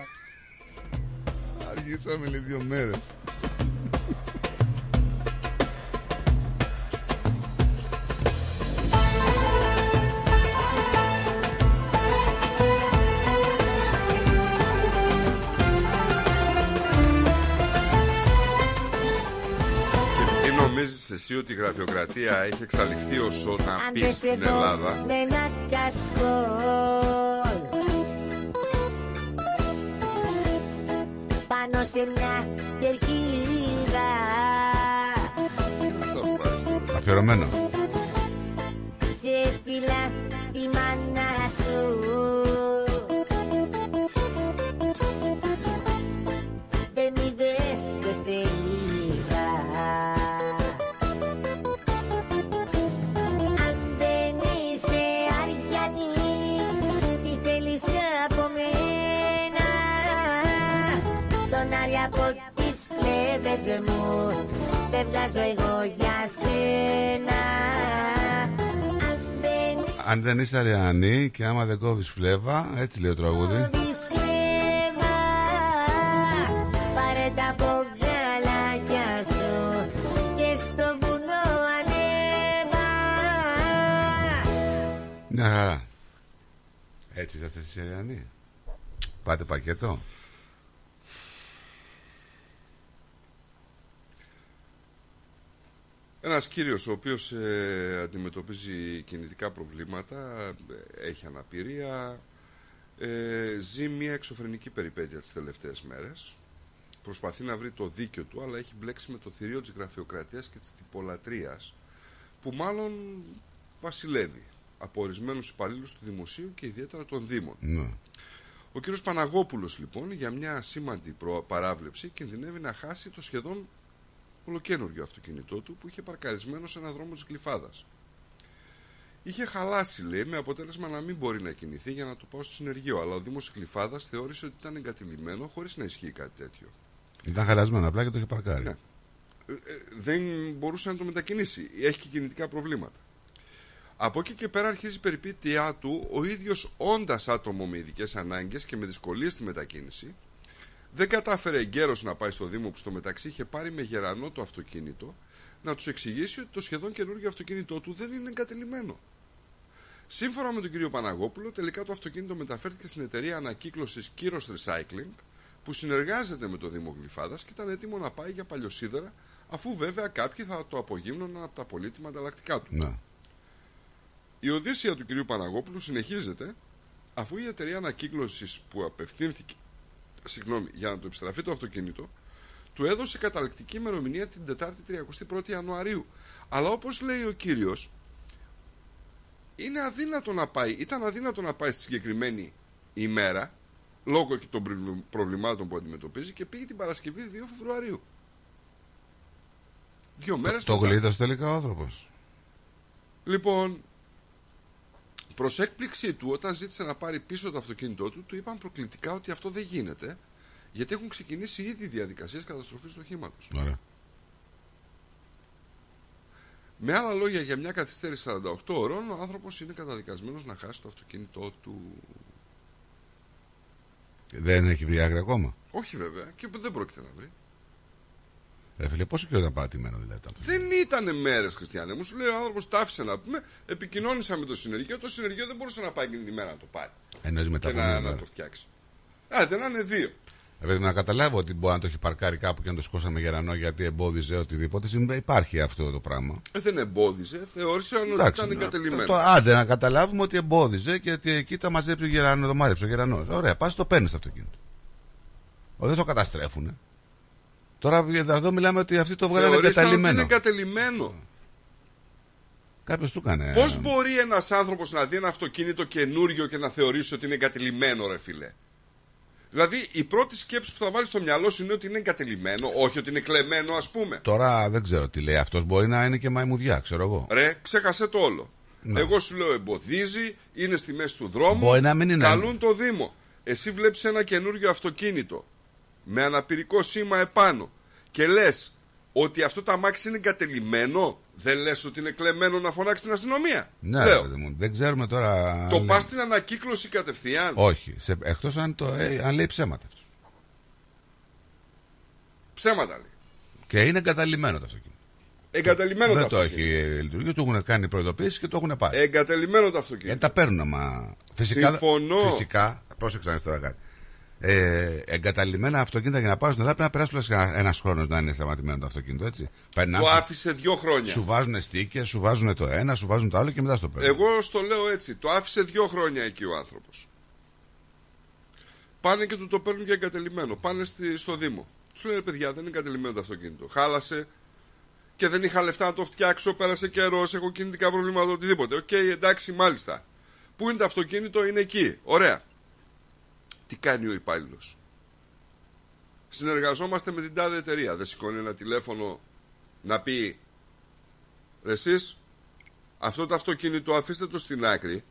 Αργήσαμε λέει δύο μέρες. Τι νομίζεις εσύ ότι η γραφειοκρατία έχει εξαλειφθεί όσο να πεις στην Ελλάδα; Πάνω σε μια κερκίδα Αφιερωμένο. Σε στείλα βγάζω εγώ για σένα Αν δεν, είσαι αριανή και άμα δεν κόβεις φλέβα Έτσι λέει ο τραγούδι Μια χαρά. Έτσι είσαστε εσείς Ιριανοί. Πάτε πακέτο. Ένας κύριος ο οποίος ε, αντιμετωπίζει κινητικά προβλήματα, ε, έχει αναπηρία, ε, ζει μια εξωφρενική περιπέτεια τις τελευταίες μέρες. Προσπαθεί να βρει το δίκιο του, αλλά έχει μπλέξει με το θηρίο της γραφειοκρατίας και της τυπολατρίας, που μάλλον βασιλεύει από ορισμένους υπαλλήλους του Δημοσίου και ιδιαίτερα των Δήμων. Ναι. Ο κύριος Παναγόπουλος λοιπόν για μια σήμαντη προ- παράβλεψη κινδυνεύει να χάσει το σχεδόν ολοκένουργιο αυτοκίνητό του που είχε παρκαρισμένο σε ένα δρόμο της Γλυφάδας. Είχε χαλάσει, λέει, με αποτέλεσμα να μην μπορεί να κινηθεί για να το πάω στο συνεργείο. Αλλά ο Δήμος Γλυφάδας θεώρησε ότι ήταν εγκατηλημένο χωρίς να ισχύει κάτι τέτοιο. Ήταν χαλασμένο απλά και το είχε παρκάρει. Ναι. Ε, ε, δεν μπορούσε να το μετακινήσει. Έχει και κινητικά προβλήματα. Από εκεί και πέρα αρχίζει η περιπέτειά του ο ίδιος όντας άτομο με ειδικές ανάγκες και με δυσκολίες στη μετακίνηση. Δεν κατάφερε εγκαίρως να πάει στο Δήμο που στο μεταξύ είχε πάρει με γερανό το αυτοκίνητο να τους εξηγήσει ότι το σχεδόν καινούργιο αυτοκίνητό του δεν είναι εγκατελειμμένο. Σύμφωνα με τον κύριο Παναγόπουλο, τελικά το αυτοκίνητο μεταφέρθηκε στην εταιρεία ανακύκλωσης Kyros Recycling, που συνεργάζεται με το Δήμο Γλυφάδας και ήταν έτοιμο να πάει για παλιοσίδερα, αφού βέβαια κάποιοι θα το απογύμνωναν από τα πολύτιμα ανταλλακτικά του. Ναι. Η οδύσσια του κυρίου Παναγόπουλου συνεχίζεται αφού η εταιρεία ανακύκλωσης που απευθύνθηκε συγγνώμη, για να το επιστραφεί το αυτοκίνητο του έδωσε καταληκτική ημερομηνία την Τετάρτη 31η Ιανουαρίου. Αλλά όπως λέει ο κύριος είναι αδύνατο να πάει, ήταν αδύνατο να πάει στη συγκεκριμένη ημέρα λόγω και των προβλη- προβλημάτων που αντιμετωπίζει και πήγε την Παρασκευή 2 Φεβρουαρίου. Δύο μέρες Το μετά. γλίτωσε τελικά ο άνθρωπος. Λοιπόν, προς έκπληξή του, όταν ζήτησε να πάρει πίσω το αυτοκίνητό του, του είπαν προκλητικά ότι αυτό δεν γίνεται, γιατί έχουν ξεκινήσει ήδη διαδικασίες καταστροφής του οχήματος. Ωραία. Με άλλα λόγια, για μια καθυστέρηση 48 ώρων, ο άνθρωπος είναι καταδικασμένος να χάσει το αυτοκίνητό του. Δεν έχει βρει άκρη ακόμα; Όχι βέβαια, και δεν πρόκειται να βρει. Ρε φίλε, πόσο καιρό ήταν παρατημένο δηλαδή. το αυτοκίνητο. Δεν ήταν μέρες, Χριστιανέ μου. Σου λέει ο άνθρωπος, τα άφησε να πούμε. Επικοινώνησα με το συνεργείο. Το συνεργείο δεν μπορούσε να πάει εκείνη τη μέρα να το πάρει. Εννοείς μετά και από να, μία να μέρα. το φτιάξει. Άντε να είναι δύο. Ρε παιδί μου, να καταλάβω ότι μπορεί να το έχει παρκάρει κάπου και να το σκόσαμε γερανό γιατί εμπόδιζε οτιδήποτε. Συμβα- Υπάρχει αυτό το πράγμα. Ε, δεν εμπόδιζε, θεώρησε ότι Εντάξει, ήταν να- εγκατελειμμένο. το, άντε να καταλάβουμε ότι εμπόδιζε και ότι εκεί τα μαζέψει ο γερανός, το μάζεψε ο γερανός. Ωραία, πας το παίρνεις το αυτοκίνητο. Ο, δεν το καταστρέφουνε. Τώρα εδώ μιλάμε ότι αυτοί το βγάλανε Θεωρήσαν ότι εγκαταλειμμένο. είναι εγκατελειμμένο. Κάποιος του έκανε. Πώς μπορεί ένας άνθρωπος να δει ένα αυτοκίνητο καινούριο και να θεωρήσει ότι είναι εγκατελειμμένο, ρε φίλε; Δηλαδή, η πρώτη σκέψη που θα βάλεις στο μυαλό σου είναι ότι είναι εγκατελειμμένο, όχι ότι είναι κλεμμένο, ας πούμε. Τώρα δεν ξέρω τι λέει. Αυτός μπορεί να είναι και μαϊμουδιά, ξέρω εγώ. Ρε, ξέχασε το όλο. Ναι. Εγώ σου λέω εμποδίζει, είναι στη μέση του δρόμου. Μπορεί να μην είναι. Καλούν το Δήμο. Εσύ βλέπεις ένα καινούριο αυτοκίνητο με αναπηρικό σήμα επάνω και λες ότι αυτό το αμάξι είναι εγκατελειμμένο; Δεν λες ότι είναι κλεμμένο να φωνάξει την αστυνομία; Ναι, Λέω. ρε παιδί μου, δεν ξέρουμε τώρα. Το αν πας λέει- στην ανακύκλωση κατευθείαν. Όχι. Σε, εκτός αν, το, ε, αν λέει ψέματα. αυτός. Ψέματα λέει. Και είναι εγκαταλειμμένο το αυτοκίνητο. Εγκατελειμμένο δεν το το αυτοκίνητο. έχει ε, λειτουργήσει. Του έχουν κάνει προειδοποίηση και το έχουν πάρει. Εγκατελειμμένο το αυτοκίνητο. Ε, τα παίρνουν, μα. Φυσικά, Συμφωνώ. Φυσικά, πρόσεξε να δεις τώρα κάτι. Ε, εγκαταλειμμένα αυτοκίνητα για να πάρουν στην Ελλάδα πρέπει να περάσει τουλάχιστον ένα χρόνος να είναι σταματημένο το αυτοκίνητο, έτσι. Περνάς, Το άφησε δύο χρόνια. Σου βάζουν στίκες, σου βάζουν το ένα, σου βάζουν το άλλο και μετά στο παίρνουν. Εγώ στο λέω έτσι. Το άφησε δύο χρόνια εκεί ο άνθρωπος. Πάνε και του το παίρνουν για εγκατελειμμένο. Πάνε στη, στο Δήμο. Σου λένε παιδιά, δεν είναι εγκατελειμμένο το αυτοκίνητο. Χάλασε και δεν είχα λεφτά να το φτιάξω. Πέρασε καιρός, έχω κινητικά προβλήματα, οτιδήποτε. Οκ, εντάξει, μάλιστα. Πού είναι το αυτοκίνητο, είναι εκεί. Ωραία. Τι κάνει ο υπάλληλος. Συνεργαζόμαστε με την τάδε εταιρεία. Δεν σηκώνει ένα τηλέφωνο να πει «Ρε εσείς, αυτό το αυτοκίνητο αφήστε το στην άκρη.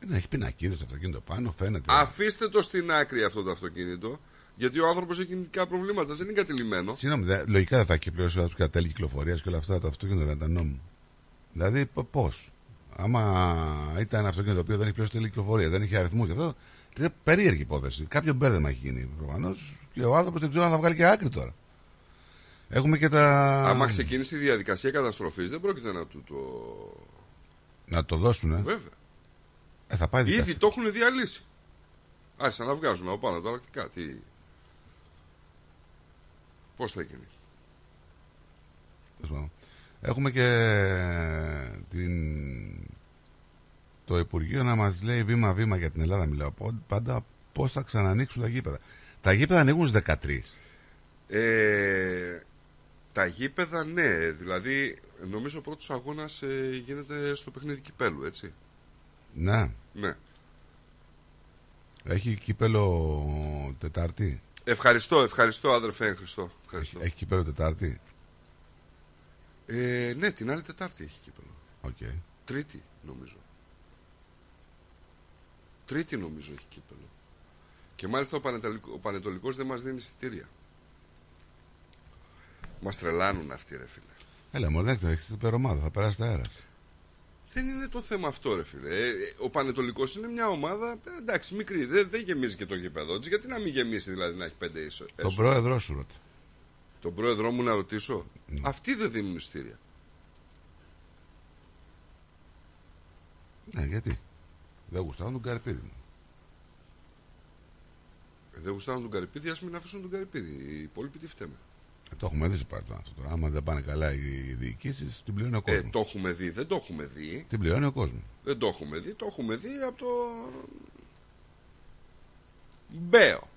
Δεν έχει πινακίδες το αυτοκίνητο πάνω, φαίνεται. Αφήστε το στην άκρη αυτό το αυτοκίνητο. Γιατί ο άνθρωπος έχει κινητικά προβλήματα. Δεν είναι κατηλημένος. Συγγνώμη, δε, λογικά δεν θα έχει πληρώσει τους κατά τέλη κυκλοφορίας και όλα αυτά. Το αυτοκίνητο δεν ήταν νόμο. Δηλαδή, πώς; Άμα ήταν ένα αυτοκίνητο το οποίο δεν έχει πληρώσει τέλη κυκλοφορία, δεν είχε αριθμούς και αυτό. Είναι περίεργη υπόθεση. Κάποιο μπέρδεμα έχει γίνει προφανώς και ο άνθρωπος δεν ξέρω αν θα βγάλει και άκρη τώρα. Έχουμε και τα. Άμα ξεκίνησε η διαδικασία καταστροφής, δεν πρόκειται να του το. Να το δώσουν, ε. Βέβαια. Ε, θα πάει Ήδη δικαστή. το έχουν διαλύσει. Άρχισαν να βγάζουν από πάνω τα λακτικά. Τι... Πώς θα γίνει; Τέλος πάντων. Έχουμε και την... το Υπουργείο να μας λέει βήμα-βήμα για την Ελλάδα. Μιλάω πο- πάντα πώς θα ξανανοίξουν τα γήπεδα. Τα γήπεδα ανοίγουν στις 13. Ε, τα γήπεδα ναι, δηλαδή νομίζω ο πρώτος αγώνας ε, γίνεται στο παιχνίδι κυπέλου, έτσι. Ναι. Ναι. Έχει κύπελο Τετάρτη; Ευχαριστώ, ευχαριστώ άδερφε Χρήστο. Ευχαριστώ. Έχει κύπελο Τετάρτη; Ε, ναι, την άλλη Τετάρτη έχει κύπελο. Οκ. Τρίτη νομίζω. Τρίτη νομίζω έχει κύπελο. Και μάλιστα ο, Πανετολικό, ο Πανετολικός δεν μας δίνει εισιτήρια. Μας τρελάνουν αυτοί ρε φίλε. Έλα, μου δεν έχεις την ομάδα, θα περάσει τα αέρας. Δεν είναι το θέμα αυτό, ρε φίλε. Ε, ε, ο Πανετολικός είναι μια ομάδα ε, εντάξει, μικρή. Δεν, δεν γεμίζει και το γήπεδο της. Γιατί να μην γεμίσει δηλαδή να έχει πέντε ίσο. Τον έσω. πρόεδρό σου ρώτα. Τον πρόεδρό μου να ρωτήσω; Αυτοί δεν δίνουν ειστήρια. Ναι, γιατί; Δεν γουστάω τον Καρπίδη μου. Ε, δεν γουστάρουν τον Καρυπίδη, ας μην αφήσουν τον Καρυπίδη. Οι υπόλοιποι τι φταίμε. Ε, το έχουμε δει σε παρελθόν αυτό. τώρα. Άμα δεν πάνε καλά οι διοικήσεις, την πληρώνει ο Ε, κόσμος. το έχουμε δει, δεν το έχουμε δει. Την πληρώνει ο κόσμος. Δεν το έχουμε δει. Το έχουμε δει από το. Μπέο.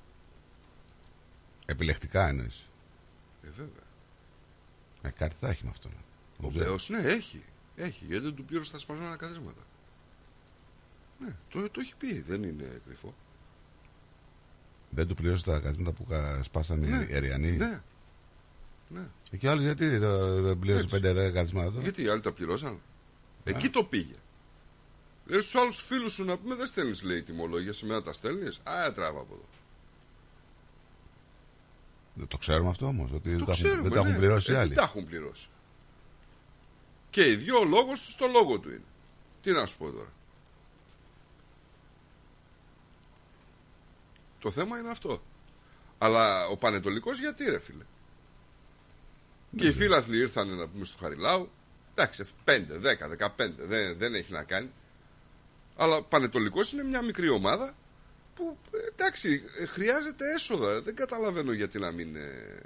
Επιλεκτικά εννοείς. Ε, βέβαια. Ε, κάτι θα έχει με αυτό. Ο Μπέος, ναι, έχει. Έχει, γιατί δεν του πλήρωσε τα σπασμένα καθίσματα. Ναι, το, το έχει πει, δεν είναι κρυφό. Δεν του πλήρωσε τα καθήματα που κα- σπάσανε Ναι, οι Εριανοί; ναι. Ναι. Ε, Και άλλοι γιατί δεν δεν πλήρωσε Έτσι. 5-10 καθίσματα τώρα; Γιατί οι άλλοι τα πληρώσαν; Εκεί το πήγε. Λέει στους άλλους φίλους σου να πούμε δεν στέλνεις λέει τιμολόγια, σήμερα τα στέλνεις; Α, τράβα από εδώ. Δεν το ξέρουμε αυτό όμως. Ότι δεν Το τα έχουν, ξέρουμε, δεν τα έχουν ναι. πληρώσει οι Ε, άλλοι. Δεν τα έχουν πληρώσει. Και οι δυο ο λόγος τους το λόγο του είναι. Τι να σου πω τώρα. Το θέμα είναι αυτό. Αλλά ο Πανετολικός γιατί ρε φίλε; Και οι φίλαθλοι ήρθαν να πούμε στο Χαριλάου. Εντάξει, 5, 10, 15 δεν, δεν έχει να κάνει. Αλλά ο Πανετολικός είναι μια μικρή ομάδα που ε, εντάξει ε, χρειάζεται έσοδα. Δεν καταλαβαίνω γιατί να μην... ε,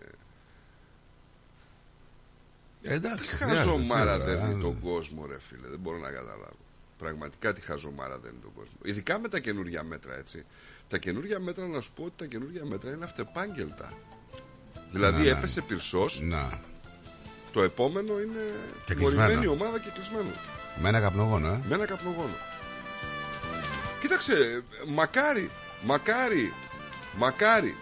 Ε, εντάξει, Τι χρειάζεται, χαζομάρα σίγουρα, δέρνει αν- τον κόσμο, ρε φίλε. Δεν μπορώ να καταλάβω. Πραγματικά τι χαζομάρα δέρνει τον κόσμο. Ειδικά με τα καινούργια μέτρα, έτσι. Τα καινούργια μέτρα, να σου πω ότι τα καινούργια μέτρα είναι αυτεπάγγελτα. Δηλαδή Ναι, ναι. έπεσε πυρσός. Να. Το επόμενο είναι Και τιμωρημένη κλεισμένο. ομάδα και κλεισμένο. Με ένα καπνογόνο, ε. Με ένα καπνογόνο. Κοίταξε, ε, μακάρι, μακάρι, μακάρι.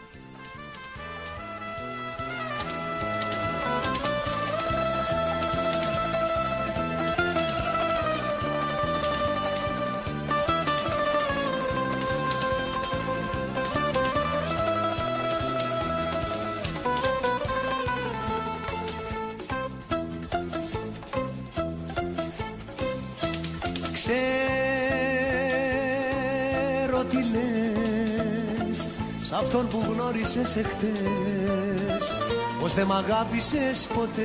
Αυτόν που γνώρισες εχθές Πως δεν μ' αγάπησες ποτές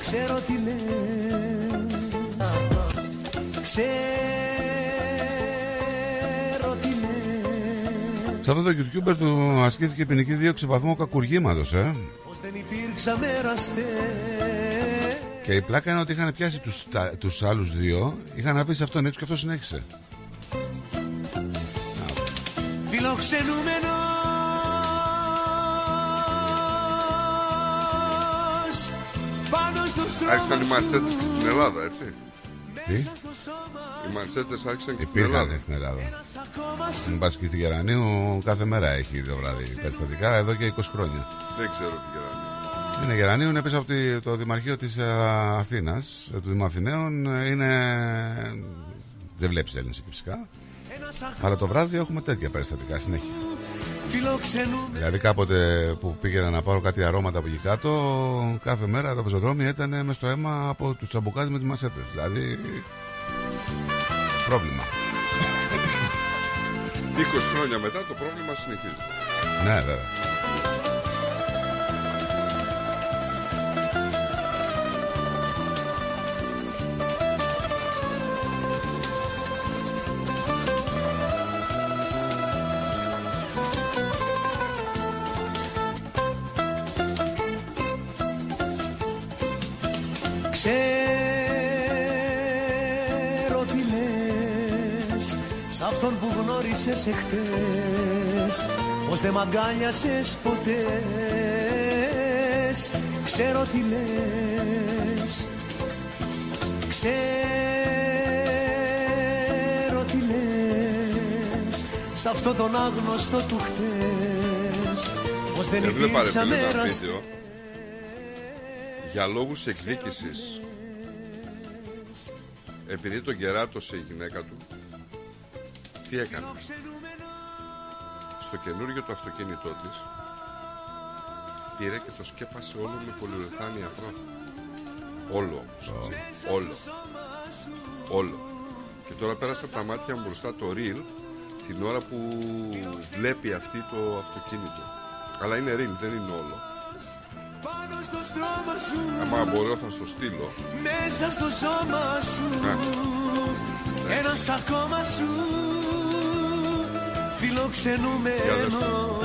Ξέρω τι λες Ξέρω τι λες Σε αυτό το YouTuber του ασκήθηκε ποινική δίωξη βαθμό κακουργήματος, ε. Πως δεν υπήρξα μέραστε Και η πλάκα είναι ότι είχαν πιάσει τους, τα, τους άλλους δύο, είχαν αφήσει αυτόν έτσι και αυτό συνέχισε. Φιλοξενούμενος Πάνω στους Άρχισαν οι δρόμους μαντσέτες σου και στην Ελλάδα, έτσι. Τι; Οι μαντσέτες άρχισαν και στην Υπήρχαν Ελλάδα. στην Ελλάδα. Μην πας και στη Γερανίου κάθε μέρα έχει το βράδυ περιστατικά εδώ και 20 χρόνια. Δεν ξέρω τι γεράνει. Είναι Γερανίου, είναι πίσω από τη- το Δημαρχείο της ε, Αθήνας, ε, του Δήμου Αθηναίων. ε, Είναι... Δεν βλέπεις Έλληνες εκεί φυσικά. Αλλά το βράδυ έχουμε τέτοια περιστατικά συνέχεια. Φιλοξενούμενος Δηλαδή κάποτε που πήγαινα να πάρω κάτι αρώματα από εκεί κάτω, κάθε μέρα το πεζοδρόμιο ήταν μες στο αίμα από τους τσαμπουκάδες με τις μασέτες. Δηλαδή, πρόβλημα. 20 χρόνια μετά το πρόβλημα συνεχίζεται. Ναι, βέβαια. Ξέρω τι λες Σ' αυτόν που γνώρισες εχθές Πως δεν μ' αγκάλιασες ποτέ. Ξέρω τι λες Ξέρω τι λες Σ' αυτό τον άγνωστο του χτες Πως δεν Έβλεπα για λόγους εκδίκησης. Επειδή τον κεράτωσε η γυναίκα του τι έκανε; Στο καινούργιο το αυτοκίνητό της πήρε και το σκέπασε όλο με πολυουρεθάνη αφρό όλο όμως έτσι. όλο. Όλο. Και τώρα πέρασε από τα μάτια μου μπροστά το reel την ώρα που βλέπει αυτή το αυτοκίνητο. Αλλά είναι reel δεν είναι όλο άμα μπορώ θα στο στείλω Μέσα στο σώμα σου Ένας ακόμα σου Για δες το.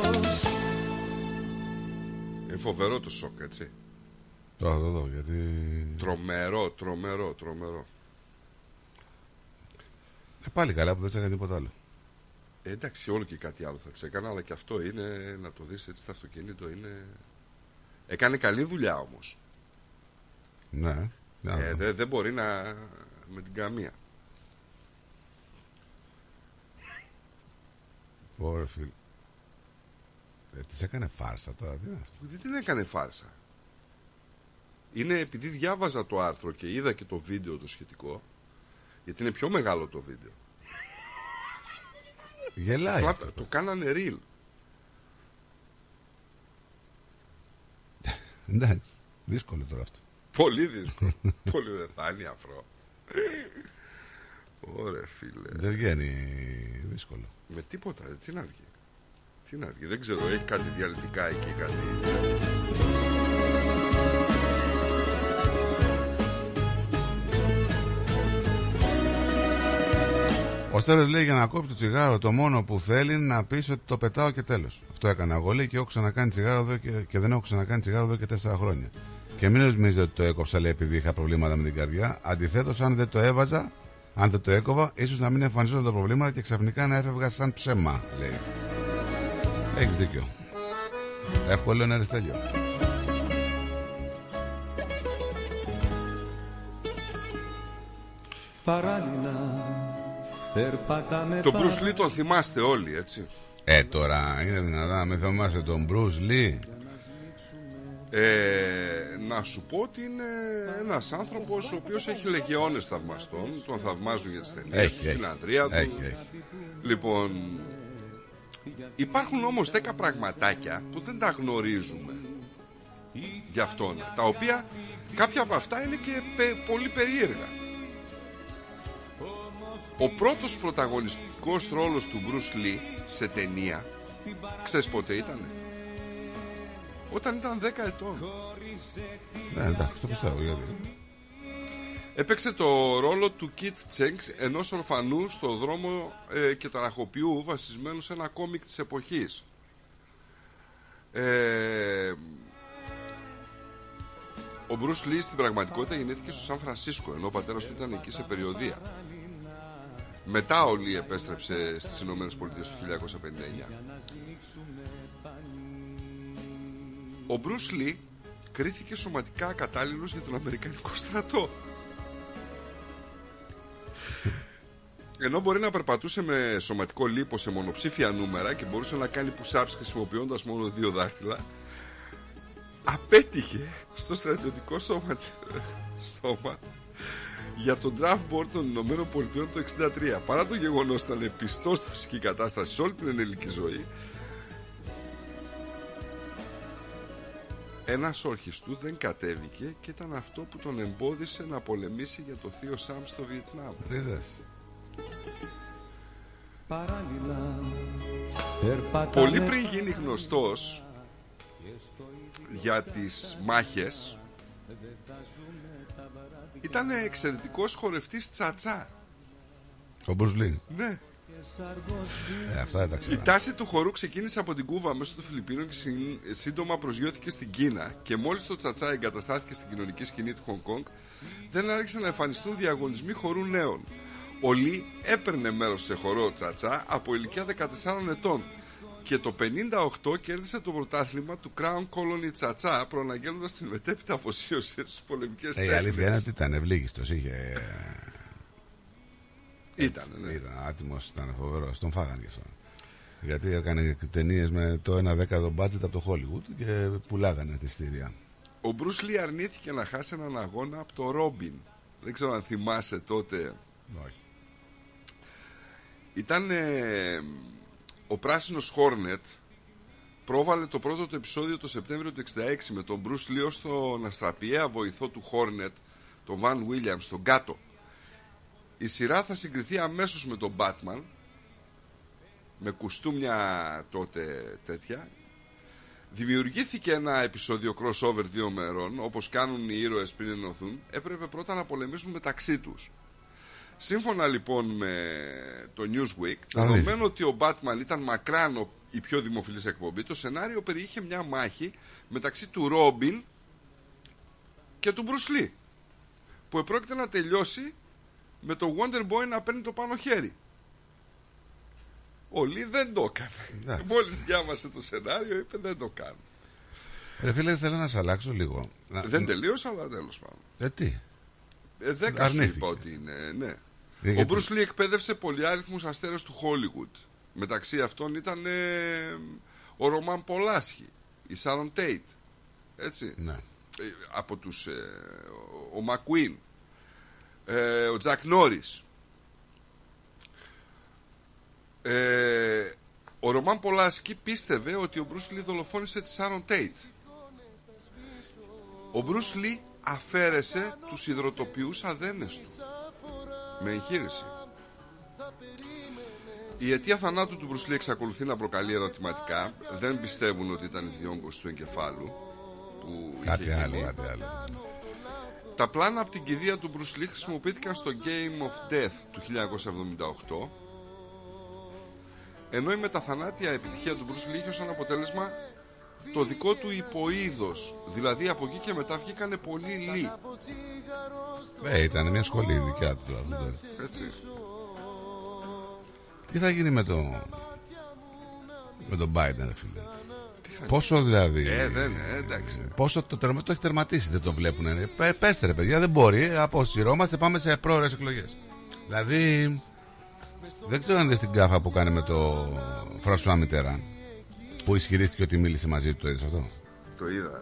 Φιλοξενούμενος Είναι φοβερό το σοκ, έτσι. Τώρα θα το δω γιατί. Τρομερό, τρομερό, τρομερό. Ε, πάλι καλά που δεν τσέκανε τίποτα άλλο. Ε, εντάξει, όλο και κάτι άλλο θα τσέκανα, αλλά και αυτό είναι να το δεις έτσι στο αυτοκίνητο είναι. Έκανε καλή δουλειά όμως. Ναι. Να Ε, δω. δεν δεν μπορεί να. με την καμία. Ωραία, φίλε. Ε, της έκανε φάρσα τώρα, τι είναι αυτό; Δεν την έκανε φάρσα. Είναι επειδή διάβαζα το άρθρο και είδα και το βίντεο το σχετικό, γιατί είναι πιο μεγάλο το βίντεο. Γελάει. Απλά αυτό. το, το κάνανε real. Εντάξει. Δύσκολο τώρα αυτό. Πολύ δύσκολο. Πολύ ρεθάνει αφρό. Ωραία φίλε. Δεν βγαίνει δύσκολο. Με τίποτα, ε, τι να βγει. Τι να βγει, δεν ξέρω, έχει κάτι διαλυτικά εκεί, κάτι. Ο Στέλιος λέει για να κόψει το τσιγάρο το μόνο που θέλει είναι να πεις ότι το πετάω και τέλος. Αυτό έκανα εγώ λέει και έχω ξανακάνει τσιγάρο εδώ και, και δεν έχω ξανακάνει τσιγάρο εδώ και τέσσερα χρόνια. Και μην νομίζετε ότι το έκοψα λέει επειδή είχα προβλήματα με την καρδιά. Αντιθέτως, αν δεν το έβαζα, αν δεν το έκοβα, ίσως να μην εμφανίζονταν τα προβλήματα και ξαφνικά να έφευγα σαν ψέμα, λέει. Έχεις δίκιο. Εύκολο είναι αριστέλειο. Παράλληλα περπατάμε Το Bruce Lee τον θυμάστε όλοι, έτσι. Ε, τώρα είναι δυνατά να μην θυμάσαι τον Bruce Lee. Ε, να σου πω ότι είναι ένας άνθρωπος ο οποίος έχει λεγεώνες θαυμαστών, τον θαυμάζουν για τις ταινίες Έχει, του, στην έχει. ανδρεία του. Έχει, έχει. Λοιπόν, υπάρχουν όμως 10 πραγματάκια που δεν τα γνωρίζουμε για αυτόν, τα οποία κάποια από αυτά είναι και πε- πολύ περίεργα. Ο πρώτος πρωταγωνιστικός ρόλος του Bruce Lee σε ταινία, ξέρεις πότε ήτανε; Όταν ήταν 10 ετών. Ναι, εντάξει, το πιστεύω γιατί. Έπαιξε το ρόλο του Κιτ Τσέγκς, ενός ορφανού στο δρόμο ε, και ταραχοποιού βασισμένου σε ένα κόμικ της εποχής. Ε, ο Μπρουσ Λί στην πραγματικότητα γεννήθηκε στο Σαν Φρανσίσκο, ενώ ο πατέρας του ήταν εκεί σε περιοδία. Μετά ο Λί επέστρεψε στις Ηνωμένες Πολιτείες το 1959. Ο Μπρους Λί κρίθηκε σωματικά ακατάλληλος για τον Αμερικανικό στρατό. Ενώ μπορεί να περπατούσε με σωματικό λίπο σε μονοψήφια νούμερα και μπορούσε να κάνει push-ups χρησιμοποιώντας μόνο δύο δάχτυλα, απέτυχε στο στρατιωτικό σώμα, σώμα για τον draft board των Ηνωμένων Πολιτειών το 1963. Παρά το γεγονός ότι ήταν πιστό στη φυσική κατάσταση σε όλη την ενήλικη ζωή, ένας όρχης του δεν κατέβηκε και ήταν αυτό που τον εμπόδισε να πολεμήσει για το θείο Σάμ στο Βιετνάμ. Είδες. Παράλληλα περπατάμε Πολύ πριν γίνει γνωστός για τις μάχες ήταν εξαιρετικός χορευτής τσατσά. Ο Bruce Lee. Ναι. Ε, αυτά δεν τα Η ξέρω. τάση του χορού ξεκίνησε από την Κούβα μέσω των Φιλιππίνων και συν- σύντομα προσγειώθηκε στην Κίνα και μόλις το τσατσά εγκαταστάθηκε στην κοινωνική σκηνή του Χονγκ Κονγκ δεν άρχισαν να εμφανιστούν διαγωνισμοί χορού νέων. Ο Λί έπαιρνε μέρος σε χορό τσατσά από ηλικία 14 ετών και το 58 κέρδισε το πρωτάθλημα του Crown Colony Τσατσά προαναγγέλλοντας την μετέπειτα αφοσίωση στις πολεμικές Ε, η αλήθεια είναι τέχνες. ότι ήταν ευλίγιστος. Είχε. Ήταν, ναι. Ήταν άτιμος, ήταν φοβερός. Τον φάγανε γι' αυτό. Γιατί έκανε ταινίες με το 1 δέκατο budget από το Hollywood και πουλάγανε τη στήρια. Ο Μπρουσ Λί αρνήθηκε να χάσει έναν αγώνα από το Ρόμπιν. Δεν ξέρω αν θυμάσαι τότε. Όχι. Ήταν ε, ο πράσινος Χόρνετ πρόβαλε το πρώτο του επεισόδιο το Σεπτέμβριο του 66 με τον Μπρουσ Λί ως τον αστραπιαία βοηθό του Χόρνετ, τον Βαν Βίλιαμ, τον Κάτο. Η σειρά θα συγκριθεί αμέσως με τον Batman με κουστούμια τότε τέτοια Δημιουργήθηκε ένα επεισόδιο crossover δύο μερών, όπως κάνουν οι ήρωες πριν ενωθούν, έπρεπε πρώτα να πολεμήσουν μεταξύ τους. Σύμφωνα λοιπόν με το Newsweek, δεδομένου ότι ο Batman ήταν μακράν ο- η πιο δημοφιλής εκπομπή, το σενάριο περιείχε μια μάχη μεταξύ του Robin και του Bruce Lee, που επρόκειται να τελειώσει με το Wonder Boy να παίρνει το πάνω χέρι. Ο Λί δεν το έκανε. Μόλις διάβασε το σενάριο, είπε δεν το κάνω. Ρε φίλε, θέλω να σε αλλάξω λίγο. Να- Δεν τελείωσα, αλλά τέλος πάντων. Ε, τι; Ε, δέκα σου Αρνήθηκε. είπα ότι είναι, ναι. Ε, Ο γιατί- Μπρουσ Λί εκπαίδευσε πολυάριθμους αστέρες του Hollywood. Μεταξύ αυτών ήταν ε, ο Ρωμάν Πολάσχη, η Σάρον Τέιτ. Έτσι. Ναι. Ε, από τους... ε, ο- ο Μακουίν, ε, ο Τζακ Νόρις. Ε, ο Ρωμάν Πολάσκι πίστευε ότι ο Μπρουσ Λί δολοφόνησε τη Σάρον Τέιτ. Ο Μπρουσ Λί αφαίρεσε τους υδροτοποιούς αδένες του με εγχείρηση. Η αιτία θανάτου του Μπρουσ Λί εξακολουθεί να προκαλεί ερωτηματικά. Δεν πιστεύουν ότι ήταν η διόγκωση του εγκεφάλου που Κάτι είχε άλλο, γίνει. κάτι άλλο. Τα πλάνα από την κηδεία του Bruce Lee χρησιμοποιήθηκαν στο Game of Death του 1978 ενώ η μεταθανάτια επιτυχία του Bruce Lee είχε ως ένα αποτέλεσμα το δικό του υποείδος δηλαδή από εκεί και μετά βγήκανε πολλοί Lee Ε, ήταν μια σχολή δικιά του. τώρα, αυτό. έτσι Τι θα γίνει με το. με τον Biden, ρε φίλε; Πόσο δηλαδή. Ε, δεν, ε, εντάξει. Πόσο το, τερμα, το έχει τερματίσει, δεν το βλέπουν. Ε, πε- πέστε ρε παιδιά, δεν μπορεί. Αποσυρώμαστε, πάμε σε πρόορες εκλογές. Δηλαδή. Δεν ξέρω αν είδε την κάφα που κάνει με το Φρασουά Μητέρα. Που ισχυρίστηκε ότι μίλησε μαζί του, το είδες αυτό; το είδα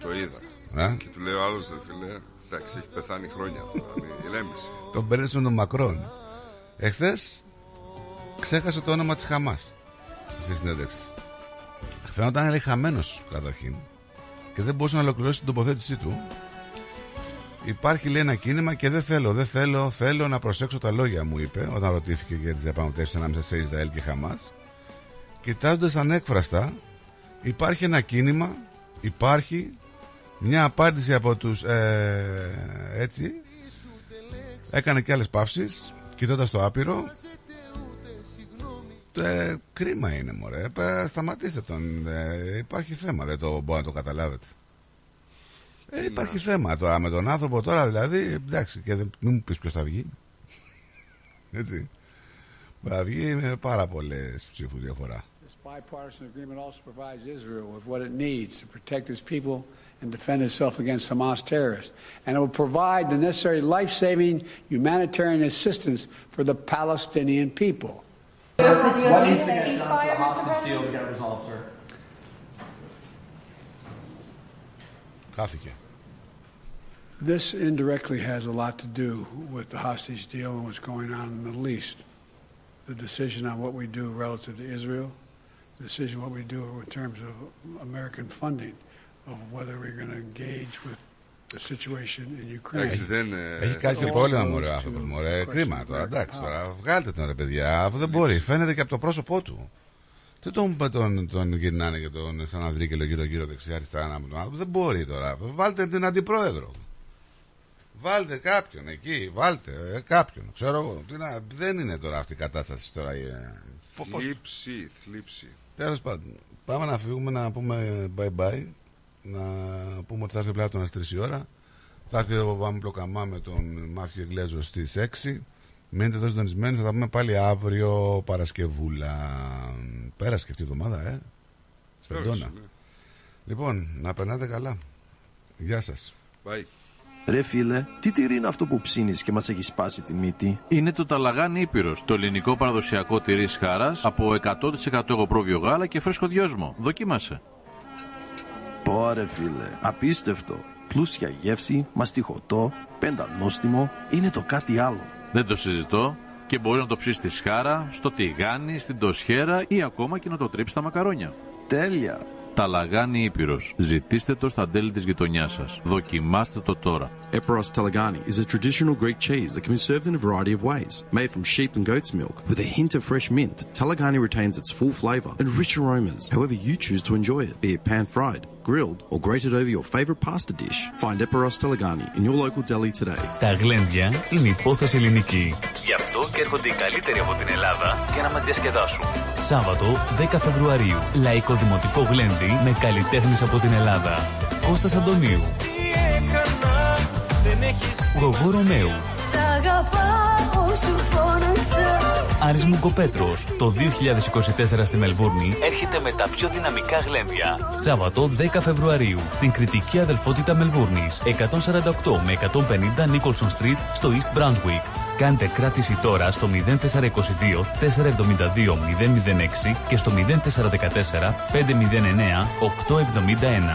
το είδα Ε; και του λέω άλλος δεν φίλε εντάξει έχει πεθάνει χρόνια τώρα μην ηρέμησε Τον παίρνει τον Μακρόν. Εχθές ξέχασε το όνομα της Χαμάς στη συνέντευξη. Φαίνονταν λέει χαμένος καταρχήν και δεν μπορούσε να ολοκληρώσει την τοποθέτησή του. Υπάρχει λέει ένα κίνημα και δεν θέλω, δεν θέλω, θέλω να προσέξω τα λόγια μου, είπε όταν ρωτήθηκε για τις διαπραγματεύσεις ανάμεσα σε Ισραήλ και Χαμάς. Κοιτάζοντας ανέκφραστα, υπάρχει ένα κίνημα, υπάρχει μια απάντηση από τους ε, έτσι. Έκανε και άλλες παύσεις Κοιτώντας το άπειρο. Ε, Κρίμα είναι μωρέ. Ε, Σταματήστε τον. Ε, Υπάρχει θέμα δεν το μπορώ να το καταλάβετε. Ε, Υπάρχει θέμα τώρα με τον άνθρωπο τώρα δηλαδή Εντάξει και δεν, μην μου πεις ποιος θα βγει. Έτσι. Θα βγει με πάρα πολλές ψήφους διαφορά. This bipartisan agreement also provides Israel with what it needs to protect its people and defend itself against Hamas terrorists. And it will provide the necessary life saving humanitarian assistance for the Palestinian people. What needs to get done for the hostage deal to get resolved, sir? Χάθηκε This indirectly has a lot to do with the hostage deal and what's going on in the Middle East. The decision on what we do relative to Israel, the decision what we do in terms of American funding, Of whether we're going to engage with the situation in Ukraine. Εντάξει, δεν, ε, Έχει κάτι και Also πρόβλημα μωρέ ο to άνθρωπος μωρέ question Κρίμα of τώρα American εντάξει power. τώρα Βγάλτε τον ρε παιδιά Αφού δεν μπορεί φαίνεται και από το πρόσωπό του Τι τον, τον, τον γυρνάνε και τον σαν Ανδρίκελο γύρω γύρω δεξιά αριστερά να με τον άνθρωπο Δεν μπορεί τώρα Βάλτε την αντιπρόεδρο Βάλτε κάποιον εκεί, βάλτε ε, κάποιον. Ξέρω εγώ. Τι να- δεν είναι τώρα αυτή η κατάσταση τώρα. ε, φο- πώς- Θλίψη, θλίψη. Τέλος πάντων, πάμε να φύγουμε να πούμε bye bye. Να πούμε ότι θα έρθει πλάτο στις 3 η ώρα. Θα έρθει ο Πάμε Πλοκαμά με τον Μάθιο Εγγλέζο στις 6. Μείνετε εδώ συντονισμένοι, θα τα πούμε πάλι αύριο Παρασκευούλα. Πέρασε και αυτή η εβδομάδα, ε. Σφεντόνα. Πέρασε, ναι. Λοιπόν, να περνάτε καλά. Γεια σας. Bye. Ρε φίλε, τι τυρί είναι αυτό που ψήνεις και μας έχει σπάσει τη μύτη; Είναι το Ταλαγάνι Ήπειρος, το ελληνικό παραδοσιακό τυρί σχάρας από 100% εγωπρόβιο γάλα και φρέσκο δυόσμο. Δοκίμασε. Πόρε φίλε, απίστευτο. Πλούσια γεύση, μαστιχωτό, πεντανόστιμο, είναι το κάτι άλλο. Δεν το συζητώ και μπορεί να το ψήσει στη σχάρα, στο τηγάνι, στην τοσχέρα ή ακόμα και να το τρίψεις στα μακαρόνια. Τέλεια. Ταλαγάνι Ήπειρος. Ζητήστε το στα τέλη της γειτονιάς σας. Δοκιμάστε το τώρα. Eperos Telegani is a traditional Greek cheese that can be served in a variety of ways. Made from sheep and goat's milk, with a hint of fresh mint, Telegani retains its full flavour and rich aromas, however you choose to enjoy it, be it pan-fried, grilled, or grated over your favourite pasta dish. Find Eperos Telegani in your local deli today. Τα γλέντια είναι υπόθεση ελληνική. Γι' αυτό και έρχονται οι καλύτεροι από την Ελλάδα για να μας διασκεδάσουν. Σάββατο 10 Φεβρουαρίου. Λαϊκό Δημοτικό Γλέντι με καλλιτέχνες από την Ελλάδα. Κώστας Αντωνίου. Γογό Ρωμαίου. Σ' αγαπάω σου φώναξα Άρης Μουγκοπέτρος. Το 2024 στη Μελβούρνη έρχεται με τα πιο δυναμικά γλέντια. Σάββατο 10 Φεβρουαρίου στην κριτική αδελφότητα Μελβούρνης. 148 με 150 Nicholson Street στο East Brunswick. Κάντε κράτηση τώρα στο 0422 472 006 και στο 0414 509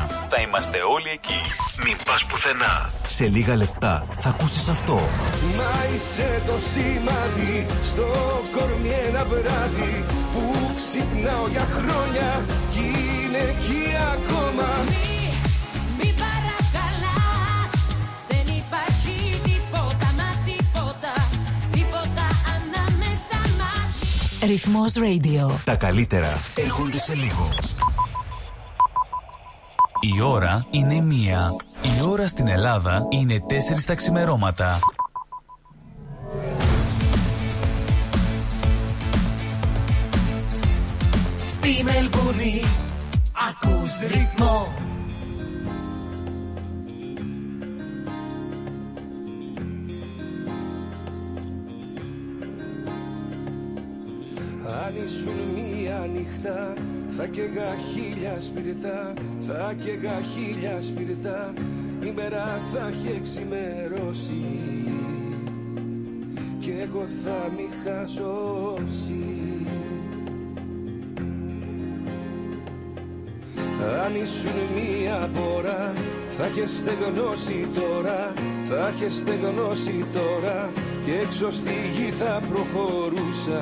871. Θα είμαστε όλοι εκεί. Μην πας πουθενά. Σε λίγα λεπτά θα ακούσεις αυτό. Μα είσαι το σημάδι στο κορμί ένα βράδυ που ξυπνάω για χρόνια κι είναι εκεί ακόμα Ρυθμός Radio. Τα καλύτερα έρχονται σε λίγο. Η ώρα είναι μία. Η ώρα στην Ελλάδα είναι τέσσερις τα ξημερώματα. Στη Μελβούνι ακούς ρυθμό Αν ήσουν μία νύχτα θα καίγα χίλια σπιρτά Θα καίγα χίλια σπιρτά Η μέρα θα έχει εξημερώσει Κι εγώ θα μη χασώσει Αν ήσουν μία πορά θα έχεις στεγνώσει τώρα, θα έχεις στεγνώσει τώρα και έξω στη γη θα προχωρούσα.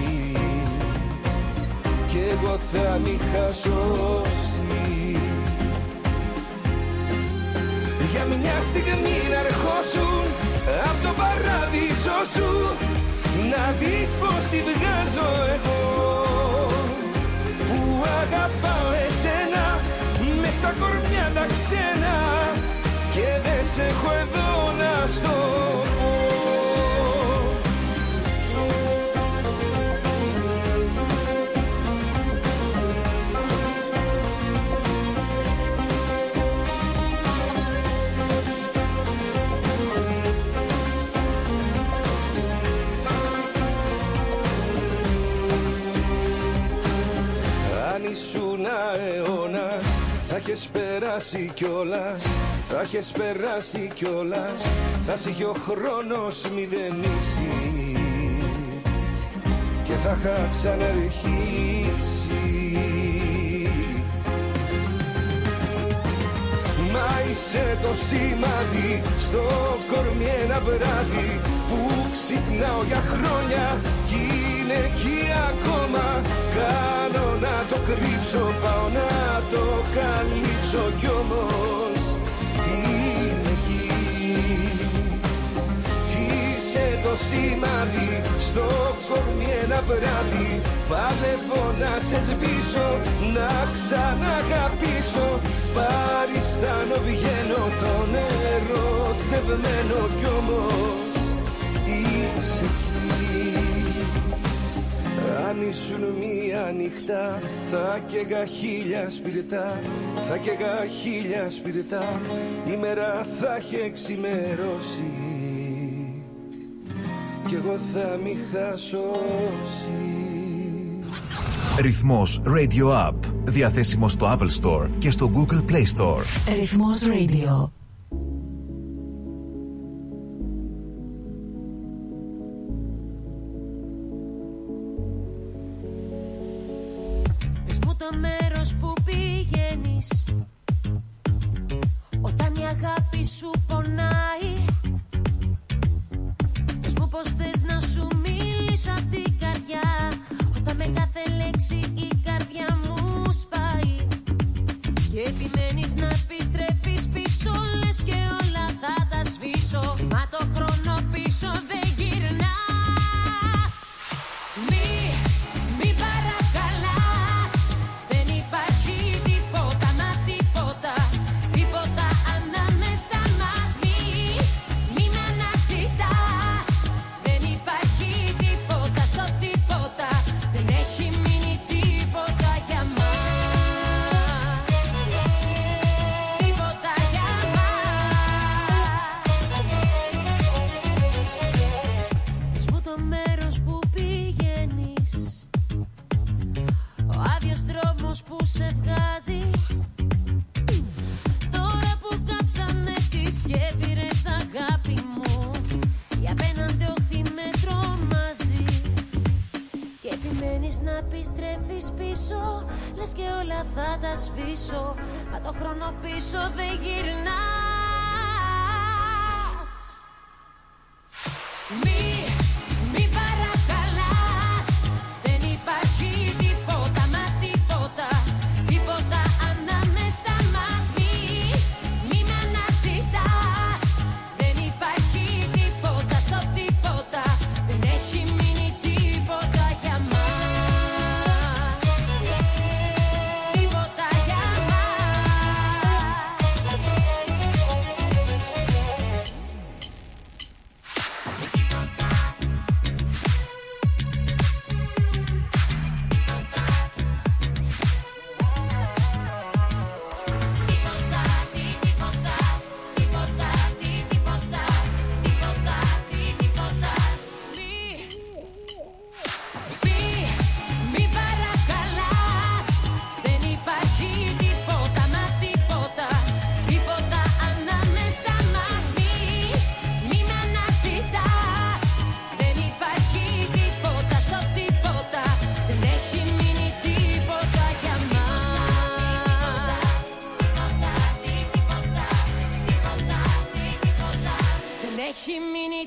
Κι εγώ θα μη είχα σώσει Για μια στιγμή να ερχόσουν Απ' το παράδεισο σου Να δεις πως τη βγάζω εγώ. Που αγαπάω εσένα Μες στα κορμιά τα ξένα Και δεν σε έχω εδώ να στο πω ήσουν αιώνα θα έχεις περάσει κιόλας θα έχεις περάσει κιόλας. Θα σε είχε ο χρόνος μηδενίσει και θα είχα ξαναρχίσει. Μα είσαι το σημάδι στο κορμί ένα βράδυ που ξυπνάω για χρόνια. Κι είναι εκεί ακόμα. Κάνω να το κρύψω πάω να το καλύψω κι όμως είναι εκεί. Είσαι το σημάδι στο κορμί ένα βράδυ. Παλεύω να σε σβήσω, να ξαναγαπήσω. Παριστάνω βγαίνω τον ερωτευμένο κι όμως. Είσαι εκεί αν ήσουν μία νυχτά θα καίγα χίλια σπιρτά Θα καίγα χίλια σπιρτά Η μέρα θα έχει εξημερώσει Κι εγώ θα μη χασώσει Ρυθμός Radio App. Διαθέσιμο στο Apple Store και στο Google Play Store. Ρυθμός Radio. Μέρος που πηγαίνεις. Όταν η αγάπη σου πονάει Πες μου πως θες να σου μιλήσω απ' την καρδιά. Όταν με κάθε λέξη η καρδιά μου σπάει Και επιμένεις να επιστρέφεις πίσω Λες και όλα θα τα σβήσω. Μα το χρόνο πίσω δεν γυρνάς επιστρέφεις πίσω Λες και όλα θα τα σβήσω. Μα το χρόνο πίσω δεν γυρνάς